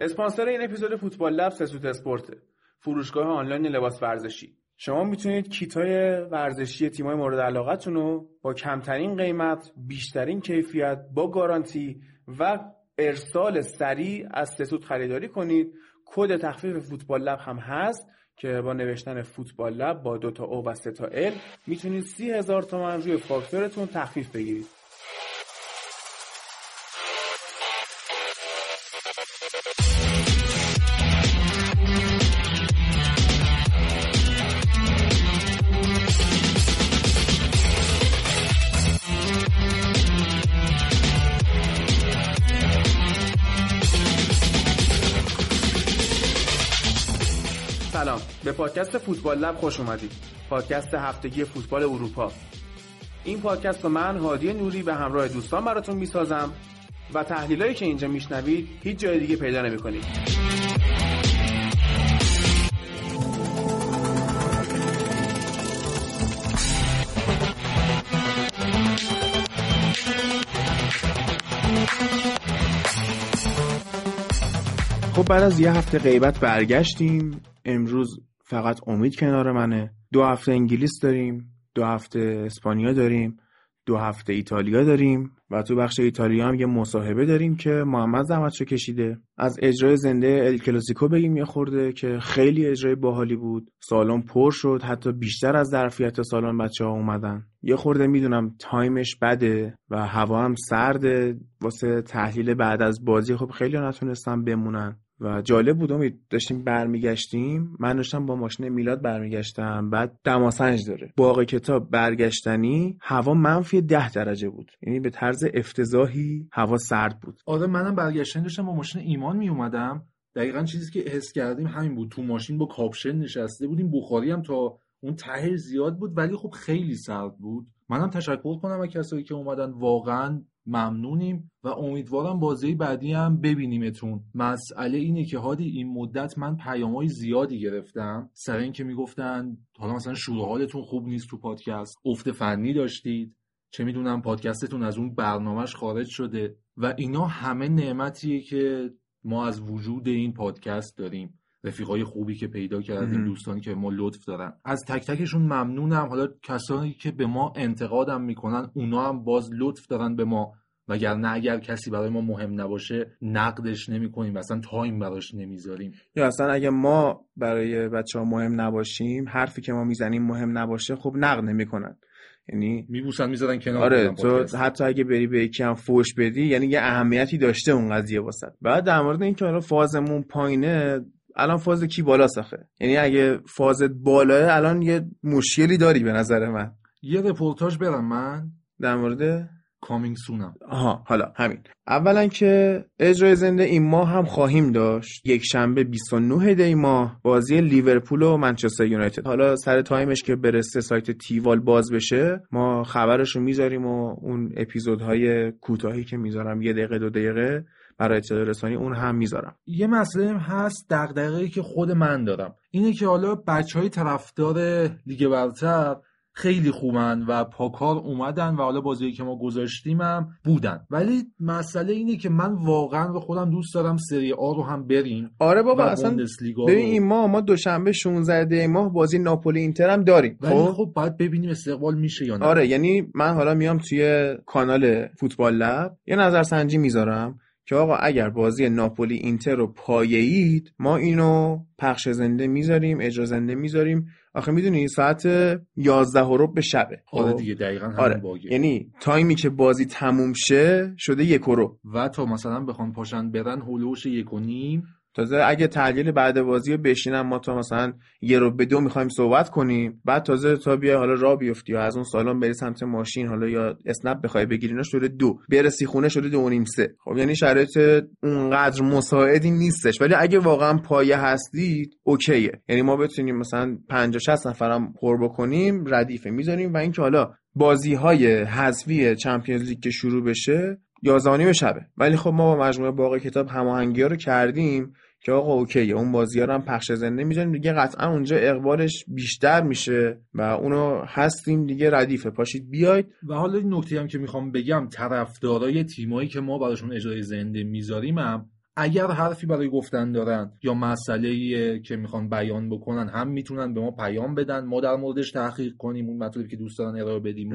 اسپانسر این اپیزود فوتبال لب سسوت اسپورت فروشگاه آنلاین لباس ورزشی. شما می‌تونید کیتای ورزشی تیمای مورد علاقتون رو با کمترین قیمت بیشترین کیفیت با گارانتی و ارسال سریع از سسوت خریداری کنید. کد تخفیف فوتبال لب هم هست که با نوشتن فوتبال لب با دو تا او و سه تا ال می‌تونید سی هزار تومن روی فاکتورتون تخفیف بگیرید. پادکست فوتبال لب خوش اومدید پادکست هفتگی فوتبال اروپا. این پادکست رو من هادی نوری به همراه دوستان براتون می‌سازم و تحلیلایی که اینجا میشنوید هیچ جای دیگه پیدا نمی‌کنید. خب بعد از یه هفته غیبت برگشتیم. امروز فقط امید کنار منه. دو هفته انگلیس داریم دو هفته اسپانیا داریم دو هفته ایتالیا داریم و تو بخش ایتالیا هم یه مصاحبه داریم که محمد زحمتشو کشیده. از اجرای زنده ال کلاسیکو بگیم یه خورده که خیلی اجرای باحالی بود. سالن پر شد حتی بیشتر از ظرفیت سالن بچه ها اومدن. یه خورده می‌دونم time ش بده و هوا هم سرده. واسه تحلیل بعد از بازی خب خیلی نتونستن بمونن. و جالب بود امید داشتیم برمیگشتیم. من داشتم با ماشین میلاد برمیگشتم. بعد دماسنج داره. باغ کتاب برگشتنی هوا منفی ده درجه بود. یعنی به طرز افتضاحی هوا سرد بود. آره منم برگشتن داشتم با ماشین ایمان می اومدم دقیقا چیزی که حس کردیم همین بود. تو ماشین با کاپشن نشسته بودیم. بخاری هم تا اون ته زیاد بود ولی خب خیلی سرد بود. منم تشکر کنم از کسایی که اومدن. واقعا ممنونیم و امیدوارم بازی بعدی هم ببینیمتون. مسئله اینه که هادی این مدت من پیامهای زیادی گرفتم. سر اینکه می‌گفتن حالا مثلا شروع حالتون خوب نیست تو پادکست افت فنی داشتید. چه می‌دونم پادکستتون از اون برنامهش خارج شده. و اینا همه نعمتیه که ما از وجود این پادکست داریم. رفیقای خوبی که پیدا کردیم دوستانی که ما لطف دارن. از تک تکشون ممنونم. حالا کسانی که به ما انتقادم می‌کنن اونا هم باز لطف دارن به ما. وگرنه اگر کسی برای ما مهم نباشه نقدش نمی‌کنیم. اصلا تایم براش نمی‌ذاریم. یا اصلا اگه ما برای بچه ها مهم نباشیم حرفی که ما می‌زنیم مهم نباشه خب نقد نمی‌کنن. یعنی میبوسن می‌ذارن کنار آره تو حتی اگه بری به یکی هم فوش بدی یعنی یه اهمیتی داشته اون قضیه واسه. بعد در مورد اینکه حالا فازمون پایینه الان فاز کی بالا ساخه یعنی اگه فازت بالاه الان یه مشکلی داری به نظر من. یه رپورتاج برم من. در مورد؟ coming soon م. آها حالا همین. اولا که اجرای زنده این ماه هم خواهیم داشت. یک شنبه 29 دی ماه بازی لیورپول و منچستر یونایتد. حالا سر time ش که برسه سایت تیوال باز بشه ما خبرش رو می‌ذاریم و اون اپیزودهای کوتاهی که می‌ذارم یه دقیقه دو دقیقه. برای اطلاع رسانی اون هم می‌ذارم. یه مسئله هست دغدغه‌ای که خود من دارم. اینه که حالا بچه های طرفدار لیگ برتر خیلی خوبن و پاکار اومدن و حالا بازی که ما گذاشتیم هم بودن. ولی مسئله اینه که من واقعا به خودم دوست دارم سری آ رو هم بریم آره بابا اصلا ببین این ماه ما دوشنبه 16 دی ماه بازی ناپولی اینتر هم داریم ولی خب؟ خب باید ببینیم استقبال میشه یا نه. آره یعنی من حالا میام توی کانال فوتبال لب یه نظرسنجی می‌ذارم. که آقا اگر بازی ناپولی اینتر رو پایه‌اید ما اینو پخش زنده می‌ذاریم اجرا زنده می‌ذاریم. آخه می‌دونی ساعت 11 و ربع به شبه آره دیگه دقیقاً همین آره. باگه. یعنی تایمی که بازی تموم شه شده یک رو و تا مثلا بخوان پاشن برن هولوش یک و نیم. تازه اگه تحلیل بعد بازی بشینم ما تا مثلا یه رو به دو می‌خوایم صحبت کنیم. بعد تازه تا بیا حالا را بیفتی یا از اون سالن بری سمت ماشین حالا یا اسنپ بخوای بگیری اینا شده دو. برسی خونه شده دو نیم سه. خب یعنی شرایط اونقدر مساعدی نیستش. ولی اگه واقعا پایه هستید اوکیه. یعنی ما بتونیم مثلا 50 60 نفرم پر بکنیم ردیفه می‌ذاریم و اینکه حالا بازی های حذفی چمپیونز لیگ که شروع بشه یازانی شبه. ولی خب ما با مجموعه باقی کتاب هماهنگی رو کردیم. که آقا اوکیه اون بازی رو هم پخش زنده می‌ذاریم دیگه قطعا اونجا اقبالش بیشتر میشه و اونو هستیم دیگه ردیفه. پاشید بیاید. و حالا این نکته هم که می‌خوام بگم طرفدارای تیمایی که ما براشون اجرای زنده می‌ذاریم هم اگر حرفی برای گفتن دارن یا مسئله که می‌خوان بیان بکنن هم می‌تونن به ما پیام بدن. ما در موردش تحقیق کنیم اون مطلبی که دوست دارن ارائه بدیم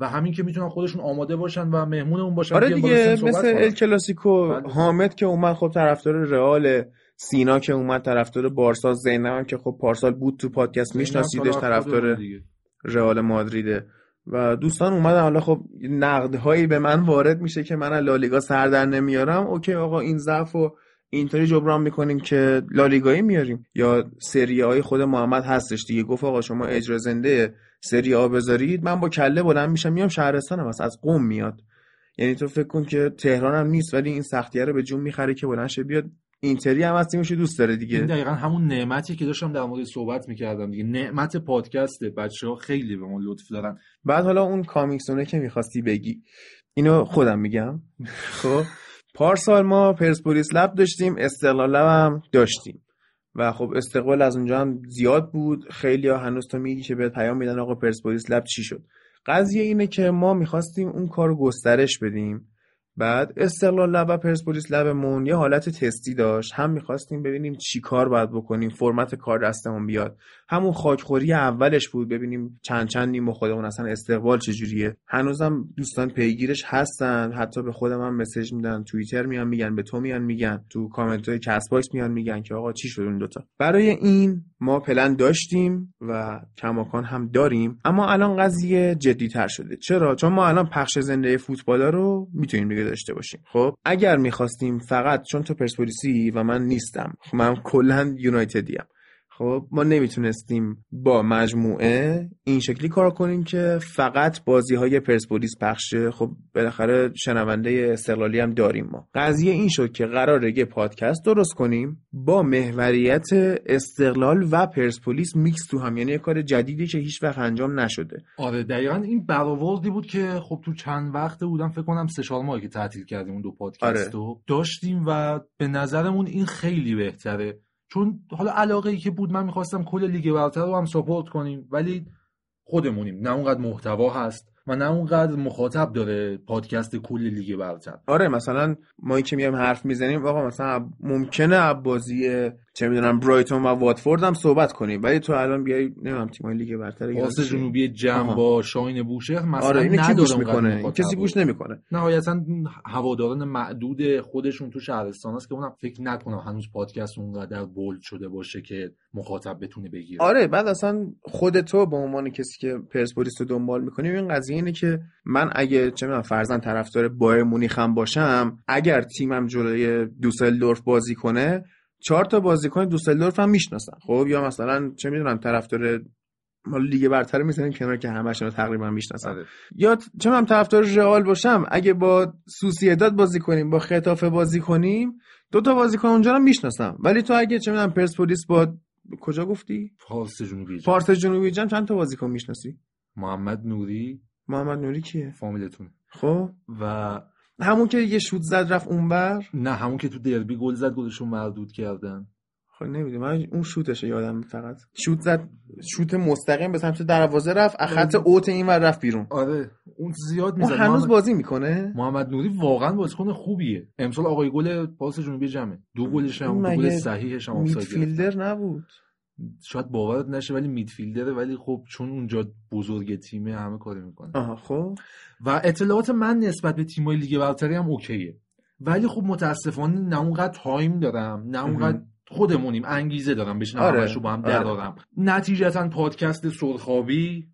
و, همین که می‌تونن خودشون آماده باشن و مهمون اون باشن آره دیگه مثل ال کلاسیکو بله. حامد که اومد خب طرفدار رئال سینا که اومد طرفدار بارسا زینب که خب پارسال بود تو پادکست میشناسیدش طرفدار رئال مادریده و دوستان اومدن حالا خب نقدهایی به من وارد میشه که من لالیگا سر در نمیارم. اوکی آقا این ضعف و اینطوری جبران می‌کنیم که لالیگایی میاریم. یا سری های خود محمد هستش دیگه. گفت آقا شما اجرا زنده سری آ بذارید من با کله بلند میشم میام شهرستانم هست از قوم میاد. یعنی تو فکر کن که تهران هم نیست ولی این سختیه رو به جون می‌خره که بلند بیاد اینتری هم از تیمش دوست داره دیگه. این دقیقا همون نعمتی که داشتم در مورد صحبت می‌کردم دیگه. نعمت پادکسته. بچه ها خیلی به ما لطف دارن. بعد حالا اون کامیکسونه که می‌خواستی بگی. اینو خودم میگم. خب پارسال ما پرسپولیس لب داشتیم استقلال لب هم داشتیم. و خب استقبال از اونجا هم زیاد بود. خیلی ها هنوز تو میگی که بهت پیام میدن آقا پرسپولیس لب چی شد. قضیه اینه که ما می‌خواستیم اون کار رو گسترش بدیم. بعد استقلال لب و پرسپولیس لبمون یه حالت تستی داشت. هم می‌خواستیم ببینیم چی کار باید بکنیم فرمت کار دستمون بیاد. همون خاکخوری اولش بود ببینیم چند چند نیم خودمون اصلا استقبال چجوریه. هنوزم دوستان پیگیرش هستن حتی به خودم هم message میدن توییتر میان میگن به تو میان میگن تو کامنت های کست باکس میان میگن که آقا چی شد اون دوتا. برای این ما پلن داشتیم و کماکان هم داریم اما الان قضیه جدی تر شده. چرا؟ چون ما الان پخش زنده فوتبال رو می‌تونیم داشته باشیم. خب اگر می‌خواستیم فقط چون تو پرسپولیسی و من نیستم خب من کلا یونایتدیم خب ما نمی‌تونستیم با مجموعه این شکلی کار کنیم که فقط بازی های پرسپولیس پخشه خب بالاخره شنونده استقلالی هم داریم ما. قضیه این شد که قراره یه پادکست درست کنیم با محوریت استقلال و پرسپولیس میکس تو هم. یعنی یه کار جدیدی که هیچ وقت انجام نشده. آره دقیقا این برآوردی بود که خب تو چند وقته بودم فکر کنم سه چهار ماهی که تعطیل کردیم اون دو پادکست رو آره. داشتیم و به نظرمون این خیلی بهتره. چون حالا علاقه ای که بود من می‌خواستم کل لیگ برتر رو هم support کنیم ولی خودمونیم. نه اونقدر محتوا هست و نه اونقدر مخاطب داره پادکست کل لیگ برتر. آره مثلا ما که میایم حرف می‌زنیم آقا مثلا ممکنه بازی چه می‌دونم برایتون و واتفورد هم صحبت کنیم. ولی تو الان بیای نمی‌دونم تیمای لیگ برتر پاس جنوبی جمع با شاین بوشهر مثلا آره اینو کی گوش می‌کنه؟ کسی گوش نمی‌کنه. نهایتا هواداران معدود خودشون تو شهرستان است که اونم فکر نکنم هنوز پادکست اونقدر بولد شده باشه که مخاطب بتونه بگیره. آره بعد اصلا خود تو به عنوان کسی که پرسپولیس رو دنبال می‌کنی این قضیه اینه که من اگه چه می‌دونم فرضاً طرفدار بایر مونیخ هم باشم اگر تیمم جلوی دوسلدورف بازی کنه چهار تا بازیکن دوسلدورف هم می‌شناسن. خب یا مثلا چه می‌دونم طرفدار مال لیگ برتر می‌زنیم کنار که همشون رو تقریبا می‌شناسن. آره. یا چه من طرفدار رئال باشم اگه با سوسییداد بازی کنیم با خطافه بازی کنیم دو تا بازیکن اونجا رو می‌شناسم. ولی تو اگه چه می‌دونم پرسپولیس با کجا گفتی؟ پارس جنوبی. پارس جنوبی جم چند تا بازیکن می‌شناسی؟ محمد نوری. محمد نوری کیه؟ فامیلتون خب. و همون که یه شوت زد رفت اونور نه همون که تو دربی گل زد گلشون مردود کردن. خب نمی‌دونم من اون شوتش یادم فقط. شوت زد شوت مستقیم به سمت دروازه رفت خط آره. اوت این ور رفت بیرون. آره اون زیاد می‌زد. هنوز محمد... بازی می‌کنه؟ محمد نوری واقعا بازیکن خوبیه. امسال آقای گل پاس جنوبی جمعه. دو گلش هم دو گل صحیحش هم میدفیلدر نبود؟ شاید باورت نشه ولی میدفیلدره ولی خب چون اونجا بزرگ تیمه همه کاری می‌کنه آها خب و اطلاعات من نسبت به تیمای لیگ برتری هم OK ه ولی خب متاسفانه نه اونقدر time دارم نه اونقدر خودمونیم انگیزه دارم بشینم آره. رو با هم آره. درارم نتیجتا پادکست سرخابی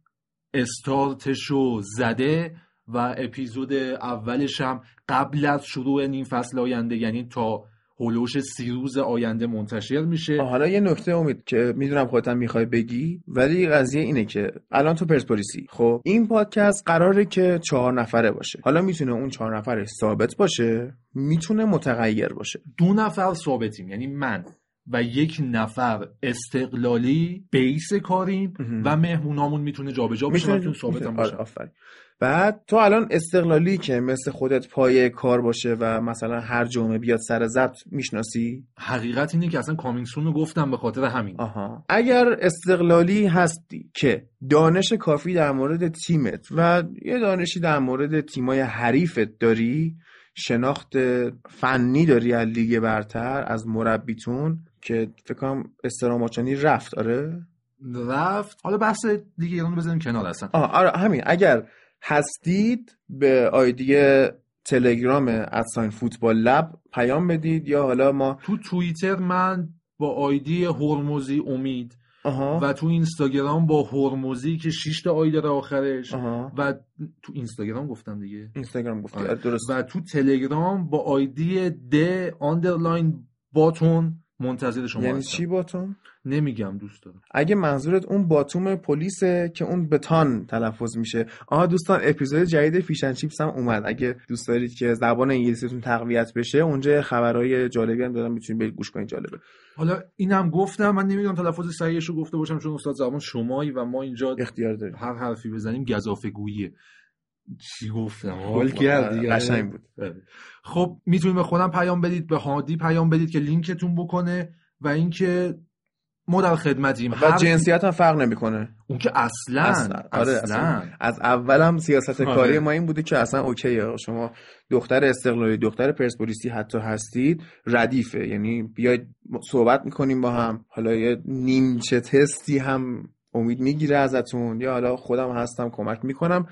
استارتشو زده و اپیزود اولش هم قبل از شروع نیم فصل آینده یعنی تا هلوش سی روز آینده منتشر میشه. حالا یه نکته امید که می‌دونم خودت می‌خوای بگی ولی قضیه اینه که الان تو پرسپولیسی خب؟ این پادکست قراره که چهار نفره باشه. حالا می‌تونه اون چهار نفره ثابت باشه می‌تونه متغیر باشه. دو نفر ثابتیم یعنی من. و یک نفر استقلالی بیس کاریم و مهمونامون می‌تونه جابجا بشه می‌تونه ثابت هم باشه. آره، بعد تو الان استقلالی که مثل خودت پای کار باشه و مثلا هر جمعه بیاد سر ضبط می‌شناسی؟ حقیقت اینه که اصلا کامینگسون رو گفتم به خاطر همین. آها. اگر استقلالی هستی که دانش کافی در مورد تیمت و یه دانشی در مورد تیمای حریفت داری شناخت فنی داری از لیگ برتر از مربیتون که فکر کنم استراماچانی رفت آره؟ رفت. حالا بحث ایران رو بزنیم کنار هستن آه آره همین. اگر هستید به آیدی تلگرام at sign فوتبال لب پیام بدید یا حالا ما تو توییتر من با آیدی هرموزی امید آها. و تو اینستاگرام با هرموزی که 6 تا آیدی داره آخرش آها. و تو اینستاگرام گفتم دیگه. اینستاگرام گفتی. آره. آره، درست. و تو تلگرام با آیدی the underline باتون منتظر شما یعنی هستم. چی باتون نمیگم دوست دارم. اگه منظورت اون باتوم پلیسه که اون baton تلفظ میشه. آها دوستان اپیزود جدید Fish and Chips هم اومد. اگه دوست دارید که زبان انگلیسیتون تقویت بشه اونجا خبرهای جالبی هم دارم می‌تونید برید گوش کنید جالبه. حالا اینم گفتم من نمی‌دونم تلفظ صحیحش رو گفته باشم چون استاد زبان شمایی و ما اینجا اختیار دارید هر حرفی بزنیم گزافه گوییه چی گفتم حال حال کردی قشنگ بود آره. خب می‌تونید به خودم پیام بدید به هادی پیام بدید که لینکتون بکنه و اینکه ما در خدمتیم و جنسیت هم فرق نمی‌کنه اون که اصلا اصلا. آره، اصلا. اصلا. از اولم سیاست آره. کاری ما این بوده که اصلا اوکیه شما دختر استقلالی دختر پرسپولیسی حتی هستید ردیفه یعنی بیاید صحبت می‌کنیم با هم حالا یه نیمچه تستی هم امید می‌گیره ازتون یا حالا خودم هستم کمک می‌کنم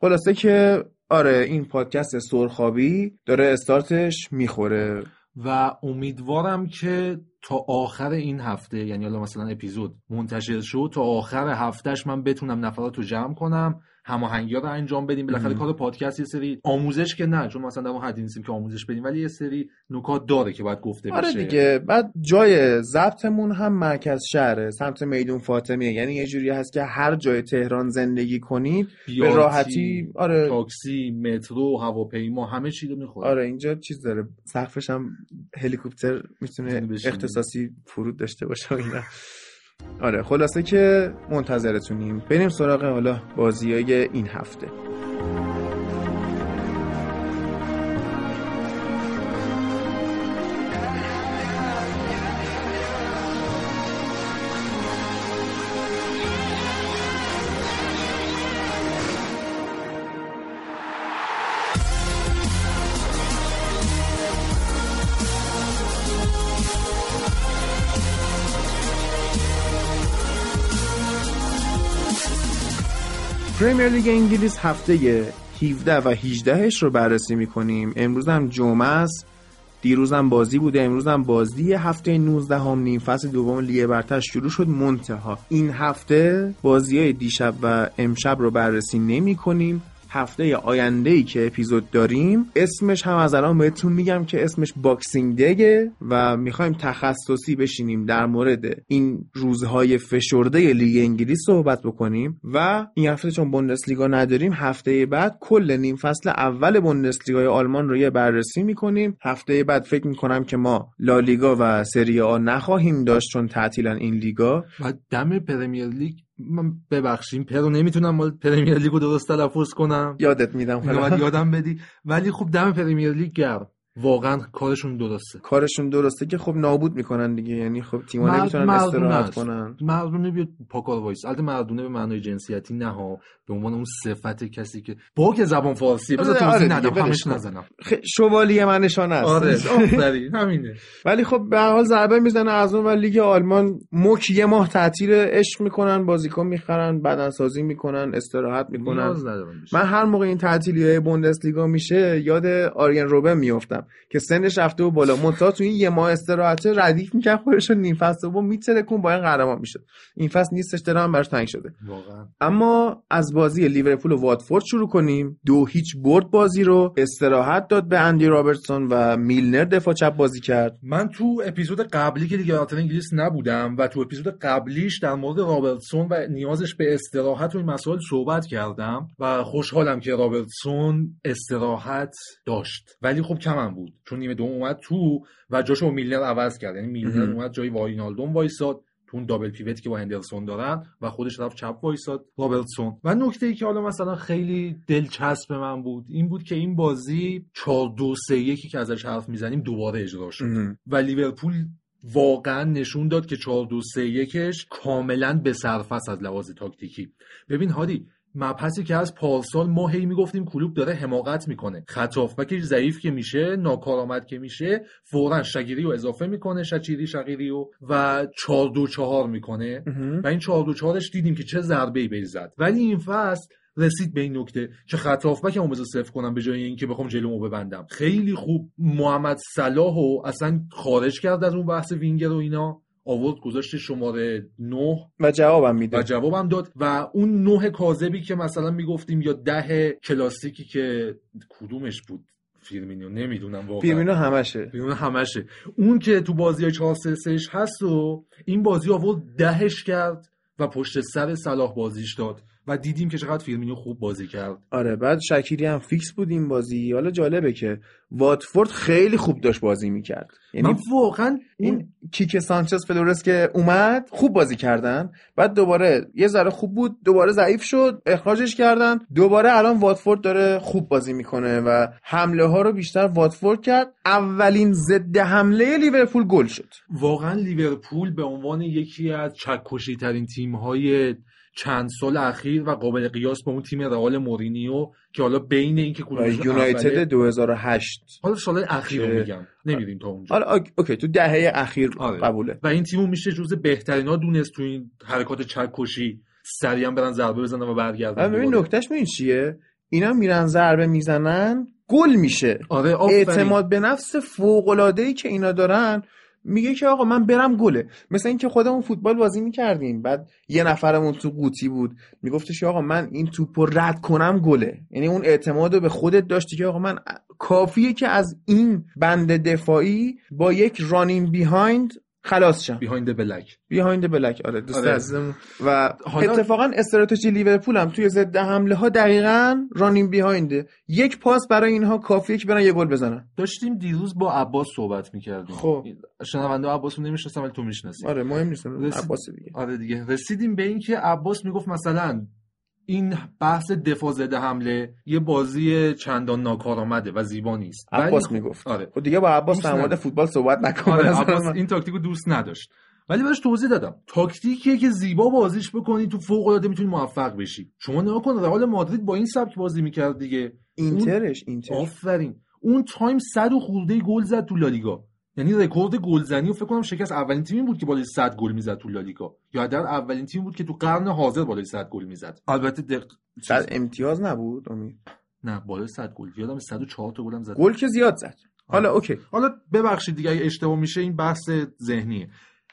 خلاصه که آره این پادکست سرخابی داره استارتش می‌خوره. و امیدوارم که تا آخر این هفته یعنی حالا مثلا اپیزود منتشر شد تا آخر هفتهش من بتونم نفرات رو جمع کنم هماهنگی ها رو انجام بدیم. بالاخره. کار پادکست یه سری آموزش که نه چون مثلا در اون حدی نیستیم که آموزش بدیم ولی یه سری نکات داره که باید گفته آره بشه. دیگه. بعد جای ضبطمون هم مرکز شهره سمت میدون فاطمیه یعنی یه جوری هست که هر جای تهران زندگی کنید به راحتی آره. تاکسی مترو هواپیما همه چی رو می‌خوره آره اینجا چیز داره. سقفش هم هلیکوپتر می‌تونه. اختصاصی فرود داشته باشه اینا. آره خلاصه که منتظرتونیم. بریم سراغ حالا بازی های این هفته. پریمیر لیگ انگلیس هفته 17 و 18 ش رو بررسی می‌کنیم. امروز هم جمعه است. دیروز هم بازی بوده. امروز هم بازی. هفته 19 هم نیم فصل دوم لیگ برتر شروع شد. منتها. این هفته بازی های دیشب و امشب رو بررسی نمی کنیم هفته آینده ای که اپیزود داریم اسمش هم از الان بهتون میگم که اسمش Boxing Day ئه و می‌خوایم تخصصی بشینیم در مورد این روزهای فشرده لیگ انگلیس صحبت بکنیم و این هفته چون بوندسلیگا نداریم هفته بعد کل نیم فصل اول بوندسلیگای آلمان رو یه بررسی می‌کنیم. هفته بعد فکر می‌کنم که ما لالیگا و سری آ نخواهیم داشت چون تعطیلن این لیگا. و دم پرمیر لیگ من ببخشیم پرو نمی‌تونم مال پرمیر لیگ رو درست تلفظ کنم. یادت میدم حالا. یادم بدی. ولی خب دم پرمیر لیگ گرم. واقعا کارشون درسته. کارشون درسته که خب نابود می‌کنن دیگه. یعنی خب تیما مرد- نمی‌تونن استراحت است. کنن. مردونه بیاد پاکار وایس. البته مردونه به معنای جنسیتی نه ها. به عنوان اون صفت کسی که با که زبان فارسی. بذار توضیح آره ندم همش. نزنم. خ- شوالیه منشان است. آره. همینه. ولی خب به هر حال ضربه می‌زنه از اون و لیگ آلمان مک یه ماه تعطیل عشق می‌کنن بازیکن می‌خرن بدنسازی می‌کنن استراحت می‌کنن. من هر موقع این تعطیلی های بوندسلیگا میشه یاد آریان روبن میافتم که سنش رفته و بالا. منتها تو این یه ماه استراحت ردیف می‌کرد خودش رو نیم فصل دوم میترکوند بایرن قهرمان می‌شد. این فصل نیستش دلم براش تنگ شده. واقعا. اما از بازی لیورپول و واتفورد شروع کنیم. دو هیچ برد بازی رو استراحت داد به اندی رابرتسون و میلنر دفاع چپ بازی کرد. من تو اپیزود قبلی که لیگ برتر انگلیس نبودم و تو اپیزود قبلیش در مورد رابرتسون و نیازش به استراحت و این مسائل صحبت کردم و خوشحالم که رابرتسون استراحت داشت. ولی خب کمم بود. چون نیمه دوم اومد تو و جاشو میلنر عوض کرد. یعنی میلنر. اومد جای واینالدوم وایساد. تو اون double pivot ی که با هندرسون دارن و خودش رفت چپ وایساد رابرتسون و نکته ای که حالا مثلا خیلی دلچسب من بود این بود که این بازی 4 2 3 1 که ازش حرف می‌زنیم دوباره اجرا شد. و لیورپول واقعا نشون داد که 4 2 3 1 کاملا به صرف است از لحاظ تاکتیکی. ببین هادی مبحثی که از پارسال ما هی می‌گفتیم کلوب داره حماقت می‌کنه. خط هافبکش ضعیف که میشه ناکارآمد که میشه فورا شگیری رو اضافه می‌کنه شچیری شقیری رو و 4 دو 4 می‌کنه. و این 4 دو 4 دیدیم که چه ضربه ای بهش زد. ولی این فصل رسید به این نکته که خط هافبک هم بذار صفر کنم به جای اینکه بخوام جلومو ببندم. خیلی خوب محمد صلاح و اصلا خارج کرد از اون بحث وینگر و اینا. آورد گذاشت شماره 9 و جوابم میده. و جوابم داد. و اون نه کاذبی که مثلا می‌گفتیم یا ده کلاسیکی که کدومش بود؟ فیرمینیو نمی‌دونم واقعا. فیرمینو همشه. فیرمینو همشه. اون که تو بازی های 4 3 هست و این بازی آورد دهش کرد و پشت سر صلاح بازیش داد. و دیدیم که چقدر فیرمینیو خوب بازی کرد. آره بعد شکیری هم فیکس بود این بازی. حالا جالبه که واتفورد خیلی خوب داشت بازی می‌کرد. یعنی من واقعا این کیکه سانچز فلورس که اومد خوب بازی کردن. بعد دوباره یه ذره خوب بود دوباره ضعیف شد اخراجش کردن. دوباره الان واتفورد داره خوب بازی می‌کنه و حمله ها رو بیشتر واتفورد کرد. اولین ضد حمله لیورپول گل شد. واقعا لیورپول به عنوان یکی از چکشی ترین تیم های چند سال اخیر و قابل قیاس با اون تیم رئال مورینیو که حالا بین اینکه کدومش یونایتد 2008 حالا سال اخیر رو میگم. نمیریم تا اونجا. حالا اوکی تو دهه اخیر آره. قبوله. و این تیمو میشه جزء بهترینا دونست تو این حرکات چکشی سریع برن ضربه بزنن و برگردن ببین نکتهش این چیه؟ اینا میرن ضربه می‌زنن گل میشه. آره اعتماد به نفس فوق العاده ای که اینا دارن میگه که آقا من برم گله. مثل اینکه خودمون فوتبال بازی می‌کردیم. بعد یه نفرمون تو قوطی بود. میگفتش آقا من این توپ رو رد کنم گله. یعنی اون اعتماد رو به خودت داشتی که آقا من کافیه که از این بند دفاعی با یک رانین بیهایند خلاص شم. بیهایند بلک بیهایند بلک آره دوست آره. عزیزم و حالا... اتفاقا استراتژی لیورپول هم توی ضد حمله ها دقیقا رانین بیهاینده یک پاس برای اینها کافیه که برن یه گل بزنن. داشتیم دیروز با عباس صحبت می‌کردیم. خب. شنونده عباس رو نمی‌شناسم ولی تو می‌شناسی. آره مهم نیست. رسید... عباس دیگه. آره دیگه. رسیدیم به اینکه عباس می‌گفت مثلا این بحث دفاع ضد حمله یه بازی چندان ناکارآمده و زیبا نیست. عباس می‌گفت. آره. خب دیگه با عباس در مورد فوتبال صحبت نکنه آره عباس این تاکتیکو دوست نداشت. ولی بهش توضیح دادم. تاکتیکیه که زیبا بازیش بکنی تو فوق العاده می‌تونی موفق بشی. شما نگاه کن رئال مادرید با این سبک بازی می‌کرد دیگه. اینترش اینتر. آفرین. اون تیم صد و خورده گل زد تو لالیگا. یعنی رکورد گلزنی و فکر کنم شکست اولین تیمی بود که بالای 100 گل می‌زد تو لالیگا. یا در اولین تیم بود که تو قرن حاضر بالای 100 گل می‌زد. البته دق... صد امتیاز نبود امید؟ نه بالای 100 گل. یادم 104 تا گلم زد. گل که زیاد زد. حالا اوکی. حالا ببخشید دیگه اگه اشتباه میشه این بحث ذهنیه.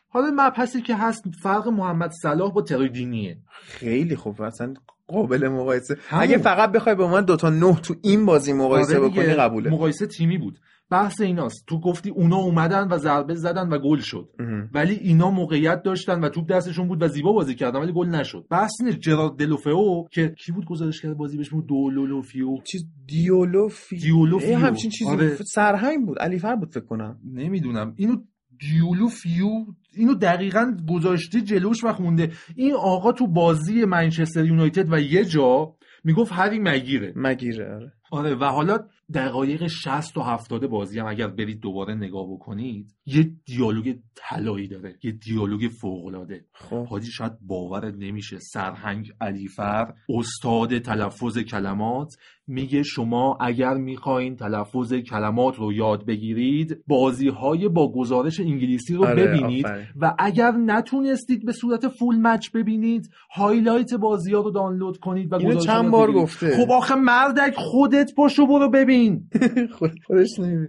حالا مبحثی که هست فرق محمد صلاح با تروی دینیه خیلی خوب. اصلا قابل مقایسه. اگه فقط بخوای به من دوتا نه تو این بازی مقایسه آره بکنی قبوله. مقایسه تیمی بود. بحث ایناست. تو گفتی اونا اومدن و ضربه زدن و گل شد. ولی اینا موقعیت داشتن و توپ دستشون بود و زیبا بازی کردن ولی گل نشد. بحث اینه جرارد دلوفئو که کی بود گزارش کرده بازی بهش؟ دولولوفیو. چیز دیولوفی دیولوفیو. همچین چیزی آره. سرهنگ بود. علیفر بود فکر کنم. نمی‌دونم. اینو دیولوفیو اینو دقیقا گذاشته جلوش و خونده. این آقا تو بازی منچستر یونایتد و یه جا می‌گفت هری مگیره. مگیره آره. آره و حالا دقایق 60 و 70 بازی هم اگر برید دوباره نگاه بکنید یه دیالوگ طلایی داره یه دیالوگ فوق العاده خب. حاجی شاید باورت نمیشه. سرهنگ علیفر استاد تلفظ کلمات میگه شما اگر می‌خواین تلفظ کلمات رو یاد بگیرید بازی های با گزارش انگلیسی رو آره، ببینید آفره. و اگر نتونستید به صورت فول مچ ببینید highlight بازی ها رو دانلود کنید و گزارش چند بار بگیرید. گفته. خب آخه مردک خودت پاشو برو ببین. خود خودش نمیبین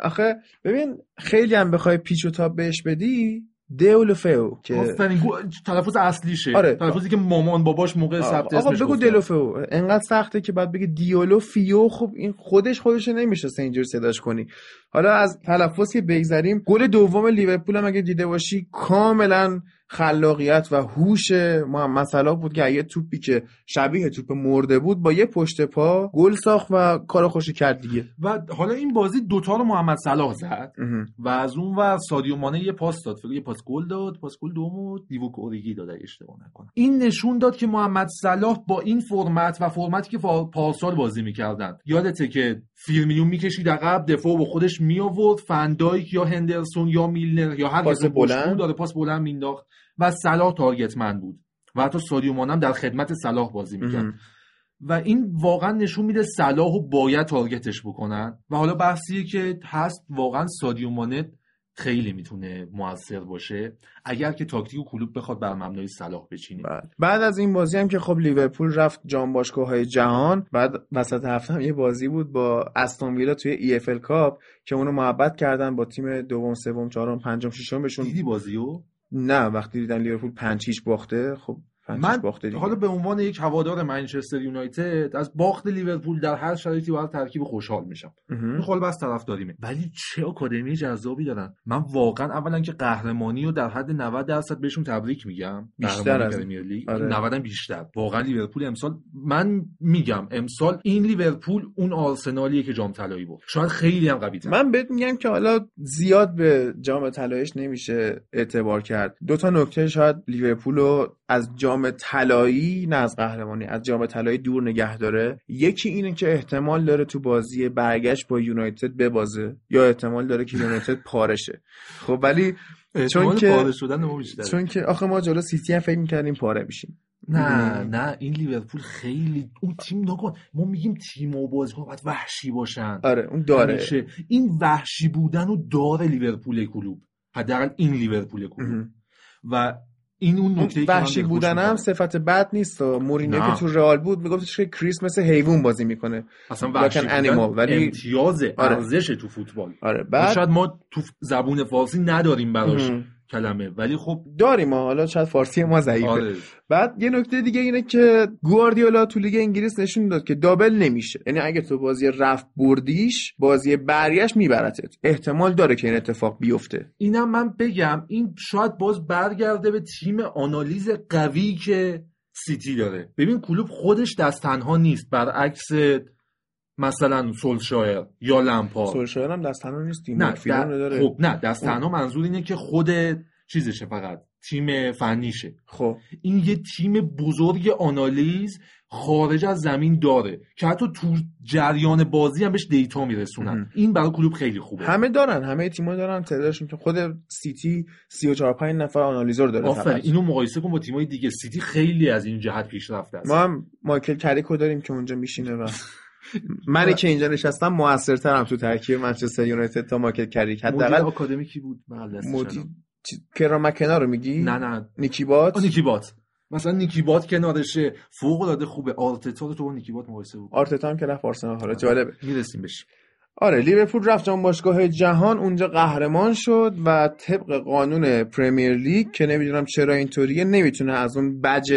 آخه ببین خیلی هم بخوای پیچ و تاب بهش بدی دولوفئو که آفرین گو- تلفظ اصلیشه. آره. تلفظی که مامان باباش موقع ثبت آقا اسمش بگو گفتن. دلوفئو انقدر سخته که بعد بگی دیولو فیو خب این خودش خودش نمیشه اینجوری صداش کنی. حالا از تلفظ که بگذریم گل دوم لیورپول هم اگه دیده باشی کاملا خلاقیت و هوش محمد صلاح بود که یه توپی که شبیه توپ مرده بود با یه پشت پا گل ساخت و کارو خوشی کرد دیگه. و حالا این بازی دوتا رو محمد صلاح زد. و از اون ور سادیو مانه یه پاس داد. فکر یه پاس گل داد پاس گل دومو دیووک اوریگی داد اشتباه نکنم. این نشون داد که محمد صلاح با این فرمت و فرمتی که پارسال بازی می‌کردن. یادته که فیرمینیو می‌کشید عقب دفاع با خودش می آورد فندایک یا هندرسون یا میلنر یا هر پاس بلند. داره پاس بلند مینداخت و صلاح target man بود و حتی سادیو مانم در خدمت صلاح بازی می‌کرد. و این واقعا نشون میده صلاح رو باید target ش بکنن. و حالا بحثیه که هست واقعا سادیو مانه خیلی می‌تونه موثر باشه اگر که تاکتیکو کلوپ بخواد بر مبنای صلاح بچینه بعد. بله. بعد از این بازی هم که خب لیورپول رفت جام باشگاه های جهان بعد وسط هفته هم یه بازی بود با استون ویلا توی EFL Cup که اونو محبت کردن با تیم دوم سوم چهارم پنجم ششم بهشون دیدی بازیو نه وقتی دیدن لیورپول 5 هیچ باخته خب من حالا به عنوان یک هوادار منچستر یونایتد از باخت لیورپول در هر شرایطی باید ترکیب خوشحال میشم. این خال بس طرف داریمه ولی چه آکادمی جذابی دارن. من واقعا اولا که قهرمانی رو در حد 90 درصد بهشون تبریک میگم. بیشتر از لیگ. آره. 90 بیشتر. واقعا لیورپول امسال من میگم امسال این لیورپول اون آرسنالیه که جام طلایی بود شاید خیلی هم قوی من بهت میگم که حالا زیاد به جام طلاییش نمیشه اعتبار کرد. دو تا نکته شاید لیورپول رو از جام طلایی نه از قهرمانی از جام طلایی دور نگه داره. یکی اینه که احتمال داره تو بازی برگشت با یونایتد ببازه. یا احتمال داره که یونایتد پارشه. خب ولی چون که پاره شدن ما چون که آخه ما جلو سیتی هم فکر می‌کردیم پاره میشیم. نه نه این لیورپول خیلی اون تیم نکن ما میگیم تیم و بازیکن باید وحشی باشن. آره اون داره. این وحشی بودن و داره لیورپول کلوب. حداقل این لیورپول کلوپ. و این اون نکته وحشی بودن هم صفت بد نیست و مورینیو که تو رئال بود میگفتش که کریس مثل حیوان بازی می‌کنه. اصلا وحشی بودن ولی امتیاز آره. ارزش تو فوتبال. آره. بعد شاید ما تو زبون فارسی نداریم براش. کلمه. ولی خب داریم ما حالا شاید فارسی ما ضعیفه. آره. بعد یه نکته دیگه اینه که گواردیولا تو لیگ انگلیس نشون داد که double نمیشه. یعنی اگه تو بازی رفت بردیش بازی برگشت میبرتت. احتمال داره که این اتفاق بیفته. اینم من بگم این شاید باز برگرده به تیم آنالیز قوی که سیتی داره. ببین کلوپ خودش دست تنها نیست. برعکس مثلا سولشایر یا لمپا سولشایر هم دست تنها نیست نه داره. خب نه دست تنها منظور اینه که خود چیزشه فقط تیم فنیشه. خب. این یه تیم بزرگ آنالیز خارج از زمین داره که حتی تو جریان بازی هم بهش data میرسونن. این برای کلوپ خیلی خوبه. همه دارن همه تیم‌ها دارن تعدادشون که خود سیتی 34 5 نفر آنالیزور داره آفر اینو مقایسه کن با تیم‌های دیگه. سیتی خیلی از این جهت پیشرفته است. ما هم مایکل کریکو داریم که اونجا میشینه و منی که اینجا نشستم موثرترم تو ترکیب منچستر یونایتد تا مایکل کریک. حداقل آکادمی کی بود مدیر کرا مکنا رو میگی؟ نه نه. نیکی بات نیکی بات مثلا نیکی بات کنارشه فوق العاده خوبه. آرتتا تو نیکی بات مقایسه بود آرتتا هم که رفت آرسنال. حالا جالبه. می‌رسیم بهش. آره لیورپول رفت جام باشگاه جهان. اونجا قهرمان شد و طبق قانون پرمیر لیگ که نمی‌دونم چرا اینطوریه نمی‌تونه از اون بج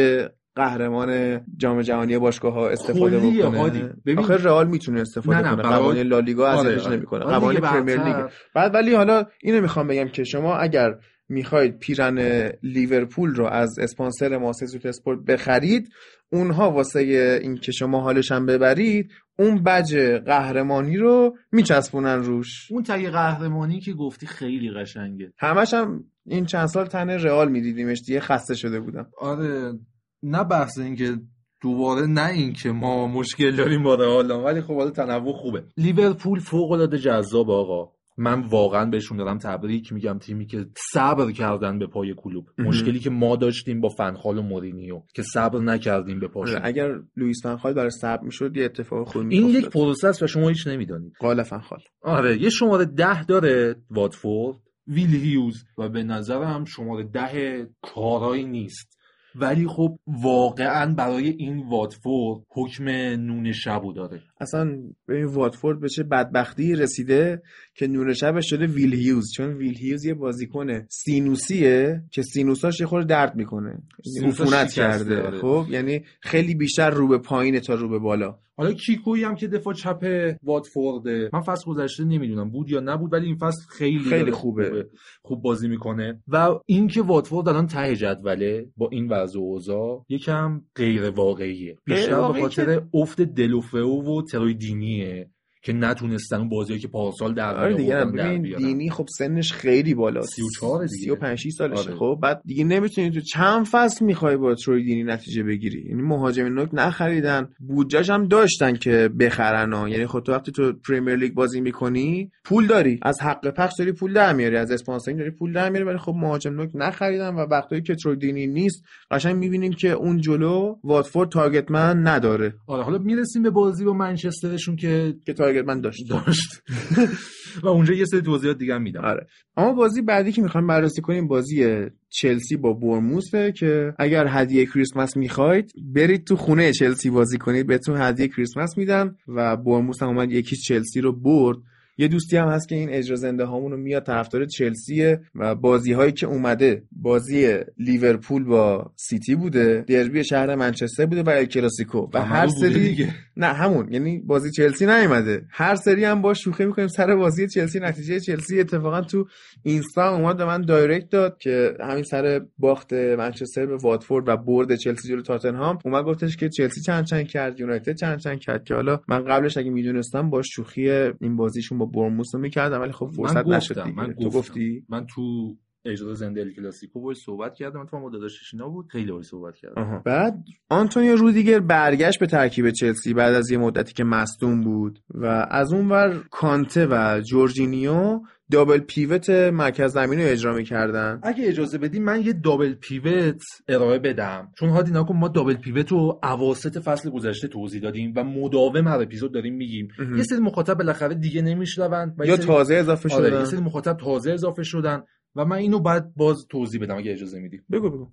قهرمان جام جهانی باشگاه ها استفاده بکنه. ببین آخر رئال می‌تونه استفاده کنه. قوانین لالیگا اذیتش آره. نمی‌کنه. قوانین پرمیر لیگ. بعد ولی حالا اینو می‌خوام بگم که شما اگر می‌خواید پیرن لیورپول رو از اسپانسر ما سوت اسپورت بخرید اونها واسه این که شما حالش هم ببرید اون بج قهرمانی رو میچسبونن روش. اون تگ قهرمانی که گفتی خیلی قشنگه. همش هم این چند سال تن رئال میدیدیمش دیگه خسته شده بودم. آره. نه بحث اینکه دوباره نه اینکه ما مشکل داریم با رئال ولی خب حالا تنوع خوبه. لیورپول فوق العاده جذاب آقا. من واقعا بهشون دارم تبریک میگم تیمی که صبر کردن به پای کلوب. مشکلی که ما داشتیم با فنخال و مورینیو که صبر نکردیم به پاشون. آره، اگر لوئیس فنخال برای صبر می‌شد یه اتفاق خوب این یک پروسه است و شما هیچ نمی‌دانید. قال فنخال. آره یه شماره ده داره واتفورد. ویل هیوز. و به نظرم شماره ده کارایی نیست. ولی خب واقعا برای این واتفورد حکم نون شبو داره. اصلا به این واتفورد به چه بدبختی رسیده که نون شبش شده ویل هیوز. چون ویل هیوز یه بازیکن سینوسیه که سینوساش یه خورده درد می‌کنه. عفونت کرده. آره. خب یعنی خیلی بیشتر رو به پایین تا رو به بالا. حالا کیکویی هم که دفاع چپ واتفورد من فصل گذشته نمی‌دونم بود یا نبود ولی این فصل خیلی خیلی خوبه. خوب بازی می‌کنه. و اینکه واتفورد الان ته جدوله با این وضع و اوضاع یکم غیر واقعیه بیشتر به خاطر افت دلوفئو و تروی دینیه که نتونستن اون بازیایی که پارسال در آره دیگه ببین. دینی خب سنش خیلی بالاست 34 دیگه. 35 6 سالشه آره. خب بعد دیگه نمی‌تونی تو چند فصل می‌خوای با تروی دینی نتیجه بگیری یعنی مهاجم نوک نخریدن بودجهش هم داشتن که بخرن ها. یعنی خب تو وقتی تو پریمیر لیگ بازی می‌کنی پول داری از حق پخش داری پول در میاری از اسپانسرینگ داری پول در میاری ولی خب مهاجم نوک نخریدن و وقتی که تروی دینی نیست قشنگ می‌بینیم که اون جلو واتفورد target man نداره آره حالا می‌رسیم به بازی با منچسترشون که که target man داشت. داشت. و اونجا یه سری توضیحات دیگه هم میدم. آره. اما بازی بعدی که می‌خوایم بررسی کنیم بازی چلسی با برموسه که اگر هدیه کریسمس می‌خواید برید تو خونه چلسی بازی کنید. بهتون هدیه کریسمس میدن و برموس هم اومد یکی چلسی رو برد. یه دوستی هم هست که این اجرا زنده هامون رو میاد طرفدار چلسیه و بازی هایی که اومده بازی لیورپول با سیتی بوده دربی شهر منچستر بوده و ال کلاسیکو و هر سری دیگه. نه همون. یعنی بازی چلسی نیومده. هر سری هم با شوخی می‌کنیم سر بازی چلسی. نتیجه چلسی اتفاقا تو اینستا اومد به من direct داد که همین سر باخت منچستر به واتفورد و برد چلسی جلو تاتنهام. اومد گفتش که چلسی چند چند کرد یونایتد چند چند کرد که حالا من قبلش اگه می‌دونستم با شوخی این بازیشون با برموس رو می‌کردم ولی خب من فرصت نشد دیگه من تو. گفتی من تو اجرا زنده ال کلاسیکو باش صحبت کردم تو با داداشش اینا بود خیلی باش صحبت کردم آها. بعد آنتونیو رودیگر برگشت به ترکیب چلسی بعد از یه مدتی که مصدوم بود و از اون ور کانته و جورجینیو دابل پیوت مرکز زمین رو اجرا می‌کردن؟ اگه اجازه بدی من یه دابل پیوت ارائه بدم. چون هادی نکن ما دابل پیوت رو اواسط فصل گذشته توضیح دادیم و مداوم هر اپیزود داریم میگیم. یه سری مخاطب بالاخره دیگه نمیشنون و یه یا سری- تازه اضافه آره شدن. یه سری مخاطب تازه اضافه شدن و من اینو بعد باز توضیح بدم اگه اجازه میدی. بگو بگو.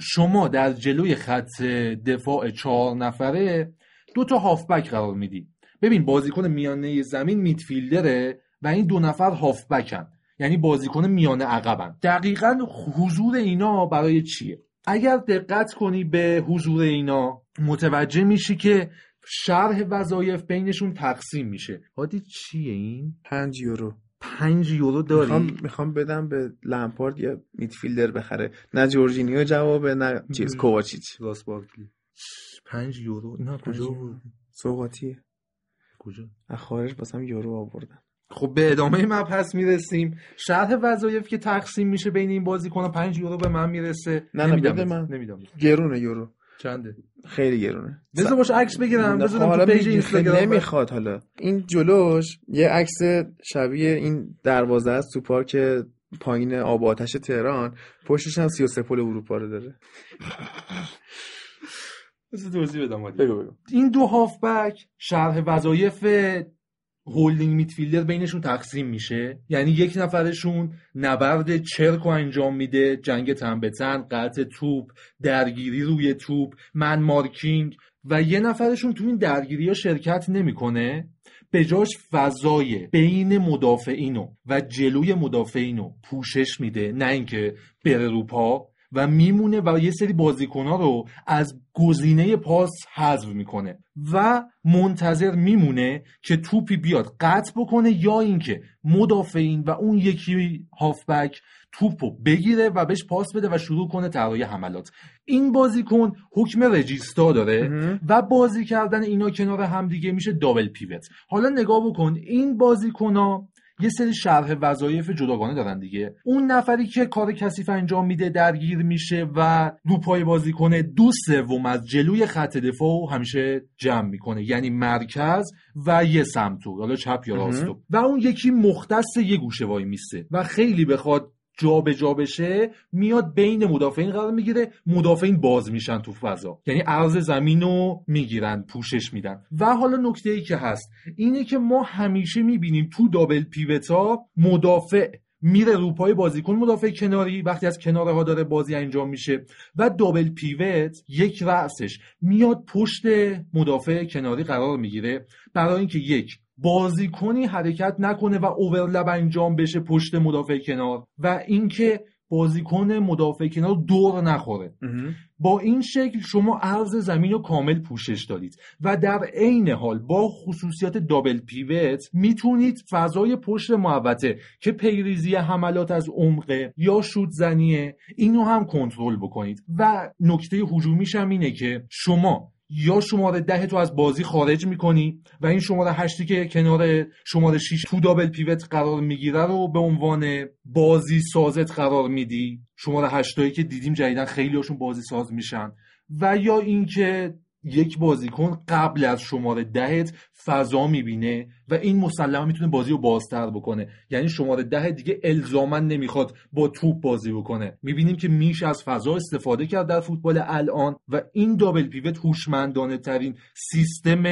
شما در جلوی خط دفاع چهار نفره دو تا هافبک قرار میدی. ببین بازیکن میانه زمین میدفیلدره و این دو نفر هافبکن. یعنی بازیکن میانه عقبن. دقیقا حضور اینا برای چیه؟ اگر دقت کنی به حضور اینا متوجه میشی که شرح وظایف بینشون تقسیم میشه. هادی چیه این؟ 5 یورو. پنج یورو داری؟ می‌خوام می‌خوام بدم به لمپارد یا midfielder بخره. نه جورجینیو جوابه نه چیز. کوواچیچ. راست بارکلی پنج یورو؟ اینا کجا؟ پنج بود سوقاتیه کجا؟ از خارج واسم یورو آوردن. خب به ادامه مبحث می‌رسیم. شرح وظایف که تقسیم میشه بین این بازیکن 5 یورو به من می‌رسه. نه، نه، نمیدم بده. من. نمیدم گرونه یورو. چنده؟ خیلی گرونه. بذار باش عکس بگیرم بذارم حالا تو page اینستاگرام. نمی‌خواد حالا. این جلوش یه عکس شبیه این دروازه است تو پارک پایین آب و آتش تهران. پشتش هم 33 پل اروپا رو داره. بذار توضیح بدم. بگو بگو. این دو هافبک شرح وظایف هولدینگ میدفیلدر بینشون تقسیم میشه. یعنی یک نفرشون نبرد چرک رو انجام میده جنگ تن به تن قطع توپ درگیری روی توپ من مارکینگ. و یه نفرشون تو این درگیری ها شرکت نمی‌کنه. به جاش فضای بین مدافعینو و جلوی مدافعینو پوشش میده. نه اینکه بره رو پا. و میمونه و یه سری بازیکنها رو از گزینه پاس حذف می‌کنه و منتظر میمونه که توپی بیاد قطع بکنه یا اینکه مدافعین و اون یکی هافبک توپو بگیره و بهش پاس بده و شروع کنه طراحی حملات این بازیکن حکم رجیستا داره مهم. و بازی کردن اینا کنار همدیگه میشه دابل پیوت حالا نگاه بکن این بازیکن یه سری شرح وظایف جداگانه دارن دیگه. اون نفری که کار کثیف انجام میده درگیر میشه و رو پای بازی کنه دو سوم از جلوی خط دفاع همیشه جمع می‌کنه. یعنی مرکز و یه سمتو حالا چپ یا. راستو و اون یکی مختص یه گوشه وای میسته و خیلی بخواد جا به جا بشه میاد بین مدافعین قرار می‌گیره مدافعین باز میشن تو فضا. یعنی عرض زمین رو می‌گیرن پوشش میدن. و حالا نکته ای که هست اینه که ما همیشه می‌بینیم تو دابل پیوتا مدافع میره روپای بازیکن مدافع کناری وقتی از کناره ها داره بازی انجام میشه و دابل پیوت یک رأسش میاد پشت مدافع کناری قرار می‌گیره. برای اینکه یک بازیکنی حرکت نکنه و اوورلپ انجام بشه پشت مدافع کنار و اینکه بازیکن مدافع کنار دور نخوره. با این شکل شما عرض زمین رو کامل پوشش دادید و در عین حال با خصوصیت دابل پیوت می‌تونید فضای پشت محوطه که پیریزی حملات از عمقه یا شوت زنیه اینو هم کنترل بکنید و نکته هجومیش هم اینه که شما یا شماره ده تو از بازی خارج می‌کنی و این شماره هشتی که کنار شماره 6 تو دابل پیوت قرار می‌گیره رو به عنوان بازی سازت قرار میدی؟ شماره هشتایی که دیدیم جدیدن خیلی هاشون بازی ساز میشن. و یا اینکه یک بازیکن قبل از شماره دهت فضا می‌بینه و این مسلما می‌تونه بازی رو بازتر بکنه. یعنی شماره ده دیگه الزاما نمی‌خواد با توپ بازی بکنه. می‌بینیم که میش از فضا استفاده کرد در فوتبال الان و این دابل پیوت هوشمندانه ترین سیستم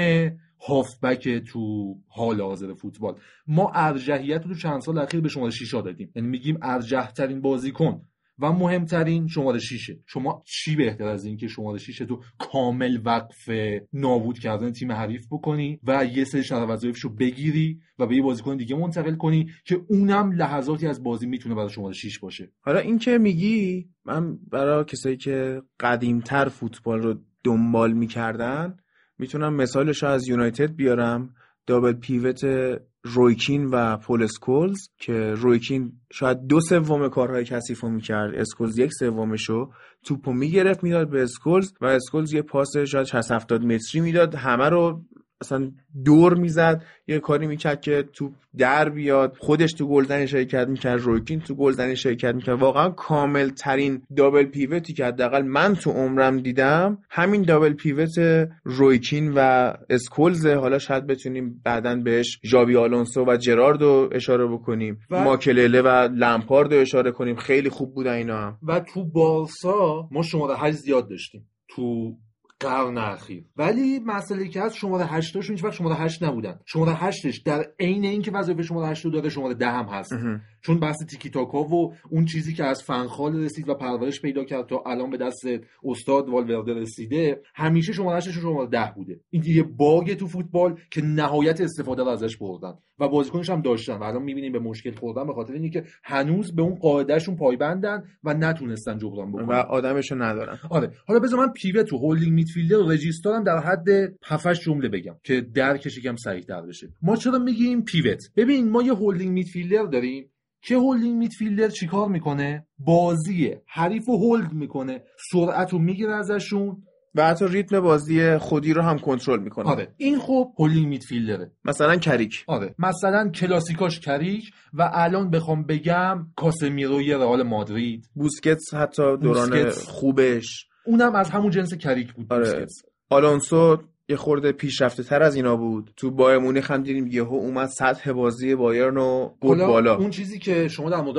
هافبک تو حال حاضر فوتبال. ما ارجحیت رو تو چند سال اخیر به شماره شیشا دادیم. یعنی میگیم ارجح ترین بازیکن. و مهمترین شماره شیشه. شما چی بهتر از این که شماره شیشه تو کامل وقف نابود کردن تیم حریف بکنی و یه سری شرط وظایفش رو بگیری و به یه بازیکن دیگه منتقل کنی که اونم لحظاتی از بازی می‌تونه برای شماره شیش باشه. حالا این که میگی من برای کسایی که قدیمتر فوتبال رو دنبال می‌کردن می‌تونم مثالش از یونایتد بیارم. double pivot رویکین و پول اسکولز که رویکین شاید دو سوم کارهای کثیف رو می‌کرد. اسکولز یک سومشو توپو می‌گرفت می‌داد به اسکولز و اسکولز یه پاس شاید 60 70 متری می‌داد. همه رو اصلا دور می‌زد یه کاری می‌کرد که تو در بیاد خودش تو گلزنی شرکت می‌کرد رویکین تو گلزنی شرکت می‌کرد. واقعا کامل ترین double pivot ی که حداقل من تو عمرم دیدم همین double pivot رویکین و اسکولز. حالا شاید بتونیم بعدا بهش ژابی آلونسو و جراردو اشاره بکنیم. و ماکلله و لمپارد اشاره کنیم. خیلی خوب بودن اینا هم. و تو بارسا ما شماره 8 زیاد داشتیم. تو قرن اخیر ولی مسئله که هست شماره 8 هاشون هیچ وقت شماره 8 نبودن. شماره 8ش در عین اینکه وظیفه شماره 8 رو داره شماره 10 هم هست. چون بحث تیکی تاکا و اون چیزی که از فنخال رسید و پرورش پیدا کرد تا الان به دست استاد والورده رسیده همیشه شماره 8 شماره 10 بوده. این یه bug تو فوتبال که نهایت استفاده رو ازش بردن و بازیکنش هم داشتن و الان می‌بینیم به مشکل خوردن به خاطر اینکه هنوز به اون قاعدهشون پایبندن و نتونستن جبران بکنن. و آدمشو ندارن. آره. حالا بذار من pivot تو holding midfielder و regista رم در حد 7 جمله بگم که درکش یکم سریع‌تر بشه. ما چرا میگیم pivot؟ ببین ما یه holding midfielder داریم. که holding midfielder چیکار می‌کنه؟ بازی حریف رو hold می‌کنه. سرعت رو می‌گیره ازشون. و حتی ریتم بازی خودی رو هم کنترل می‌کنه. آره. این خب holding midfielder ه. مثلا کریک. آره. مثلا کلاسیکاش کریک و الان بخوام بگم کاسمیرو یه رئال مادرید. بوسکتس حتی دوران بوسکتس. خوبش. اونم از همون جنس کریک بود آره. بوسکتس. آلونسو یه خورده پیشرفته تر از اینا بود. تو بایرن مونیخ هم دیدیم یهو اومد سطح بازی بایرن رو بود بالا. اون چیزی که شما در مورد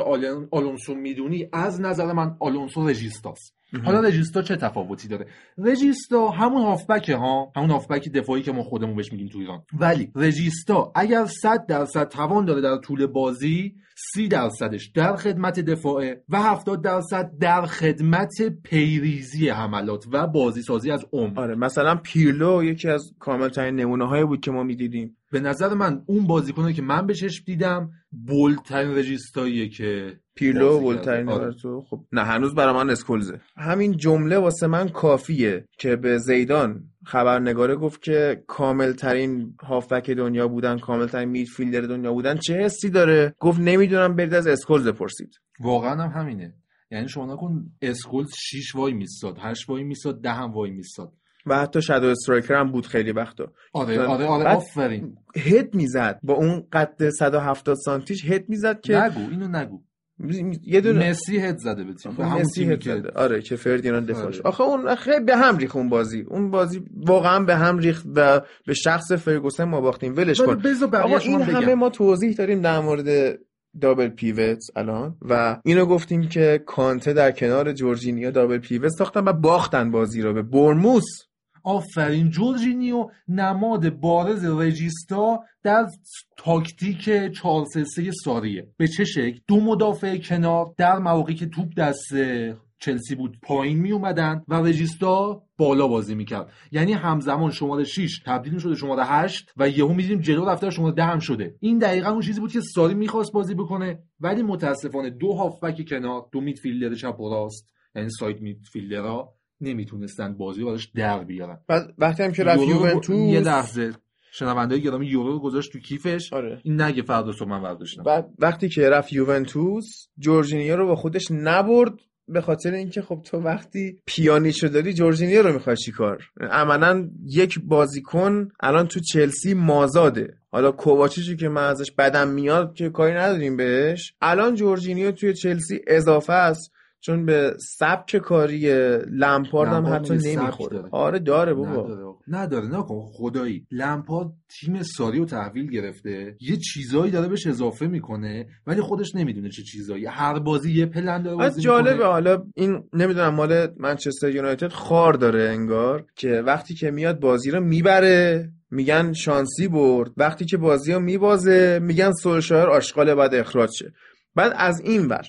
آلونسو می‌دونی از نظر من آلونسو رژیستاست. حالا رژیستا چه تفاوتی داره؟ رژیستا همون هافبک ها همون هافبک دفاعی که ما خودمون بهش میگیم تو ایران. ولی رژیستا اگر 100 درصد توان داره در طول بازی سی درصدش در خدمت دفاعه و 70 درصد در خدمت پیریزی حملات و بازی سازی از عمق آره مثلا پیرلو یکی از کامل ترین نمونه هایی بود که ما می‌دیدیم. به نظر من اون بازیکنی که من به چشم دیدم بولترین رژیستاییه که پیرلو bold ترین آره. تو خب. نه هنوز برای من اسکولزه. همین جمله واسه من کافیه که به زیدان خبرنگاره گفت که کامل ترین هافبک دنیا بودن کامل ترین midfielder دنیا بودن. چه حسی داره؟ گفت نمی‌دونم برید از اسکولز بپرسید واقعا هم همینه. یعنی شما نکن اسکولز 6 وای میستاد 8 وای میستاد 10 هم وای میستاد و حتی shadow striker هم بود خیلی وقتا. آره آره آره آفرین. هد می‌زد. با اون قد 170 سانتیش هد می‌زد که نگو اینو نگو. یه دونه. مسی هد زده به تیم مسی هد زده. آره که فردیناند دفاعش. آخه اون خیلی به هم ریخت اون بازی. اون بازی واقعا به هم ریخت و به شخص فرگوسن ما باختیم. ولش کن. آقا این همه ما توضیح داریم در مورد دابل پیوت الان و اینو گفتیم که کانته در کنار جورجینیا دابل پیوت ساختن و باختن بازی رو به برموس آفرین. جورجینیو نماد بارز رژیستا در تاکتیک 4 3 ساریه. به چه شکل؟ دو مدافع کنار در مواقعی که توپ دست چلسی بود پایین می اومدن و رژیستا بالا بازی می‌کرد یعنی همزمان شماره 6 تبدیل شده شماره 8 و یهو می‌دیدیم جلو رفته شماره 10 هم شده. این دقیقا اون چیزی بود که ساری می‌خواست بازی بکنه ولی متاسفانه دو هافبک کنار دو میدفیلدر چپ و راست یعنی ساید میدفیلدرها نمی‌تونستن بازی براش در بیارن. بعد وقتی هم که رفت یوونتوس یه لحظه. شنونده گرامی یورو رو گذاشت تو کیفش. آره. این نگه فردا صبح من برداشتم. بعد وقتی که رفت یوونتوس جورجینیا رو با خودش نبرد به خاطر اینکه خب تو وقتی پیانیشو داری جورجینیو رو می‌خوای چیکار عملا یک بازیکن الان تو چلسی مازاده. حالا کوواچیچی که من ازش بدم میاد که کاری نداریم بهش. الان جورجینیو توی چلسی اضافه است. چون به سبک کاری لمپارد هم حتی نمی‌خوره. آره داره بابا. نداره نداره نکن خدایی لمپارد تیم ساری رو تحویل گرفته. یه چیزایی داره بهش اضافه می‌کنه ولی خودش نمی‌دونه چه چیزایی. هر بازی یه پلن داره بازی جالبه. حالا این نمی‌دونم مال منچستر یونایتد خار داره انگار که وقتی که میاد بازی رو می‌بره میگن شانسی برد. وقتی که بازی رو میبازه میگن سولشایر آشغال بعد اخراج شه. بعد از این ور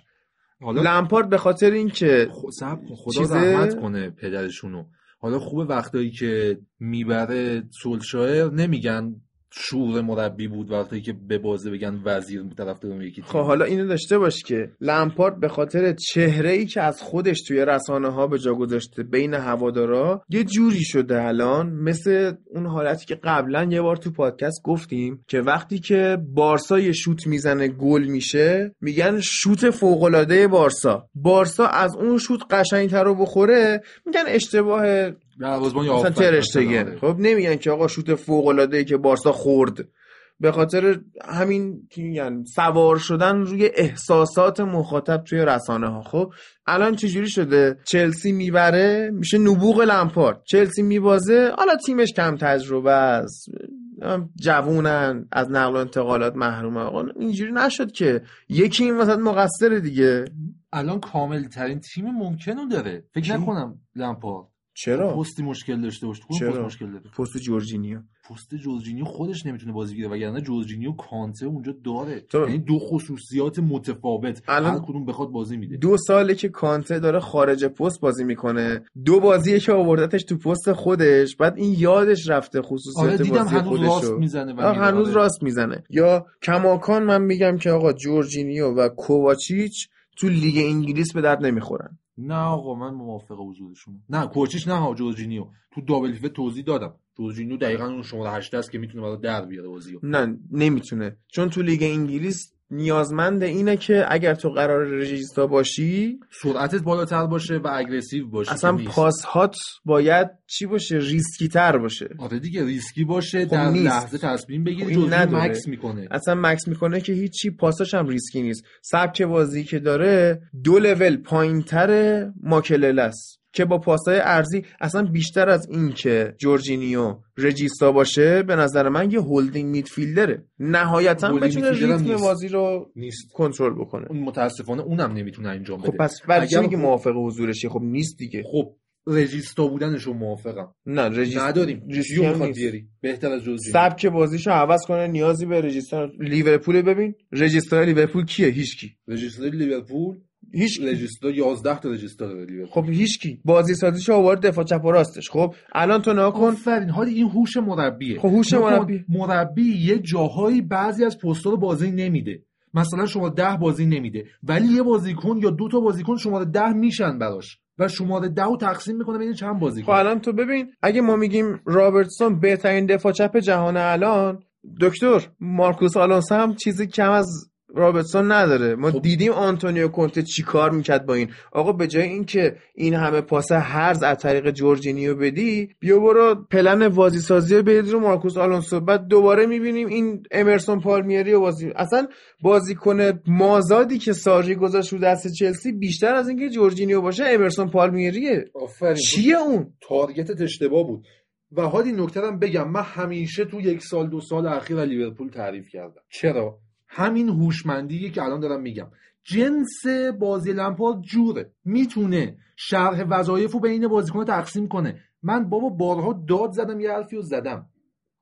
حالا لمپارد به خاطر اینکه خدا چیزه... رحمت کنه پدرشونو. حالا خوبه وقتایی که می‌بره سولشایر نمیگن شعور مربی بود وقتی که به بازه بگن وزیر طرفدار یکی خب حالا اینو داشته باش که لمپارد به خاطر چهره ای که از خودش توی رسانه ها به جا گذاشته بین هوادارا یه جوری شده الان مثل اون حالتی که قبلا یه بار تو پادکست گفتیم که وقتی که بارسا یه شوت می‌زنه گل میشه میگن شوت فوق العاده بارسا. بارسا از اون شوت قشنگتر رو بخوره میگن اشتباه مثلا ترشتگن. خب نمیگن که آقا شوت فوق العاده ای که بارسا خورد. به خاطر همین میگن سوار شدن روی احساسات مخاطب توی رسانه ها خب الان چجوری شده؟ چلسی می‌بره میشه نبوغ لمپارد. چلسی میبازه حالا تیمش کم تجربه است. جوونن از نقل و انتقالات محروم. آقا اینجوری نشد که. یکی این وسط مقصر دیگه. الان کامل ترین تیم ممکنو داره. فکر نکنم لمپارد. چرا؟ پستی مشکل داشته باشه چرا؟ پست مشکل داره پست جورجینیو. پست جورجینیو خودش نمی‌تونه بازی بگیره وگرنه جورجینیو کانته اونجا داره. یعنی دو خصوصیات متفاوت. الان هر کدوم بخواد بازی میده. دو ساله که کانته داره خارج پست بازی می‌کنه. دو بازیه که آوردتش تو پست خودش. بعد این یادش رفته خصوصیات آره دیدم بازی هنوز خودشو. راست می‌زنه هنوز راست می‌زنه. یا کماکان من میگم که آقا جورجینیو و کوواچیچ تو لیگ انگلیس به درد نمی‌خورن. نه آقا من موافق حضورشون نه کوچیش نه جورجینیو. تو double pivot ه توضیح دادم. جورجینیو دقیقا اون شماره 8 است که می‌تونه برای در بیاره بازیو. نه نمی‌تونه. چون تو لیگ انگلیس نیازمند اینه که اگر تو قرار regista باشی سرعتت بالاتر باشه و aggressive باشه اصلا پاس هات باید چی باشه؟ ریسکی تر باشه. آره دیگه ریسکی باشه خب در نیست. لحظه تصمیم بگیری خب مکث می‌کنه. اصلا مکث می‌کنه که هیچی پاساش هم ریسکی نیست. سبک بازی که داره دو لول پایینتر ماکله‌له است. که با پاسای عرضی اصلا بیشتر از این که جورجینیو regista باشه به نظر من یه holding midfielder ه. نهایتا بتونه ریتم بازی رو نیست. کنترل بکنه. اون متاسفانه اونم نمی‌تونه انجام بده. خب پس برای چی میگه موافق حضورشه؟ خب نیست دیگه. خب regista بودنش رو موافقم. نه regist... نداریم. regista می‌خواد بیاری؟ بهتر از جوزی سبک بازیشو عوض کنه نیازی به رجیستا لیورپول ببین. رجیستا لیورپول کیه؟ هیچکی. رجیستا لیورپول هیچ رجیستر 11 تا رجیستر داره خب هیچ کی بازی سازیش آورد دفاع چپ و راستش. خب الان تو نگاه کن. فرین حالی این هوش مربیه. خب هوش مربی. مربی یه جاهایی بعضی از پست‌ها رو بازی نمیده. مثلا شما ده بازی نمیده ولی یه بازیکن یا دو تا بازیکن شماره ده میشن براش و شماره ده رو تقسیم می‌کنه بین چند بازیکن. خب الان تو ببین اگه ما میگیم رابرتسون بهترین دفاع چپ جهان الان دکتر مارکوس آلونسو هم چیزی کم از رابرتسون نداره. ما خب. دیدیم آنتونیو کونته چی کار می‌کرد با این. آقا به جای اینکه این همه پاس هرز از طریق جورجینیو بدی بیا برو پلن بازی سازی بدید رو مارکوس آلونسو. بعد دوباره می‌بینیم این امرسون پالمیری و بازی اصلا بازیکن مازادی که ساری گذاشت رو دست چلسی بیشتر از اینکه جورجینیو باشه امرسون پالمیریه. چیه اون؟ target ت اشتباه بود. و حالا یه نکته بگم من همیشه تو یک سال دو سال اخیر لیورپول تعریف کردم. چرا؟ همین هوشمندی که الان دارم میگم. جنس بازی لمپارد جوره. می‌تونه شرح وظایف رو بین بازیکن تقسیم کنه. من بابا بارها داد زدم یه حرفی رو زدم.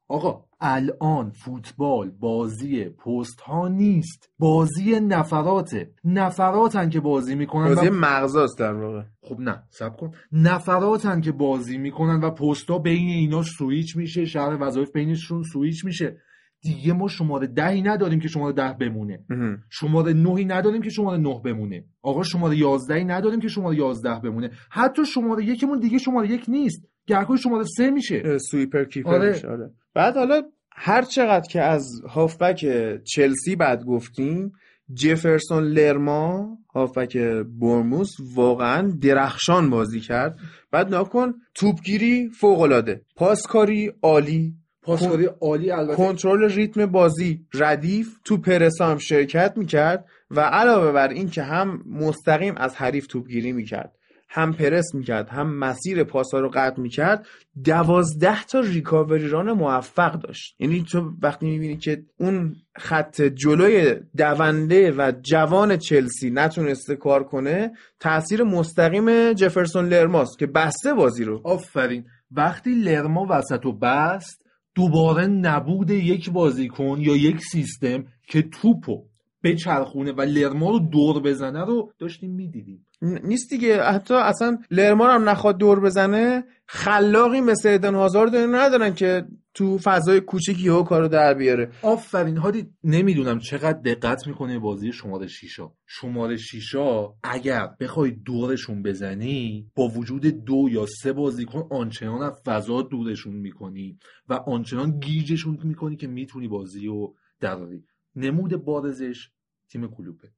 آقا الان فوتبال بازی پست ها نیست. بازی نفراته نفراتن که بازی می‌کنن بازی و... مغزاست در واقع. خب نه صبر کن. نفراتن که بازی می‌کنن و پست ها بین اینا سویچ میشه. شرح وظایف بینشون سویچ میشه. دیگه ما شماره دهی نداریم که شماره ده بمونه. شماره نهی نداریم که شماره نه بمونه. آقا شماره یازدهی نداریم که شماره یازده بمونه. حتی شماره یکمون دیگه شماره یک نیست. گهگاه شماره سه میشه. سویپر کیپر آره. میشه آره. بعد حالا هر چقدر که از هافبک چلسی بعد گفتیم جفرسون لرما هافک برموس واقعا درخشان بازی کرد. بعد ناکن توپگیری فوق العاده پاسکاری عالی. پاسکاری عالی البته. کنترل ریتم بازی ردیف تو پرسا هم شرکت می‌کرد و علاوه بر این که هم مستقیم از حریف توپگیری می‌کرد هم پرس می‌کرد هم مسیر پاسا رو قطع می‌کرد دوازده تا ریکاوری ران موفق داشت. یعنی تو وقتی می‌بینی که اون خط جلوی دونده و جوان چلسی نتونسته کار کنه تاثیر مستقیم جفرسون لرماست که بسته بازی رو. آفرین. وقتی لرما وسط و بست دوباره نبود یک بازیکن یا یک سیستم که توپو به چرخونه و لرما رو دور بزنه رو داشتیم می‌دیدیم. نیست دیگه. حتی اصلا لرمان هم نخواد دور بزنه. خلاقی مثل ادن هازارد ندارن که تو فضای کوچیکی یهو کارو در بیاره. آفرین. هادی نمی‌دونم چقدر دقت می‌کنه بازی شماره شیشا. شماره شیشا اگر بخوای دورشون بزنی با وجود دو یا سه بازیکن آنچنان از فضا دورشون می‌کنی و آنچنان گیجشون می‌کنی که می‌تونی بازی رو دراری. نمود بارزش تیم کلوپه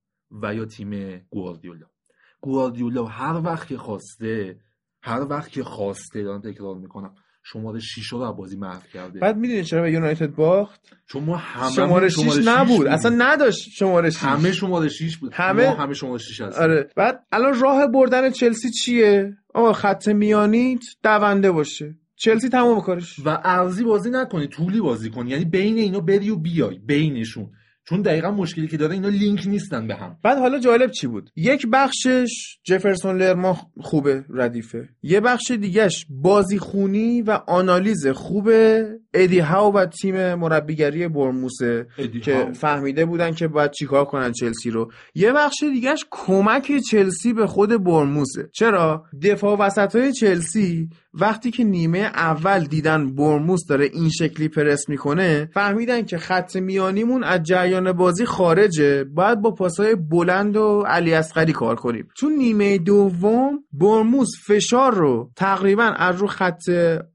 و یا تیم گواردیولا. گواردیولا هر وقت که خواسته هر وقت که خواسته دارم تکرار می‌کنم. شماره 6 رو بازی محو کرده. بعد می‌دونی چرا به یونایتد باخت؟ چون ما همه شماره 6 نبود. اصلا نداشت شماره 6 همه شماره 6 بود. همه؟ ما همه شماره 6 هستیم. آره. بعد الان راه بردن چلسی چیه؟ آقا خط میانیت دونده باشه. چلسی تمام کارش. و ارزی بازی نکنی طولی بازی کنی. یعنی بین اینا بری و بیای. بینشون. چون دقیقا مشکلی که داره اینا لینک نیستن به هم. بعد حالا جالب چی بود؟ یک بخشش جفرسون لرما خوبه ردیفه. یه بخش دیگهش بازی خونی و آنالیز خوبه ادی هاو و تیم مربیگری برموسه که هاو. فهمیده بودن که باید چیکار کنن چلسی رو. یه بخش دیگهش کمک چلسی به خود برموسه چرا؟ دفاع وسط های چلسی وقتی که نیمه اول دیدن برموس داره این شکلی پرس می‌کنه فهمیدن که خط میانیمون از جریان بازی خارجه باید با پاسای بلند و علی اصغری کار کنیم. چون نیمه دوم برموس فشار رو تقریبا از رو خط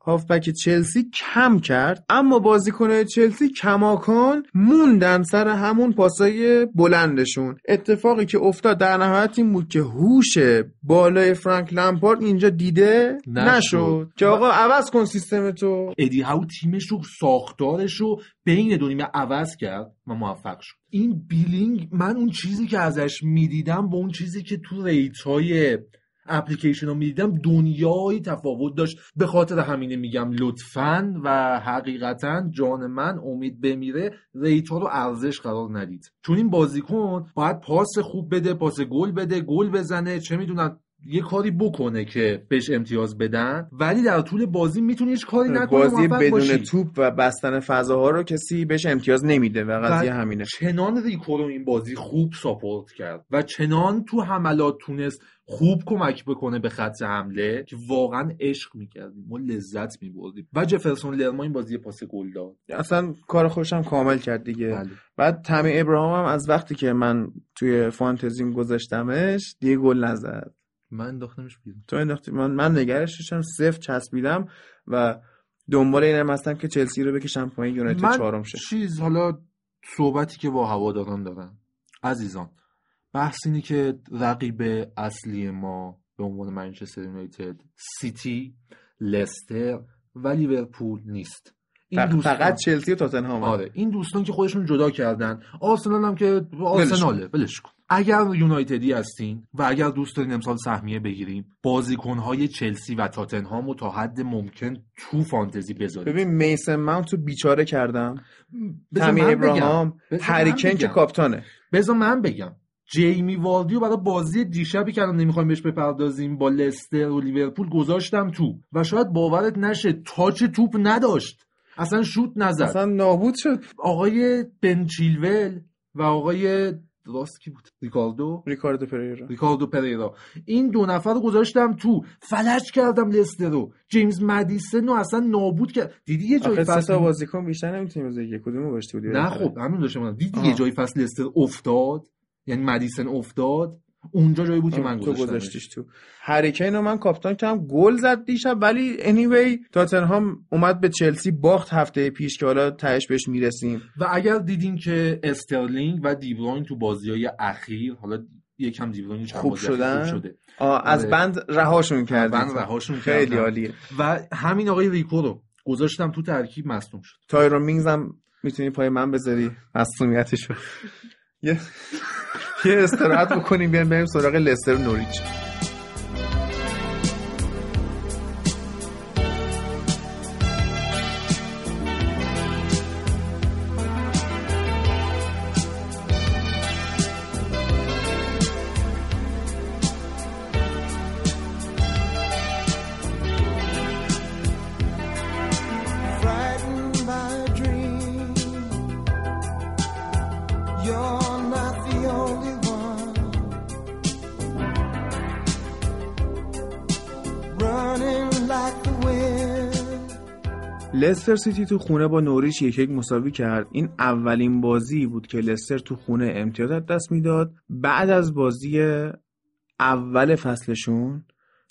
هافبک چلسی کم کرد اما بازیکن چلسی کماکان موندن سر همون پاسای بلندشون. اتفاقی که افتاد در نهایت این بود که هوش بالای فرانک لمپارد اینجا دیده نشد. نشد. که آقا عوض کن سیستم تو. ادی هاو تیمش رو ساختارش رو بین دو نیمه عوض کرد و موفق شد. این بیلینگ من اون چیزی که ازش می‌دیدم با اون چیزی که تو rate های اپلیکیشن رو می‌دیدم دنیایی تفاوت داشت. به خاطر همینه میگم لطفا و حقیقتا جان من امید بمیره. rate ها رو ارزش قرار ندید. چون این بازیکن باید پاس خوب بده پاس گل بده گل بزنه. چه می‌دونم یه کاری بکنه که بهش امتیاز بدن. ولی در طول بازی می‌تونه هیچ کاری نکنه بازی بدون باشی. توپ و بستن فضاها رو کسی بهش امتیاز نمیده و قضیه همینه. چنان ریکو رو این بازی خوب ساپورت کرد و چنان تو حملات تونست خوب کمک بکنه به خط حمله که واقعا عشق می‌کردیم. ما لذت میبردیم. و جفرسون لرما این بازی پاس گل داد. اصلا کار خوشم کامل کرد دیگه. بله. بعد تمی ابراهام هم از وقتی که من توی فانتزیم گذاشتمش دیگه گل نزد. من انداختمش بیرون. تو انداختی؟ من من نگرش داشتم صفر چسبیدم و دنبال اینم هستم که چلسی رو بکشم پایین یونایتد چهارم شه. چیز حالا صحبتی که با هواداران دارم. عزیزان بحث اینه که رقیب اصلی ما به عنوان منچستر یونایتد سیتی لستر و لیورپول نیست. این دوستان- فقط چلسی و تاتنهام. آره این دوستان که خودشون جدا کردن. آرسنال هم که آرسناله ولش کن. اگر یونایتدی هستین و اگر دوست دارین امسال سهمیه بگیریم بازیکنهای چلسی و تاتنهام رو تا حد ممکن تو فانتزی بذارید. ببین میسن ماونت رو بیچاره کردم. من ابراهام هریکن که. کاپتانه. بذار من بگم. جیمی والدیو برای بازی دیشبی که الان نمی‌خوایم بهش بپردازیم با لستر و لیورپول گذاشتم تو. و شاید باورت نشه تاچ توپ نداشت. اصلا شوت نزد. اصلا نابود شد. آقای بن چیلول و آقای راست کی بود؟ ریکاردو؟ ریکاردو پریرا. ریکاردو پریرا. این دو نفر رو گذاشتم تو. فلج کردم لستر رو. جیمز مدیسن رو اصلا نابود کرد. دیدی یه جای آخه سه تا فصل بازیکن بیشتر نمی‌تونیم بذاری کدومو گذاشته بودی نه خب همین داشتم. دیدی. یه جای فصل لستر افتاد؟ یعنی مدیسن افتاد اونجا جایی بود که من تو گذاشتمش. گذاشتیش تو. هریکین رو من کاپیتان کردم گل زد دیشب ولی anyway تاتنهام اومد به چلسی باخت هفته پیش که حالا تهش بهش می‌رسیم. و اگر دیدین که استرلینگ و دیبروین تو بازی های اخیر حالا یکم دیبروین خوب شدن؟ خوب شده. آه، از آره. بند رهاشون کردیم بنده رهاشون خیلی. عالیه و همین آقای ریکو رو گذاشتم تو ترکیب مصدوم شد. تایرون مینگز هم می‌تونی پای من بذاری؟ یه یه استراحت بکنیم بیایم بریم سراغ لستر نوریچ. لستر سیتی تو خونه با نوریچ یک یک مساوی کرد. این اولین بازی بود که لستر تو خونه امتیاز از دست می‌داد. بعد از بازی اول فصلشون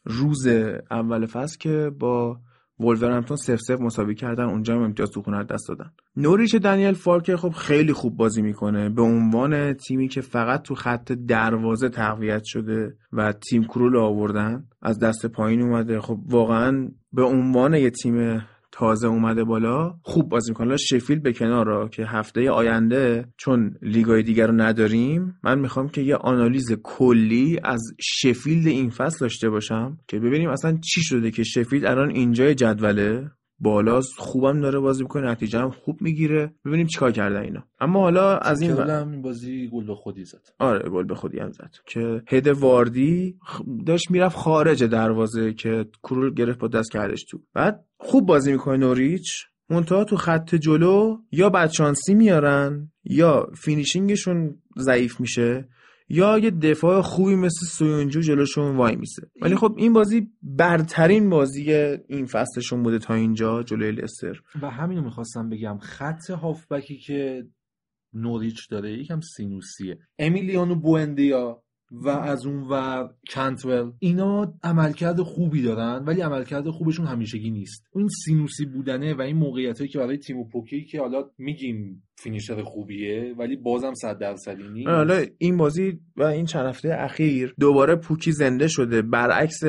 روز اول فصل که با ولورهمپتون صفر صفر مساوی کردن اونجا هم امتیاز تو خونه دست دادن. نوریچ دنیل فارک خب خیلی خوب بازی می‌کنه. به عنوان تیمی که فقط تو خط دروازه تقویت شده و تیم کرول آوردن از دسته پایین اومده. خب واقعا به عنوان یه تیم تازه اومده بالا خوب بازی می‌کنه. حالا شفیلد به کنار را که هفته آینده چون لیگای دیگر رو نداریم من می‌خوام که یه آنالیز کلی از شفیلد این فصل داشته باشم که ببینیم اصلا چی شده که شفیلد الان اینجای جدوله. بالاست خوبم داره بازی می‌کنه نتیجه هم خوب می‌گیره. ببینیم چیکار کردن اینا. اما حالا از این هم این بازی گل به خودی زد. آره گل به خودی هم زد. که هد واردی داشت می‌رفت خارج دروازه که کرول گرفت با دست کردش تو. بعد خوب بازی می‌کنه نوریچ؟ منتها تو خط جلو یا بدشانسی میارن یا finishing شون ضعیف میشه یا یه دفاع خوبی مثل سویونجو جلوشون وای میسه. ولی خب این بازی برترین بازی این فصلشون بوده تا اینجا جلوی لستر و همینو می‌خواستم بگم خط هافبکی که نوریچ داره یکم سینوسیه. امیلیانو بوندیا و از اون ور کنتول اینا عملکرد خوبی دارن ولی عملکرد خوبشون همیشگی نیست. این سینوسی بودنه و این موقعیت که برای تیم پوکی که حالا میگیم فینیشر خوبیه ولی بازم صد درصدی نیست. آره، حالا این بازی و این چند هفته اخیر دوباره پوکی زنده شده. برعکس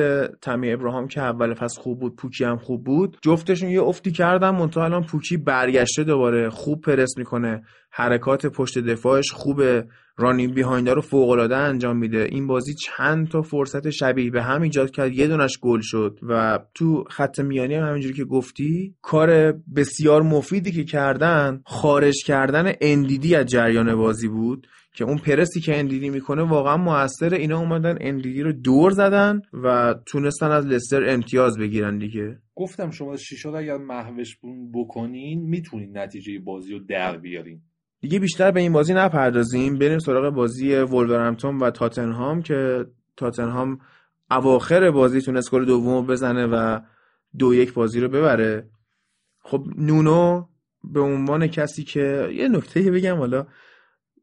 تمی ابراهام که اول فصل خوب بود پوکی هم خوب بود. جفتشون یه افتی کردن منتها الان پوکی برگشته دوباره. خوب پرس می‌کنه حرکات پشت دفاعش خوبه. رانینگ بیهایند رو فوق العاده انجام میده. این بازی چند تا فرصت شبیه به هم ایجاد کرد. یه دونش گل شد و تو خط میانی هم همینجوری که گفتی کار بسیار مفیدی که کردن خارج کردن اندیدی از جریان بازی بود که اون پرسی که اندیدی می‌کنه واقعا موثر اینا اومدن اندیدی رو دور زدن و تونستن از لستر امتیاز بگیرن دیگه. گفتم شما شیشا اگر محوش بکنین می‌تونین نتیجه بازی رو در بیارین. دیگه بیشتر به این بازی نپردازیم. بریم سراغ بازی ولورهمپتون و تاتنهام که تاتنهام اواخر بازی تونست گل دوم بزنه و دو یک بازی رو ببره. خب نونو به عنوان کسی که یه نکته بگم حالا.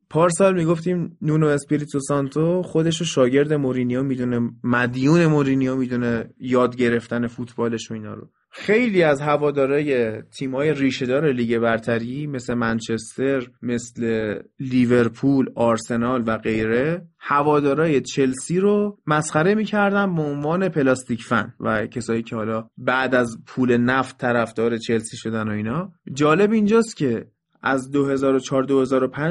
پارسال می‌گفتیم نونو اسپیریتو سانتو خودش رو شاگرد مورینیو می‌دونه مدیون مورینیو می‌دونه یاد گرفتن فوتبالش و اینا رو. خیلی از هوادارای تیمای ریشهدار لیگ برتری مثل منچستر مثل لیورپول آرسنال و غیره هوادارای چلسی رو مسخره می‌کردن به عنوان پلاستیک فن و کسایی که حالا بعد از پول نفت طرفدار چلسی شدن و اینا. جالب اینجاست که از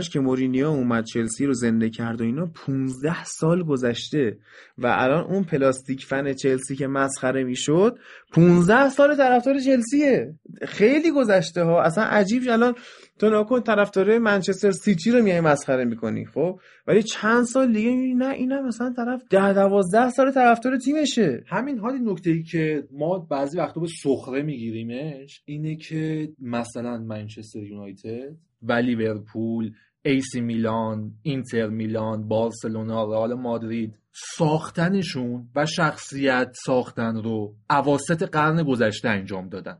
2004-2005 که مورینیو اومد چلسی رو زنده کرد و اینا 15 سال گذشته و الان اون پلاستیک فن چلسی که مسخره می‌شد 15 سال طرفدار چلسیه. خیلی گذشته ها. اصلا عجیب الان تو نکن طرفدار منچستر سیتی رو میای مسخره می‌کنی خب؟ ولی چند سال دیگه نه اینم مثلا طرف 10 12 سال طرفدار تیمشه. همین حالی نکته ای که ما بعضی وقتا به سخره میگیریمش اینه که مثلا منچستر یونایتد و لیورپول ایسی میلان اینتر میلان بارسلونا رئال مادرید ساختنشون و شخصیت ساختن رو اواسط قرن گذشته انجام دادن.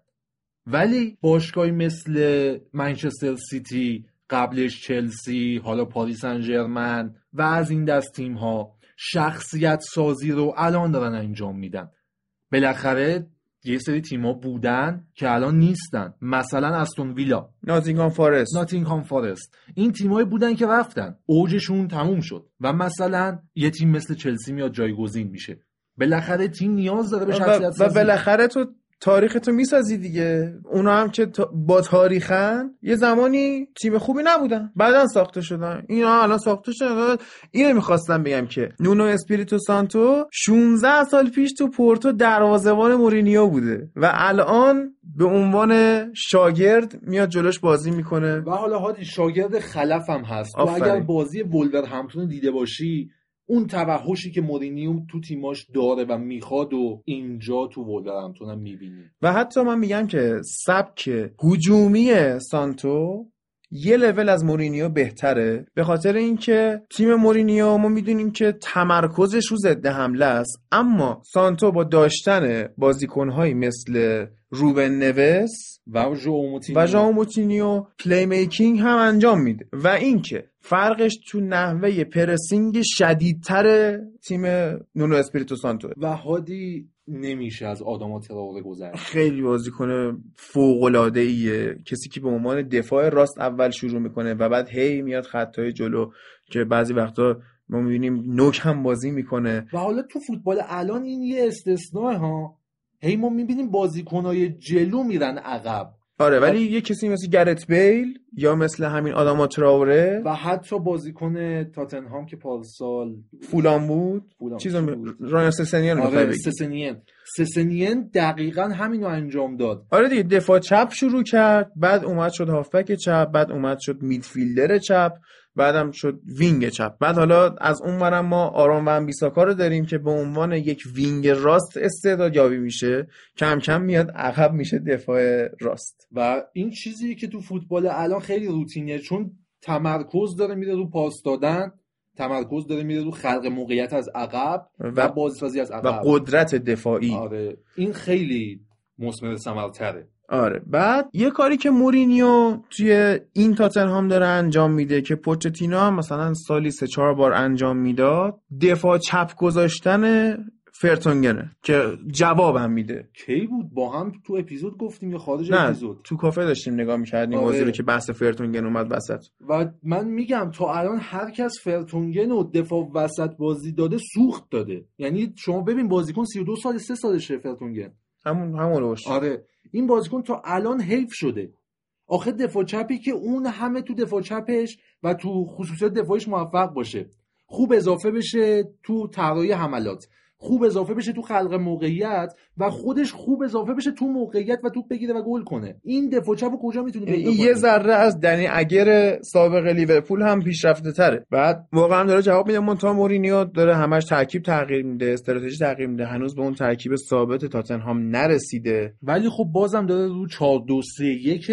ولی باشگاهی مثل منچستر سیتی قبلش چلسی حالا پاریس سن ژرمن و از این دست تیم ها شخصیت سازی رو الان دارن انجام میدن. بالاخره یه سری تیما بودن که الان نیستن. مثلا استون ویلا ناتینگهام فارست. ناتینگهام فارست. این تیمایی بودن که رفتن. اوجشون تموم شد و مثلا یه تیم مثل چلسی میاد جایگزین میشه. بالاخره تیم نیاز داره به و, شخصیت و سازی. بالاخره تو تاریخ تو می‌سازی دیگه. اونا هم که با تاریخن یه زمانی تیم خوبی نبودن. بعدا ساخته شدن. اینا الان ساخته شدن. اینو می‌خواستم بگم که نونو اسپیریتو سانتو 16 سال پیش تو پورتو دروازه‌بان مورینیو بوده و الان به عنوان شاگرد میاد جلوش بازی می‌کنه. و حالا هادی شاگرد خلف هم هست. و. اگر بازی ولورهمپتون دیده باشی اون توحشی که مورینیو تو تیماش داره و می‌خواد و اینجا تو ولورهمپتون هم می‌بینی و حتی من میگم که سبک هجومی سانتو یه لول از مورینیو بهتره به خاطر اینکه تیم مورینیو ما می‌دونیم که تمرکزش رو ضد حمله است اما سانتو با داشتن بازیکنهایی مثل روبن نوس و ژوائو موتینیو و ژائو موتینیو playmaking هم انجام میده. و اینکه فرقش تو نحوه pressing شدیدتر تیم نونو اسپیریتو سانتو و هادی نمیشه از آدما تراوره گذشت خیلی بازیکن فوق العاده ایه کسی که به عنوان دفاع راست اول شروع می‌کنه و بعد هی میاد خطای جلو که بعضی وقتا ما می‌بینیم نوک هم بازی می‌کنه. و حالا تو فوتبال الان این یه استثناء ها. هی ما می‌بینیم بازیکنهای جلو میرن عقب. آره ولی یه کسی مثل گرت بیل یا مثل همین آداما تراوره و حتی بازیکن تاتنهام که پارسال فولام بود. فولام می... بود؟ رایان سسنیون رو آره سسنیون سسنیون دقیقا همینو انجام داد. آره دیگه دفاع چپ شروع کرد بعد اومد شد هافبک چپ بعد اومد شد midfielder چپ بعدم شد wing چپ. بعد حالا از اون ورم ما آرون وان بیساکا رو داریم که به عنوان یک wing راست استعداد یابی میشه. کم کم میاد عقب میشه دفاع راست. و این چیزی که تو فوتبال الان خیلی روتینیه چون تمرکز داره میره رو پاس دادن. تمرکز داره میره رو خلق موقعیت از عقب و, و, بازسازی از و عقب. قدرت دفاعی. آره. این خیلی مثمر ثمرتره آره. بعد یه کاری که مورینیو توی این تاتنهام داره انجام میده که پوچتینو هم مثلا سالی سه چهار بار انجام می‌داد دفاع چپ گذاشتن فرتونگنه. که جوابم میده. کی بود؟ با هم تو اپیزود گفتیم یا خارج نه اپیزود؟ تو کافه داشتیم نگاه می‌کردیم آره. بازی رو که بحث فرتونگن اومد وسط. و من میگم تا الان هر کس فرتونگن و دفاع وسط بازی داده سوخت داده. یعنی شما ببین بازیکن 32 سال 3 سالشه فرتونگن. همون همون روش. آره. این بازیکن تا الان حیف شده. آخه دفاع چپی که اون همه تو دفاع چپش و تو خصوصیات دفاعش موفق باشه. خوب اضافه بشه تو طراحی حملات. خوب اضافه بشه تو خلق موقعیت و خودش خوب اضافه بشه تو موقعیت و توپ بگیره و گل کنه. این دفاع چپ رو کجا می‌تونی پیدا این یه ذره از دنی اگر سابق لیورپول هم پیشرفته تره. بعد واقعا داره جواب میده. مونتا مورینیو داره همش ترکیب تغییر میده استراتژی تغییر میده. هنوز به اون ترکیب ثابت تاتنهام نرسیده. ولی خب بازم داره رو 4 2 3 1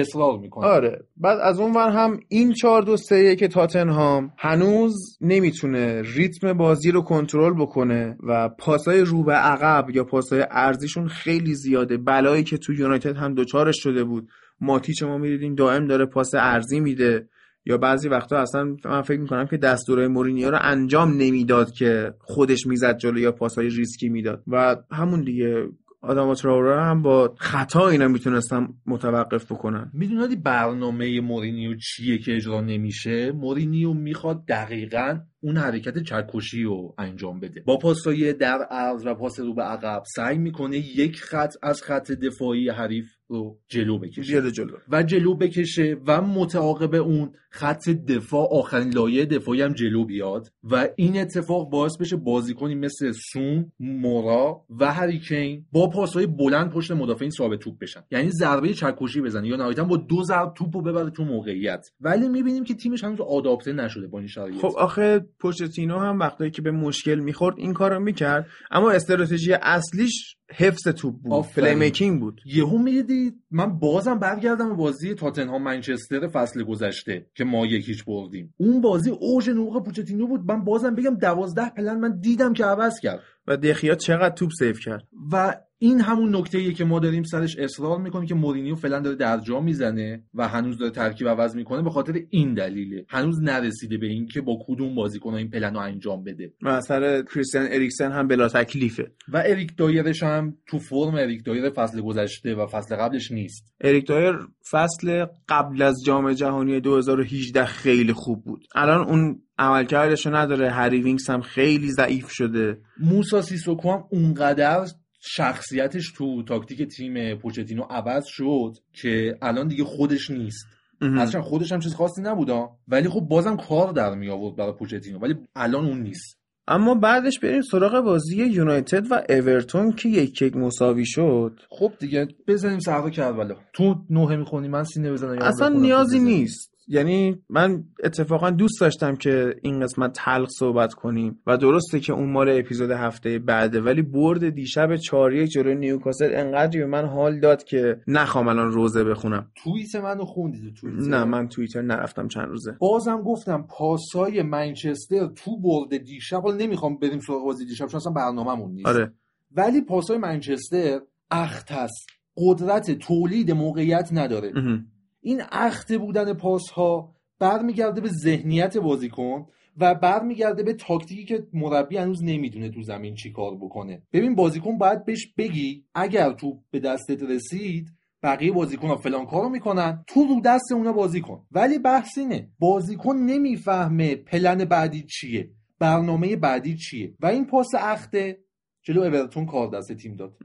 اصرار می‌کنه. آره. بعد از اون ور هم این 4 2 3 که تاتنهام هنوز نمی‌تونه ریتم بازی رو کنترل بکنه و پاسای رو به عقب یا پاسای ارزیشون خیلی زیاده. بلایی که تو یونایتد هم دوچارش شده بود. ماتیچ ما می‌دیدیم دائم داره پاس عرضی میده. یا بعضی وقتا اصلا من فکر می‌کنم که دستورای مورینیو رو انجام نمی‌داد که خودش می‌زد جلو یا پاسای ریسکی می‌داد. و همون دیگه آدم تراوره هم با خطا اینا می‌تونستن متوقف بکنن. می‌دونی برنامه مورینیو چیه که اجرا نمیشه؟ مورینیو می‌خواد دقیقا اون حرکت چکشی رو انجام بده. با پاسای در عرض و پاس رو به عقب سعی می‌کنه یک خط از خط دفاعی حریف رو جلو بکشه. بیاد جلو. و جلو بکشه و متعاقب اون خط دفاع آخرین لایه دفاعی هم جلو بیاد. و این اتفاق باعث بشه بازیکنی مثل سون مورا و هری کین با پاسهای بلند پشت مدافعین ثابت توپ بشن. یعنی ضربه چکشی بزنه. یا نهایتا با دو ضرب توپ رو ببره تو موقعیت. ولی می‌بینیم که تیمش هنوز آداپته نشده با این شرایط. خب آخه پوچتینو هم وقتی که به مشکل می‌خورد این کارو می‌کرد. اما استراتژی اصلیش حفظ توپ بود. playmaking بود. یهو می‌دید من بازم برگردم بازی تاتنهام منچستر فصل گذشته که ما یک هیچ بردیم. اون بازی اوج نبوغ پوچتینو بود. من بازم بگم دوازده پلن من دیدم که عوض کرد. و دخیا چقدر توپ save کرد؟ و این همون نکته که ما داریم سرش اصرار می‌کنیم که مورینیو فعلا داره در جا می‌زنه و هنوز داره ترکیب عوض می‌کنه به خاطر این دلیله. هنوز نرسیده به اینکه با کدوم بازیکن این پلن رو انجام بده. و اثر کریستیان اریکسن هم بلا تکلیفه. و اریک دایرش هم تو فرم اریک دایر فصل گذشته و فصل قبلش نیست. اریک دایر فصل قبل از جام جهانی 2018 خیلی خوب بود. الان اون عملکردش رو نداره. هری وینکس هم خیلی ضعیف شده. موسا سیسوکو هم اونقدر شخصیتش تو تاکتیک تیم پوچتینو عوض شد که الان دیگه خودش نیست. اصلا خودش هم چیز خاصی نبودا ولی خب بازم کار در می آورد برای پوچتینو ولی الان اون نیست. اما بعدش بریم سراغ بازی یونایتد و اورتون که یک یک مساوی شد. خب دیگه بزنیم صحرا کربلا. تو نوحه می‌خونی من سینه بزنم اصلا؟ نیازی. نیست. یعنی من اتفاقا دوست داشتم که این قسمت تلخ صحبت کنیم و درسته که اون مال اپیزود هفته بعده ولی برد دیشب چاریه جلوی نیوکاسل انقدری به من حال داد که نخوام الان روزه بخونم. توییت منو خوندی تو توییت نه من توییتر نرفتم چند روزه. بازم گفتم پاسای منچستر تو برد دیشب حالا نمی‌خوام بریم سراغ بازی دیشب چون اصلا برنامه‌مون نیست. آره. ولی پاسای منچستر اختص قدرت تولید موقعیت نداره. این اخته بودن پاس ها برمیگرده به ذهنیت بازیکن و برمیگرده به تاکتیکی که مربی هنوز نمی‌دونه تو زمین چی کار بکنه. ببین بازیکن باید بهش بگی اگر تو به دستت رسید بقیه بازیکن ها فلان کارو می‌کنن تو رو دست اونا بازی کن ولی بحث اینه بازیکن نمی‌فهمه پلن بعدی چیه برنامه بعدی چیه. و این پاس اخته جلو اورتون کار دست تیم داد.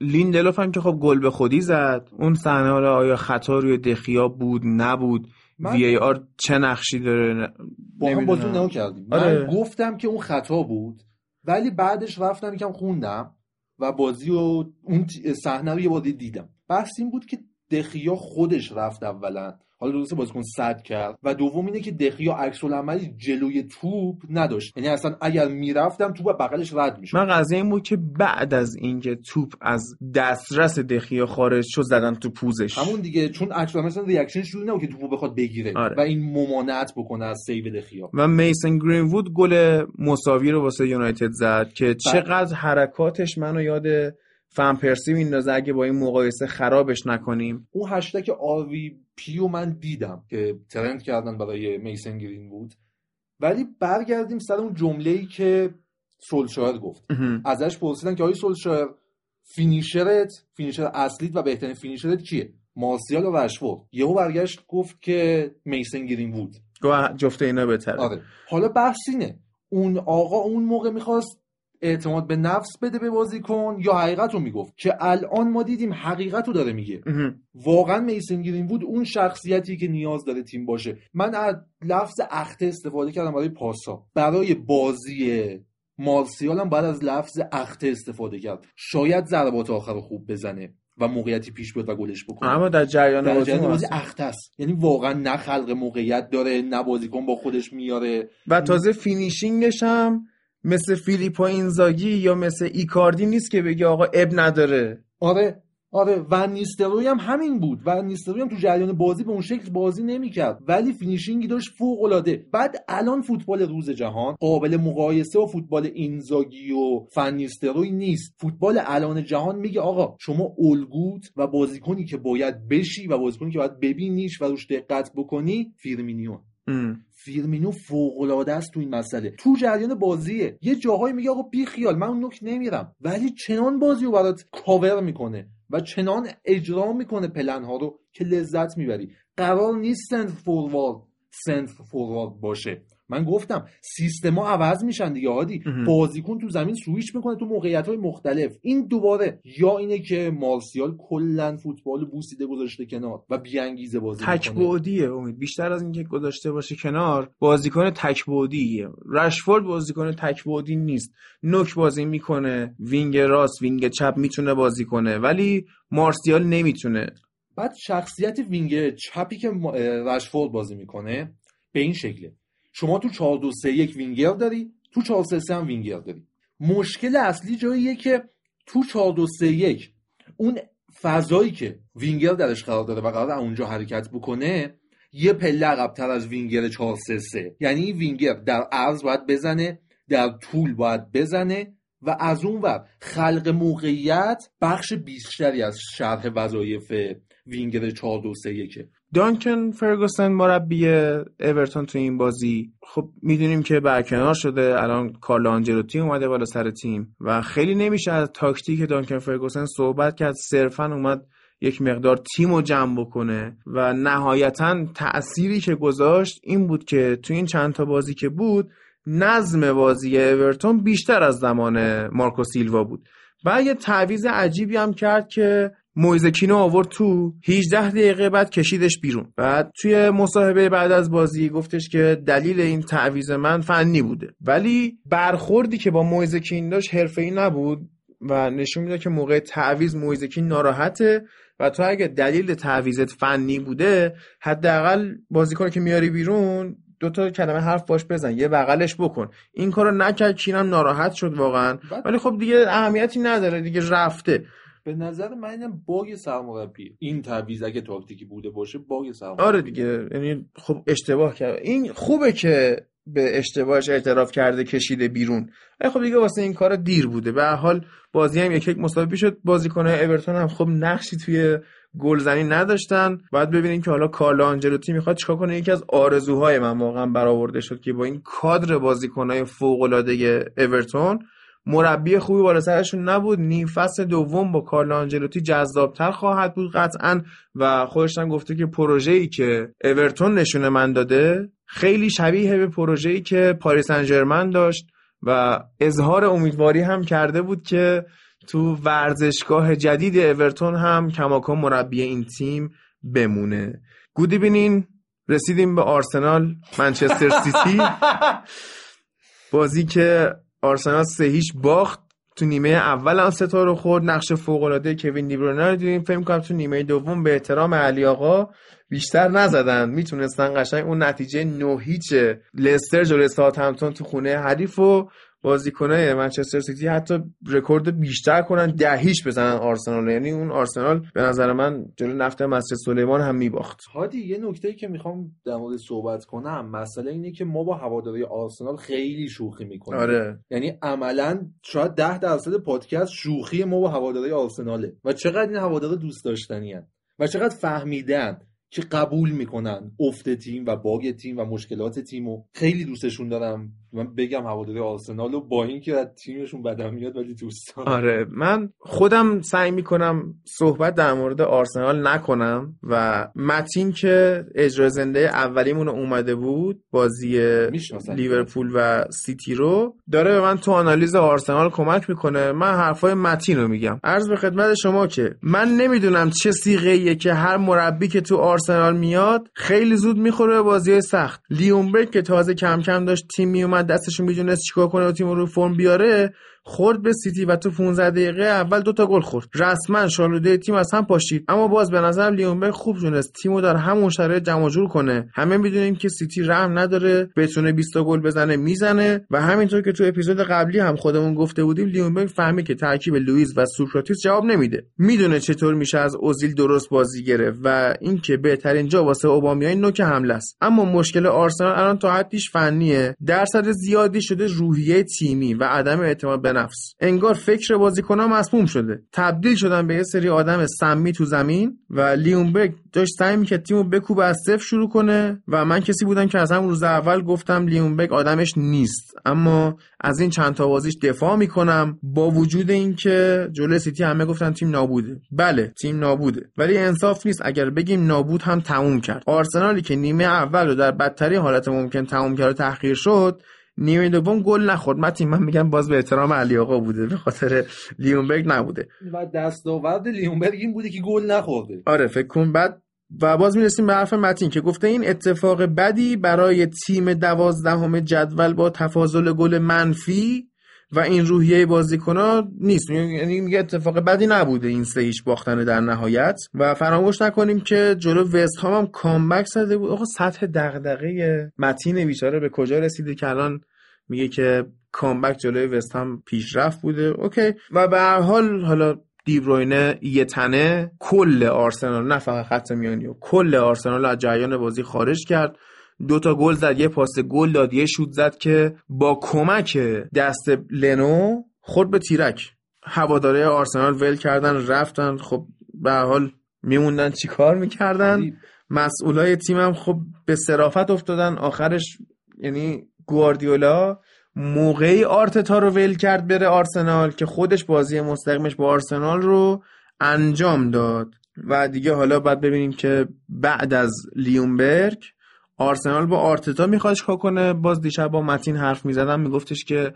لیندلوف هم که خب گل به خودی زد. اون صحنه حالا آیا خطا روی دخیا بود؟ نبود. من- وی ای آر چه نقشی داره؟ ن- با هم. بازی نگاه کردیم. آره. من گفتم که اون خطا بود ولی بعدش رفتم یکم خوندم و بازی و اون صحنه رو یه بازی دیدم. بحث این بود که دخیا خودش رفت اولا. حالا درسته بازیکن صد کرد. و دوم اینه که دخیا عکس العملی جلوی توپ نداشت. یعنی اصلا اگر می‌رفتم توپ بغلش رد می‌شد. من قضیه این بود که بعد از اینکه توپ از دسترس دخیا خارج شد زدن تو پوزش. همون دیگه چون عکس مثلا reaction ش جوری نبود که توپو بخواد بگیره. آره. و این ممانعت بکنه از save دخیا و میسن گرینوود گل مساوی رو واسه یونایتد زد که چقدر حرکاتش منو یاد فن پرسی میندازه. اگه با این مقایسه خرابش نکنیم. اون هشتگ RVP و من دیدم که ترند کردن برای میسن گرینوود ولی برگردیم سر اون جمله ای که سولشایر گفت. ازش پرسیدن که آقای سولشایر finisher ت finisher اصلیت و بهترین finisher ت کیه؟ مارسیال و رشفورد. یهو برگشت گفت که میسن گرینوود جفته اینا بهتره. آره. حالا بحث اینه. اون آقا اون موقع می‌خواست اعتماد به نفس بده به بازیکن یا حقیقت رو می‌گفت که الان ما دیدیم حقیقت رو داره میگه. واقعا میسن گرینوود اون شخصیتی که نیاز داره تیم باشه. من از لفظ اخته استفاده کردم برای پاسا برای بازی مارسیال هم باید از لفظ اخته استفاده کرد. شاید ضربات آخر رو خوب بزنه و موقعیتی پیش بیاد و گلش بکنه. اما در جریان در بازی بازی. اخته است. یعنی واقعا نه خلق موقعیت داره نه بازیکن با خودش میاره. و تازه finishing ش هم مثل فیلیپو اینزاگی یا مثل ایکاردی نیست که بگه آقا عیب نداره. آره آره فن نیستروی هم همین بود. فن نیستروی هم تو جریان بازی به اون شکل بازی نمی‌کرد. ولی finishing ی داشت فوق العاده بعد الان فوتبال روز جهان قابل مقایسه و فوتبال اینزاگی و فن نیستروی نیست. فوتبال الان جهان میگه آقا شما الگوت و بازیکنی که باید بشی و بازیکنی که باید ببینیش و روش دقت بکنی فیرمینو. ام. فیرمینو فوق العاده است تو این مسئله. تو جریان بازیه. یه جاهایی میگه آقا بی خیال من اون نوک نمیرم. ولی چنان بازی رو برات کاور می‌کنه و چنان اجرا می‌کنه پلن ها رو که لذت می‌بری. قرار نیست سنتر فوروارد سنتر فوروارد باشه. من گفتم سیستما عوض میشن دیگه هادی. مهم. بازیکن تو زمین سویچ می‌کنه تو موقعیت های مختلف. این دوباره یا اینه که مارسیال کلا فوتبال بوسیده گذاشته کنار و بیانگیزه بازی تک می‌کنه. بعدیه امید. بیشتر از اینکه گذاشته باشه کنار بازیکن تک بعدیه رشفورد بازیکن تک بعدی نیست. نوک بازی می‌کنه وینگ راست وینگ چپ می‌تونه بازی کنه ولی مارسیال نمی‌تونه. بعد شخصیت وینگ چپی که رشفورد بازی می‌کنه به این شکله. شما تو 4 2 3 1 وینگر داری تو 4 3 3 هم وینگر داری. مشکل اصلی جاییه که تو 4 2 3 1 اون فضایی که وینگر درش قرار داره و قرار اونجا حرکت بکنه یه پله عقب‌تر از وینگر 4 3 3 یعنی این وینگر در عرض باید بزنه در طول باید بزنه و از اون ور خلق موقعیت بخش بیشتری از شرح وظایف وینگر 4 2 3 1 دانکن فرگوسن مربی اورتون تو این بازی. خب می‌دونیم که برکنار شده الان کارلو آنجلوتی اومده بالا سر تیم و خیلی نمیشه از تاکتیک دانکن فرگوسن صحبت کرد. صرفا اومد یک مقدار تیم رو جمع بکنه و نهایتا تأثیری که گذاشت این بود که تو این چند تا بازی که بود نظم بازی اورتون بیشتر از زمان مارکو سیلوا بود. و یه تعویز عجیبی هم کرد که مویزکینو آورد تو 18 دقیقه بعد کشیدش بیرون. بعد توی مصاحبه بعد از بازی گفتش که دلیل این تعویز من فنی بوده. ولی برخوردی که با مویزکین داشت حرفه‌ای نبود و نشون میده که موقع تعویز مویزکین ناراحته و تو اگه دلیل تعویزت فنی بوده حداقل بازیکن که میاری بیرون دو تا کلمه حرف باش بزن یه بغلش بکن. این کارو نکرد کینم ناراحت شد واقعا. ولی خب دیگه اهمیتی نداره دیگه رفته. به نظر من اینم باگ سرمربی. این تعویض اگه تاکتیکی بوده باشه باگ سرمربی. آره دیگه. یعنی خب اشتباه کرد. این خوبه که به اشتباهش اعتراف کرده کشیده بیرون. ولی خب دیگه واسه این کار دیر بوده. به حال بازی هم یک یک مساوی شد. بازیکن‌های اورتون هم خب نقشی توی گلزنی نداشتن. باید ببینیم که حالا کارلو آنجلوتی می‌خواد چیکار کنه؟ یکی از آرزوهای من واقعا برآورده شد که با این کادر بازیکن‌های فوق‌العاده اورتون مربی خوبی بالا سرشون نبود. نیم فصل دوم با کارلو آنجلوتی جذابتر خواهد بود قطعا و خودش هم گفته که پروژه‌ای که اورتون نشونه من داده خیلی شبیه به پروژه‌ای که پاریس انجرمن داشت و اظهار امیدواری هم کرده بود که تو ورزشگاه جدید اورتون هم کماکان مربی این تیم بمونه. گودی بینین رسیدیم به آرسنال منچستر سیتی. بازی که آرسنال سه هیچ باخت تو نیمه اول هم ستا رو خورد. نقش فوق العاده کوین دیبروینه رو دیدیم. فکر کنم تو نیمه دوم به احترام علی آقا بیشتر نزدن. می‌تونستن قشنگ اون نتیجه نو هیچ لستر جلوی ساوثهمپتون تو خونه حریف و بازیکنای منچستر سیتی حتی رکورد بیشتر کنن ده هیچ بزنن آرسنال. یعنی اون آرسنال به نظر من جلوی نفت مسجد سلیمان هم میباخت. هادی یه نکته که می‌خوام در مورد صحبت کنم مسئله اینه که ما با هواداری آرسنال خیلی شوخی می‌کنیم. آره. یعنی عملا شاید ده درصد پادکست شوخی ما با هواداری آرسناله. و چقدر این هوادارا دوست داشتنی هن. و چقدر فهمیدن که قبول می‌کنن افت تیم و باگ تیم و مشکلات تیم و خیلی دوستشون دارم. من بگم هواداری آرسنال رو با اینکه از تیمشون بدم میاد ولی دوست دارم آره من خودم سعی می‌کنم صحبت در مورد آرسنال نکنم و متین که اجرا زنده اولیمون اومده بود بازی. لیورپول و سیتی رو داره به من تو آنالیز آرسنال کمک می‌کنه. من حرفای متین رو میگم. عرض به خدمت شما که من نمی‌دونم چه سیغه ایه که هر مربی که تو آرسنال میاد خیلی زود می‌خوره به بازی سخت. لیونبرگ که تازه کم کم داشت تیم میومد دستش می‌دونست چیکار کنه و تیم رو فرم بیاره خورد به سیتی و تو 15 دقیقه اول دو تا گل خورد. رسما شالوده تیم از هم پاشید. اما باز به نظرم لیونبرگ خوب تونست تیمو در همون شرایط جمع و جور کنه. همه می‌دونیم که سیتی رحم نداره. بتونه 20 تا گل بزنه می‌زنه. و همینطور که تو اپیزود قبلی هم خودمون گفته بودیم لیونبرگ فهمید که ترکیب لوئیس و سوکراتیس جواب نمیده. می‌دونه چطور میشه از اوزیل درست بازی گرفت و اینکه بهترین جا واسه اوبامیانگ نوک حمله است. اما مشکل آرسنال الان تا حدیش فنیه. درصد زیادی شده روحیه تیمی و عدم اعتماد به نفس. انگار فکر بازیکن‌ها مسموم شده. تبدیل شدن به یه سری آدم سمی تو زمین و لیونبرگ داشت سعی می‌کرد تیمو بکوبه از صفر شروع کنه و من کسی بودم که از همون روز اول گفتم لیونبرگ آدمش نیست. اما از این چند تا بازیش دفاع می‌کنم با وجود اینکه جلوی سیتی همه گفتن تیم نابوده. بله تیم نابوده. ولی انصاف نیست. اگر بگیم نابود هم تموم کرد. آرسنالی که نیمه اول رو در بدترین حالت ممکن تموم کرد و تحقیر شد نیمه دوم گل نخورد. متین من میگم باز به احترام علی آقا بوده به خاطر لیونبرگ نبوده. و دستاورد لیونبرگ این بوده که گل نخورده. آره فکر کن بعد. و باز می‌رسیم به حرف متین که گفته این اتفاق بدی برای تیم دوازدهم جدول با تفاضل گل منفی و این روحیه بازیکنها نیست. یعنی میگه اتفاق بدی نبوده این سه هیچ باختن در نهایت و فراموش نکنیم که جلو وست هام هم کامبک زده بود. آقا سطح دغدغه متین بیچاره به کجا رسیده که الان میگه که کامبک جلوی وست هم پیشرفت بوده. اوکی. و به هر حال حالا دیبروینه یه تنه کل آرسنال نه فقط خط میانی و کل آرسنال از جریان بازی خارج کرد. دو تا گل زد یه پاس گل داد یه شوت زد که با کمک دست لنو خورد به تیرک. هواداره آرسنال ول کردن رفتن خب به حال میموندن چیکار می‌کردن. مسئولای تیمم خب به صرافت افتادن. آخرش یعنی گواردیولا موقعی آرتتا رو ول کرد بره آرسنال که خودش بازی مستقیمش با آرسنال رو انجام داد. و دیگه حالا باید ببینیم که بعد از لیونبرگ آرسنال با آرتتا می‌خواد چیکار کنه؟ باز دیشب با متین حرف می‌زدم میگفتش که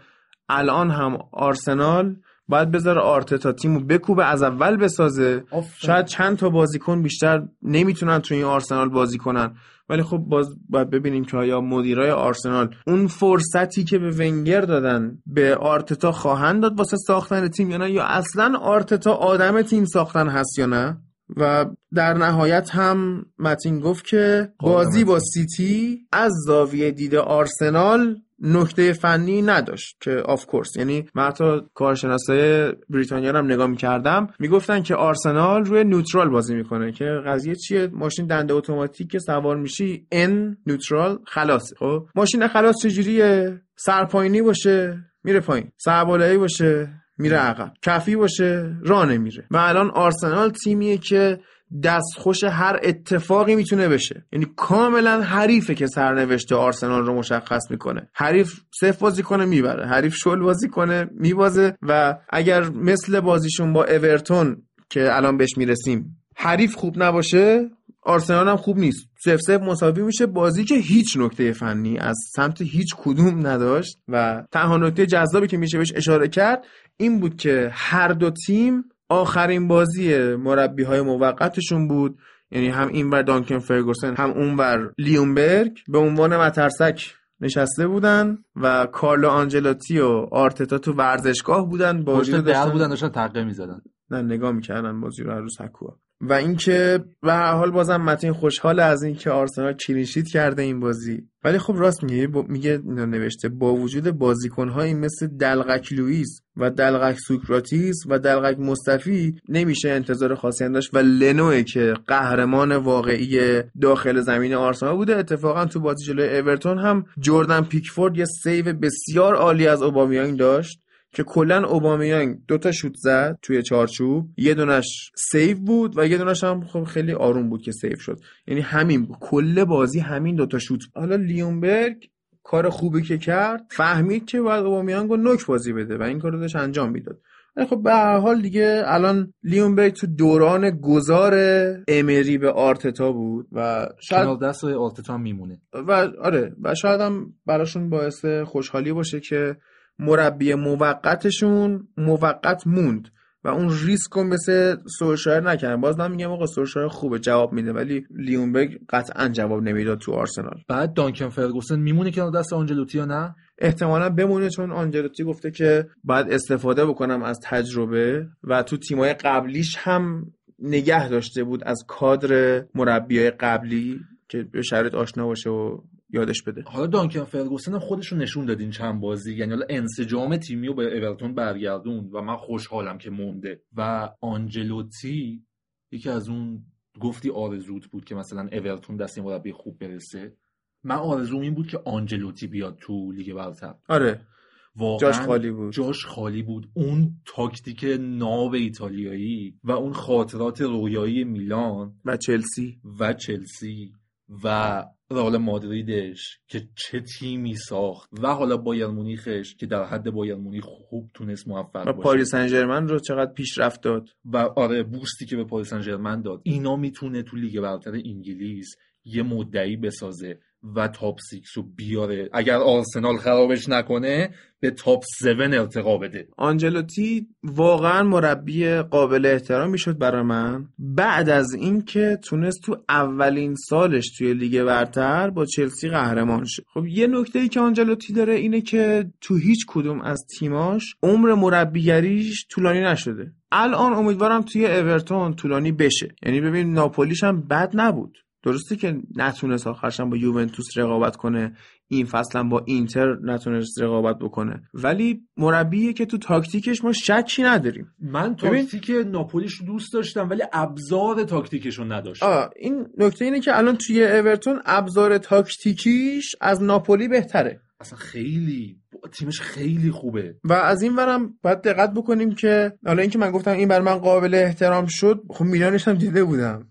الان هم آرسنال باید بذاره آرتتا تیمو بکوبه از اول بسازه. آفرین. شاید چند تا بازیکن بیشتر نمی‌تونن تو این آرسنال بازی کنن. ولی خب باز باید ببینیم که آیا مدیرای آرسنال اون فرصتی که به ونگر دادن به آرتتا خواهند داد واسه ساختن تیم یا نه یا اصلا آرتتا آدم تیم ساختن هست یا نه؟ و در نهایت هم متین گفت که بازی با سیتی از زاویه دید آرسنال نکته فنی نداشت که of course یعنی من حتی کارشناسای بریتانیا هم نگاه می‌کردم می‌گفتن که آرسنال روی neutral بازی می‌کنه که قضیه چیه؟ ماشین دنده اتوماتیک که سوار میشی N neutral خلاصه خب ماشین خلاص چجوریه؟ سرپایینی باشه میره پایین. سربالایی باشه. میره عقب. کفی باشه راه نمیره. و الان آرسنال تیمیه که دستخوش هر اتفاقی می‌تونه بشه. یعنی کاملا حریفه که سرنوشت آرسنال رو مشخص می‌کنه. حریف صفر بازی کنه می‌بره. حریف شل بازی کنه میبازه. و اگر مثل بازیشون با اورتون که الان بهش می‌رسیم حریف خوب نباشه آرسنال هم خوب نیست. سف سف مساوی میشه. بازی که هیچ نکته فنی از سمت هیچ کدوم نداشت و تنها نکته جذابی که میشه بهش اشاره کرد این بود که هر دو تیم آخرین بازی مربی های موقتشون بود. یعنی هم اینور دانکن فرگوسن هم اونور لیونبرگ به عنوان مترسک نشسته بودن و کارلو آنجلاتی و آرتتا تو ورزشگاه بودن. بازی رو داشتن بودن داشتن تقه می‌زدن. نه نگاه می‌کردن بازی رو هر روز حکوها و اینکه به هر حال بازم متین خوشحال از اینکه آرسنال کلینشیت کرده این بازی. ولی خب راست میگه با- میگه نوشته با وجود بازیکنهایی مثل دلغک لوئیس و دلغک سوکراتیس و دلغک مصطفی نمیشه انتظار خاصی داشت و لنوه که قهرمان واقعی داخل زمین آرسنال بوده. اتفاقا تو بازی جلوی اورتون هم جردن پیکفورد یه save بسیار عالی از اوبامیانگ داشت. که کلا اوبامیانگ دو تا شوت زد توی چارچوب. یه دونش save بود و یه دونش هم خب خیلی آروم بود که save شد. یعنی همین بود. کل بازی همین دو تا شوت. حالا لیونبرگ کار خوبی که کرد فهمید که باید اوبامیانگ رو نوک بازی بده و این کار رو داشت انجام می‌داد. خب به هر حال دیگه الان لیونبرگ تو دوران گذار امری به آرتتا بود و شاید دست آرتتا میمونه. و آره و شاید هم براشون باعث خوشحالی باشه که مربی موقتشون موقت موند و اون ریسک رو مثل سولشایر نکردن. باز من میگم آقا سولشایر خوبه جواب میده ولی لیونبرگ قطعا جواب نمی‌داد تو آرسنال. بعد دانکن فرگوسن میمونه کنار دست آنجلوتی یا نه؟ احتمالا بمونه چون آنجلوتی گفته که باید استفاده بکنم از تجربه و تو تیمای قبلیش هم نگه داشته بود از کادر مربیای قبلی که به شرایط آشنا باشه و یادش بده. حالا دانکن فرگوسن هم خودشون نشون دادین چند بازی. یعنی حالا انسجام تیمی رو به اورتون برگردون و من خوشحالم که مونده. و آنجلوتی یکی از اون گفتی آرزوت بود که مثلا اورتون دست این مربی خوب برسه. من آرزوم این بود که آنجلوتی بیاد تو لیگ برتر. آره. واقعا جاش خالی بود. جاش خالی بود. اون تاکتیک ناب ایتالیایی و اون خاطرات رویایی میلان و چلسی. و چلسی و رئال مادریدش که چه تیمی ساخت و حالا بایرن مونیخش که در حد بایر مونیخ خوب تونست موفق و باشه. پاریس سن ژرمن رو چقدر پیشرفت داد؟ و آره boost ی که به پاریس سن ژرمن داد. اینا می‌تونه تو لیگ برتر انگلیس یه مدعی بسازه. و top six رو بیاره. اگر آرسنال خرابش نکنه به top 7 ارتقا بده. آنجلوتی واقعا مربی قابل احترامی شد برای من. بعد از اینکه تونست تو اولین سالش توی لیگ برتر با چلسی قهرمان شه. خب یه نکته ای که آنجلوتی داره اینه که تو هیچ کدوم از تیماش عمر مربیگریش طولانی نشده. الان امیدوارم توی اورتون طولانی بشه. یعنی ببین ناپولیش هم بد نبود. درسته که نتونست آخرش هم با یوونتوس رقابت کنه این فصل با اینتر نتونست رقابت بکنه. ولی مربیه که تو تاکتیکش ما شکی نداریم. من. تاکتیک ناپولیش رو دوست داشتم ولی ابزار تاکتیکش رو نداشتم. آه این نکته اینه که الان توی اورتون ابزار تاکتیکیش از ناپولی بهتره. اصلا خیلی تیمش خیلی خوبه. و از این ورم باید دقت بکنیم که حالا اینکه من گفتم این بر من قابل احترام شد خب میلانش هم دیده بودم.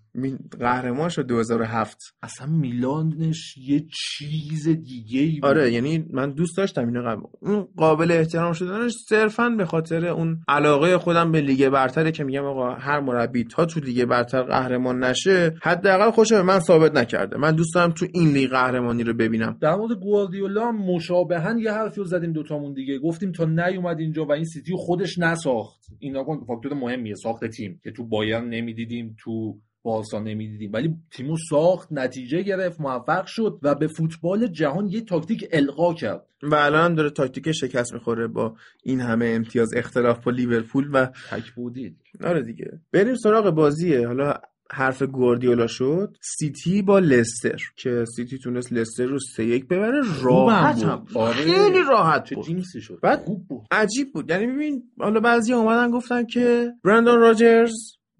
قهرمان شد 2007 اصلا میلانش یه چیز دیگه ای بود. آره یعنی من دوست داشتم اینو قبل اون قابل احترام شدنش صرفا به خاطر اون علاقه خودم به لیگ برتره که میگم آقا هر مربی تا تو لیگ برتر قهرمان نشه حداقل خوشه به من ثابت نکرده. من دوست دارم تو این لیگ قهرمانی رو ببینم. در مورد گواردیولا هم مشابها یه حرفی رو زدیم دوتامون دیگه. گفتیم تا نیومد اینجا و این سیتی خودش نساخت. این نکته فاکتور مهمیه ساخت تیم که تو بایرن نمی‌دیدیم تو بارسا نمی‌دیدیم. ولی تیمو ساخت نتیجه گرفت موفق شد و به فوتبال جهان یه تاکتیک القا کرد. و الان هم داره تاکتیک شکست می‌خوره با این همه امتیاز اختلاف با لیورپول و تک بودید آره دیگه. بریم سراغ بازیه. حالا حرف گواردیولا شد. سیتی با لستر. که سیتی تونست لستر رو سه یک ببره راحت هم. آره. خیلی راحت بود. جینسی شد. بعد- خوب بود. عجیب بود. یعنی ببین حالا بعضی اومدن گفتن که برندان راجرز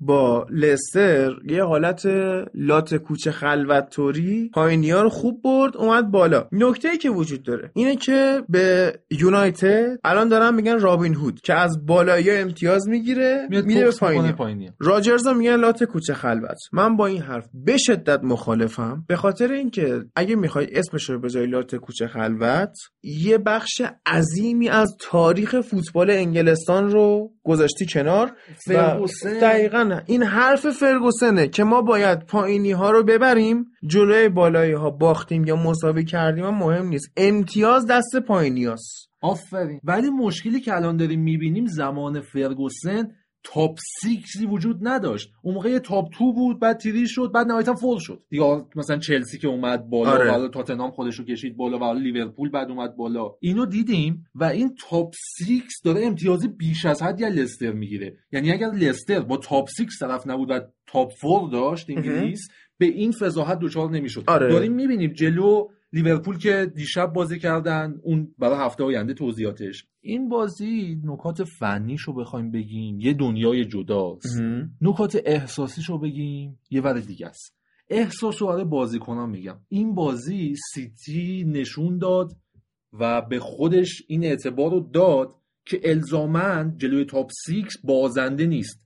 با لستر یه حالت لات کوچه خلوت توری پایینیا رو خوب برد اومد بالا. نکته ای که وجود داره اینه که به یونایتد الان دارن میگن رابین هود که از بالایی امتیاز می‌گیره میره به پایینیا پایینی. راجرز هم میگن لات کوچه خلوت. من با این حرف به شدت مخالفم. به خاطر اینکه اگه می‌خوای اسمش رو جای لات کوچه خلوت یه بخش عظیمی از تاریخ فوتبال انگلستان رو گذاشتی کنار. و فرگوسن. دقیقا این حرف فرگوسنه که ما باید پایینی ها رو ببریم جلوی بالایی ها باختیم یا مساوی کردیم هم مهم نیست. امتیاز دست پایینی هاست آفرین. ولی مشکلی که الان داریم می‌بینیم زمان فرگوسن تاپ سیکسی وجود نداشت. اون موقع یه top two بود بعد three شد بعد نهایتا four شد. یا مثلا چلسی که اومد بالا آره. و حالا تاتنهام خودش رو کشید بالا و حالا لیورپول بعد اومد بالا. اینو دیدیم و این top six داره امتیازی بیش از حد یا لستر می‌گیره. یعنی اگر لستر با top six طرف نبود و top four داشت انگلیس به این فضاحت دچار نمی‌شد. آره. داریم می‌بینیم جلو لیورپول که دیشب بازی کردن اون برای هفته آینده توضیحاتش. این بازی نکات فنیش رو بخوایم بگیم. یه دنیای جداست. نکات احساسیش رو بگیم. یه ور دیگه است. احساس رو برای بازیکنان میگم. این بازی سیتی نشون داد و به خودش این اعتبار رو داد که الزاماً جلوی top six بازنده نیست.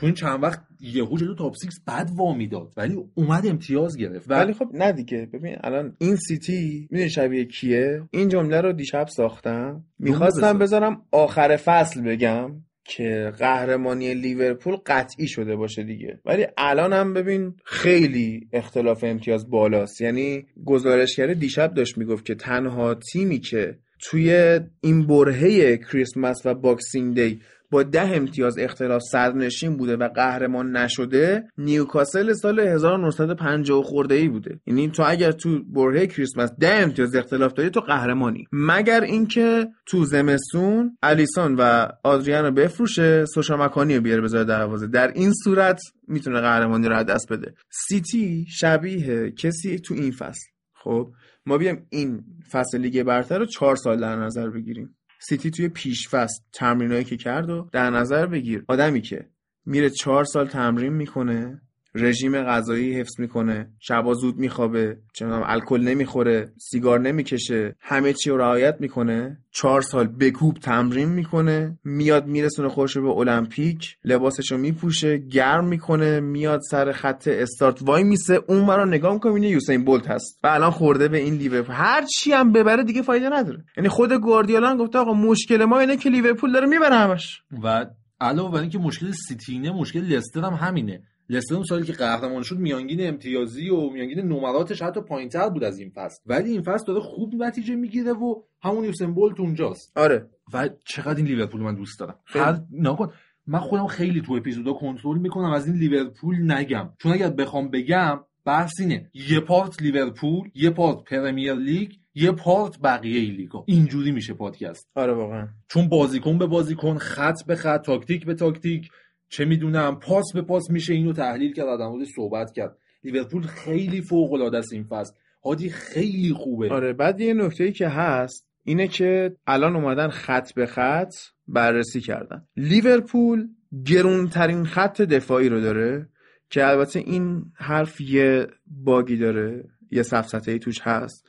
چون چند وقت یهو جلو top six بد وامی داد ولی اومد امتیاز گرفت. و ولی خب نه دیگه. ببین الان این سیتی می‌دونی شبیه کیه؟ این جمله رو دیشب ساختم. می‌خواستم بذار. بذارم آخر فصل بگم که قهرمانی لیورپول قطعی شده باشه دیگه. ولی الان هم ببین خیلی اختلاف امتیاز بالاست. یعنی گزارشگر دیشب داشت می‌گفت که تنها تیمی که توی این برهه کریسمس و Boxing Day با ده امتیاز اختلاف صدرنشین بوده و قهرمان نشده نیوکاسل سال 1950 خورده ای بوده. یعنی تو اگر تو برهه کریسمس ده امتیاز اختلاف داری تو قهرمانی. مگر اینکه تو زمستون الیسون و آدریان رو بفروشه سوشا مکانی رو بیاره بذاره دروازه. در این صورت می‌تونه قهرمانی رو دست بده. سیتی شبیه کسی تو این فصل. خب ما بیایم این فصل لیگ برتر رو چهار سال در نظر بگیریم. سیتی توی پیش فصل تمرینایی که کرد و در نظر بگیر آدمی که میره چهار سال تمرین می‌کنه رژیم غذایی حفظ می‌کنه شبا زود میخوابه چنان الکل نمی‌خوره سیگار نمی‌کشه همه چی رو رعایت می‌کنه چهار سال بکوب تمرین می‌کنه میاد میرسونه خودش به المپیک لباسش رو میپوشه گرم می‌کنه میاد سر خط استارت وای میسه اون رو نگاه می‌کنه اینه یوسین بولت هست. و الان خورده به این لیورپول. هر چی هم ببره دیگه فایده نداره. یعنی خود گواردیولا گفته آقا مشکل ما اینه که لیورپول داره می‌بره همش. و علاوه بر اینکه مشکل سیتینه مشکل لستر هم همینه. لستر اون سالی که قهرمان شد میانگین امتیازی و میانگین نمراتش حتی پایینتر بود از این فصل. ولی این فصل داره خوب نتیجه می‌گیره و همون یوسین بولت اونجاست. آره. و چقدر این لیورپول من دوست دارم. هر نکن من خودم خیلی تو اپیزودا کنترل می‌کنم از این لیورپول نگم. چون اگر بخوام بگم بحث اینه. یه part لیورپول یه part Premier League یه part بقیه لیگا. اینجوری میشه پادکست. آره واقعا. چون بازیکن به بازیکن خط به خط تاکتیک به تاکتیک چه می‌دونم پاس به پاس میشه اینو تحلیل کرد در موردش صحبت کرد. لیورپول خیلی فوق العاده است این فصل. هادی خیلی خوبه. آره بعد یه نکته ای که هست اینه که الان اومدن خط به خط بررسی کردن. لیورپول گرونترین خط دفاعی رو داره که البته این حرف یه باگی داره یه سفسطه ای توش هست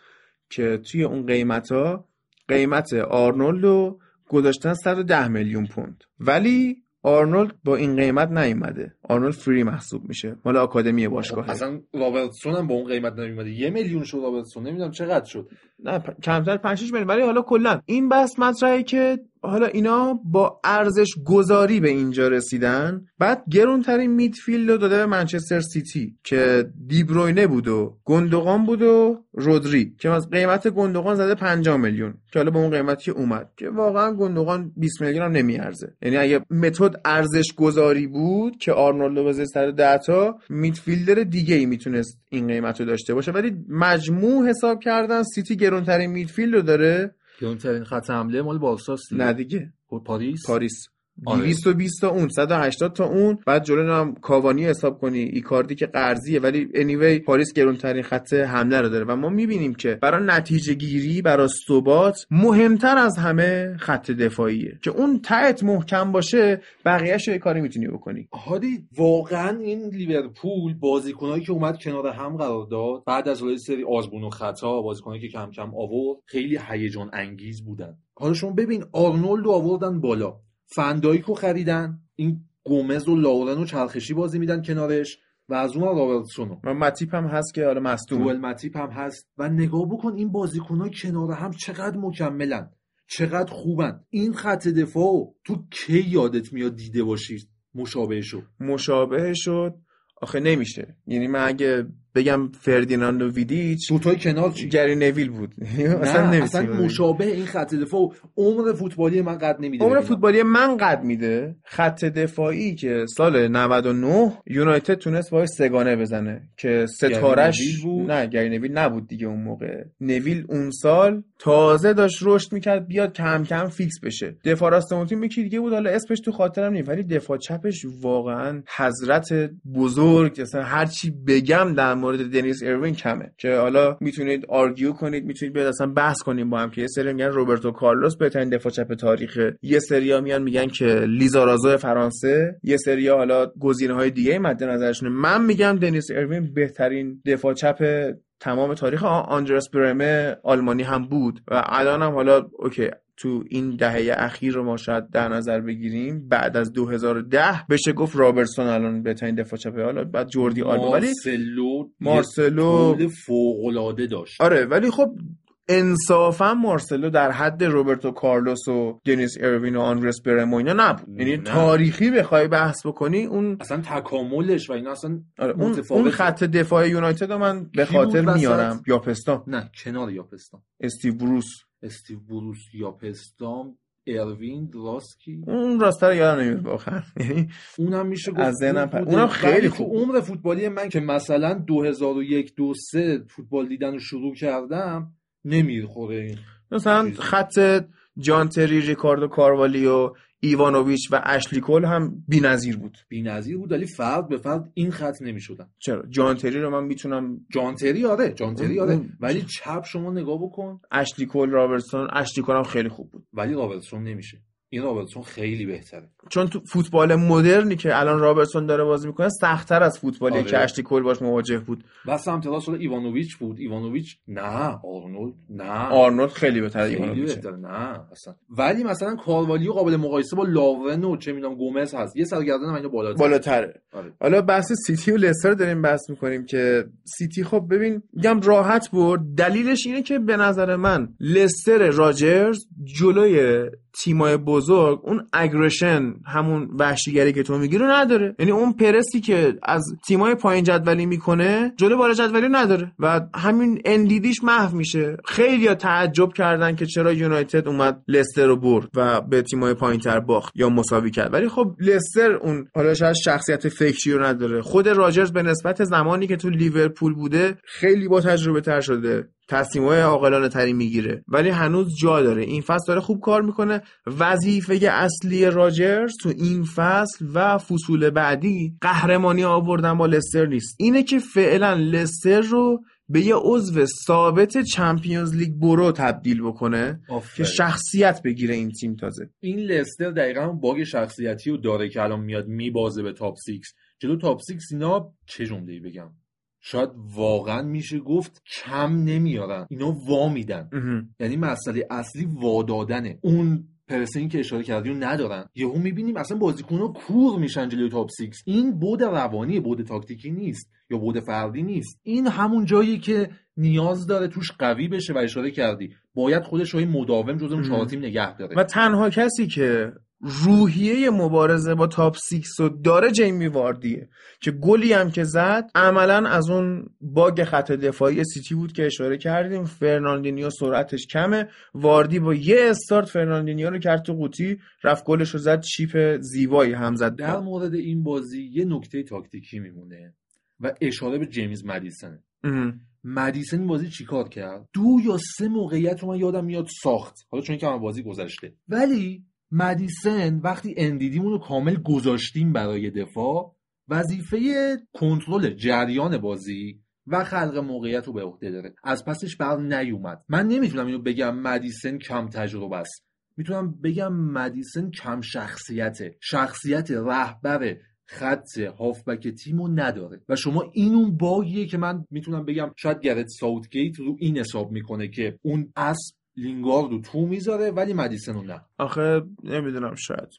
که توی اون قیمت ها قیمت آرنولد رو گذاشتن 110 میلیون پوند. ولی آرنولد با این قیمت نیومده. آرنولد free محسوب میشه. مال آکادمی باشگاه. اصلا رابرتسون هم با اون قیمت نمیومده یه میلیون شد رابرتسون نمی‌دونم چقدر شد. نه پ- کمتر 5 6 میلیون. ولی حالا کلا. این بحث مطرحه که حالا اینا با ارزش گذاری به اینجا رسیدن. بعد گرونترین midfield رو داده به منچستر سیتی که دیبروینه بود و گوندوغان بود و رودری که از قیمت گوندوغان زده 50 میلیون. که حالا به اون قیمتی اومد که واقعا گوندوغان 20 میلیون هم نمیارزه. یعنی اگه method ارزش گذاری بود که آرنولدو بذاره سر 10 تا midfielder دیگه ای می‌تونست این قیمت رو داشته باشه. ولی مجموع حساب کردن سیتی گرونترین midfield رو داره گرونترین خط حمله مال بارساست دیگه. نه دیگه پاریس پاریس آره. 220 تا اون 180 تا اون. بعد جلو هم کاوانی حساب کنی. ایکاردی که قرضیه. ولی anyway پاریس گرونترین خط حمله رو داره. و ما می‌بینیم که برای نتیجه گیری برای ثبات مهمتر از همه خط دفاعیه. که اون tight محکم باشه بقیه‌اش رو یه کاری می‌تونی بکنی. هادی واقعا این لیورپول بازیکنایی که اومد کنار هم قرار داد بعد از سری آزمون و خطا بازیکنایی که کم کم آورد خیلی هیجان انگیز بودن. حالا شما ببین آرنولد رو آوردن بالا. فندایک رو خریدن این گومز و لاورن و چرخشی بازی میدن کنارش و از اون رابرتسون و متیپ هم هست که حالا مصدوم توئل متیپ هم هست. و نگاه بکن این بازیکنها کنار هم چقدر مکملن چقدر خوبن. این خط دفاع تو کی یادت میاد دیده باشی؟ مشابه شو مشابه شد آخه نمیشه. یعنی من اگه بگم فردیناندو ویدیچ دوتای کنار چی گری نویل بود اصلا نه اصلا. مشابه این خط دفاع و عمر فوتبالی من قد نمیده عمر. فوتبالی من قد میده خط دفاعی که سال 99 یونایتد تونست باش سگانه بزنه که ستارش بود؟ نه گری نویل نبود دیگه اون موقع نویل اون سال تازه داشت رشد می‌کرد بیاد کم کم فیکس بشه دفاع راست اون تیم یکی دیگه بود حالا اسمش تو خاطرم نیست ولی دفاع چپش واقعا حضرت بزرگ اصلا هر چی بگم در مورد دنیس اروین کمه که حالا می‌تونید argue کنید می‌تونید بیاد اصلا بحث کنیم با هم که یه سری میگن روبرتو کارلوس بهترین دفاع چپ تاریخه یه سریا میان میگن که لیزارازو فرانسه. یه سریا حالا گزینه های دیگه مد نظرشونه. من میگم دنیس اروین بهترین دفاع چپ تمام تاریخ. آندرس برمه آلمانی هم بود. و الان هم حالا اوکی تو این دهه اخیر رو ما شاید در نظر بگیریم بعد از 2010 بشه گفت رابرتسون الان بهترین دفاع چپه. حالا بعد جوردی آلبا. ولی مارسلو مارسلو فوق العاده داشت. آره ولی خب انصافا مارسلو در حد روبرتو کارلوس و دنیس اروین و آندرس برم و اینا نبود. یعنی. تاریخی بخوای بحث بکنی اون اصلا تکاملش و اینا اصلا آره اون. اون خط دفاع یونایتد رو من به خاطر؟ میارم. یاپ استام. نه کنار یاپ استام. استیو بروس. استیو بروس یاپ استام اروین دراسکی اون راسته رو یادم نمیاد واقعا یعنی اونم میشه گفت از ذهنم. اونم خیلی خوب عمر فوتبالی من که مثلا 2001 2003 فوتبال دیدن رو شروع کردم نمی‌خوره این مثلا. خط جان تری ریکاردو کاروالیو ایوانوویچ و اشلی کول هم بی‌نظیر بود. بی‌نظیر بود ولی فرد به فرد این خط نمی‌شدن. چرا؟ جان تری رو من می‌تونم جانتری آره جانتری آره. ولی چپ شما نگاه بکن. اشلی کول رابرتسون اشلی کول هم خیلی خوب بود. ولی رابرتسون نمیشه. این رابرتسون خیلی بهتره. چون تو فوتبال مدرنی که الان رابرتسون داره بازی می‌کنه سختتر از فوتبالی آره. که اشلی کول باش مواجه بود. و سمت راست حالا ایوانوویچ بود. ایوانوویچ نه آرنولد نه. آرنولد خیلی خیلی ایوانوویچ. نه اصلا. ولی مثلا کاروالیو قابل مقایسه با لاورن و چه می‌دونم گومز هست. یه سر و گردن اینو بالاتر. بالاتره. آره. حالا بحث سیتی و لستر داریم بحث می‌کنیم که سیتی خب ببین میگم راحت برد. دلیلش اینه که به نظر من لستر راجرز جلوی تیمای بزرگ اون اگریشن همون وحشیگری که تو میگی رو نداره. یعنی اون پرسی که از تیمای پایین جدولی می‌کنه جلو بالا جدولی نداره. و همین اندیدیش محو میشه. خیلی تعجب کردن که چرا یونایتد اومد لستر رو برد و به تیمای پایین تر باخت یا مساوی کرد. ولی خب لستر اون حالا شاید شخصیت فکری رو نداره. خود راجرز به نسبت زمانی که تو لیورپول بوده خیلی با تجربه تر شده. تصمیمای عاقلانه تری می‌گیره. ولی هنوز جا داره. این فصل داره خوب کار می‌کنه. وظیفه اصلی راجرز تو این فصل و فصول بعدی قهرمانی آوردن با لستر نیست. اینه که فعلا لستر رو به یه عضو ثابت چمپیونز لیگ برو تبدیل بکنه که آفرین. شخصیت بگیره این تیم تازه. این لستر دقیقا باگ شخصیتی رو داره که الان میاد میبازه به تاپ 6 جلو تاپ 6 اینا چه جمله بگم؟ شاید واقعا میشه گفت کم نمیارن. اینا وا میدن. یعنی مسئله اصلی وادادنه اون pressing که اشاره کردی رو ندارن. یهو می‌بینیم اصلا بازیکن‌ها کور میشن جلوی top 6 این بعد روانی بود تاکتیکی نیست. یا بعد فردی نیست. این همون جایی که نیاز داره توش قوی بشه و اشاره کردی. باید خودش رو مداوم جزو اون چهار. تیم نگه داره. و تنها کسی که روحیه مبارزه با top six رو داره جیمی واردیه که گلی هم که زد عملا از اون bug خط دفاعی سیتی بود که اشاره کردیم. فرناندینیو سرعتش کمه. واردی با یه استارت فرناندینیو رو کرد تو قوطی رفت گلش رو زد chip زیبایی هم زد. در مورد این بازی یه نکته تاکتیکی میمونه و اشاره به جیمز مدیسن. مدیسن این بازی چیکار کرد؟ دو یا سه موقعیت رو من یادم میاد ساخت. حالا چون که من بازی گذشته. ولی مدیسن وقتی اندیدی مون رو کامل گذاشتیم برای دفاع وظیفه کنترل جریان بازی و خلق موقعیت رو به عهده داره. از پسش بر نیومد. من نمی‌تونم اینو بگم مدیسن کم تجربه است. می‌تونم بگم مدیسن کم شخصیته. شخصیت رهبر خط هافبک تیمو نداره. و شما این اون باگیه که من می‌تونم بگم شاید گرت ساوتگیت رو این حساب می‌کنه که اون اسب لینگارد رو تو می‌ذاره ولی مدیسن رو نه. آخه نمی‌دونم شاید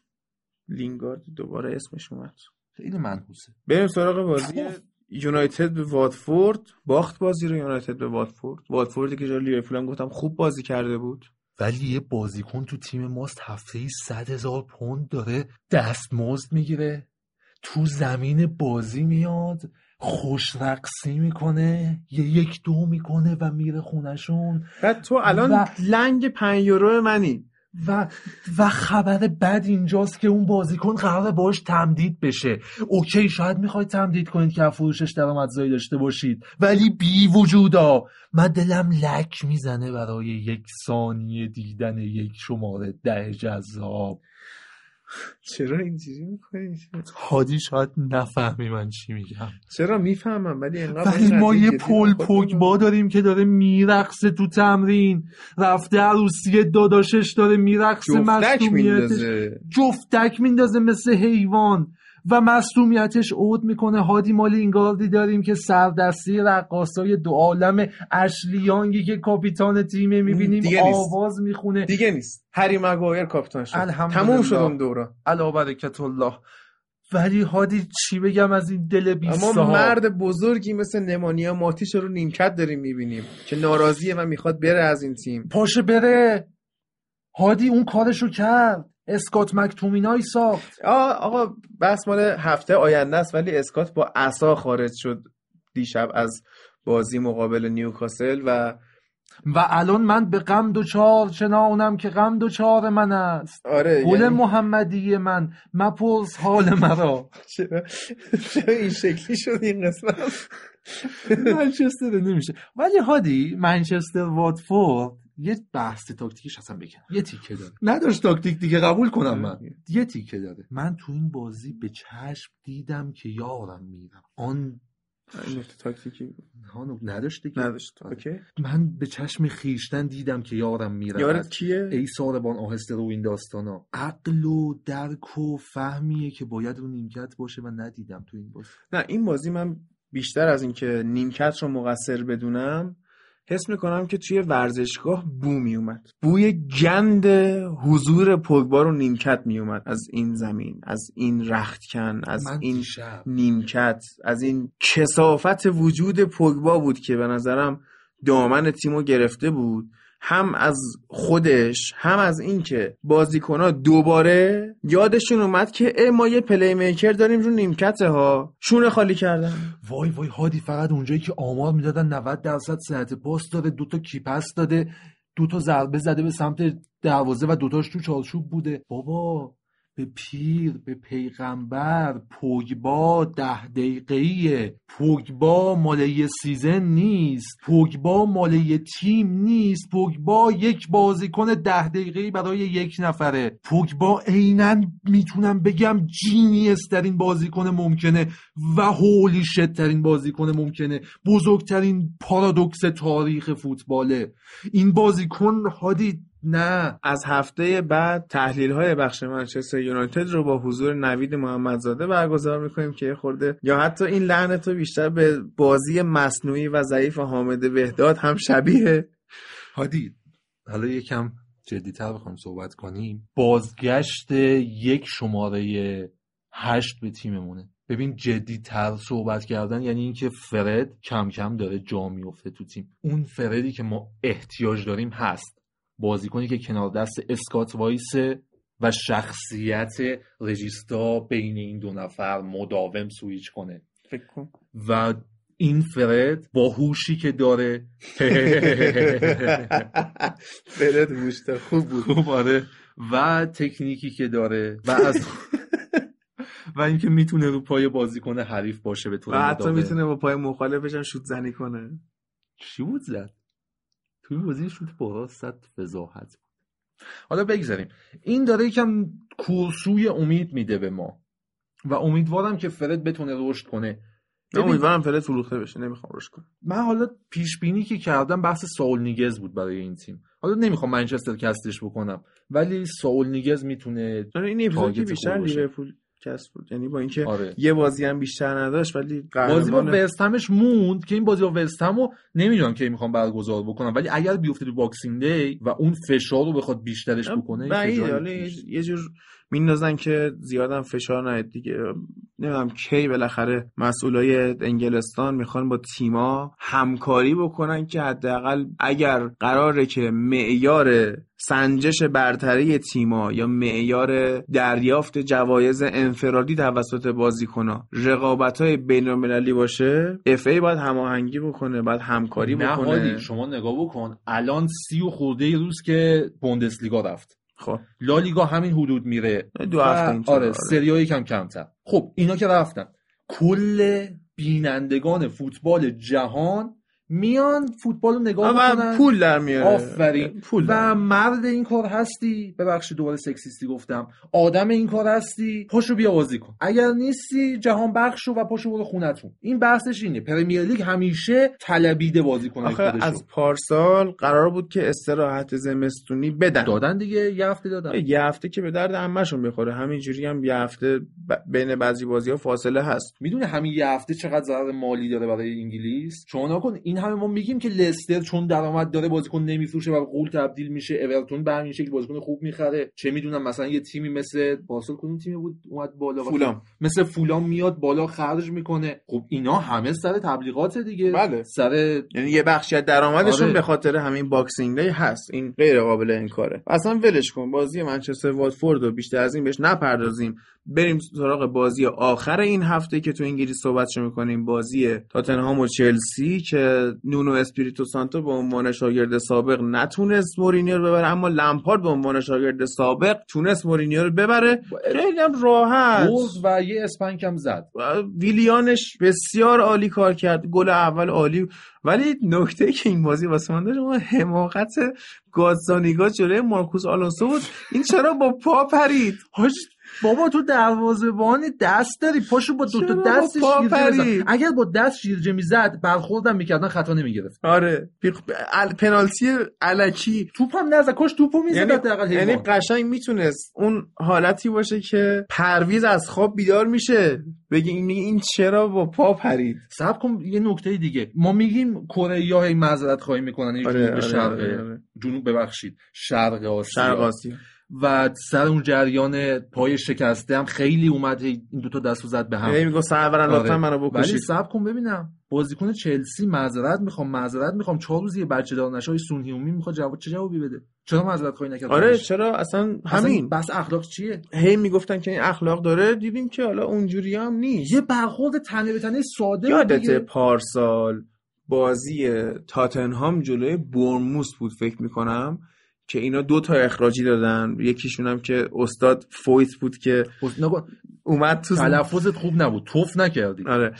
لینگارد دوباره اسمش اومد. خیلی منحوسه. بریم سراغ بازی یونایتد به واتفورد. باخت بازی رو یونایتد به واتفورد. واتفوردی که جلوی لیورپول هم گفتم خوب بازی کرده بود. ولی یه بازیکن تو تیم ماست هفته ای صد هزار پوند داره دستمزد می‌گیره. تو زمین بازی میاد. خوش رقصی می‌کنه یه یک دو می‌کنه و میره خونشون بعد تو الان و- لنگ پنج یورو منی. و و خبر بد اینجاست که اون بازیکن قرار باش تمدید بشه. اوکی شاید می‌خواید تمدید کنید که فروشش درآمدزایی داشته باشید. ولی بی وجودا. من دلم لک می‌زنه برای یک ثانیه دیدن یک شماره ده جذاب. چرا اینجوری می‌کنی؟ هادی شاید نفهمی من چی میگم. چرا می‌فهمم ولی ولی ما یه پل پوگبا داریم که داره میرقصه تو تمرین. رفته عروسی داداشش داره میرقصه میندازه. جفتک میندازه مثل حیوان. و مصدومیتش عود می‌کنه. هادی مال اینگاردی داریم که سردستی رقاصای دو عالم اشلیانگی که کاپیتان تیمه می‌بینیم دیگه نیست. آواز می‌خونه. دیگه نیست. هری مگایر کاپیتان شد. تموم شد اون دوران علا برکت الله ولی هادی چی بگم از این دل بیست اما مرد بزرگی مثل نمانیا ماتیش رو نیمکت داریم می‌بینیم که ناراضیه و می‌خواد بره از این تیم. پاشه بره. هادی اون کارشو کرد. اسکات مکتومینای ساخت. آقا بحث مال هفته آینده است ولی اسکات با عصا خارج شد دیشب از بازی مقابل نیوکاسل و و الان من به غم دوچار چنانم که غم دوچار من است. آره گل یعنی محمدی من مپرس حال مرا. چرا؟ چرا این شکلی شد این قسمت؟ منچستر نمیشه. ولی هادی منچستر واتفورد یه بحث تاکتیکیش اصلا بگم یه تیکه داره. نداشت تاکتیک دیگه قبول کنم من. یه تیکه. داره. من تو این بازی به چشم دیدم که یارم میرم. آن این نکته تاکتیکی هانو نداشت دیگه نداشت. اوکی. من به چشم خیشتن دیدم که یارم میرم. یارت کیه؟ ای ساربان آهسته رو این داستانا. عقل و درک و فهمیه که باید رو نیمکت باشه و ندیدم تو این بازی. نه این بازی من بیشتر از اینکه نیمکت رو مقصر بدونم حس می‌کنم که توی ورزشگاه بو میومد. بوی گند حضور پوگبا رو نیمکت میومد. از این زمین از این رختکن از این دیشب. نیمکت از این کسافت وجود پوگبا بود که به نظرم دامن تیمو گرفته بود. هم از خودش هم از اینکه بازیکنها دوباره یادشون اومد که ما یه پلی میکر داریم رو نیمکت ها. شونه خالی کردن. وای وای هادی فقط اونجایی که آمار می‌دادن 90 درصد صحت پاس داره دوتا کیپس داده دوتا ضربه زده به سمت دروازه و دوتاش تو چارچوب بوده. بابا به پیر به پیغمبر پوگبا ده دقیقهیه پوگبا مال یه سیزن نیست. پوگبا مال یه تیم نیست. پوگبا یک بازیکن ده دقیقهی برای یک نفره. پوگبا عینا می‌تونم بگم جینیس ترین بازیکن ممکنه و هولی شت ترین بازیکن ممکنه. بزرگترین پارادوکس تاریخ فوتباله. این بازیکن هادی نه از هفته بعد تحلیل های بخش منچستر یونایتد رو با حضور نوید محمدزاده برگزار می‌کنیم که خورده یا حتی این لعنت رو بیشتر به بازی مصنوعی و ضعیف حامد بهداد هم شبیه. هادی حالا یکم جدیتر بخوام صحبت کنیم. بازگشت یک شماره هشت به تیممونه. ببین جدیتر صحبت کردن یعنی اینکه فرد کم کم داره جا میفته تو تیم. اون فردی که ما احتیاج داریم هست. بازیکنی که کنار دست اسکات وایسه و شخصیت رجیستا بین این دو نفر مداوم سویچ کنه. فکر کن و این فرد با هوشی که داره فرد گوشته خوب بود. خوب آره. و تکنیکی که داره و از و اینکه می‌تونه رو پای بازیکن حریف باشه به طور و حتی. می‌تونه با پای مخالفش هم شوت زنی کنه. چی بود زد؟ توی این بازی شوت با صد فضاحت بود. حالا بگذاریم. این داره یکم کورسوی امید میده به ما. و امیدوارم که فرد بتونه رشد کنه. من ببین، امیدوارم فرد فروخته بشه نمی‌خوام روش کنم. من حالا پیش بینی که کردم بحث ساول نیگز بود برای این تیم. حالا نمی‌خوام منچستر کستش بکنم ولی ساول نیگز می‌تونه این اپیزود بیشتر. لیورپول کسب بود. یعنی با اینکه آره. یه بازی هم بیشتر نداشت ولی بازی با وستهمش موند که این بازی با وستهم رو نمی‌دونم که می‌خوام برگزار بکنم. ولی اگر بیفته تو باکسینگ دی و اون فشار رو بخواد بیشترش بکنه. یه جور میندازن که زیادم فشار نیاد دیگه. نمی‌دونم کی بالاخره مسئولای انگلستان می‌خوان با تیما همکاری بکنن که حداقل اگر قراره که معیار سنجش برتری تیما یا معیار دریافت جوایز انفرادی توسط بازیکنها رقابت های بین باشه اف ای باید هماهنگی بکنه باید همکاری نه بکنه. هادی شما نگاه بکن. الان سی و خورده روز که بوندسلیگا رفت. خب. لالیگا همین حدود میره. دو هفته آره آره. سری کم کمتر. خب اینا که رفتن. کل بینندگان فوتبال جهان میان فوتبال رو نگاه می‌کنن. پول در میاره. آفرین. پول و مرد این کار هستی. ببخشید دوباره سکسیستی گفتم. آدم این کار هستی. پاشو بیا بازی کن. اگر نیستی جهان بخشو و پاشو برو خونتون. این بحثش اینه. پرمیر لیگ همیشه طلبیده بازی کنه آخه از پارسال قرار بود که استراحت زمستونی بدن. دادن دیگه. یه هفته دادن. یه هفته که به درد همشون بخوره همینجوری هم یه هفته ب- بین بعضی بازی ها فاصله هست. می‌دونه همین یه هفته چقدر ضرر مالی داره برای انگلیس؟ شما نکن این همه ما میگیم که لستر چون درآمد داره بازیکن نمیفروشه و غول تبدیل میشه اورتون به همین شکل بازیکن خوب می‌خره. چه می‌دونم مثلا یه تیمی مثل بارسل کدوم تیمی بود؟ اومد بالا. فولام. مثل فولام میاد بالا خرج می‌کنه. خب اینا همه سر تبلیغات دیگه. بله. سر یعنی یه بخشی از درآمدشون آره. به خاطر همین Boxing Day هست. این غیر قابل انکاره. اصلا ولش کن. بازی منچستر واتفورد رو بیشتر از این بهش نپردازیم. بریم سراغ بازی آخر این هفته که تو انگلیس صحبتشو می‌کنیم. بازی تاتنهام و چلسی که نونو اسپیریتو سانتو به عنوان شاگرد سابق نتونست مورینیو رو ببره اما لمپارد به عنوان شاگرد سابق تونست مورینیو رو ببره. خیلی هم راحت. برد و یه spank هم زد. ویلیانش بسیار عالی کار کرد. گل اول عالی. ولی نکته که این بازی واسه من داشت حماقت گازانیگا جلوی مارکوس آلونسو بود. این چرا با پا پرید؟ بابا تو دروازه‌بان دست داری. پاشو با دو تا دست شیرجه؟ اگر با دست شیرجه می‌زد برخوردم می‌کردن خطا نمی‌گرفت. آره. پنالتی علکی. توپ هم نزد. کاش توپو می‌زد یعنی, یعنی. قشنگ می‌تونست اون حالتی باشه که پرویز از خواب بیدار میشه. بگه این این چرا با پا پرید؟ صبر کن یه نکته دیگه. ما میگیم کره هی معذرت خواهی می‌کنن. آره، جنوب آره، شرق آره، آره. جنوب ببخشید. شرق آسیا. شرق آسیا. و سر اون جریان پای شکسته هم خیلی اومد این دوتا دستو زد به هم. میگه سرورن لطفا آره. منو ولی بکشید صبر کن ببینم. بازیکن چلسی معذرت می‌خوام معذرت می‌خوام. چهار روز یه بچه دار نشه سون هیومی می‌خواد جواب چه جوابی بده؟ چرا معذرت خواهی نکرد؟ آره؟ چرا؟ اصلا همین. بس اخلاق چیه؟ هی می‌گفتن که این اخلاق داره دیدیم که حالا اونجوری هم نیست. یه برخورد تنه به تنه ساده یادت. پارسال بازی تاتنهام جلوی برموس بود فکر می‌کنم. که اینا دو تا اخراجی دادن. یکیشون هم که استاد فویت بود که اومد تو تلفظت خوب نبود. توف نکردی. آره.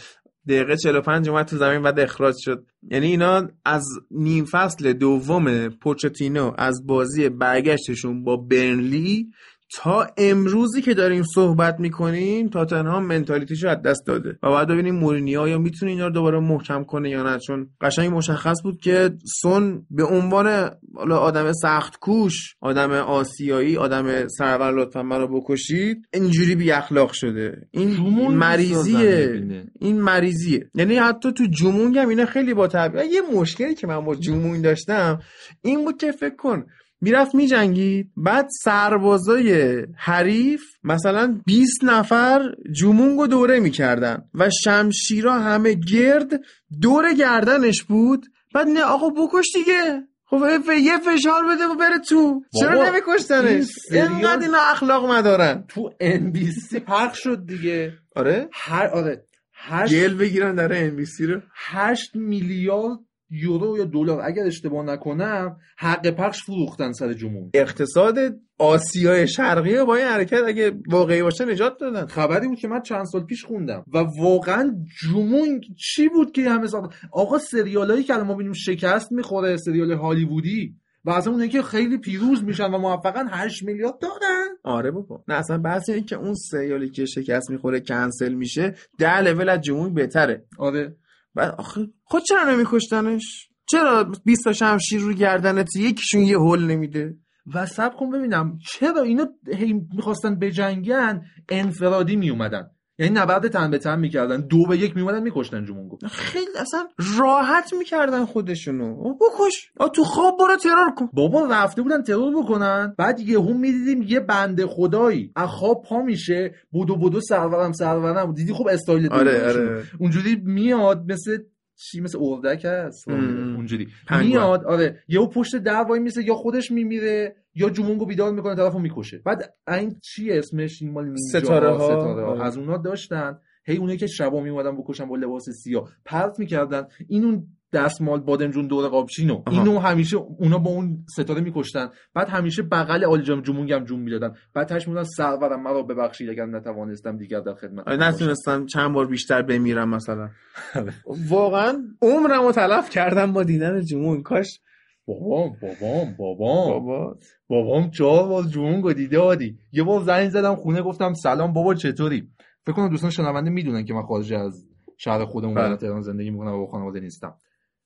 دقیقه 45 اومد تو زمین بعد اخراج شد. یعنی اینا از نیم فصل دوم پوچتینو از بازی برگشتشون با برنلی تا امروزی که داریم صحبت می‌کنیم تاتنهام منتالیتیشو از دست داده. و باید ببینیم مورینیو یا می‌تونه اینا رو دوباره محکم کنه یا نه. چون قشنگ مشخص بود که سون به عنوان حالا آدم سخت کوش آدم آسیایی آدم سرور لطفا منو بکشید اینجوری بی اخلاق شده. این مریضیه. این مریضیه. یعنی حتی تو جمونگ هم اینا خیلی با طبیعت یه مشکلی که من با جمونگ داشتم این بود که فکر کن می‌رفت میجنگید. بعد سربازای حریف مثلا 20 نفر جمونگ رو دوره می‌کردن و شمشیرا همه گرد دور گردنش بود. بعد نه آقا بکش دیگه. خب یه فشار بده و بره تو. چرا نمیکشتنش؟ اینقدر اینا اخلاق مدارن. تو NBC پخش شد دیگه. آره؟ هر آره. هشت, گل بگیرن در ام بی سی رو. هشت میلیارد یورو یا دلار اگر اشتباه نکنم حق پخش فروختن سر جمون اقتصاد آسیای شرقی با این حرکت اگه واقعی باشه نجات دادن. خبری بود که من چند سال پیش خوندم و واقعا جمون چی بود که همه سال آقا سریالایی که الان ما ببینیم شکست می‌خوره سریال هالیوودی و از اونایی که خیلی پیروز میشن و موفقا 8 میلیارد دادن. آره بابا. نه اصلا بحث اینه که اون سریالی که شکست می‌خوره کنسل میشه ده لول از جمهوری بهتره. آره. بعد آخه خود چرا نمیکشتنش؟ چرا 20 تا شمشیر رو گردنت یکیشون یه هول نمیده؟ و سب کن ببینم چرا اینا هی می‌خواستن بجنگن انفرادی میومدن یعنی نبرد تن به تن می‌کردن دو به یک میومدن میکشتن جمونگو خیلی اصلا راحت می‌کردن خودشونو. بکش. آه، تو خواب برو ترور کن. بابا رفته بودن ترور بکنن بعد یهو می‌دیدیم یه بنده خدایی. از خواب پا میشه بودو بودو سرورم سرورم دیدی خب استایل آره. آره. اونجوری میاد مثل چی مثل اردک هست ام. اونجوری. میاد آره یهو پشت در وای میسه یا خودش میمیره یا جمونگو بیدار می‌کنه طرفو می‌کشه بعد این چی اسمش این مال نینجا ستاره ها. ستاره ها. آره. از اونا داشتن هی اونایی که شبا میومدن بکشن با لباس سیاه پرت می‌کردن این اون دستمال بادمجون دور قابچینو. اینو همیشه اونا با اون ستاره میکشتن. بعد همیشه بغل آل جام جمونگ هم جون می‌دادن. بعد تاش می‌گفتن سرورم مرا ببخشید اگر نتوانستم دیگر در خدمت آره، نتونستم چند بار بیشتر بمیرم مثلا. آره. واقعا عمرم رو تلف کردم با دیدن جمون کاش بابام بابام بابام. بابا. بابام چهار بار جمونگو دیده آدی. یه بار زنگ زدم خونه گفتم سلام بابا چطوری؟ فکر کنم دوستان شنونده می‌دونن که من خارج از شهر خودمون بله. در تهران زندگی می‌کنم و با خانواده نیستم.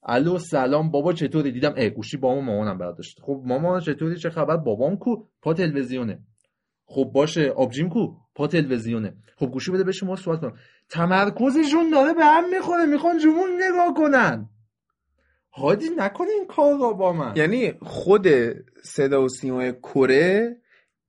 الو سلام بابا چطوری؟ دیدم اه گوشی و مامانم برداشت خب مامان چطوری؟ چه خبر؟ بابام کو؟ پا تلویزیونه. خب باشه. آبجیم کو؟ پا تلویزیونه. خب گوشی بده بهش ما صحبت کنم. تمرکزشون داره به هم می‌خوره. می‌خوان جمون نگاه کنن. هادی نکنه این کار رو با من. یعنی خود صدا و سیمای کره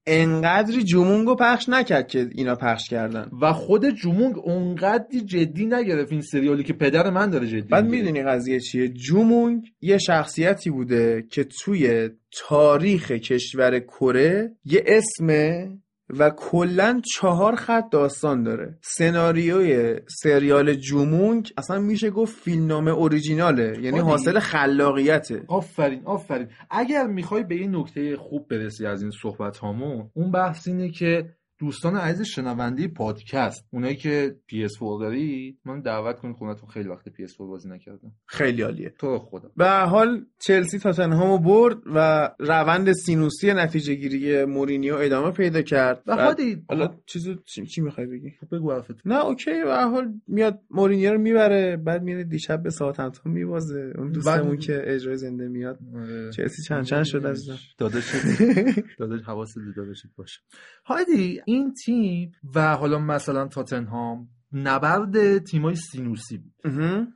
انقدری جمونگو پخش نکرد که اینا پخش کردن و خود جمونگ اونقدری جدی نگرفت این سریالی که پدر من داره جدی بعد. می‌دونی قضیه چیه جومونگ یه شخصیتی بوده که توی تاریخ کشور کره یه اسمه و کلا چهار خط داستان داره سناریوی سریال جومونگ اصلا میشه گفت فیلمنامه اوریجیناله یعنی؟ حاصل خلاقیته آفرین آفرین اگر می‌خوای به این نکته خوب برسی از این صحبت هامون اون بحث اینه که دوستان عزیز شنونده پادکست اونایی که PS4 دارید من دعوت کنید خونتون خیلی وقت PS4 بازی نکردم. خیلی عالیه. تو خدا به حال چلسی تاتنهامو برد و روند سینوسی نتیجه گیری مورینیو ادامه پیدا کرد. و هادی حالا چیزو چی, چی می‌خوای بگی؟ خب بگو حرفتو. نه OK به حال میاد مورینیو رو می‌بره بعد میره دیشب به ساوتهمپتون می‌بازه اون دوستمون بعد- که اجرای زنده میاد. آره. چلسی چند چند شد عزیزم؟ داداش داداش حواست به داداشت باشه. هادی این تیم و حالا مثلا تاتنهام نبرد تیمای سینوسی بود.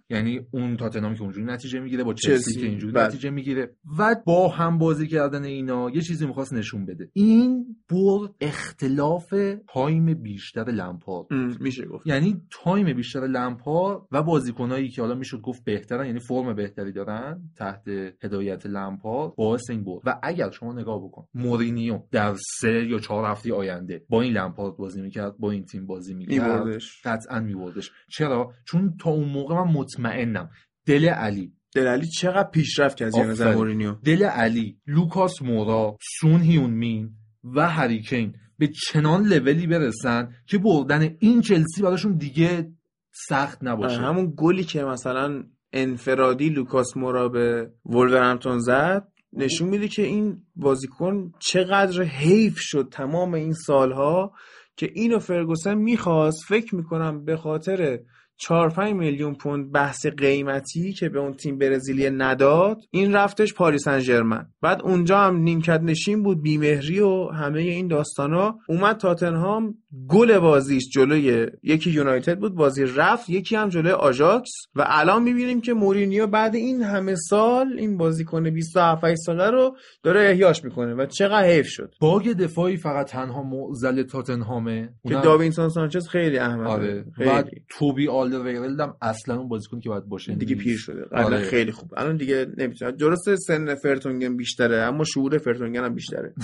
یعنی اون تاتنهام که اونجوری نتیجه می‌گیره با چلسی, که اینجوری بله. نتیجه می‌گیره. و با هم بازی کردن اینا یه چیزی می‌خواست نشون بده. این برد اختلاف time بیشتر لمپارد میشه گفت. یعنی time بیشتر لمپارد و بازیکنایی که حالا می‌شد گفت بهترن یعنی فرم بهتری دارن تحت هدایت لمپارد باعث این بود. و اگر شما نگاه بکن مورینیو در سه یا چهار هفته آینده با این لمپارد بازی می‌کرد با این تیم بازی می‌کرد. قطعا میبردش. چرا؟ چون تا اون موقع من مطمئنم. دله الی. دله الی چقدر پیشرفت کرد از نظر. مورینیو. دله الی لوکاس مورا سون هیون مین و هری کین به چنان لولی برسن که بردن این چلسی براشون دیگه سخت نباشه. همون گلی که مثلا انفرادی لوکاس مورا به ولورهمپتون زد نشون میده که این بازیکن چقدر حیف شد تمام این سالها. که اینو فرگوسن می‌خواست فکر می‌کنم به خاطر 4 5 میلیون پوند بحث قیمتی که به اون تیم برزیلی نداد این رفتش پاریس سن بعد اونجا هم نیمکت نشین بود بیمهری و همه این داستانا. اومد تاتنهام گل بازیش جلوی یکی یونایتد بود بازی رفت یکی هم جلوی آژاکس. و الان می‌بینیم که مورینیو بعد این همه سال این بازیکن 27 ساله رو داره احیاش می‌کنه و چقدر حیف شد. bug دفاعی فقط تنها معضل تاتنهامه؟ که داوینسون سانچز خیلی احمقه. آره. خیلی. و توبی آلدرویرلد هم اصلا اون بازیکنی که باید باشه. دیگه نیست. پیر شده. قبلا آره. خیلی خوب. الان دیگه نمی‌تونه درسته سن فرتونگن بیشتره اما شعور فرتونگن هم بیشتره.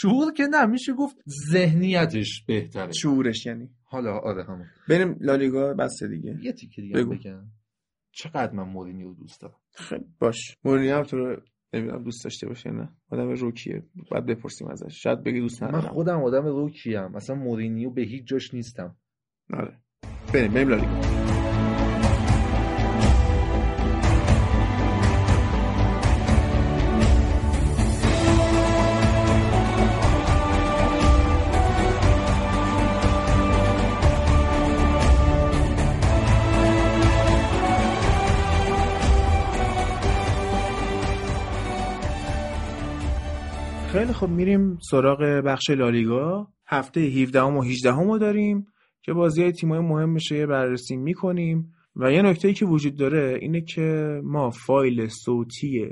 شعور که نه میشه گفت ذهنیتش بهتره. شعورش یعنی. حالا آره همون. بریم لالیگا بس دیگه. یه تیکه دیگه. بگم. چقدر من مورینیو رو دوست دارم؟ خیلی باش. مورینیو هم تو رو نمی‌دونم دوست داشته باشه نه. آدم روکیه. باید بپرسیم ازش. شاید بگی دوست من ندارم. خودم آدم روکیم. مثلا مورینیو به هیچ جاش نیستم. آره. بریم بریم لالیگا خیلی خب میریم سراغ بخش لالیگا. هفته 17 و 18 رو داریم. که بازی تیمای مهمش یه بررسی می‌کنیم. و یه نکته که وجود داره اینه که ما فایل صوتی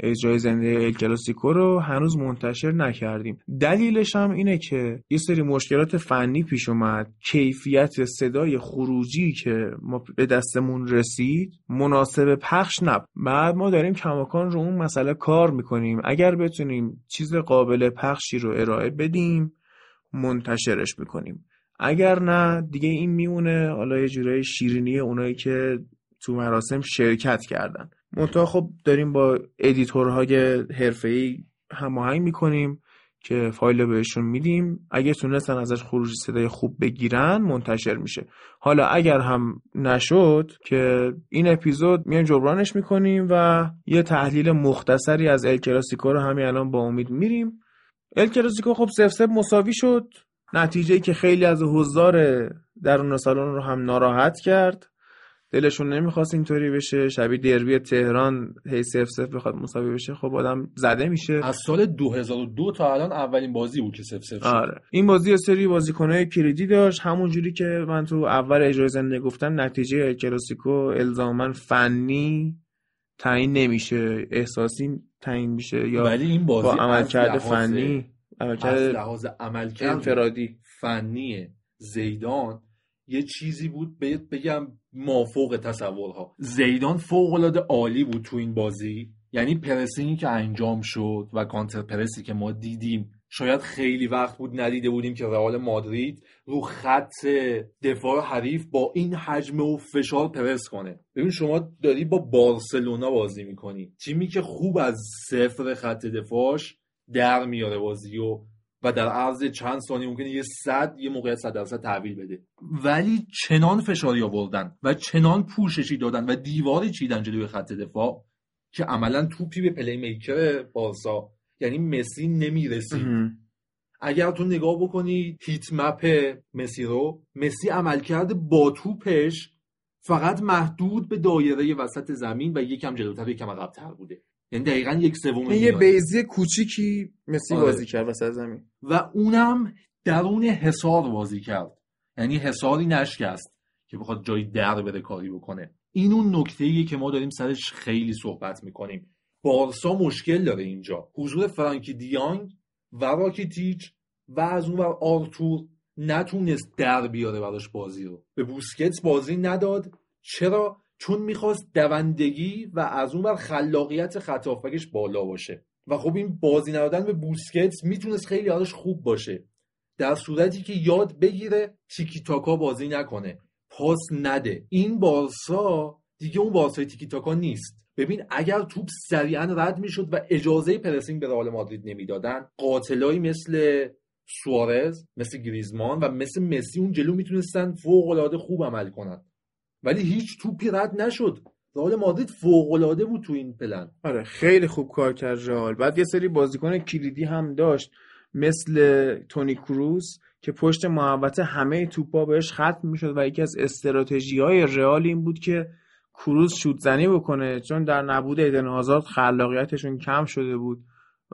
اجرای زنده ال کلاسیکو رو هنوز منتشر نکردیم. دلیلش هم اینه که یه سری مشکلات فنی پیش اومد. کیفیت صدای خروجی که ما به دستمون رسید مناسب پخش نبود. بعد ما داریم کماکان رو اون مسئله کار می‌کنیم. اگر بتونیم چیز قابل پخشی رو ارائه بدیم منتشرش می‌کنیم. اگر نه دیگه این میمونه. حالا یه جورای شیرینی اونایی که تو مراسم شرکت کردن. منتها خب داریم با editor های حرفه‌ای هماهنگ می‌کنیم که فایل رو بهشون میدیم. اگه تونستن ازش خروجی صدای خوب بگیرن منتشر میشه. حالا اگر هم نشد که این اپیزود میایم جبرانش می‌کنیم و یه تحلیل مختصری از ال کلاسیکو رو همین الان با امید میریم. ال کلاسیکو خب سف سف مساوی شد. نتیجه که خیلی از حضار درون سالن رو هم ناراحت کرد. دلشون نمی‌خواست اینطوری بشه. شبیه دربی تهران هی سف سف بخواد مساوی بشه خب آدم زده میشه. از سال 2002 تا الان اولین بازی بود که سف سف شد. آره. این بازی یه سری بازیکنهای کلیدی داشت. همون جوری که من تو اول اجرای زنده گفتم نتیجه ال کلاسیکو الزاما فنی تعیین نمیشه. احساسی تعیین میشه یا ولی این بازی با عملکرد لحاظ- فنی از عملکرد لحاظ عملکرد انفرادی. فنی زیدان یه چیزی بود به- بگم مافوق تصورها. زیدان فوق العاده عالی بود تو این بازی. یعنی پرسینگی که انجام شد و کانتر پرسی که ما دیدیم شاید خیلی وقت بود ندیده بودیم که رئال مادرید رو خط دفاع حریف با این حجم و فشار پرس کنه. ببین شما داری با بارسلونا بازی می‌کنی. تیمی که خوب از صفر خط دفاعش در میاره بازی و و در عرض چند ثانیه ممکنه یه صد یه موقعیت صد درصد تحویل بده. ولی چنان فشاری آوردن و چنان پوششی دادن و دیواری چیدن جلوی خط دفاع که عملا توپی به پلی میکر بارسا. یعنی مسی نمی‌رسید. اگر تو نگاه بکنی هیت مپ مسی رو مسی عملکرد با توپش فقط محدود به دایره وسط زمین و یکم جلوتر یکم عقب‌تر بوده. یعنی دقیقا یک سوم این یه. بیزی کوچیکی مسی آره. بازی کرد وسط زمین و اونم درون حصار بازی کرد. یعنی حصاری نشکست که بخواد جای در بره کاری بکنه. این اون نکته که ما داریم سرش خیلی صحبت می‌کنیم. بارسا مشکل داره اینجا. حضور فرانکی دیانگ و راکیتیچ و از اون ور آرتور نتونست در بیاره براش بازی رو. به بوسکتس بازی نداد. چرا؟ چون می‌خواست دوندگی و از اون ور خلاقیت خط هافبکش بالا باشه. و خب این بازی ندادن به بوسکتس می‌تونست خیلی براش خوب باشه. در صورتی که یاد بگیره تیکی تاکا بازی نکنه. پاس نده. این بارسا دیگه اون بارسای تیکی تاکا نیست. ببین اگر توپ سریعا رد می‌شد و اجازه پرسینگ به رئال مادرید نمی‌دادن قاتلایی مثل سوارز مثل گریزمان و مثل مسی اون جلو می‌تونستن فوق العاده خوب عمل کنن. ولی هیچ توپی رد نشد. رئال مادرید فوق العاده بود تو این پلن. آره خیلی خوب کار کرد رئال. بعد یه سری بازیکن کلیدی هم داشت. مثل تونی کروس که پشت محوطه همه توپا بهش ختم می‌شد و یکی از استراتژی های رئال این بود که کروز شوت زنی بکنه. چون در نبود ایدن آزاد خلاقیتشون کم شده بود.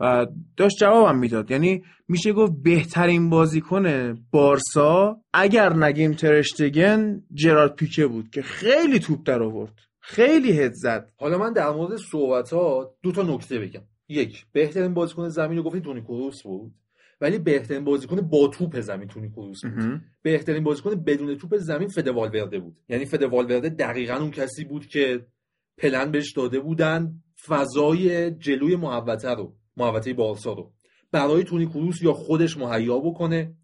و داشت جوابم می‌داد. یعنی میشه گفت بهترین بازیکن بارسا اگر نگیم ترشتگن جرارد پیکه بود که خیلی توپ در آورد. خیلی هد زد. حالا من در مورد صحبت ها دو تا نکته بگم. یک بهترین بازیکن زمین رو گفتین تونی کروس بود ولی بهترین بازیکن با توپ زمین تونی کروس بود. بهترین بازیکن بدون توپ زمین فد والورده بود. یعنی فد والورده دقیقا اون کسی بود که پلن بهش داده بودن فضای جلوی محوطه رو. محوطه بارسا رو برای تونی کروس یا خودش مهیا بکنه.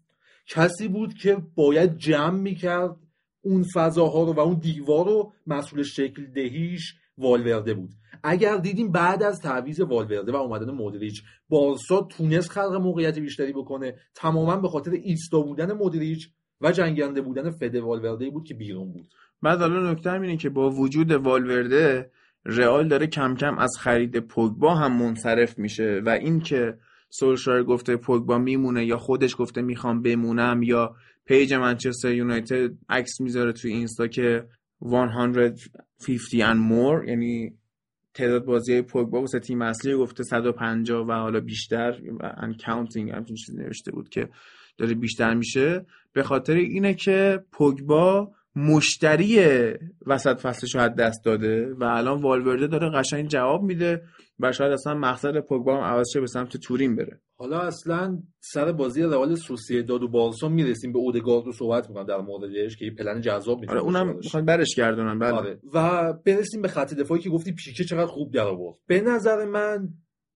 کسی بود که باید جمع می‌کرد اون فضاها رو و اون دیوار رو مسئول شکل دهیش والورده بود. اگر دیدیم بعد از تعویض والورده و اومدن مودریچ بارسا تونست خلق موقعیت بیشتری بکنه. تماما به خاطر ایستا بودن مودریچ و جنگنده بودن فد والورده بود که بیرون بود. بعد حالا نکته اینه که با وجود والورده رئال داره کم کم از خرید پوگبا هم منصرف میشه و این که سولشایر گفته پوگبا میمونه یا خودش گفته می‌خوام بمونم یا پیج منچستر یونایتد عکس می‌ذاره توی اینستا که 150 and more یعنی تعداد بازی پوگبا واسه تیم اصلی گفته 150 و حالا بیشتر and counting همچین چیزی نوشته بود که داره بیشتر میشه. به خاطر اینه که پوگبا مشتری وسط فصلش رو از دست داده و الان والورده داره قشنگ جواب میده و شاید اصلا مقصد پوگبا هم عوض شه به سمت تورین بره حالا اصلا سر بازی رئال سوسییداد و بارسا می‌رسیم به اودگارد رو صحبت می‌کنم در موردش که یه پلن جذاب می‌تونه آره اونم. می‌خوان برش گردونن بله آره. و برسیم به خط دفاعی که گفتی پیکه چقدر خوب در آورد به نظر من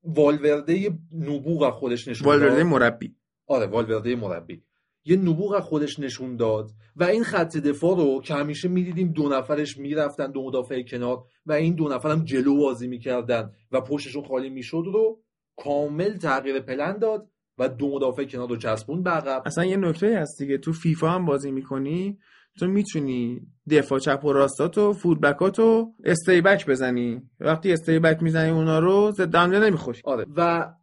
والورده نبوغ خودش نشون والورده. مربی آره والورده مربی یه نبوغ از خودش نشون داد و این خط دفاع رو که همیشه می‌دیدیم دو نفرش می‌رفتن دو مدافع کنار و این دو نفر هم جلو بازی می‌کردن و پشتشون خالی می‌شد رو کامل تغییر پلن داد و دو مدافع کنار رو چسبوند به عقب. اصلا یه نکته هست دیگه. تو فیفا هم بازی می‌کنی تو می‌تونی دفاع چپ و راستاتو full back اتو stay back بزنی. وقتی stay back می‌زنی اونا رو ضد حمله نمی‌خوری. آره. و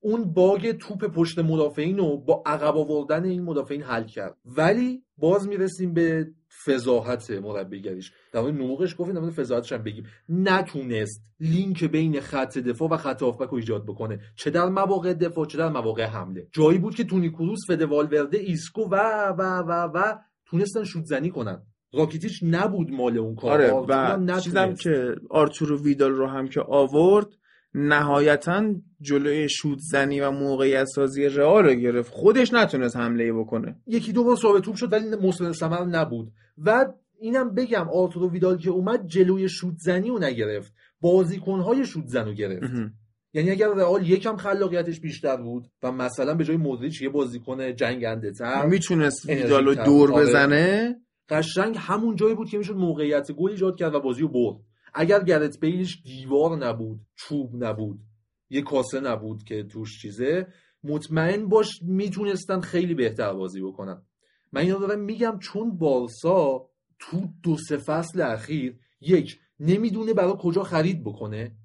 اون bug توپ پشت مدافعین رو با عقب آوردن این مدافعین حل کرد. ولی باز می‌رسیم به فضاحت مربیگریش. در مورد نبوغش گفتیم در مورد فضاحتش هم بگیم. نتونست لینک بین خط دفاع و خط هافبک رو ایجاد بکنه. چه در مواقع دفاع چه در مواقع حمله. جایی بود که تونی کروس فده والورده ایسکو و و و و تونستن شوت زنی کنن. راکیتیچ نبود مال اون کار. آره و چیزم. که آرتورو ویدال رو هم که آورد نهایتا جلوی شوت زنی و موقعیت سازی رئال رو گرفت. خودش نتونست حمله بکنه. یکی دو بار صاحب توپ شد ولی مسلم ثمر نبود. و اینم بگم آرتورو ویدال که اومد جلوی شوت زنی رو نگرفت. بازیکنهای شوت زن رو گرفت. یعنی اگر رئال یکم خلاقیتش بیشتر بود و مثلا به جای مودریچ یه بازیکن جنگنده تر می‌تونست ویدال. دور آره. بزنه؟ قشنگ همون جایی بود که می‌شد موقعیت گل ایجاد کرد و بازی رو برد. اگر گرت بیلش دیوار نبود چوب نبود یه کاسه نبود که توش چیزه مطمئن باش می‌تونستن خیلی بهتر بازی بکنن. من اینو دارم میگم چون بارسا تو دو سه فصل اخیر یک نمی‌دونه برای کجا خرید بکنه.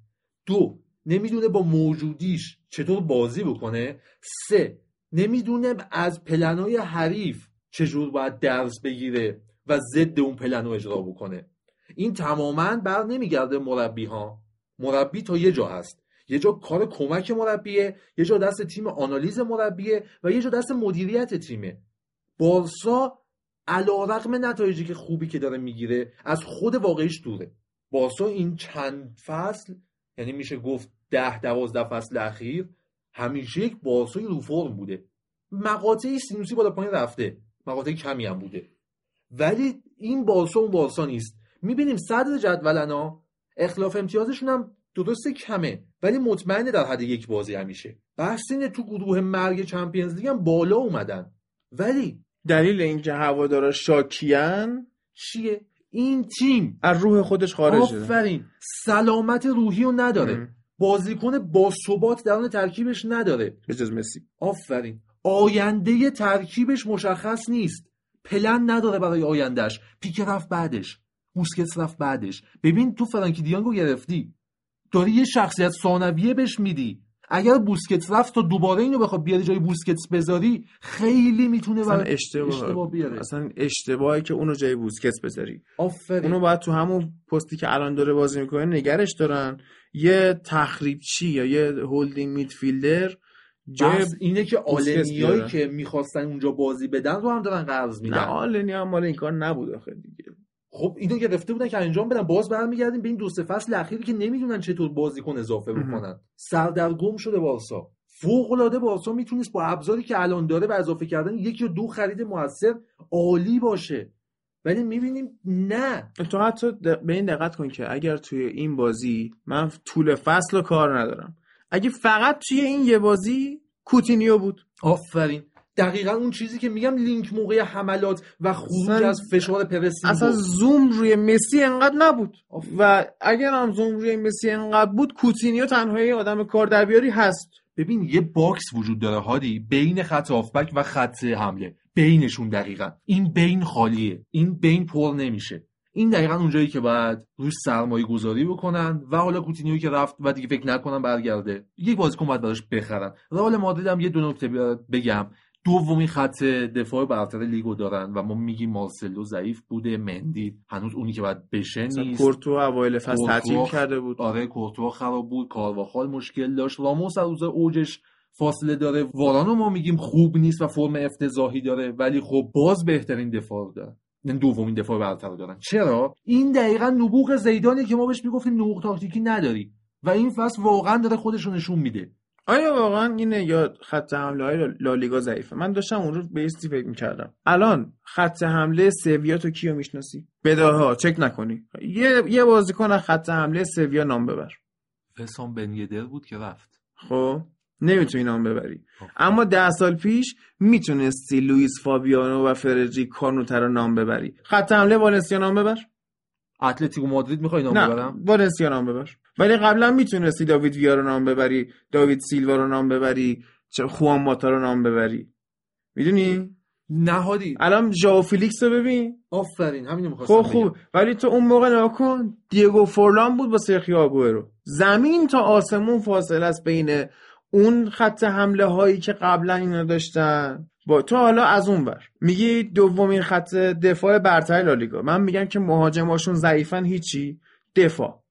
دو نمی‌دونه با موجودیش چطور بازی بکنه. سه نمی‌دونه از پلنای حریف چجور باید درس بگیره و ضد اون پلن رو اجرا بکنه. این تماما بر نمیگرده مربی ها مربی تا یه جا هست. یه جا کار کمک مربیه یه جا دست تیم آنالیز مربیه و یه جا دست مدیریت تیمه. بارسا علا رقم نتایجی که خوبی که داره می‌گیره از خود واقعیش دوره. بارسا این چند فصل یعنی میشه گفت ده دوازده فصل اخیر همیشه یک بارسای رو فرم بوده. مقاطعی سینوسی بالا پایین رفته. مقاطع کمی هم بوده. ولی این بارسا اون بارسا نیست. می‌بینیم صدر جدولنا اخلاف امتیازشون هم درسته کمه ولی مطمئنه در حد یک بازی همیشه بحث اینه تو گروه مرگ چمپیونز لیگ هم بالا اومدن. ولی دلیل اینکه هوادارا شاکیان چیه؟ این تیم از روح خودش خارج شده. آفرین سلامت روحی رو نداره. بازیکن با ثبات درون ترکیبش نداره. به جز مسی. آفرین. آینده ترکیبش مشخص نیست. پلن نداره برای آیندهش پیک رفت بعدش. بوسکتس رفت بعدش. ببین تو فرانکی دیانگو گرفتی. داری یه شخصیت ثانویه بهش میدی. اگر بوسکتس رفت تا دوباره اینو بخواد بیاری جای بوسکتس بذاری خیلی می‌تونه اصلا اشتباه. اشتباه بیاره. اصلا اشتباهی که اونو جای بوسکتس بذاری. آفرین. اونو باید تو همون پستی که الان داره بازی می‌کنه نگرش دارن. یه تخریبچی یا یه هولدینگ میدفیلدر جای اینه که آلنیایی. که می‌خواستن اونجا بازی بدن رو هم دارن قرض نه میدن. آلنی هم مال این کار نبود آخه دیگه. خب اینو گرفته بودن که انجام بدن. باز برمیگردیم به این دو سه فصل اخیری که نمی‌دونن چطور بازیکن اضافه. بکنن. سردرگم شده بارسا. فوق العاده بارسا می‌تونست با ابزاری که الان داره به اضافه کردن یکی یا دو خرید موثر عالی باشه. ولی می‌بینیم نه. تو حتی به این دقت کن که اگر توی این بازی من طول فصل رو کار ندارم. اگه فقط توی این یه بازی کوتینیو بود. آفرین. دقیقا اون چیزی که میگم لینک موقع حملات و خروج اصلا- از فشار pressing اصلا زوم روی مسی انقدر نبود. و اگر هم زوم روی مسی انقدر بود کوتینیو تنها یه آدم کار در بیاری هست. ببین یه box وجود داره هادی بین خط هافبک و خط حمله. بینشون دقیقا. این بین خالیه. این بین پر نمیشه. این دقیقا اونجایی که باید روش سرمایه گذاری بکنن و حالا کوتینیو که رفت و دیگه فکر نکنم برگرده. یک بازیکن باید براش بخرن. رئال مادرید هم یه دو نکته بگم. دومین خط دفاع برتر لیگو دارن و ما میگیم مارسلو ضعیف بوده مندی هنوز اونی که باید بشه نیست. کورتوا اوایل فصل تعطیل کرده بود. آره کورتوا خراب بود کارواخال مشکل داشت راموس از روز اوجش فاصله داره. وارانو ما میگیم خوب نیست و فرم افتضاحی داره ولی خب باز بهترین دفاع رو دارن. یعنی دومین دفاع برتر رو دارن. چرا؟ این دقیقا نبوغ زیدانی که ما بهش می‌گفتیم نبوغ تاکتیکی نداری. و این فصل واقعا داره خودش رو نشون میده. آیا واقعا اینه یا خط حمله های لالیگا ضعیفه؟ من داشتم اون رو به ایستی فکر می‌کردم. الان خط حمله سویا تو کیو می‌شناسی؟ بداها چک نکنی. یه یه بازیکن از خط حمله سویا نام ببر. وسام بن یدر بود که رفت. خب نمی‌تونی نام ببری. اما ده سال پیش می‌تونستی لوئیس فابیانو و فردریک کانوته رو نام ببری. خط حمله والنسیا نام ببر. اتلتیکو مادرید می‌خوای نام نه ببرم؟ والنسیا نام ببر. ولی قبلا می‌تونستی داوید ویا رو نام ببری داوید سیلوا رو نام ببری چه خوان ماتا رو نام ببری. می‌دونی؟ نه هادی. الان ژائو فیلیکس رو ببین. آفرین همینو می‌خواستم خب خوب. ولی تو اون موقع نگاه کن دیگو فورلان بود با سرخیو آگوئرو زمین تا آسمون فاصله است بین اون خط حمله هایی که قبلا اینا داشتن. با تو حالا از اون بر میگی دومین خط دفاع برتر لالیگا. من میگم که مهاجماشون ضعیفن هیچی. دفاع.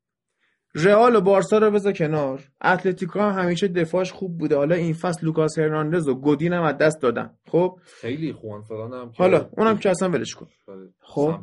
رئال و بارسا رو بذار کنار. اتلتیکو هم همیشه دفاعش خوب بوده. حالا این فصل لوکاس هرناندز و گودین هم از دست دادن. خب؟ خیلی خوان هم حالا اونم که اصلا ولش کن. آره. خب.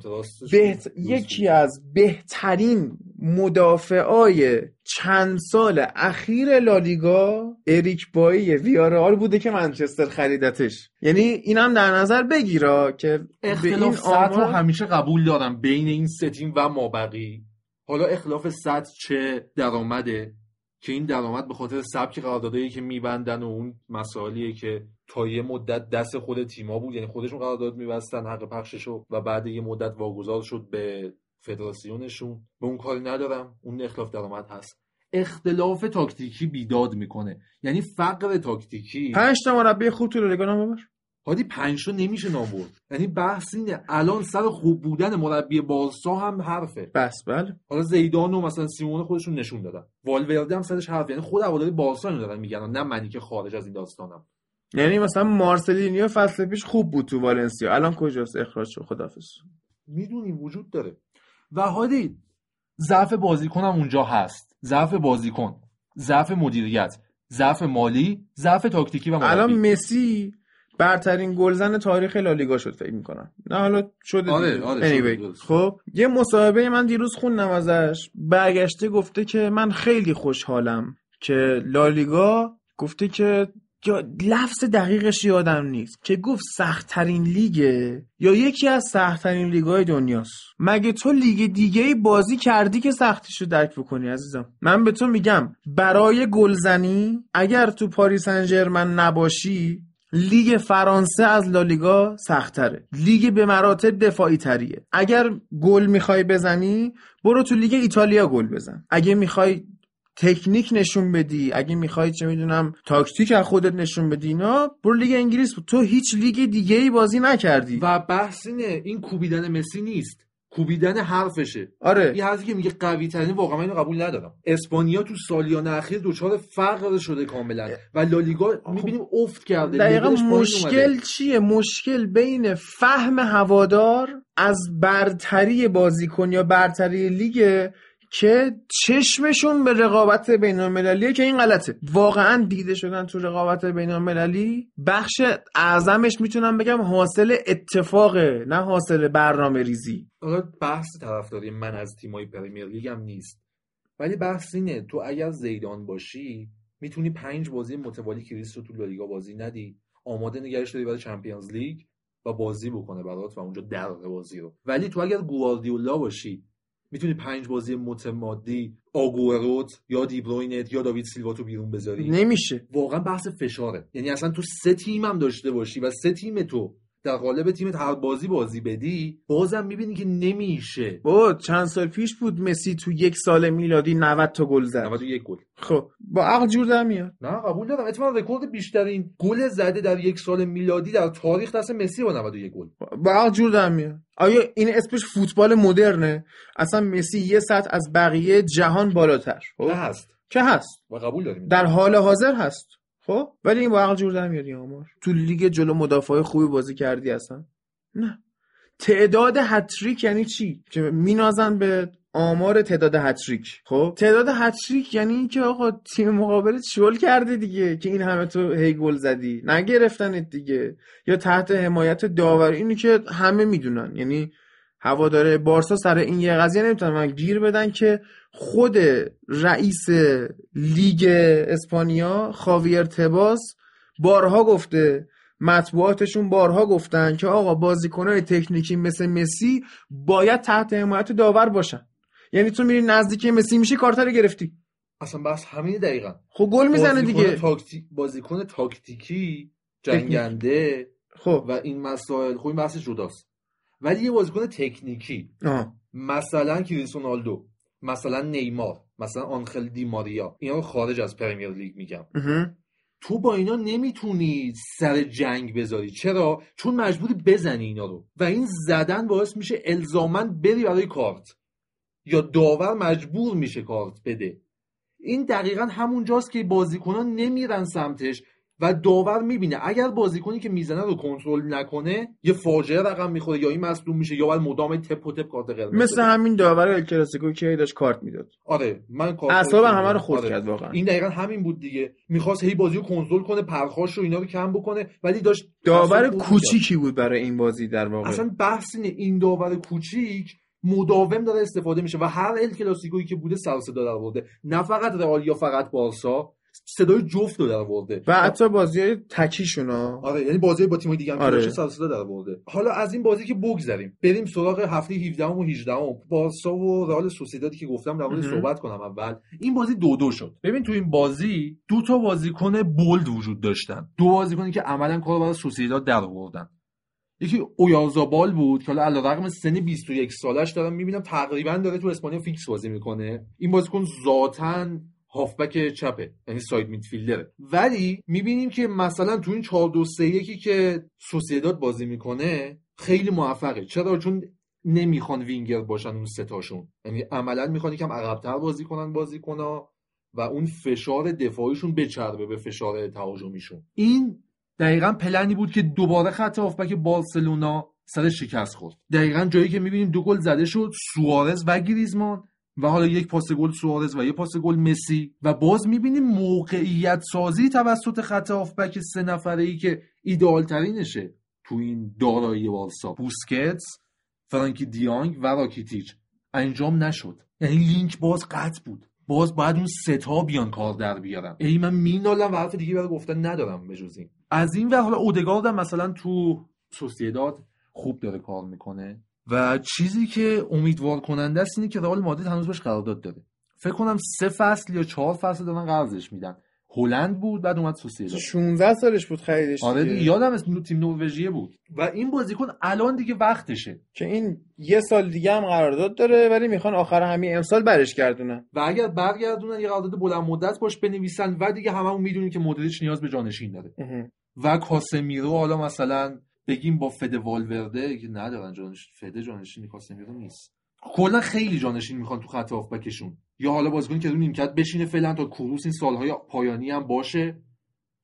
بهت... یکی از بهترین مدافعای چند سال اخیر لالیگا اریک بایی ویارال بوده که منچستر خریدتش. یعنی اینم در نظر بگیرا که به این اختلاف سطح رو آمار همیشه قبول دارم بین این سه تیم و مابقی. حالا اختلاف سطح چه درآمده که این درآمد به خاطر سبک قراردادایی که میبندن و اون مسائلیه که تا یه مدت دست خود تیما بود یعنی خودشون قرارداد میبستن حق پخششو و بعد یه مدت واگذار شد به فدراسیونشون. به اون کاری ندارم اون اختلاف درآمد هست. اختلاف تاکتیکی بیداد می‌کنه. یعنی فقر تاکتیکی. پنج تا مربی خوب تو نام ببر هادی پنج نمیشه نام برد. یعنی بحث اینه. الان سر خوب بودن مربی بارسا هم حرفه. بس بله. حالا زیدان و مثلا سیمون خودشون نشون دادن. والورده هم سرش حرف یعنی خود هواداری بارسا اینو دارن میگن نه منی که خارج از این داستانم. یعنی مثلا مارسلینیو فصل پیش خوب بود تو والنسیا. الان کجاست؟ اخراج شد. خدافظ می‌دونیم وجود داره. و هادی ضعف بازیکن هم اونجا هست. ضعف بازیکن ضعف مدیریت ضعف مالی ضعف تاکتیکی و مربی. الان مسی برترین گلزن تاریخ لالیگا شد فکر می‌کنم. نه حالا شده آره،. آره، anyway. خب یه مصاحبه من دیروز خوندم ازش. برگشته گفته که من خیلی خوشحالم که لالیگا گفته که یا لفظ دقیقش یادم نیست. که گفت سختترین لیگه یا یکی از سختترین لیگای دنیاست. مگه تو لیگ دیگه ای بازی کردی که سختیش رو درک بکنی عزیزم؟ من به تو میگم برای گلزنی اگر تو پاری سن ژرمن نباشی لیگ فرانسه از لالیگا سختره لیگ به مراتب دفاعی تریه اگر گل می‌خوای بزنی برو تو لیگ ایتالیا گل بزن. اگه می‌خوای تکنیک نشون بدی اگه می‌خوای چه می‌دونم تاکتیک از خودت نشون بدی اینا برو لیگ انگلیس. تو هیچ لیگ دیگه ای بازی نکردی. و بحث اینه این کوبیدن مسی نیست. کوبیدن حرفشه. آره. این حرفی که میگه قوی ترین واقعا من اینو قبول ندارم. اسپانیا تو سالیان اخیر دچار فقر شده کاملا. و لالیگا می‌بینیم افت کرده. دقیقا مشکل اومده. چیه؟ مشکل بین فهم هوادار از برتری بازیکن یا برتری لیگ که چشمشون به رقابت بین المللیه که این غلطه. واقعا دیده شدن تو رقابت بین المللی بخش اعظمش می‌تونم بگم حاصل اتفاقه نه حاصل برنامه ریزی. حالا بحث طرفداری من از تیمای Premier League نیست. ولی بحث اینه تو اگر زیدان باشی می‌تونی پنج بازی متوالی کریس رو تو لالیگا بازی ندی. آماده نگهش داری برای Champions League و بازی بکنه برات و اونجا در بازی رو. ولی تو اگر گواردیولا باشی می‌تونی پنج بازی متمادی آگوئروت یا دی‌بروینت یا داوید سیلوا تو بیرون بذاری؟ نمیشه. واقعا بحث فشاره. یعنی اصلا تو سه تیم هم داشته باشی و سه تیم تو در قالب تیمت هر بازی بازی بدی بازم می‌بینی که نمیشه. با چند سال پیش بود مسی تو یک سال میلادی 90 تا گل زد. 91 گل. خب با عقل جور در میاد. نه قبول دارم. اتفاقا رکورد بیشترین گل زده در یک سال میلادی در تاریخ دست مسی با 91 گل. با عقل جور در میاد. آیا این اسمش فوتبال مدرنه؟ اصلا مسی یه سطح از بقیه جهان بالاتر. خب؟ هست؟ که هست؟ و قبول داریم. در حال حاضر هست. خب ولی این با عقل جور در میاد این آمار. تو لیگ جلو مدافع خوبی بازی کردی اصلا؟ نه. تعداد هتریک یعنی چی؟ که مینازن به آمار تعداد هتریک خب تعداد هتریک یعنی اینکه آقا تیم مقابل شل کرده دیگه که این همه تو هی گل زدی. نگرفتنت دیگه. یا تحت حمایت داور. اینو که همه می‌دونن. یعنی هواداره بارسا سر این یه قضیه نمی‌تونن من گیر بدن که خود رئیس لیگ اسپانیا خاویر تباس بارها گفته. مطبوعاتشون بارها گفتن که آقا بازیکنهای تکنیکی مثل مسی باید تحت حمایت داور باشن. یعنی تو میری نزدیک مسی میشی کارتر رو گرفتی. اصلا بحث همینه دقیقا. خب گل می‌زنه دیگه. تاکتی... بازیکن تاکتیکی جنگنده خب. و این مسائل خب این بحث جداست. ولی یه بازیکن تکنیکی. آه. مثلا کریستیانو مثلا نیمار مثلا آنخل دی ماریا. اینا رو خارج از پرمیر لیگ میگم. تو با اینا نمی‌تونی سر جنگ بذاری. چرا؟ چون مجبوری بزنی اینا رو. و این زدن باعث میشه الزامن بری برای کارت. یا داور مجبور میشه کارت بده. این دقیقا همونجاست که بازیکنان نمیرن سمتش. و داور می‌بینه. اگر بازیکنی که می‌زنه رو کنترل نکنه یه فاجعه رقم می‌خوره یا این مصدوم میشه یا باید مدام تپ و تپ کارت قرمز مثل بده. همین داور ال کلاسیکو که داشت کارت می‌داد. آره من کارت اعصاب همه رو خورد آره. کرد واقعا. این دقیقا همین بود دیگه. می‌خواست هی بازی رو کنترل کنه پرخاش رو اینا رو کم بکنه ولی داشت داور کوچیکی بود برای این بازی در واقع. اصلا بحث اینه این داور کوچیک مداوم داره استفاده میشه و هر ال کلاسیکویی که بوده سر صدا در نه فقط رئال یا فقط بارسا. صدای جفت رو در آورده و حتی بازی های تکیشون آره یعنی بازی با تیم‌های دیگه هم آره. صدا در آورده حالا از این بازی که بگذریم بریم سراغ هفته 17 و 18 بارسا و رئال سوسیدادی که گفتم در مورد. صحبت کنم اول. این بازی دو دو شد. ببین تو این بازی دو تا بازیکن bold وجود داشتن. دو بازیکنی که عملا کار برای سوسیداد در آوردن. یکی اویارزابال بود که حالا علیرغم سن 21 سالش دارم می‌بینم تقریبا داره تو اسپانیا فیکس بازی می‌کنه. این بازیکن ذاتاً هافبک چپه یعنی side midfielder ه. ولی می‌بینیم که مثلا تو این 4 2 3 1 که سوسیداد بازی می‌کنه خیلی موفقه. چرا؟ چون نمی‌خوان وینگر باشن اون ستاشون یعنی عملا می‌خوان یکم عقبتر بازی کنن بازیکن‌ها و اون فشار دفاعیشون بچربه به فشار تهاجمیشون. این دقیقا پلنی بود که دوباره خط هافبک بارسلونا سر شکست خورد. دقیقا جایی که می‌بینیم دو گل زده شد سوارز و گریزمان. و حالا یک پاس گل سوارز و یک پاس گل مسی. و باز می‌بینیم موقعیت سازی توسط خط هافبک سه نفره ای که ایدئال ترینشه تو این دارایی بارسا. بوسکتس فرانکی دیانگ و راکیتیچ. انجام نشد. یعنی لینک باز قطع بود. باز باید اون ستا بیان کار در بیارن. ای من مینالم و حرف دیگه برای گفتن ندارم به جز این. از این و حالا اودگارد مثلا تو سوسیداد خوب داره کار می‌کنه. و چیزی که امیدوار کننده است اینه که رئال مادرید هنوز باش قرارداد داره فکر کنم سه فصل یا چهار فصل دارن قرضش میدن. هلند بود بعد اومد سوسیداد. 16 سالش بود خریدش آره دیگه. یادم از تیم نروژیه بود. و این بازیکن الان دیگه وقتشه. که این یه سال دیگه هم قرارداد داره ولی می‌خوان آخر همین امسال برش گردونن. و اگر برگردونن یه قرارداد بلند مدت باش بنویسن و دیگه هممون می‌دونیم که مدریچ نیاز به جانشین داره. و کاسمیرو حالا مثلا بگیم با فد والورده ندارن جانش فد جانشینی کاسمیرو نیست. کلا خیلی جانشین می‌خوان تو خط هافبکشون. یا حالا بازیکن که رو نیمکت بشینه فعلا تا کروس این سالهای پایانی هم باشه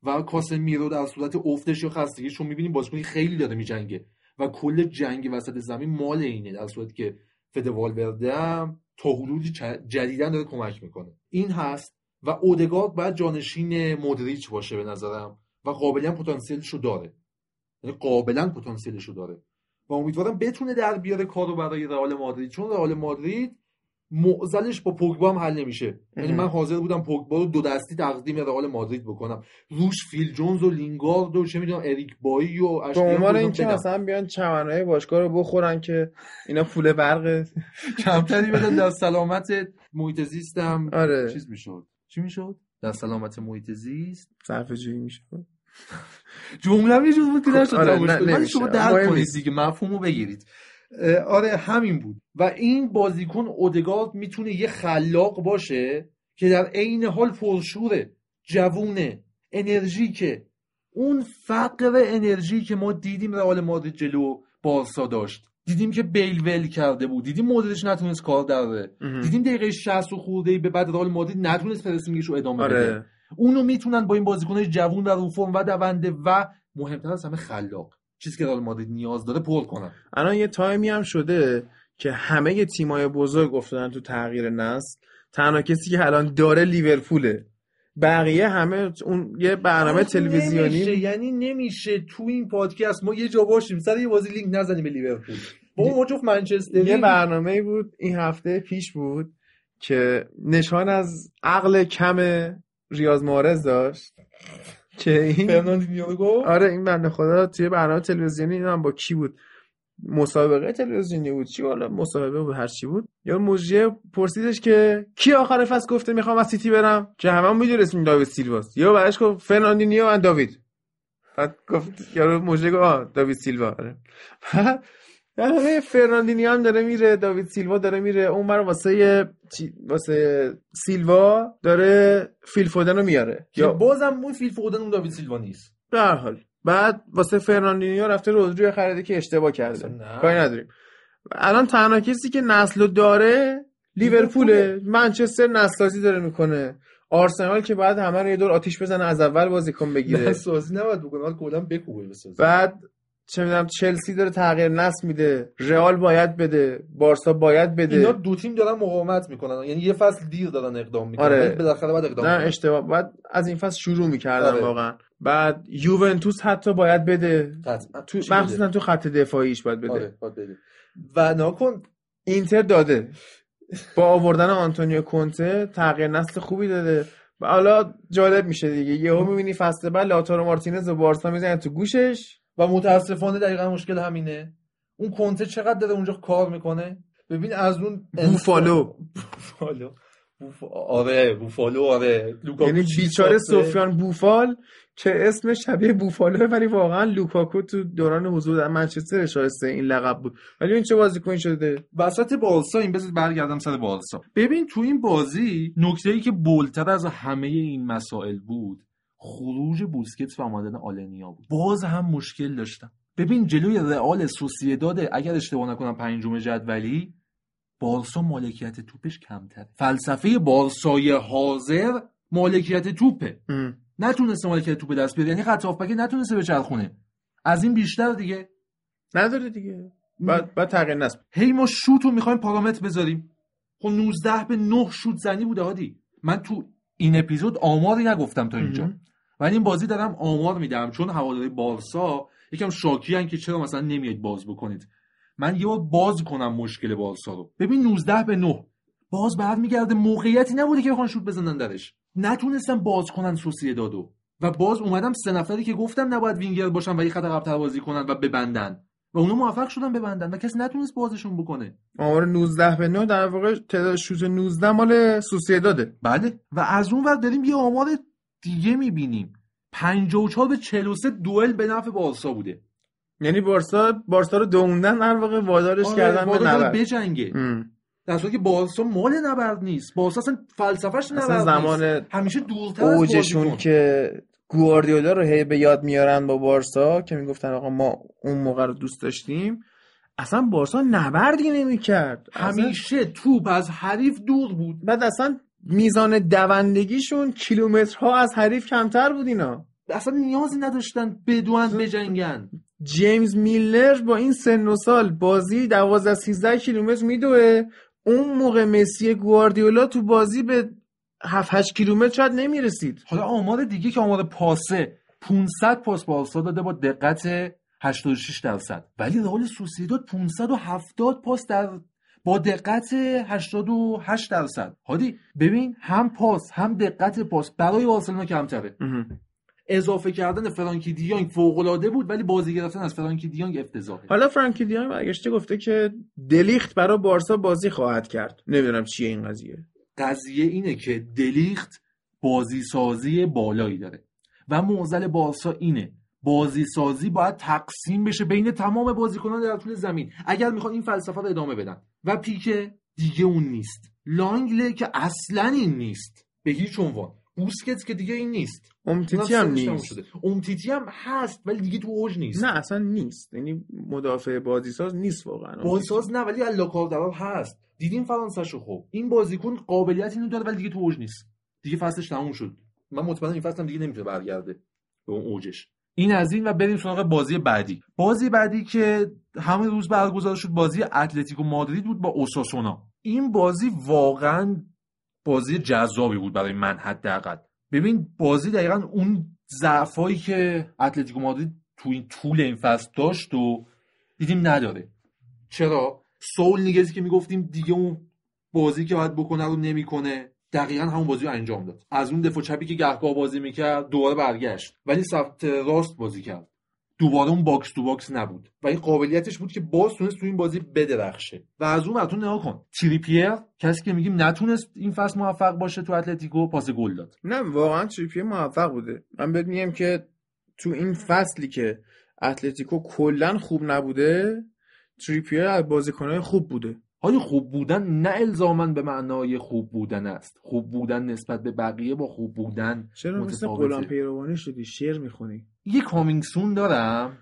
و کاسمیرو در صورت افتش یا خستگی چون می‌بینیم بازیکنی خیلی داره میجنگه و کل جنگ وسط زمین مال اینه. در صورتی که فد والورده هم تا حدودی جدیدن داره کمک می‌کنه. این هست و اودگارد باید جانشین مودریچ باشه به نظرم و قابلا پتانسیلش رو داره. یعنی قابلا پتانسیلش رو داره. و امیدوارم بتونه در بیاره کارو برای رئال مادرید. چون رئال مادرید معضلش با پوگبا هم حل نمیشه. یعنی من حاضر بودم پوگبا رو دو دستی تقدیم رئال مادرید بکنم. روش فیل جونز و لینگارد و چه می‌دونم اریک بایی و به اشلیان عنوان گذاشتم اینکه. مثلا بیان چمنهای باشگاه رو بخورن که اینا پول برق کمتری بدن. در سلامت محیط زیستم. آره. چیز می‌شد. چی می‌شد؟ در سلامت محیط زیست. صرف جویی میشه جمله یه بود که نشد آره، نمیشه. شما درک مهم کنید. دیگه مفهومو بگیرید. آره همین بود. و این بازیکن اودگارد می‌تونه یه خلاق باشه که در عین حال پرشوره جوونه انرژیکه اون فقر انرژی که ما دیدیم رئال مادرید جلو بارسا داشت. دیدیم که بیل ول کرده بود. دیدیم مدلش نتونست کار داره دیدیم دقیقه 60 و خورده به بعد رئال مادرید نتونست پرسینگش رو ادامه بده. آره اونو می‌تونن با این بازیکنهای جوون و رو فرم و دونده و مهمتر از همه خلاق. چیزی که رئال مادرید نیاز داره پر کنن. الان یه تایمی هم شده که همه تیمای بزرگ افتادن تو تغییر نسل. تنها کسی که الان داره لیورپوله. بقیه همه اون یه برنامه نمیشه تلویزیونی. یعنی نمیشه تو این پادکست ما یه جا باشیم سر یه بازی لینک نزنیم به لیورپول. با ما جفت منچستری. یه برنامه بود این هفته پیش بود که نشان از عقل کم ریاض مارز داشت. که این؟ گفت آره این بنده خدا توی برنامه تلویزیونی این هم با کی بود؟ مسابقه تلویزیونی بود. چی حالا مسابقه بود؟ هر چی بود. یا مجریه پرسیدش که کی آخر فصل گفته می‌خوام از سیتی برم؟ که همه می‌دونستیم داوید سیلواست. یا براش گفت فرناندینیو و داوید. بعد گفت یارو مجریه گفت آه داوید سیلوا. آره. بعد در واقع فرناندینیو هم داره میره داوید سیلوا داره میره. اون بر واسه واسه سیلوا داره فیل فودن رو میاره. که بازم اون فیل فودن اون داوید سیلوا نیست. به هر حال. بعد واسه فرناندینیو رفته رودریو خریده که اشتباه کرده. کاری نداریم. الان تنها کسی که نسل داره لیورپوله. منچستر نسل‌سازی داره می‌کنه. آرسنال که بعد همه رو یه دور آتیش بزنه از اول بازیکن بگیره. نه سازی نباید بکنه. حال کلا بکوبه بعد چه می‌دونم چلسی داره تغییر نسل میده رئال باید بده بارسا باید بده. اینا دو تیم دارن مقاومت می‌کنن. یعنی یه فصل دیر دارن اقدام می‌کنن. آره. بالاخره باید اقدام نه. اشتباه. بعد از این فصل شروع می‌کردن آره. واقعا. بعد یوونتوس حتی باید بده. قطعاً. تو؟ مخصوصا تو خط دفاعیش باید بده. آره باید بده. و ناکن؟ اینتر داده. با آوردن آنتونیو کونته تغییر نسل خوبی داده. و حالا جالب میشه دیگه. یهو می‌بینی فصل بعد لاتارو مارتینز و بارسا می‌زنن تو گوشش. و متاسفانه دقیقا مشکل همینه. اون کنته چقدر داره اونجا کار می‌کنه؟ ببین از اون بوفالو. بوفالو. بوف... آره بوفالو آره. یعنی بیچاره؟ سفیان بوفال که اسم شبیه بوفالو ولی واقعا لوکاکو تو دوران حضور در منچستر شایسته این لقب بود. ولی این چه بازیکن شده؟ وسط بارسا این بذار برگردم سر بارسا. ببین تو این بازی نکته ای که بولتر از همه این مسائل بود خروج بوسکتس و آمدن آلنیا بود. باز هم مشکل داشتم. ببین جلوی رئال سوسیداد اگر اشتباه نکنم پنجم جدولی بارسا مالکیت توپش کمتره. فلسفه بارسای حاضر مالکیت توپه. ام. نتونسته مالکیت توپ دست بیاره. یعنی خط هافبک نتونسته به چرخونه. از این بیشتر دیگه. نداره دیگه. بعد بعد تغییر نسل. هی ما شوت رو می‌خوایم پارامتر بذاریم. خب 19 به 9 شوت زنی بوده هادی. من تو این اپیزود آماری نگفتم تا اینجا. ولی این بازی دارم آمار میدم چون هواداری بارسا یکم شاکی هن که چرا مثلا نمیاد باز بکنید. من یه بار باز کنم مشکل بارسا رو. ببین 19 به 9 باز برمیگرده موقعیتی نبوده که بخوان شوت بزنن درش. نتونستم باز کنن سوسیدادو و باز اومدم سه نفری که گفتم نباید وینگر باشن و یه خط عقب‌تر بازی کنن و ببندن. و اونا موفق شدن ببندن و کسی نتونست بازشون بکنه. آمار 19 به 9 در واقع تعداد شوت 19 مال سوسیداده بله. و از اون ور داریم یه آمار دیگه می‌بینیم. 54 به 43 دوئل به نفع بارسا بوده. یعنی بارسا بارسا رو دووندن در واقع وادارش کردن به نبرد. بجنگه. ام. در صورتی که بارسا مال نبرد نیست. بارسا اصلا فلسفهش نبرد اصلا زمان نیست. همیشه دورتر از اوجشون. که گواردیولا رو هی به یاد میارن با بارسا که می‌گفتن آقا ما اون موقع رو دوست داشتیم. اصلا بارسا نبردی نمی‌کرد. همیشه توپ از حریف دور بود. بعد اصلا میزان دوندگیشون کیلومترها از حریف کمتر بود اینا. اصلا نیازی نداشتن بدون بجنگن. جیمز میلر با این سن و سال بازی 12 13 کیلومتر میدوه. اون موقع مسی گواردیولا تو بازی به 7 8 کیلومتر شاید نمی‌رسید. حالا آمار دیگه که آمار پاسه 500 پاس بارسا داده با دقت 86 درصد. ولی رئال سوسیداد 570 پاس در با دقت 88 درصد. هادی ببین هم پاس هم دقت پاس. برای بارسلونا کمتره. اضافه کردن فرانکی دیانگ فوق العاده بود ولی بازی گرفتن از فرانکی دیانگ افتضاحه. حالا فرانکی دیانگ برگشته گفته که دلیخت برای بارسا بازی خواهد کرد. نمی‌دونم چیه این قضیه. قضیه اینه که دلیخت بازی سازی بالایی داره و معضل بارسا اینه. بازی سازی باید تقسیم بشه بین تمام بازیکنان در طول زمین. اگر می‌خوان این فلسفه رو ادامه بدن. و پیکه دیگه اون نیست. لانگله که اصلا این نیست. به هیچ عنوان. بوسکتس که دیگه این نیست. امتیتی هم نیست. امتیتی هم هست ولی دیگه تو اوج نیست. نه اصلا نیست. یعنی مدافع بازی ساز نیست واقعا. بازیساز نه ولی الاکاردراب هست. دیدیم فرانسهشو. خب این بازیکن قابلیت اینو داره ولی دیگه تو اوج نیست. دیگه فصلش تموم شد. من مطمئنم این فصل هم دیگه نمی‌تونه برگرده به اون اوجش. این از این و بریم سراغ بازی بعدی. بازی بعدی که همون روز برگزار شد بازی اتلتیکو مادرید بود با اوساسونا. این بازی واقعا بازی جذابی بود برای من حداقل. ببین بازی دقیقا اون ضعفایی که اتلتیکو مادرید تو این طول این فصل داشت و دیدیم نداره. چرا؟ سائول نیگزی که می‌گفتیم دیگه اون بازی که باید بکنه رو نمی‌کنه. دقیقا همون بازی رو انجام داد. از اون دفاع چپی که گهگاه بازی می‌کرد دوباره برگشت. ولی سمت راست بازی کرد. دوباره اون box to box نبود. و این قابلیتش بود که باز تونست تو این بازی بدرخشه. و از اون براتون نگاه کن. تریپیر کسی که میگیم نتونست این فصل موفق باشه تو اتلتیکو پاس گل داد. نه واقعا تریپیه موفق بوده. من بهت میگم که تو این فصلی که اتلتیکو کلا خوب نبوده تریپیه از بازیکنهای خوب بوده. حالا خوب بودن نه الزاما به معنای خوب بودن است؟ خوب بودن نسبت به بقیه با خوب بودن چرا مثل. غلام پیروانی شدی؟ شعر می‌خونی. یه coming soon دارم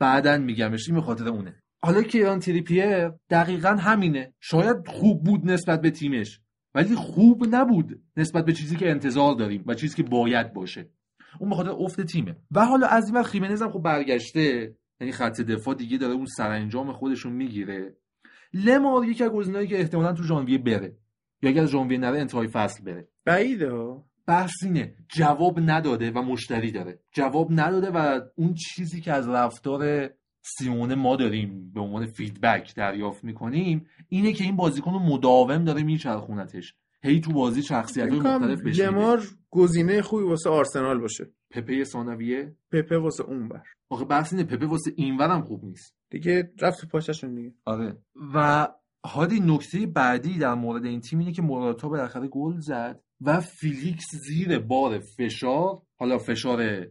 بعدا میگمش. این خاطر اونه. حالا که کیران تریپیر دقیقا همینه. شاید خوب بود نسبت به تیمش ولی خوب نبود نسبت به چیزی که انتظار داریم و چیزی که باید باشه. اون به خاطر افت تیمه. و حالا از این خیمنز هم خب برگشته. یعنی خط دفاع دیگه داره اون سرانجام خودشون می‌گیره. لمار یکی از گزینه‌هایی که احتمالا تو ژانویه بره. یا اگر ژانویه نره انتهای فصل بره. بعیده. بحث اینه جواب نداده و مشتری داره. جواب نداده و اون چیزی که از رفتار سیمونه ما داریم به عنوان فیدبک دریافت می‌کنیم اینه که این بازیکن رو مداوم داره میچرخونتش. هی تو بازی شخصیت های مختلف بشه لمار گزینه خوبی واسه آرسنال باشه. پپه ثانویه؟ پپه واسه اون بر آخه بحث اینه پپه واسه اینورم خوب نیست. دیگه رفت تو پاچشون دیگه. آره. و هادی نکته بعدی در مورد این تیم اینه که موراتا بالاخره گل زد و فیلیکس زیر بار فشار حالا فشار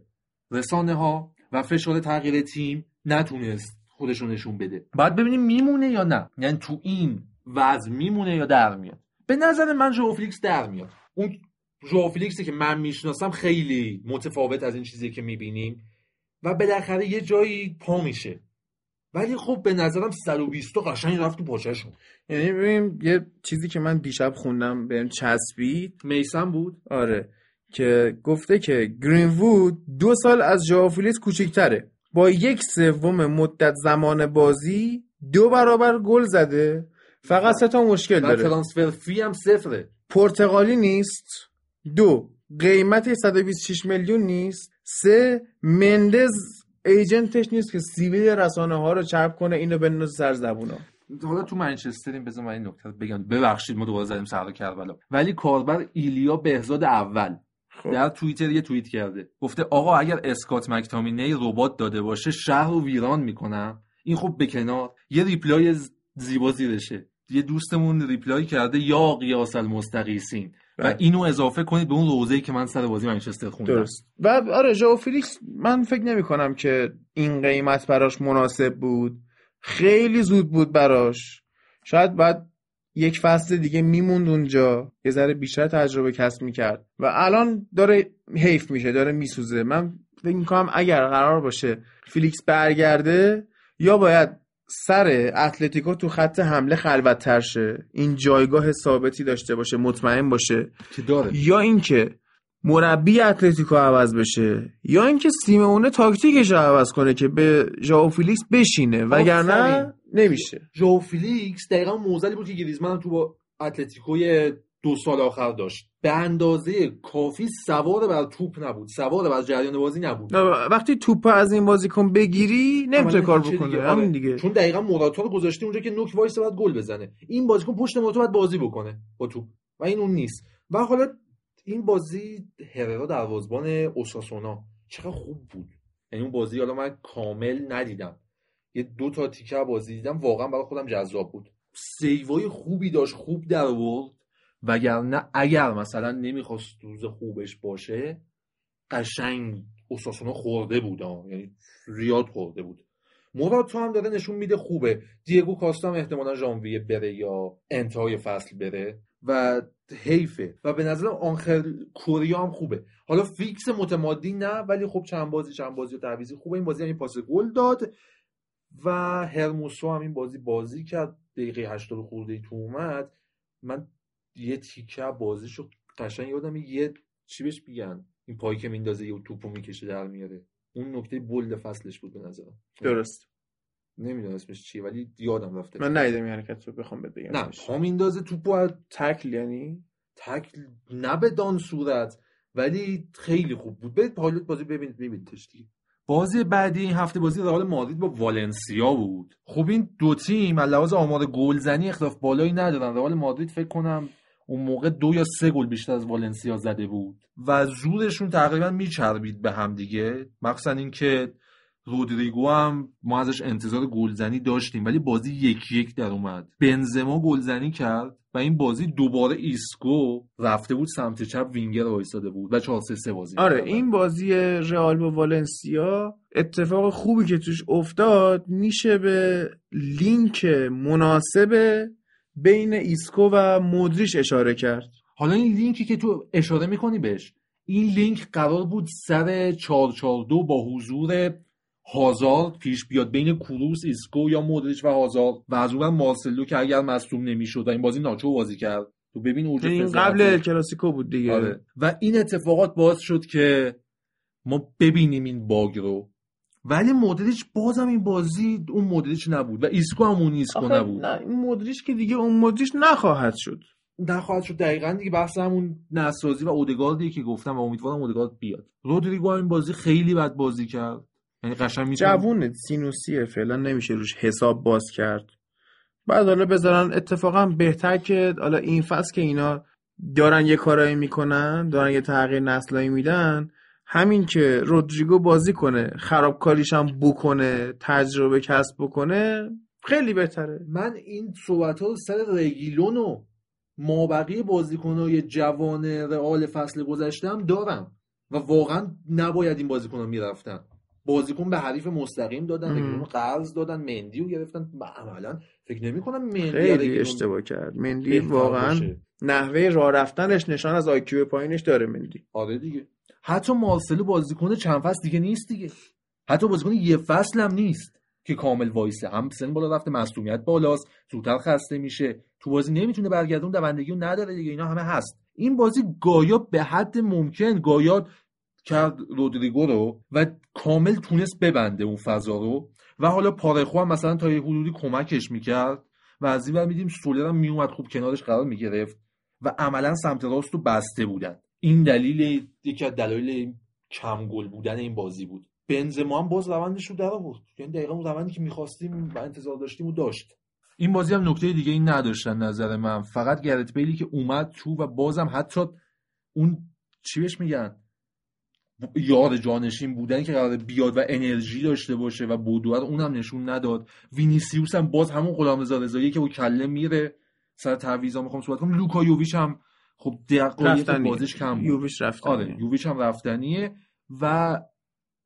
رسانه ها و فشار تغییر تیم نتونست خودشون نشون بده. بعد ببینیم میمونه یا نه؟ یعنی تو این وضع میمونه یا در میاد؟ به نظر من ژائو فیلیکس در میاد. اون ژائو فیلیکسی که من می‌شناسم خیلی متفاوت از این چیزی که می‌بینیم. و بالاخره یه جایی پا میشه. ولی خب به نظرم 120 تا قشنگ رفت تو پاچشون یعنی ببین یه چیزی که من دیشب خوندم بهم چسبید. میسم بود؟ آره. که گفته که گرینوود دو سال از ژائوفیلیکس کوچکتره با یک سوم مدت زمان بازی دو برابر گل زده. فقط سه تا مشکل و داره. transfer fee هم صفره. پرتغالی نیست. دو قیمت 126 میلیون نیست. سه مندز agent ش نیست که سیبیل رسانه ها رو چرب کنه اینو بندازه سر زبونا. حالا تو منچستریم بذار من این نکته بگم. ببخشید ما دوباره زدیم سر کربلا. ولی کاربر ایلیا بهزاد اول. خب. در توییتر یه توییت کرده. گفته آقا اگر اسکات مکتامینی رباط داده باشه شهر رو ویران می‌کنم. این خب به کنار. یه reply زیبا زیرشه. یه دوستمون reply کرده یا غیاث المستغیثین. و بله. اینو اضافه کنید به اون روضه‌ای که من سر بازی منچستر خوندم. درست. و آره ژائو فیلیکس من فکر نمی کنم که این قیمت براش مناسب بود. خیلی زود بود براش. شاید بعد یک فصل دیگه میموند اونجا. یه ذره بیشتر تجربه کسب می‌کرد. و الان داره حیف میشه داره میسوزه. من فکر می‌کنم اگر قرار باشه فیلیکس برگرده یا باید سر اتلتیکو تو خط حمله خلوتتر شه این جایگاه ثابتی داشته باشه مطمئن باشه. که داره. یا اینکه مربی اتلتیکو عوض بشه یا اینکه سیمئونه تاکتیکش رو عوض کنه که به ژائو فیلیکس بشینه. وگرنه. نمیشه. ژائو فیلیکس دقیقا معضلی بود که گریزمان هم تو با اتلتیکوی دو سال آخر داشت. به اندازه کافی سوار بر توپ نبود. سوار بر جریان بازی نبود. وقتی توپ از این بازیکن بگیری نمی‌تونه کار بکنه دیگه. همین آره. دیگه. چون دقیقا موراتا رو گذاشته اونجا که نوک وایسه باید گل بزنه. این بازیکن پشت موراتا باید بازی بکنه با توپ. و این اون نیست. و حالا این بازی هررا دروازبان اوساسونا. چقدر خوب بود. یعنی اون بازی حالا من کامل ندیدم. یه دو تا تیکه بازی دیدم واقعا برای خودم جذاب بود. سیوای خوبی داشت خوب در آورد. وگرنه اگر مثلا نمی‌خواست روز خوبش باشه قشنگ اوساسونا خورده بود. یعنی زیاد خورده بود. مراد تو هم داره نشون میده خوبه. دیگو کاستا هم احتمالا ژانویه بره یا انتهای فصل بره و حیفه. و به نظرم آنخل کوریا هم خوبه. حالا فیکس متمادی نه ولی خب چند بازی چند بازی و تعویضی خوبه. این بازی هم این پاس گل داد و هرموسو هم این بازی بازی کرد. دقیقه 80 خورده تو اومد. من یه تیکه بازیشو قشنگ یادم یه چی بهش میگن؟ این پایی که میندازه یه توپو می‌کشه در میاره. اون نکته بولد فصلش بود به نظرم. درست. نمی‌دونم اسمش چیه ولی یادم رفته. من ندیدم حرکت رو بخوام بهت بگم. نه پا میندازه توپو از تکل یعنی؟ تکل نه به دان صورت ولی خیلی خوب بود. برید پایلوت بازی ببینید ببینیدش دیگه. بازی بعدی این هفته بازی رئال مادرید با والنسیا بود. خب این دو تیم از لحاظ آمار گلزنی اختلاف بالایی ندارن. رئال مادرید فکر کنم اون موقع دو یا سه گل بیشتر از والنسیا زده بود. و زورشون تقریبا میچربید به هم دیگه. مخصوصا اینکه رودریگو هم ما ازش انتظار گلزنی داشتیم ولی بازی یکی یک در اومد. بنزما گلزنی کرد و این بازی دوباره ایسکو رفته بود سمت چپ وینگر وایساده بود و 4 3 بازی آره می‌کردن. این بازی رئال با والنسیا اتفاق خوبی که توش افتاد میشه به لینک مناسب بین ایسکو و مودریچ اشاره کرد حالا این لینکی که تو اشاره می‌کنی بهش این لینک قرار بود سر 442 با حضور هازارد پیش بیاد بین کروس ایسکو یا مودریچ و هازارد و از اون مارسلو که اگر مصدوم نمی‌شد و این بازی ناچو بازی کرد تو ببین اوج این. قبل کلاسیکو بود دیگه آره. و این اتفاقات باعث شد که ما ببینیم این bug رو ولی مودریچ بازم این بازی اون مودریچ نبود و ایسکو هم اون ایسکو نبود. نه این مودریچ که دیگه اون مودریچ نخواهد شد. نخواهد شد دقیقا دیگه بحث همون نسل سازی و اودگاردیه که گفتم و امیدوارم اودگارد بیاد. رودریگو این بازی خیلی بد بازی کرد. یعنی قشنگ می‌تونه جوونه سینوسیه فعلا نمیشه روش حساب باز کرد. بعد حالا بذارن اتفاقا بهتر که حالا این فصل که اینا دارن یه کارایی می‌کنن دارن یه تغییر نسلایی میدن همین که رودریگو بازی کنه خرابکاریش هم بکنه تجربه کسب بکنه خیلی بهتره. من این صحبت ها رو سر رگیلون و مابقی بازیکنهای جوان رئال فصل گذشتم دارم و واقعا نباید این بازیکن ها می‌رفتن. بازیکن به حریف مستقیم دادن. رگیلون قرض دادن مندی رو گرفتن. عملا فکر نمی کنم مندی خیلی اشتباه کرد. مندی واقعا باشه. نحوه راه رفتنش نشان از آیکیو پایینش داره مندی. آره دیگه. حتی مارسلو بازیکن چند فصل دیگه نیست دیگه. حتی بازیکن یه فصل هم نیست که کامل وایسه هم سن بالا رفته مصونیت بالاست زودتر خسته میشه. تو بازی نمی‌تونه برگردون دوندگی رو نداره دیگه اینا همه هست. این بازی گایا به حد ممکن گایا کرد رودریگو رو و کامل تونست ببنده اون فضا رو. و حالا پارخو هم مثلا تا یه حدودی کمکش می‌کرد. و از این میدیم سولر هم میومد خوب کنارش قرار می‌گرفت. و عملا سمت راست رو بسته بودن. این دلیل یکی از دلایل کم گل بودن این بازی بود. بنزما هم باز روندش رو در آورد. یعنی دقیقا اون روندی که می‌خواستیم و انتظار داشتیم و داشت. این بازی هم نکته دیگه این نداشتن نظر من. فقط گرت بیلی که اومد تو و بازم حتی اون چی بهش میگن؟ یار جانشین بودن که قرار بیاد و انرژی داشته باشه و بودوه رو اونم نشون نداد. وینیسیوس هم باز همون غلامرضا رضایی که با کله میره سر تعویضا می‌خوام صحبت کنم. لوکا یوویچ هم خب دقایق بازیش کم بود. یوویچ رفتنی آره یوویچ هم رفتنیه و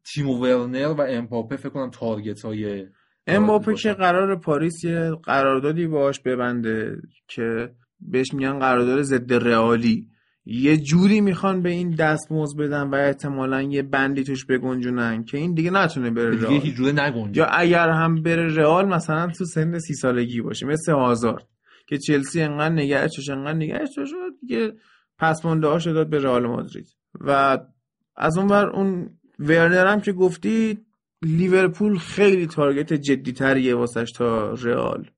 تیمو ورنر و امباپه فکر کنم target های امباپه باشن. که قرار پاریس یه قراردادی باش ببنده که بهش میگن قرارداد ضد رئالی. یه جوری می‌خوان به این دستمزد بدن و احتمالا یه بندی توش بگنجونن که این دیگه نتونه بره دیگه رئال. یا اگر هم بره رئال مثلا تو سن سی سالگی باشه مثل آزار که چلسی انقدر نگهش داشت انقدر نگهش و دیگه پس مونده داد به رئال مادرید. و از اون ور اون ورنر هم که گفتی لیورپول خیلی تارگت جدی تریه واسش تا رئال.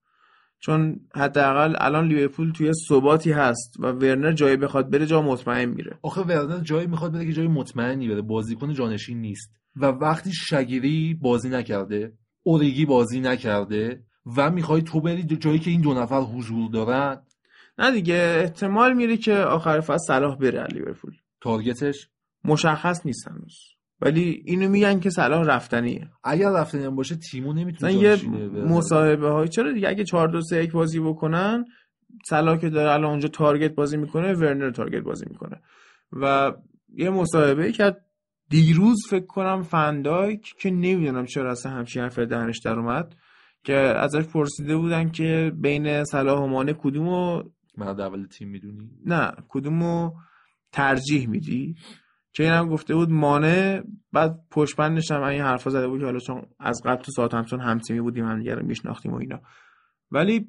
چون حداقل الان لیورپول توی ثباتی هست و ورنر جایی بخواد بره جا مطمئن میره. آخه ورنر جایی می‌خواد بره که جای مطمئنی بره. بازیکن جانشین نیست. و وقتی شگیری بازی نکرده اوریگی بازی نکرده و می‌خوای تو بری جایی که این دو نفر حضور دارن؟ نه دیگه احتمال میره که آخر فصل صلاح بره لیورپول. تارگتش؟ مشخص نیست هنوز. ولی اینو میگن که صلاح رفتنیه. اگر رفتنی هم باشه تیمو نمی‌تونه یه. مصاحبه های چرا دیگه؟ اگه 4 2 3 1 بازی بکنن صلاح که داره الان اونجا تارگت بازی می‌کنه ورنر تارگت بازی می‌کنه. و یه مصاحبه ای که دیروز فکر کنم فندایک که نمی‌دونم چرا اصلا همچین حرف دهنش در اومد. که ازش پرسیده بودن که بین صلاح و مانه کدومو مرد اول تیم می‌دونی؟ نه کدومو ترجیح میدی؟ که اینم گفته بود مانع بعد پشت بندش هم این حرفا زده بود که حالا چون از قبل تو ساعت همچون همتیمی بودیم هم دیگه رو میشناختیم و اینا. ولی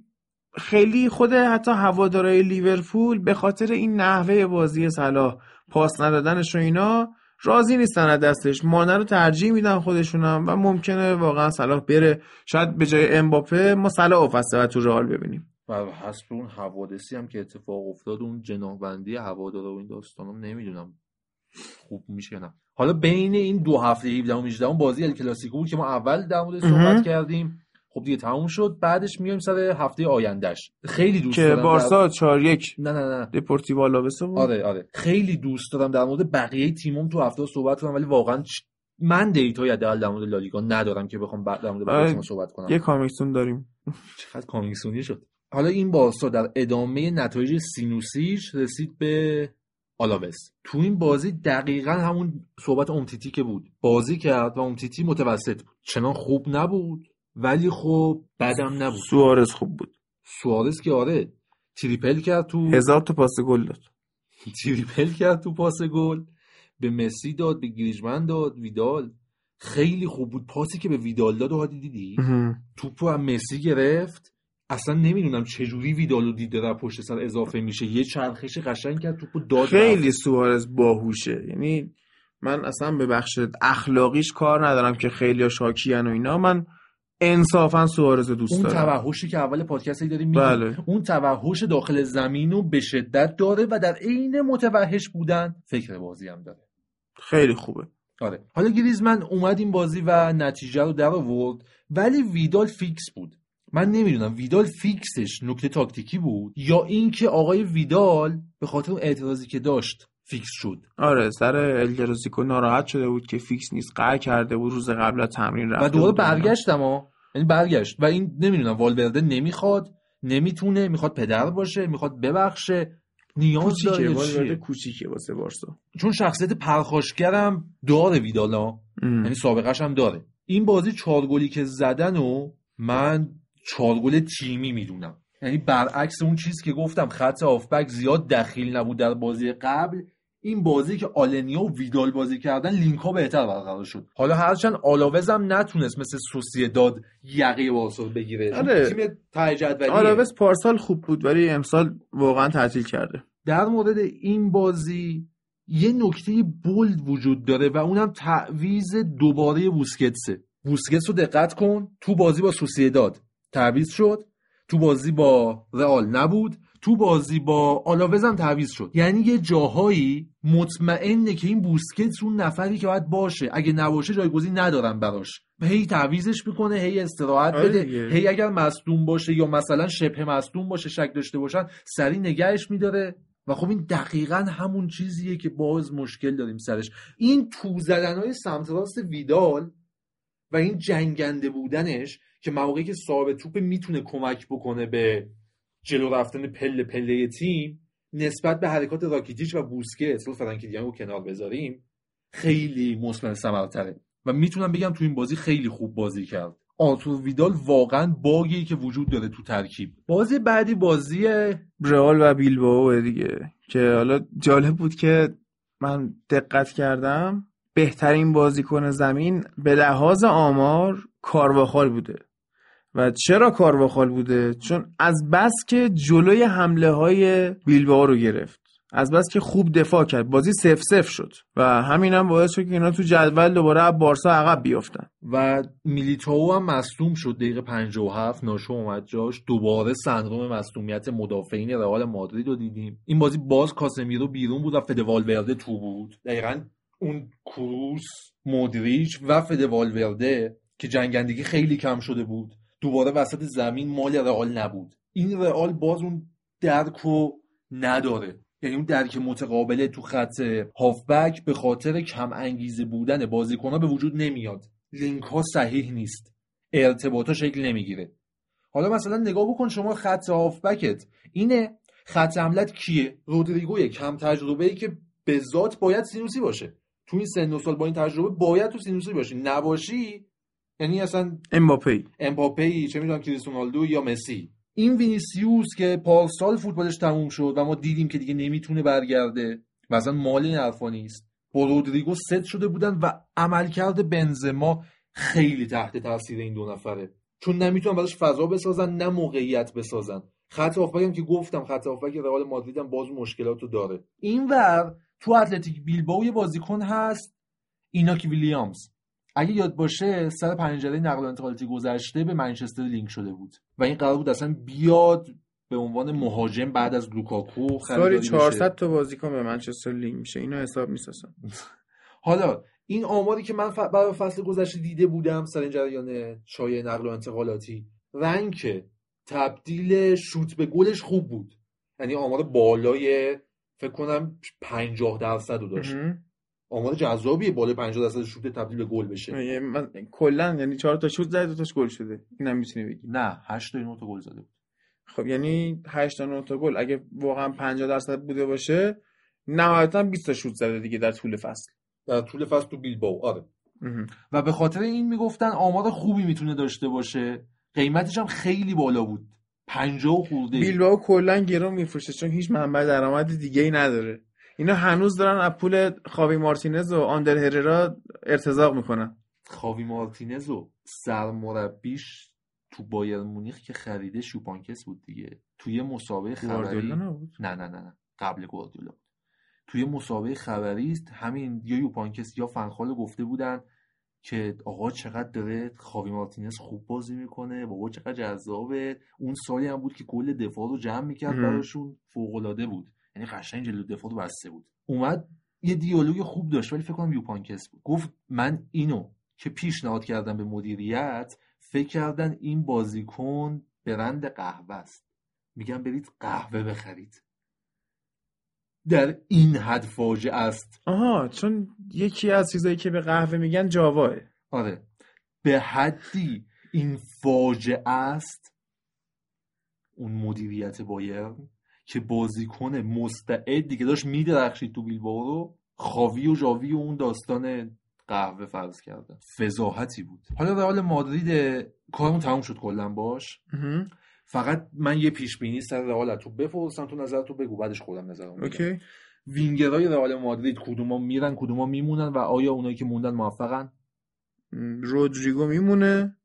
خیلی خود حتی هوادارای لیورپول به خاطر این نحوه بازی صلاح پاس ندادنش و اینا راضی نیستن از دستش. مانع رو ترجیح میدن خودشونم و ممکنه واقعا صلاح بره. شاید به جای امباپه ما صلاح و فصل بعد تو رئال ببینیم. و حسب اون حوادثی هم که اتفاق افتاد اون جناحبندی هوادارا و این داستانم نمی‌دونم خوب میشه یا نه. حالا بین این دو هفته 17 و 18 بازی ال کلاسیکو بود که ما اول در موردش اها. صحبت کردیم. خب دیگه تموم شد. بعدش میایم سر هفته آیندهش خیلی دوست که دارم در- بارسا 4 1 نه نه نه. دپورتیو آلاوسو بود. آره آره. خیلی دوست دارم در مورد بقیه تیمم تو هفته صحبت کنم ولی واقعا چ- من data ی حداقل در مورد لالیگا ندارم که بخوام بعد در مورد بقیه آره، صحبت کنم. یه کامیکسون داریم. چقدر کامیکسونی شد. حالا این بارسا در ادامه نتایج سینوسیش رسید به آلاوس. تو این بازی دقیقا همون صحبت امتیتی که بود. بازی کرد و امتیتی متوسط بود. چنان خوب نبود. ولی خب بدم نبود. سوارز خوب بود. سوارز که آره triple کرد تو هزار تا پاس گل داد. triple کرد تو پاس گل. به مسی داد به گریزمن داد ویدال. خیلی خوب بود. پاسی که به ویدال داد و دیدی؟ توپو هم مسی گرفت. اصلا نمی‌دونم چجوری ویدالو دیده در پشت سر اضافه میشه. یه چرخش قشنگ کرد توپو داد خیلی رفت. سوارز باهوشه. یعنی من اصلا به بخش اخلاقیش کار ندارم که خیلی شاکیان و اینا. من انصافا سوارز رو دوست اون دارم. توحشی که اول پادکستی داریم بله. اون توحش داخل زمین رو به شدت داره و در عین متوحش بودن فکر بازی هم داره. خیلی خوبه. آره. حالا گریزمن اومد این بازی و نتیجه رو در آورد ولی ویدال fix بود. من نمی‌دونم ویدال fix ش نکته تاکتیکی بود یا اینکه آقای ویدال به خاطر اون اعتراضی که داشت fix شد. آره سر الگرازیکو ناراحت شده بود که فیکس نیست قهر کرده بود روز قبل از تمرین رفته و دوباره. برگشتم ها. یعنی برگشت. و این نمی‌دونم والورده نمی‌خواد نمی‌تونه می‌خواد پدر باشه می‌خواد ببخشه. نیاز داره والورده؟ کوچیکه واسه بارسا. چون شخصیت پرخاشگرم داره ویدالا. یعنی سابقش هم داره. این بازی چهار گلی که زدن و من چهار گل تیمی می‌دونم. یعنی برعکس اون چیز که گفتم خط آفبک زیاد دخیل نبود در بازی قبل. این بازی که آلنیا و ویدال بازی کردن لینک ها بهتر برقرار شد. حالا هرچند آلاوس هم نتونست مثل سوسیداد یقه بارسا رو بگیره. آره. تیم. آلاوس پارسال خوب بود ولی امسال واقعا تعطیل کرده. در مورد این بازی یه نکته bold وجود داره و اونم تعویض دوباره بوسکتسه. بوسکتس رو دقت کن تو بازی با سوسیداد تعویض شد. تو بازی با رئال نبود. تو بازی با آلاوس هم تعویض شد. یعنی یه جاهایی مطمئنه که این بوسکتس اون نفری که باید باشه. اگه نباشه جایگزین ندارن براش. هی تعویضش می‌کنه هی استراحت آره بده. دیگه. هی اگر مصدوم باشه یا مثلا شبه مصدوم باشه شک داشته باشن سری نگهش میداره. و خب این دقیقا همون چیزیه که باز مشکل داریم سرش. این تو زدن های سمت راست ویدال و این جنگنده بودنش که مواقعی که صاحب توپ می‌تونه کمک بکنه به جلو رفتن پله پله تیم نسبت به حرکات راکیتیچ و بوسکتس رو فرانکی دیانگ رو کنار بذاریم خیلی مثمر ثمرتره. و می‌تونم بگم تو این بازی خیلی خوب بازی کرد. آرتور ویدال واقعا bug ی که وجود داره تو ترکیب. بازی بعدی بازی رئال و بیلبائو دیگه که حالا جالب بود که من دقت کردم بهترین بازیکن زمین به لحاظ آمار کارواخال بوده. و چرا کارواخال بوده؟ چون از بس که جلوی حمله های بیلبائو رو گرفت. از بس که خوب دفاع کرد. بازی سف سف شد. و همین هم باعث شد که اینا تو جدول دوباره از بارسا عقب بیافتن. و میلیتائو هم مصدوم شد دقیقه 57 ناشو اومد جاش. دوباره سندروم مصدومیت مدافعین رئال مادرید رو دیدیم. این بازی باز کاسمیرو بیرون بود و فدوالورده تو بود. دقیقا اون کروس مودریچ و فدوالورده که جنگندگی خیلی کم شده بود. دوباره وسط زمین مال رئال نبود. این رئال باز اون درک رو نداره. یعنی اون درک متقابله تو خط هافبک به خاطر کم انگیزه بودن بازیکنها به وجود نمیاد. لینک ها صحیح نیست. ارتباطا شکل نمی‌گیره. حالا مثلا نگاه بکن شما خط هافبکت. اینه خط حملت کیه؟ رودریگوی کم تجربه ای که به ذات باید سینوسی باشه. تو این سن سال با این تجربه باید تو سینوسی باشی. نباشی یعنی اصلا امباپی. امباپه چه می‌دونم کریستیانو یا مسی. این وینیسیوس که پارسال فوتبالش تموم شد و ما دیدیم که دیگه نمی‌تونه برگرده و اصلا مال این حرفا نیست. با رودریگو ست شده بودن و عملکرد بنزما خیلی تحت تاثیر این دو نفره. چون نمی‌تونن براش فضا بسازن نه موقعیت بسازن. خط هافبک که گفتم خط هافبک رئال مادرید هم باز مشکلات رو داره اینور تو اتلتیک بیلبائو یه بازیکن هست ایناکی ویلیامز. اگه یاد باشه سر پنجره نقل و انتقالاتی گذشته به منچستر لینک شده بود و این قرار بود اصلا بیاد به عنوان مهاجم بعد از لوکاکو بشه. 400 تا بازیکن به منچستر لینک میشه. اینو حساب می‌سازن. حالا این آماری که من ف... برای فصل گذشته دیده بودم سر این جریان شایع نقل و انتقالاتی رنگ تبدیل شوت به گلش خوب بود. یعنی آمار بالای فکر کنم 50 درصد رو داشت. آمار جذابیه بالای 50 درصد شوت تبدیل به گل بشه. من کلا یعنی 4 تا شوت زد دو تاش گل شده. اینم می‌تونی بگی. نه 8 تا 9 تا گل زده بود. خب یعنی 8 تا 9 تا گل. اگه واقعا 50 درصد بوده باشه نهایتا 20 تا شوت زده دیگه در طول فصل. در طول فصل تو بیلبائو. آره. و به خاطر این می‌گفتن آمار خوبی می‌تونه داشته باشه. قیمتش هم خیلی بالا بود. 50 خورده. بیلبائو کلا گرون میفروشه چون هیچ منبع درآمد دیگه ای نداره. اینا هنوز دارن از پول خاوی مارتینز و آندر هررا ارتزاق می‌کنن. خاوی مارتینز و سرمربیش تو بایر مونیخ که خریده شوپانکس بود دیگه. توی مسابقه خبری نبود؟ نه نه نه نه. قبل گواردیولا بود. توی مسابقه خبری است همین یا یوپانکس یا فنخال گفته بودن که آقا چقدر داره خاوی مارتینز خوب بازی می‌کنه بابا چقدر جذابه. اون سالی هم بود که کل دفاع رو جمع می‌کرد. براشون. فوق العاده بود. یعنی قشنگ جلو دفاع بسته بود. اومد یه دیالوگ خوب داشت ولی فکر کنم یوپانکس بود. گفت من اینو که پیشنهاد کردم به مدیریت فکر کردن این بازیکن برند قهوه است. میگم برید قهوه بخرید. در این حد فاجعه است. آها چون یکی از چیزایی که به قهوه میگن جاواه. آره. به حدی این فاجعه است اون مدیریت بایرن. که بازیکن مستعدی که داشت میدرخشید تو بیلبائو رو خاوی و جاوی و اون داستان قهوه فرض کردن. فضاحتی بود. حالا رئال مادرید کارمون تموم شد کلا باش. فقط من یه پیش بینی سر رئال تو بپرسم تو نظر تو بگو بعدش خودم نظرم میگم. اوکی. وینگرهای رئال مادرید کدوما میرن کدوما میمونن و آیا اونایی که موندن موفقن؟ رودریگو میمونه.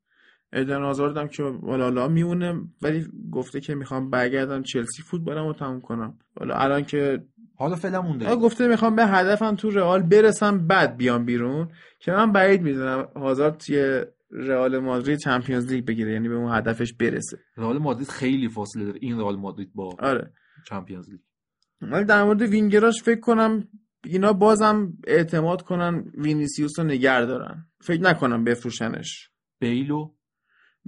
ادن آزارد هم که والا میمونه ولی گفته که می‌خوام برگردم چلسی فوتبالم رو تموم کنم. حالا الان که حالا فعلا مونده. گفته می‌خوام به هدفم تو رئال برسم بعد بیام بیرون. که من بعید می‌دونم هازارد توی رئال مادرید چمپیونز لیگ بگیره یعنی به اون هدفش برسه. رئال مادرید خیلی فاصله داره. این رئال مادرید با آره. چمپیونز لیگ. ولی در مورد وینگراش فکر کنم اینا بازم اعتماد کنن وینیسیوس رو نگه دارن. فکر نکنم بفروشنش. بیلو